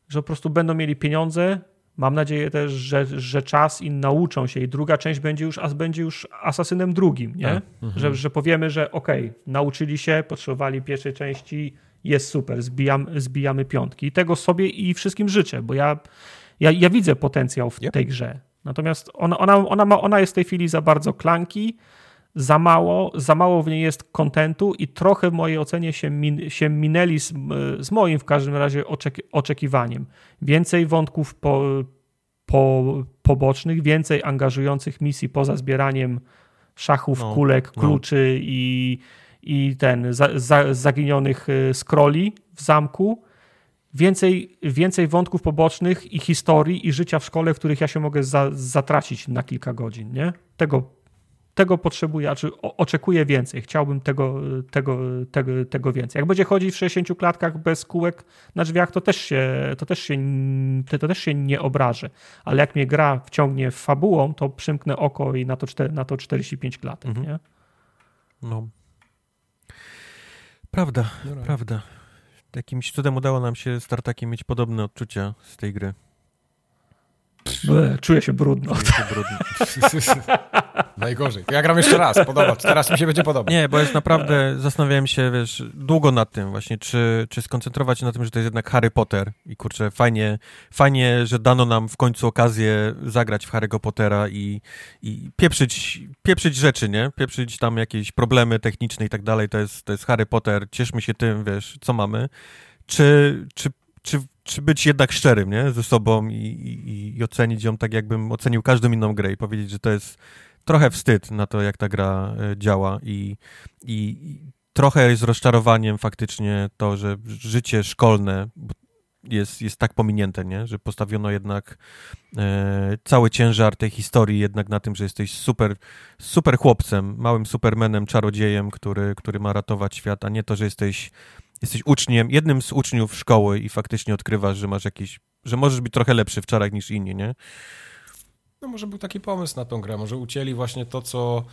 [SPEAKER 2] że po prostu będą mieli pieniądze, Mam nadzieję też, że, że czas i nauczą się i druga część będzie już, będzie już asasynem drugim, nie? Tak. Mhm. Że, że powiemy, że okej, okay, nauczyli się, potrzebowali pierwszej części, jest super, zbijam, zbijamy piątki. I tego sobie i wszystkim życzę, bo ja, ja, ja widzę potencjał w yep. tej grze. Natomiast ona, ona, ona, ma, ona jest w tej chwili za bardzo klanki, za mało, za mało w niej jest kontentu i trochę w mojej ocenie się, min, się minęli z, z, moim w każdym razie oczeki, oczekiwaniem. Więcej wątków po, po, pobocznych, więcej angażujących misji poza zbieraniem szachów, no, kulek, no. kluczy i, i ten za, za, zaginionych y, scrolli w zamku. Więcej, więcej wątków pobocznych i historii i życia w szkole, w których ja się mogę za, zatracić na kilka godzin. Nie? Tego tego potrzebuję, znaczy oczekuję więcej, chciałbym tego, tego, tego, tego więcej. Jak będzie chodzić w 60 klatkach bez kółek na drzwiach, to też się, to też się, to też się nie obrażę, ale jak mnie gra wciągnie fabułą, to przymknę oko i na to, na to 45 klatek, mhm. nie?
[SPEAKER 3] No. Prawda,
[SPEAKER 1] No,
[SPEAKER 3] prawda. Jakimś cudem udało nam się z Tartakiem mieć podobne odczucia z tej gry.
[SPEAKER 2] Czuję się brudno.
[SPEAKER 3] Czuję się brudny.
[SPEAKER 1] Najgorzej. To ja gram jeszcze raz, podoba. Teraz mi się będzie podobać.
[SPEAKER 3] Nie, bo jest naprawdę, zastanawiałem się, wiesz, długo nad tym właśnie, czy, czy skoncentrować się na tym, że to jest jednak Harry Potter i kurczę, fajnie, fajnie, że dano nam w końcu okazję zagrać w Harry'ego Pottera i, i pieprzyć, pieprzyć rzeczy, nie? Pieprzyć tam jakieś problemy techniczne i tak dalej, to jest, to jest Harry Potter, cieszmy się tym, wiesz, co mamy. Czy, czy, czy, czy być jednak szczerym, nie? Ze sobą i, i, i ocenić ją tak, jakbym ocenił każdą inną grę i powiedzieć, że to jest trochę wstyd na to, jak ta gra e, działa i, i, trochę jest rozczarowaniem faktycznie to, że życie szkolne jest, jest tak pominięte, nie? że postawiono jednak e, cały ciężar tej historii jednak na tym, że jesteś super, super chłopcem, małym supermenem, czarodziejem, który, który ma ratować świat, a nie to, że jesteś, jesteś uczniem, jednym z uczniów szkoły i faktycznie odkrywasz, że masz jakiś, że możesz być trochę lepszy w czarach niż inni, nie?
[SPEAKER 1] No może był taki pomysł na tą grę, może ucięli właśnie to, co...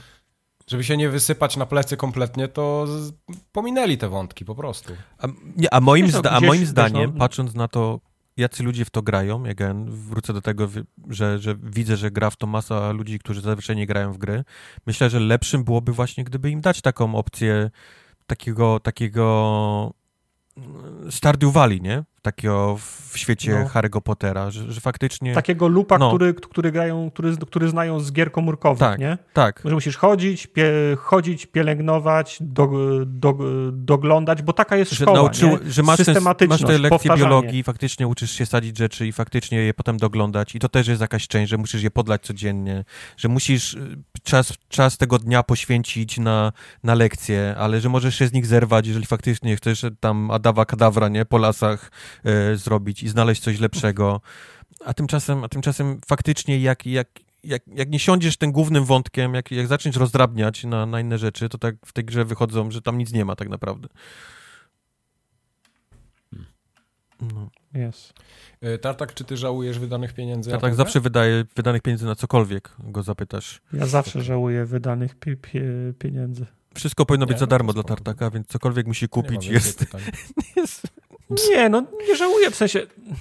[SPEAKER 1] Żeby się nie wysypać na plecy kompletnie, to z... pominęli te wątki po prostu.
[SPEAKER 3] A, nie, a, moim,
[SPEAKER 2] no,
[SPEAKER 3] zda- a moim
[SPEAKER 2] wiesz,
[SPEAKER 3] zdaniem,
[SPEAKER 2] no-
[SPEAKER 3] patrząc na to, jacy ludzie w to grają, again, wrócę do tego, że, że widzę, że gra w to masa ludzi, którzy zazwyczaj nie grają w gry. Myślę, że lepszym byłoby właśnie, gdyby im dać taką opcję takiego, takiego mm, Stardew Valley, nie? Takiego w świecie
[SPEAKER 2] No.
[SPEAKER 3] Harry'ego Pottera, że, że faktycznie...
[SPEAKER 2] Takiego lupa,
[SPEAKER 3] No.
[SPEAKER 2] który, który grają, który, który znają z gier komórkowych,
[SPEAKER 3] Tak.
[SPEAKER 2] nie?
[SPEAKER 3] Tak,
[SPEAKER 2] Że musisz chodzić, pie, chodzić, pielęgnować, do, do, doglądać, bo taka jest
[SPEAKER 3] że,
[SPEAKER 2] szkoła,
[SPEAKER 3] nauczył,
[SPEAKER 2] nie?
[SPEAKER 3] że masz, ten, masz te lekcje biologii faktycznie uczysz się sadzić rzeczy i faktycznie je potem doglądać i to też jest jakaś część, że musisz je podlać codziennie, że musisz y, czas, czas tego dnia poświęcić na, na lekcje, ale że możesz się z nich zerwać, jeżeli faktycznie chcesz tam adawa kadawra, nie, po lasach zrobić i znaleźć coś lepszego. A tymczasem, a tymczasem faktycznie jak, jak, jak, jak nie siądziesz tym głównym wątkiem, jak, jak zaczniesz rozdrabniać na, na inne rzeczy, to tak w tej grze wychodzą, że tam nic nie ma tak naprawdę. No.
[SPEAKER 2] Jest.
[SPEAKER 1] Y, Tartak, czy ty żałujesz wydanych pieniędzy?
[SPEAKER 3] Tak
[SPEAKER 1] tą
[SPEAKER 3] zawsze wydaje wydanych pieniędzy na cokolwiek, go zapytasz.
[SPEAKER 2] Ja zawsze żałuję wydanych pi, pi, pieniędzy.
[SPEAKER 3] Wszystko powinno być
[SPEAKER 1] Nie,
[SPEAKER 3] za
[SPEAKER 1] no
[SPEAKER 3] darmo dla tartaka, więc cokolwiek musi
[SPEAKER 1] Nie ma
[SPEAKER 3] kupić jest, jest...
[SPEAKER 2] Nie, no nie żałuję, w sensie... No,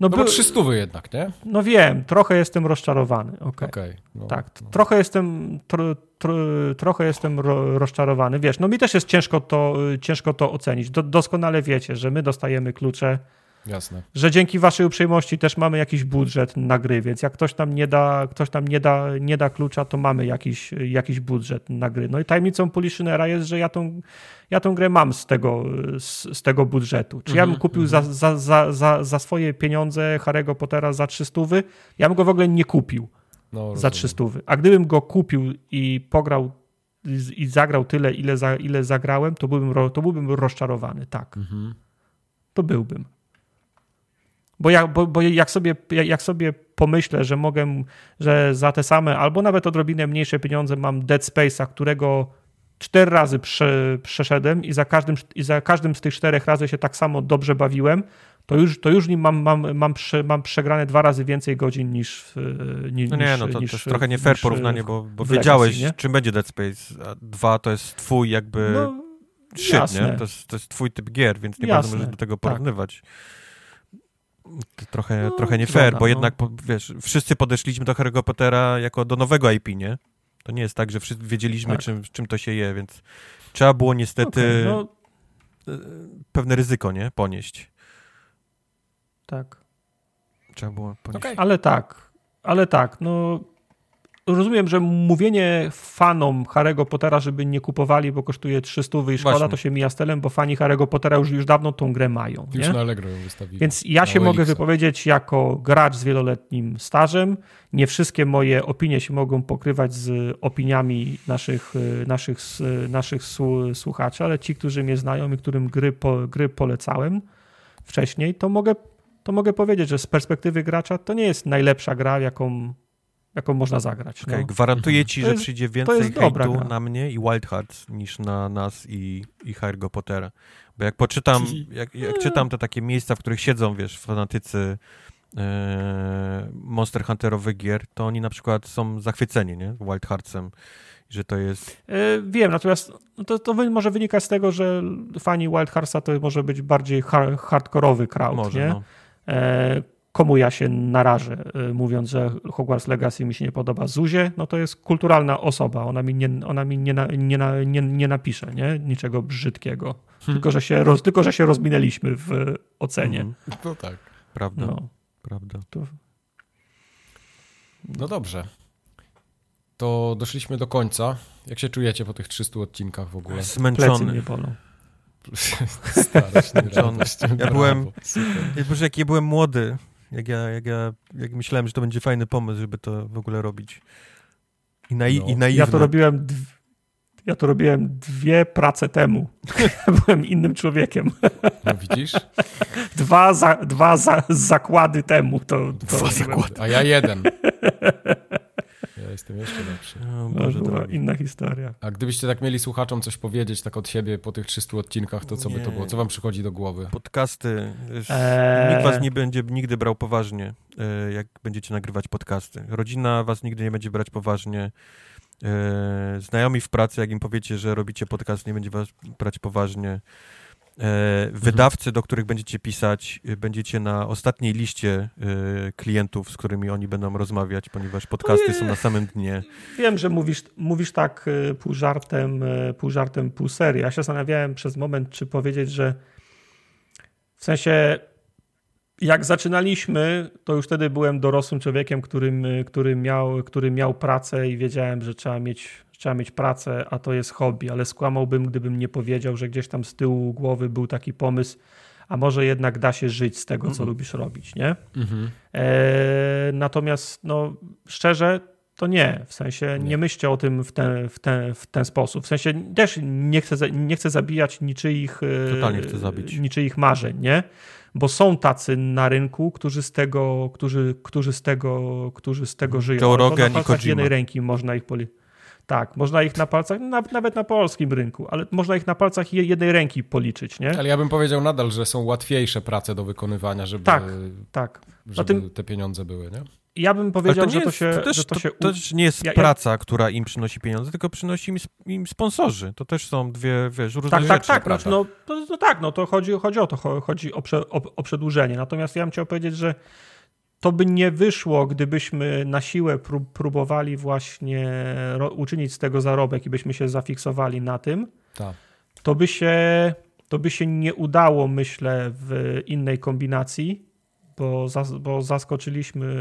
[SPEAKER 1] No
[SPEAKER 2] by,
[SPEAKER 1] bo 300 jednak, nie?
[SPEAKER 2] no wiem, trochę jestem rozczarowany, okej.
[SPEAKER 1] Okej. no,
[SPEAKER 2] Tak,
[SPEAKER 1] no.
[SPEAKER 2] trochę jestem, tro, tro, trochę jestem ro, rozczarowany. Wiesz, no mi też jest ciężko to, y, ciężko to ocenić. Do, doskonale wiecie, że my dostajemy klucze,
[SPEAKER 1] Jasne.
[SPEAKER 2] że dzięki waszej uprzejmości też mamy jakiś budżet na gry, więc jak ktoś nam nie da, ktoś nam nie da, nie da klucza, to mamy jakiś, jakiś budżet na gry. No i tajemnicą Poliszynera jest, że ja tą, ja tą grę mam z tego, z, z tego budżetu. Czy ja bym
[SPEAKER 1] Mhm,
[SPEAKER 2] kupił za, za, za, za, za swoje pieniądze Harry'ego Pottera za 300? Ja bym go w ogóle nie kupił
[SPEAKER 1] No,
[SPEAKER 2] za
[SPEAKER 1] rozumiem.
[SPEAKER 2] 300. A gdybym go kupił i pograł i- zagrał tyle, ile, za, ile zagrałem, to byłbym, to byłbym rozczarowany, tak.
[SPEAKER 1] Mhm.
[SPEAKER 2] To byłbym. Bo, ja, bo, bo jak, sobie, jak sobie pomyślę, że mogę, że za te same, albo nawet odrobinę mniejsze pieniądze mam Dead Space'a, którego cztery razy prze, przeszedłem i za, każdym, i za każdym z tych czterech razy się tak samo dobrze bawiłem, to już, to już nim mam, mam, mam, prze, mam przegrane dwa razy więcej godzin niż w, ni-
[SPEAKER 3] No nie,
[SPEAKER 2] niż,
[SPEAKER 3] no to,
[SPEAKER 2] niż,
[SPEAKER 3] jest trochę nie fair
[SPEAKER 2] niż
[SPEAKER 3] porównanie,
[SPEAKER 2] w-
[SPEAKER 3] bo, bo wiedziałeś,
[SPEAKER 2] Legacy,
[SPEAKER 3] czym będzie Dead Space, a dwa to jest twój jakby
[SPEAKER 2] No,
[SPEAKER 3] shit, nie? To jest, to jest twój typ gier, więc nie
[SPEAKER 2] Jasne,
[SPEAKER 3] bardzo możesz do tego
[SPEAKER 2] tak.
[SPEAKER 3] porównywać. To trochę,
[SPEAKER 2] No,
[SPEAKER 3] trochę nie
[SPEAKER 2] zgoda,
[SPEAKER 3] fair, bo
[SPEAKER 2] no.
[SPEAKER 3] jednak, wiesz, wszyscy podeszliśmy do Harry'ego Pottera jako do nowego IP, nie? To nie jest tak, że wszyscy wiedzieliśmy,
[SPEAKER 2] Tak.
[SPEAKER 3] czym, czym to się je, więc trzeba było niestety
[SPEAKER 2] okej, no,
[SPEAKER 3] e, pewne ryzyko, nie? Ponieść.
[SPEAKER 2] tak.
[SPEAKER 3] Trzeba było ponieść.
[SPEAKER 1] Okej.
[SPEAKER 2] Ale tak, ale tak, no rozumiem, że mówienie fanom Harry'ego Pottera, żeby nie kupowali, bo kosztuje 300 i szkoda,
[SPEAKER 3] Właśnie.
[SPEAKER 2] to się mija stylem, bo fani Harry'ego Pottera już, już dawno tą grę mają.
[SPEAKER 1] Już
[SPEAKER 2] Nie?
[SPEAKER 1] na Allegro ją wystawili.
[SPEAKER 2] Więc ja
[SPEAKER 1] Na
[SPEAKER 2] się mogę wypowiedzieć jako gracz z wieloletnim stażem. Nie wszystkie moje opinie się mogą pokrywać z opiniami naszych, y, naszych, s- naszych słu- słuchaczy, ale ci, którzy mnie znają i którym gry, po, gry polecałem wcześniej, to mogę, to mogę powiedzieć, że z perspektywy gracza to nie jest najlepsza gra, jaką, jaką można zagrać.
[SPEAKER 3] Okej,
[SPEAKER 2] No.
[SPEAKER 3] gwarantuję ci,
[SPEAKER 2] To
[SPEAKER 3] że
[SPEAKER 2] jest-
[SPEAKER 3] przyjdzie więcej
[SPEAKER 2] jest
[SPEAKER 3] hejtu na mnie i Wild Hearts niż na nas i, i Harry'ego Pottera. Bo jak poczytam, jak, jak czytam te takie miejsca, w których siedzą, wiesz, fanatycy e, Monster Hunterowych gier, to oni na przykład są zachwyceni, nie? Wild Heartsem, że to jest...
[SPEAKER 2] E, wiem, natomiast to, to może wynikać z tego, że fani Wild Heartsa to może być bardziej hard, hardkorowy crowd, może, nie? No. E, komu ja się narażę, y, mówiąc, że Hogwarts Legacy mi się nie podoba. Zuzie, no to jest kulturalna osoba, ona mi nie, ona mi nie, nie, nie, nie napisze nie? niczego brzydkiego, hmm. tylko, że się roz, tylko że się rozminęliśmy w ocenie. Hmm.
[SPEAKER 1] No tak.
[SPEAKER 3] Prawda, no. prawda. To...
[SPEAKER 1] No dobrze. To doszliśmy do końca. Jak się czujecie po tych 300 odcinkach w ogóle?
[SPEAKER 3] Zmęczony.
[SPEAKER 2] Plecy mnie bolą.
[SPEAKER 3] Ja byłem, ja, jak ja byłem młody, jak ja, jak ja jak myślałem, że to będzie fajny pomysł, żeby to w ogóle robić. I, nai- no. i naiwne.
[SPEAKER 2] Ja to robiłem ja to robiłem dwie prace temu. Byłem innym człowiekiem.
[SPEAKER 1] No widzisz?
[SPEAKER 2] Dwa, za, dwa za, zakłady temu. To, to
[SPEAKER 1] dwa zakłady. A ja jeden. Ja jestem jeszcze lepszy.
[SPEAKER 2] O Boże, to była inna historia.
[SPEAKER 1] A gdybyście tak mieli słuchaczom coś powiedzieć tak od siebie po tych 300 odcinkach, to co nie. by to było? Co wam przychodzi do głowy?
[SPEAKER 3] Podcasty. Eee... Nikt was nie będzie nigdy brał poważnie, e, jak będziecie nagrywać podcasty. Rodzina was nigdy nie będzie brać poważnie. E, znajomi w pracy, jak im powiecie, że robicie podcast, nie będzie was brać poważnie. E, wydawcy, do których będziecie pisać, e, będziecie na ostatniej liście e, klientów, z którymi oni będą rozmawiać, ponieważ podcasty są na samym dnie.
[SPEAKER 2] Wiem, że mówisz, mówisz tak pół żartem, pół żartem, pół serii. Ja się zastanawiałem przez moment, czy powiedzieć, że w sensie jak zaczynaliśmy, to już wtedy byłem dorosłym człowiekiem, którym, który, miał, który miał pracę i wiedziałem, że trzeba mieć trzeba mieć pracę, a to jest hobby, ale skłamałbym, gdybym nie powiedział, że gdzieś tam z tyłu głowy był taki pomysł, a może jednak da się żyć z tego, co mhm. lubisz robić, nie? Mhm. E, natomiast, no, szczerze, to nie. W sensie nie, nie myślcie o tym w ten, w, ten, w ten sposób. W sensie też nie chcę, nie chcę zabijać niczyich,
[SPEAKER 3] e, Totalnie chcę zabić.
[SPEAKER 2] niczyich marzeń, nie? Bo są tacy na rynku, którzy z tego, którzy, którzy z tego, którzy z tego żyją.
[SPEAKER 3] Joe Rogan i Kojima.
[SPEAKER 2] jednej ręki można ich poli tak, można ich na palcach, nawet na polskim rynku, ale można ich na palcach jednej ręki policzyć, nie?
[SPEAKER 1] Ale ja bym powiedział nadal, że są łatwiejsze prace do wykonywania, żeby,
[SPEAKER 2] tak, tak.
[SPEAKER 1] żeby tym, te pieniądze były, nie?
[SPEAKER 2] Ja bym powiedział, to że, to się,
[SPEAKER 3] to też,
[SPEAKER 2] że to, się...
[SPEAKER 3] To, też nie jest ja, praca, ja... która im przynosi pieniądze, tylko przynosi im, im sponsorzy. To też są dwie, wiesz, różne
[SPEAKER 2] tak,
[SPEAKER 3] rzeczy.
[SPEAKER 2] Tak, tak, tak. No, to, to, tak, no to chodzi, chodzi o to, chodzi o, prze, o, o przedłużenie. Natomiast ja bym chciał powiedzieć, że to by nie wyszło, gdybyśmy na siłę próbowali właśnie uczynić z tego zarobek i byśmy się zafiksowali na tym.
[SPEAKER 1] Tak.
[SPEAKER 2] To by się to by się nie udało, myślę, w innej kombinacji, bo, zas, bo zaskoczyliśmy,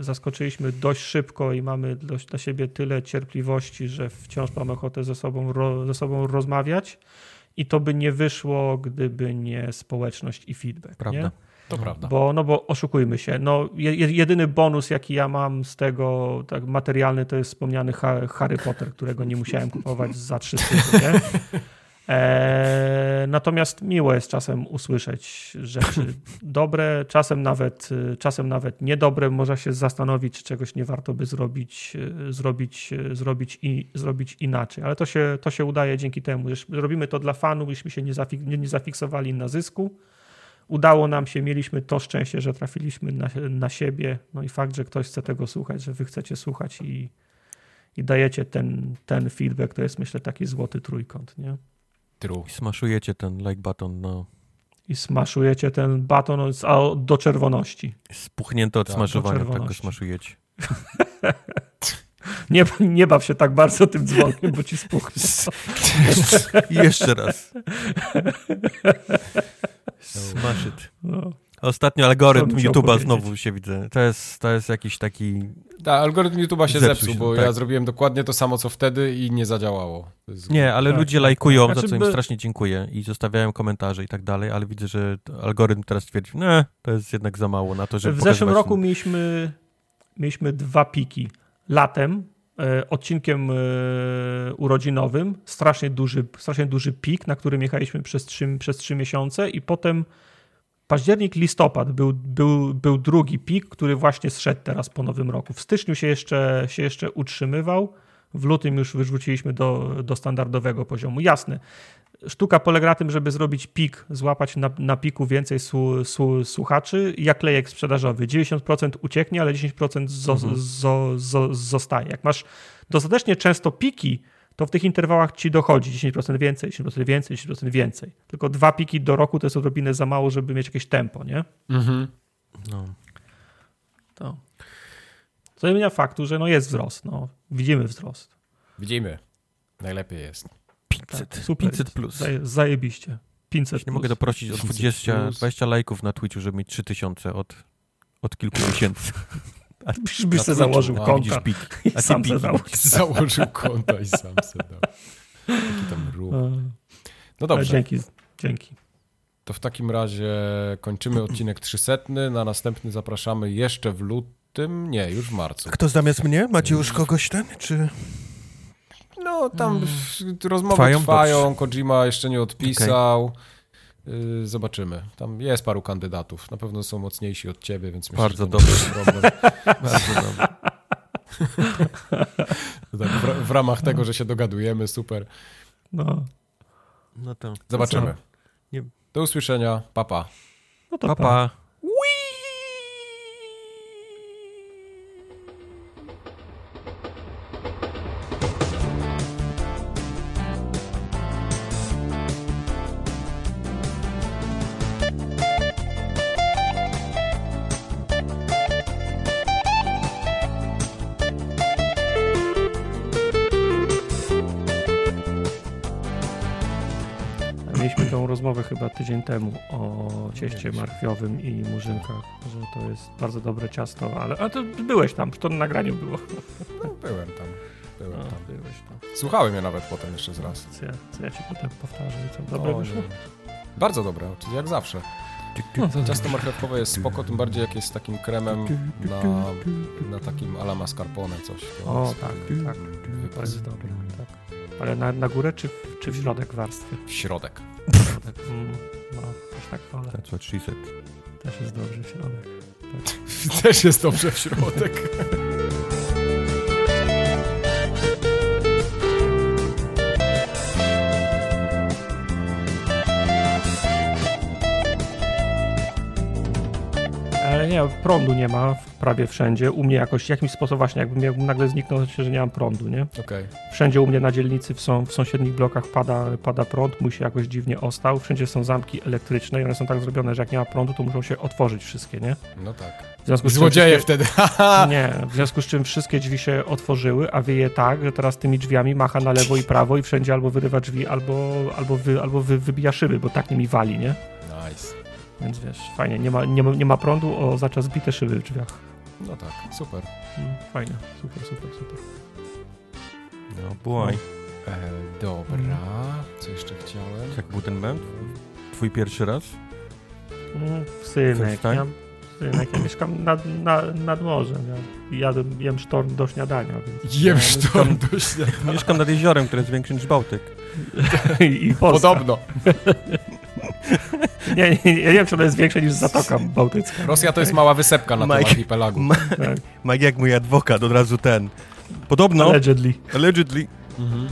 [SPEAKER 2] zaskoczyliśmy dość szybko i mamy dla siebie tyle cierpliwości, że wciąż mamy ochotę ze sobą, ze sobą rozmawiać. I to by nie wyszło, gdyby nie społeczność i feedback.
[SPEAKER 1] Prawda.
[SPEAKER 2] Nie?
[SPEAKER 1] To prawda.
[SPEAKER 2] Bo, no bo oszukujmy się, no, jedyny bonus, jaki ja mam z tego tak materialny, to jest wspomniany Harry Potter, którego nie musiałem kupować za 300, nie? E, natomiast miło jest czasem usłyszeć rzeczy dobre, czasem nawet, czasem nawet niedobre. Można się zastanowić, czy czegoś nie warto by zrobić, zrobić, zrobić, i, zrobić inaczej. Ale to się, to się udaje dzięki temu, robimy to dla fanów, byśmy się nie, zafik nie, nie zafiksowali na zysku udało nam się, mieliśmy to szczęście, że trafiliśmy na, na siebie. No i fakt, że ktoś chce tego słuchać, że wy chcecie słuchać i, i dajecie ten, ten feedback, to jest myślę taki złoty trójkąt, nie?
[SPEAKER 1] True.
[SPEAKER 3] I smaszujecie ten like button, no.
[SPEAKER 2] I smaszujecie ten baton do czerwoności.
[SPEAKER 3] Spuchnięte od tak, smażowania, tak go smaszujecie.
[SPEAKER 2] Nie, nie baw się tak bardzo tym dzwonkiem, bo ci spuchnie.
[SPEAKER 3] Jeszcze raz. Smash it. No. Ostatnio algorytm YouTube'a znowu się widzę. To jest, to jest jakiś taki.
[SPEAKER 1] Tak, algorytm YouTube'a się zepsuł, bo tak. ja zrobiłem dokładnie to samo co wtedy i nie zadziałało.
[SPEAKER 3] Nie, ale tak, ludzie tak. lajkują, znaczy, za co im by... strasznie dziękuję i zostawiają komentarze i tak dalej, ale widzę, że algorytm teraz twierdzi, nie, to jest jednak za mało na to, żeby
[SPEAKER 2] W zeszłym roku mieliśmy, mieliśmy dwa piki. Latem odcinkiem e, urodzinowym, strasznie duży, strasznie duży pik, na którym jechaliśmy przez trzy, przez trzy miesiące i potem październik, listopad był, był, był drugi pik, który właśnie zszedł teraz po nowym roku. W styczniu się jeszcze, się jeszcze utrzymywał, w lutym już wyrzuciliśmy do, do standardowego poziomu. Jasne, sztuka polega na tym, żeby zrobić pik, złapać na, na piku więcej su, su, słuchaczy, jak lejek sprzedażowy. 90% ucieknie, ale 10% zo,
[SPEAKER 3] Mhm.
[SPEAKER 2] zo, zo, zostaje. Jak masz dostatecznie często piki, to w tych interwałach ci dochodzi 10% więcej, 10% więcej, 10% więcej. Tylko dwa piki do roku to jest odrobinę za mało, żeby mieć jakieś tempo, nie?
[SPEAKER 1] Mhm.
[SPEAKER 3] No.
[SPEAKER 2] To. Co nie zmienia faktu, że no jest wzrost. No. Widzimy wzrost.
[SPEAKER 1] Widzimy. Najlepiej jest.
[SPEAKER 3] 500,
[SPEAKER 2] Tak, super
[SPEAKER 3] 500
[SPEAKER 2] jest.
[SPEAKER 3] plus.
[SPEAKER 2] Zaje, zajebiście. 500
[SPEAKER 3] Nie
[SPEAKER 2] plus.
[SPEAKER 3] mogę doprosić o
[SPEAKER 1] 500
[SPEAKER 3] 20,
[SPEAKER 1] plus.
[SPEAKER 3] 20 lajków na Twitchu, żeby mieć 3000 od, od kilku miesięcy.
[SPEAKER 2] Byś, byś
[SPEAKER 1] Na
[SPEAKER 2] sobie
[SPEAKER 1] Twitchu,
[SPEAKER 2] założył
[SPEAKER 1] a,
[SPEAKER 3] A
[SPEAKER 2] konta
[SPEAKER 3] pik.
[SPEAKER 2] i
[SPEAKER 3] A
[SPEAKER 2] sam
[SPEAKER 3] piki
[SPEAKER 2] se założył.
[SPEAKER 1] Założył konta i sam se dał. Jaki tam ruch. No dobrze,
[SPEAKER 2] Dzięki, dzięki.
[SPEAKER 1] to w takim razie kończymy odcinek 300. Na następny zapraszamy jeszcze w lutym. Nie, już w marcu.
[SPEAKER 3] Kto zamiast mnie? Macie już kogoś ten? Czy...
[SPEAKER 1] No, tam w- rozmowy
[SPEAKER 3] Trwają?
[SPEAKER 1] trwają, Kojima jeszcze nie odpisał. Y, Zobaczymy. Tam jest paru kandydatów. Na pewno są mocniejsi od ciebie, więc myślę,
[SPEAKER 3] Bardzo
[SPEAKER 1] że to nie
[SPEAKER 3] dobrze. Bardzo dobrze.
[SPEAKER 1] Tak, w, w ramach tego, że się dogadujemy, super.
[SPEAKER 2] No,
[SPEAKER 3] No to
[SPEAKER 1] Zobaczymy.
[SPEAKER 3] Nie-
[SPEAKER 1] Do usłyszenia. Papa. Pa.
[SPEAKER 2] no to
[SPEAKER 3] pa,
[SPEAKER 2] pa. Tydzień temu o cieście marchwiowym i murzynkach, że to jest bardzo dobre ciasto, ale a to byłeś tam, to na nagraniu było.
[SPEAKER 1] No, byłem tam. Byłem
[SPEAKER 2] No,
[SPEAKER 1] tam.
[SPEAKER 2] byłeś tam.
[SPEAKER 1] Słuchałem je nawet potem jeszcze z raz.
[SPEAKER 2] Co ja, co ja ci potem powtarzam i co, dobre
[SPEAKER 1] O,
[SPEAKER 2] wyszło?
[SPEAKER 1] nie. Bardzo dobre, czyli jak zawsze.
[SPEAKER 2] No to
[SPEAKER 1] Ciasto marchewkowe jest spoko, tym bardziej jak jest z takim kremem na, na takim ala mascarpone coś.
[SPEAKER 2] O, tak, tak. Jest dobre, tak. Ale na, na górę czy, w- czy w środek warstwy?
[SPEAKER 1] W środek.
[SPEAKER 2] Mm, no, też tak wolę.
[SPEAKER 3] That's what she said.
[SPEAKER 2] Też jest dobrze w środek.
[SPEAKER 1] Też jest dobrze w środek.
[SPEAKER 2] Ale nie, prądu nie ma prawie wszędzie. U mnie jakoś, jakimś sposobem właśnie, jakbym, jakbym nagle zniknął, to się, że nie mam prądu, nie?
[SPEAKER 1] Okej.
[SPEAKER 2] Wszędzie u mnie na dzielnicy w, są, w sąsiednich blokach pada, pada prąd, mój się jakoś dziwnie ostał. Wszędzie są zamki elektryczne i one są tak zrobione, że jak nie ma prądu, to muszą się otworzyć wszystkie, nie?
[SPEAKER 1] No tak.
[SPEAKER 2] W związku z czym
[SPEAKER 1] Złodzieje
[SPEAKER 2] wszystkie-
[SPEAKER 1] wtedy.
[SPEAKER 2] Nie, w związku z czym wszystkie drzwi się otworzyły, a wieje tak, że teraz tymi drzwiami macha na lewo i prawo i wszędzie albo wyrywa drzwi, albo, albo, wy, albo wy, wybija szyby, bo tak nimi wali, nie?
[SPEAKER 1] Nice.
[SPEAKER 2] Więc wiesz, fajnie, nie ma, nie ma, nie ma prądu, oznacza zbite szyby w drzwiach.
[SPEAKER 1] No tak, super.
[SPEAKER 2] Mm, Fajnie, super, super, super.
[SPEAKER 3] No, błaj.
[SPEAKER 1] E, dobra, co jeszcze chciałem?
[SPEAKER 3] Jak był ten mem? Twój pierwszy raz?
[SPEAKER 2] Mm, Synek, ja, synek, ja mieszkam nad, na, nad morzem, ja jadłem, jem sztorm do śniadania, więc...
[SPEAKER 1] Jem
[SPEAKER 2] ja
[SPEAKER 1] sztorm do śniadania.
[SPEAKER 3] Mieszkam nad jeziorem, które jest większe niż Bałtyk.
[SPEAKER 2] I, i.
[SPEAKER 1] Podobno.
[SPEAKER 2] Nie, nie, nie, ja nie wiem, czy ona jest większa niż Zatoka Bałtycka.
[SPEAKER 1] Rosja to jest mała wysepka na tym
[SPEAKER 3] Mike-
[SPEAKER 1] archipelagu.
[SPEAKER 3] Ma-
[SPEAKER 2] Tak,
[SPEAKER 3] Mike jak mój adwokat, od razu ten. Podobno,
[SPEAKER 2] allegedly.
[SPEAKER 3] allegedly,
[SPEAKER 1] Mhm.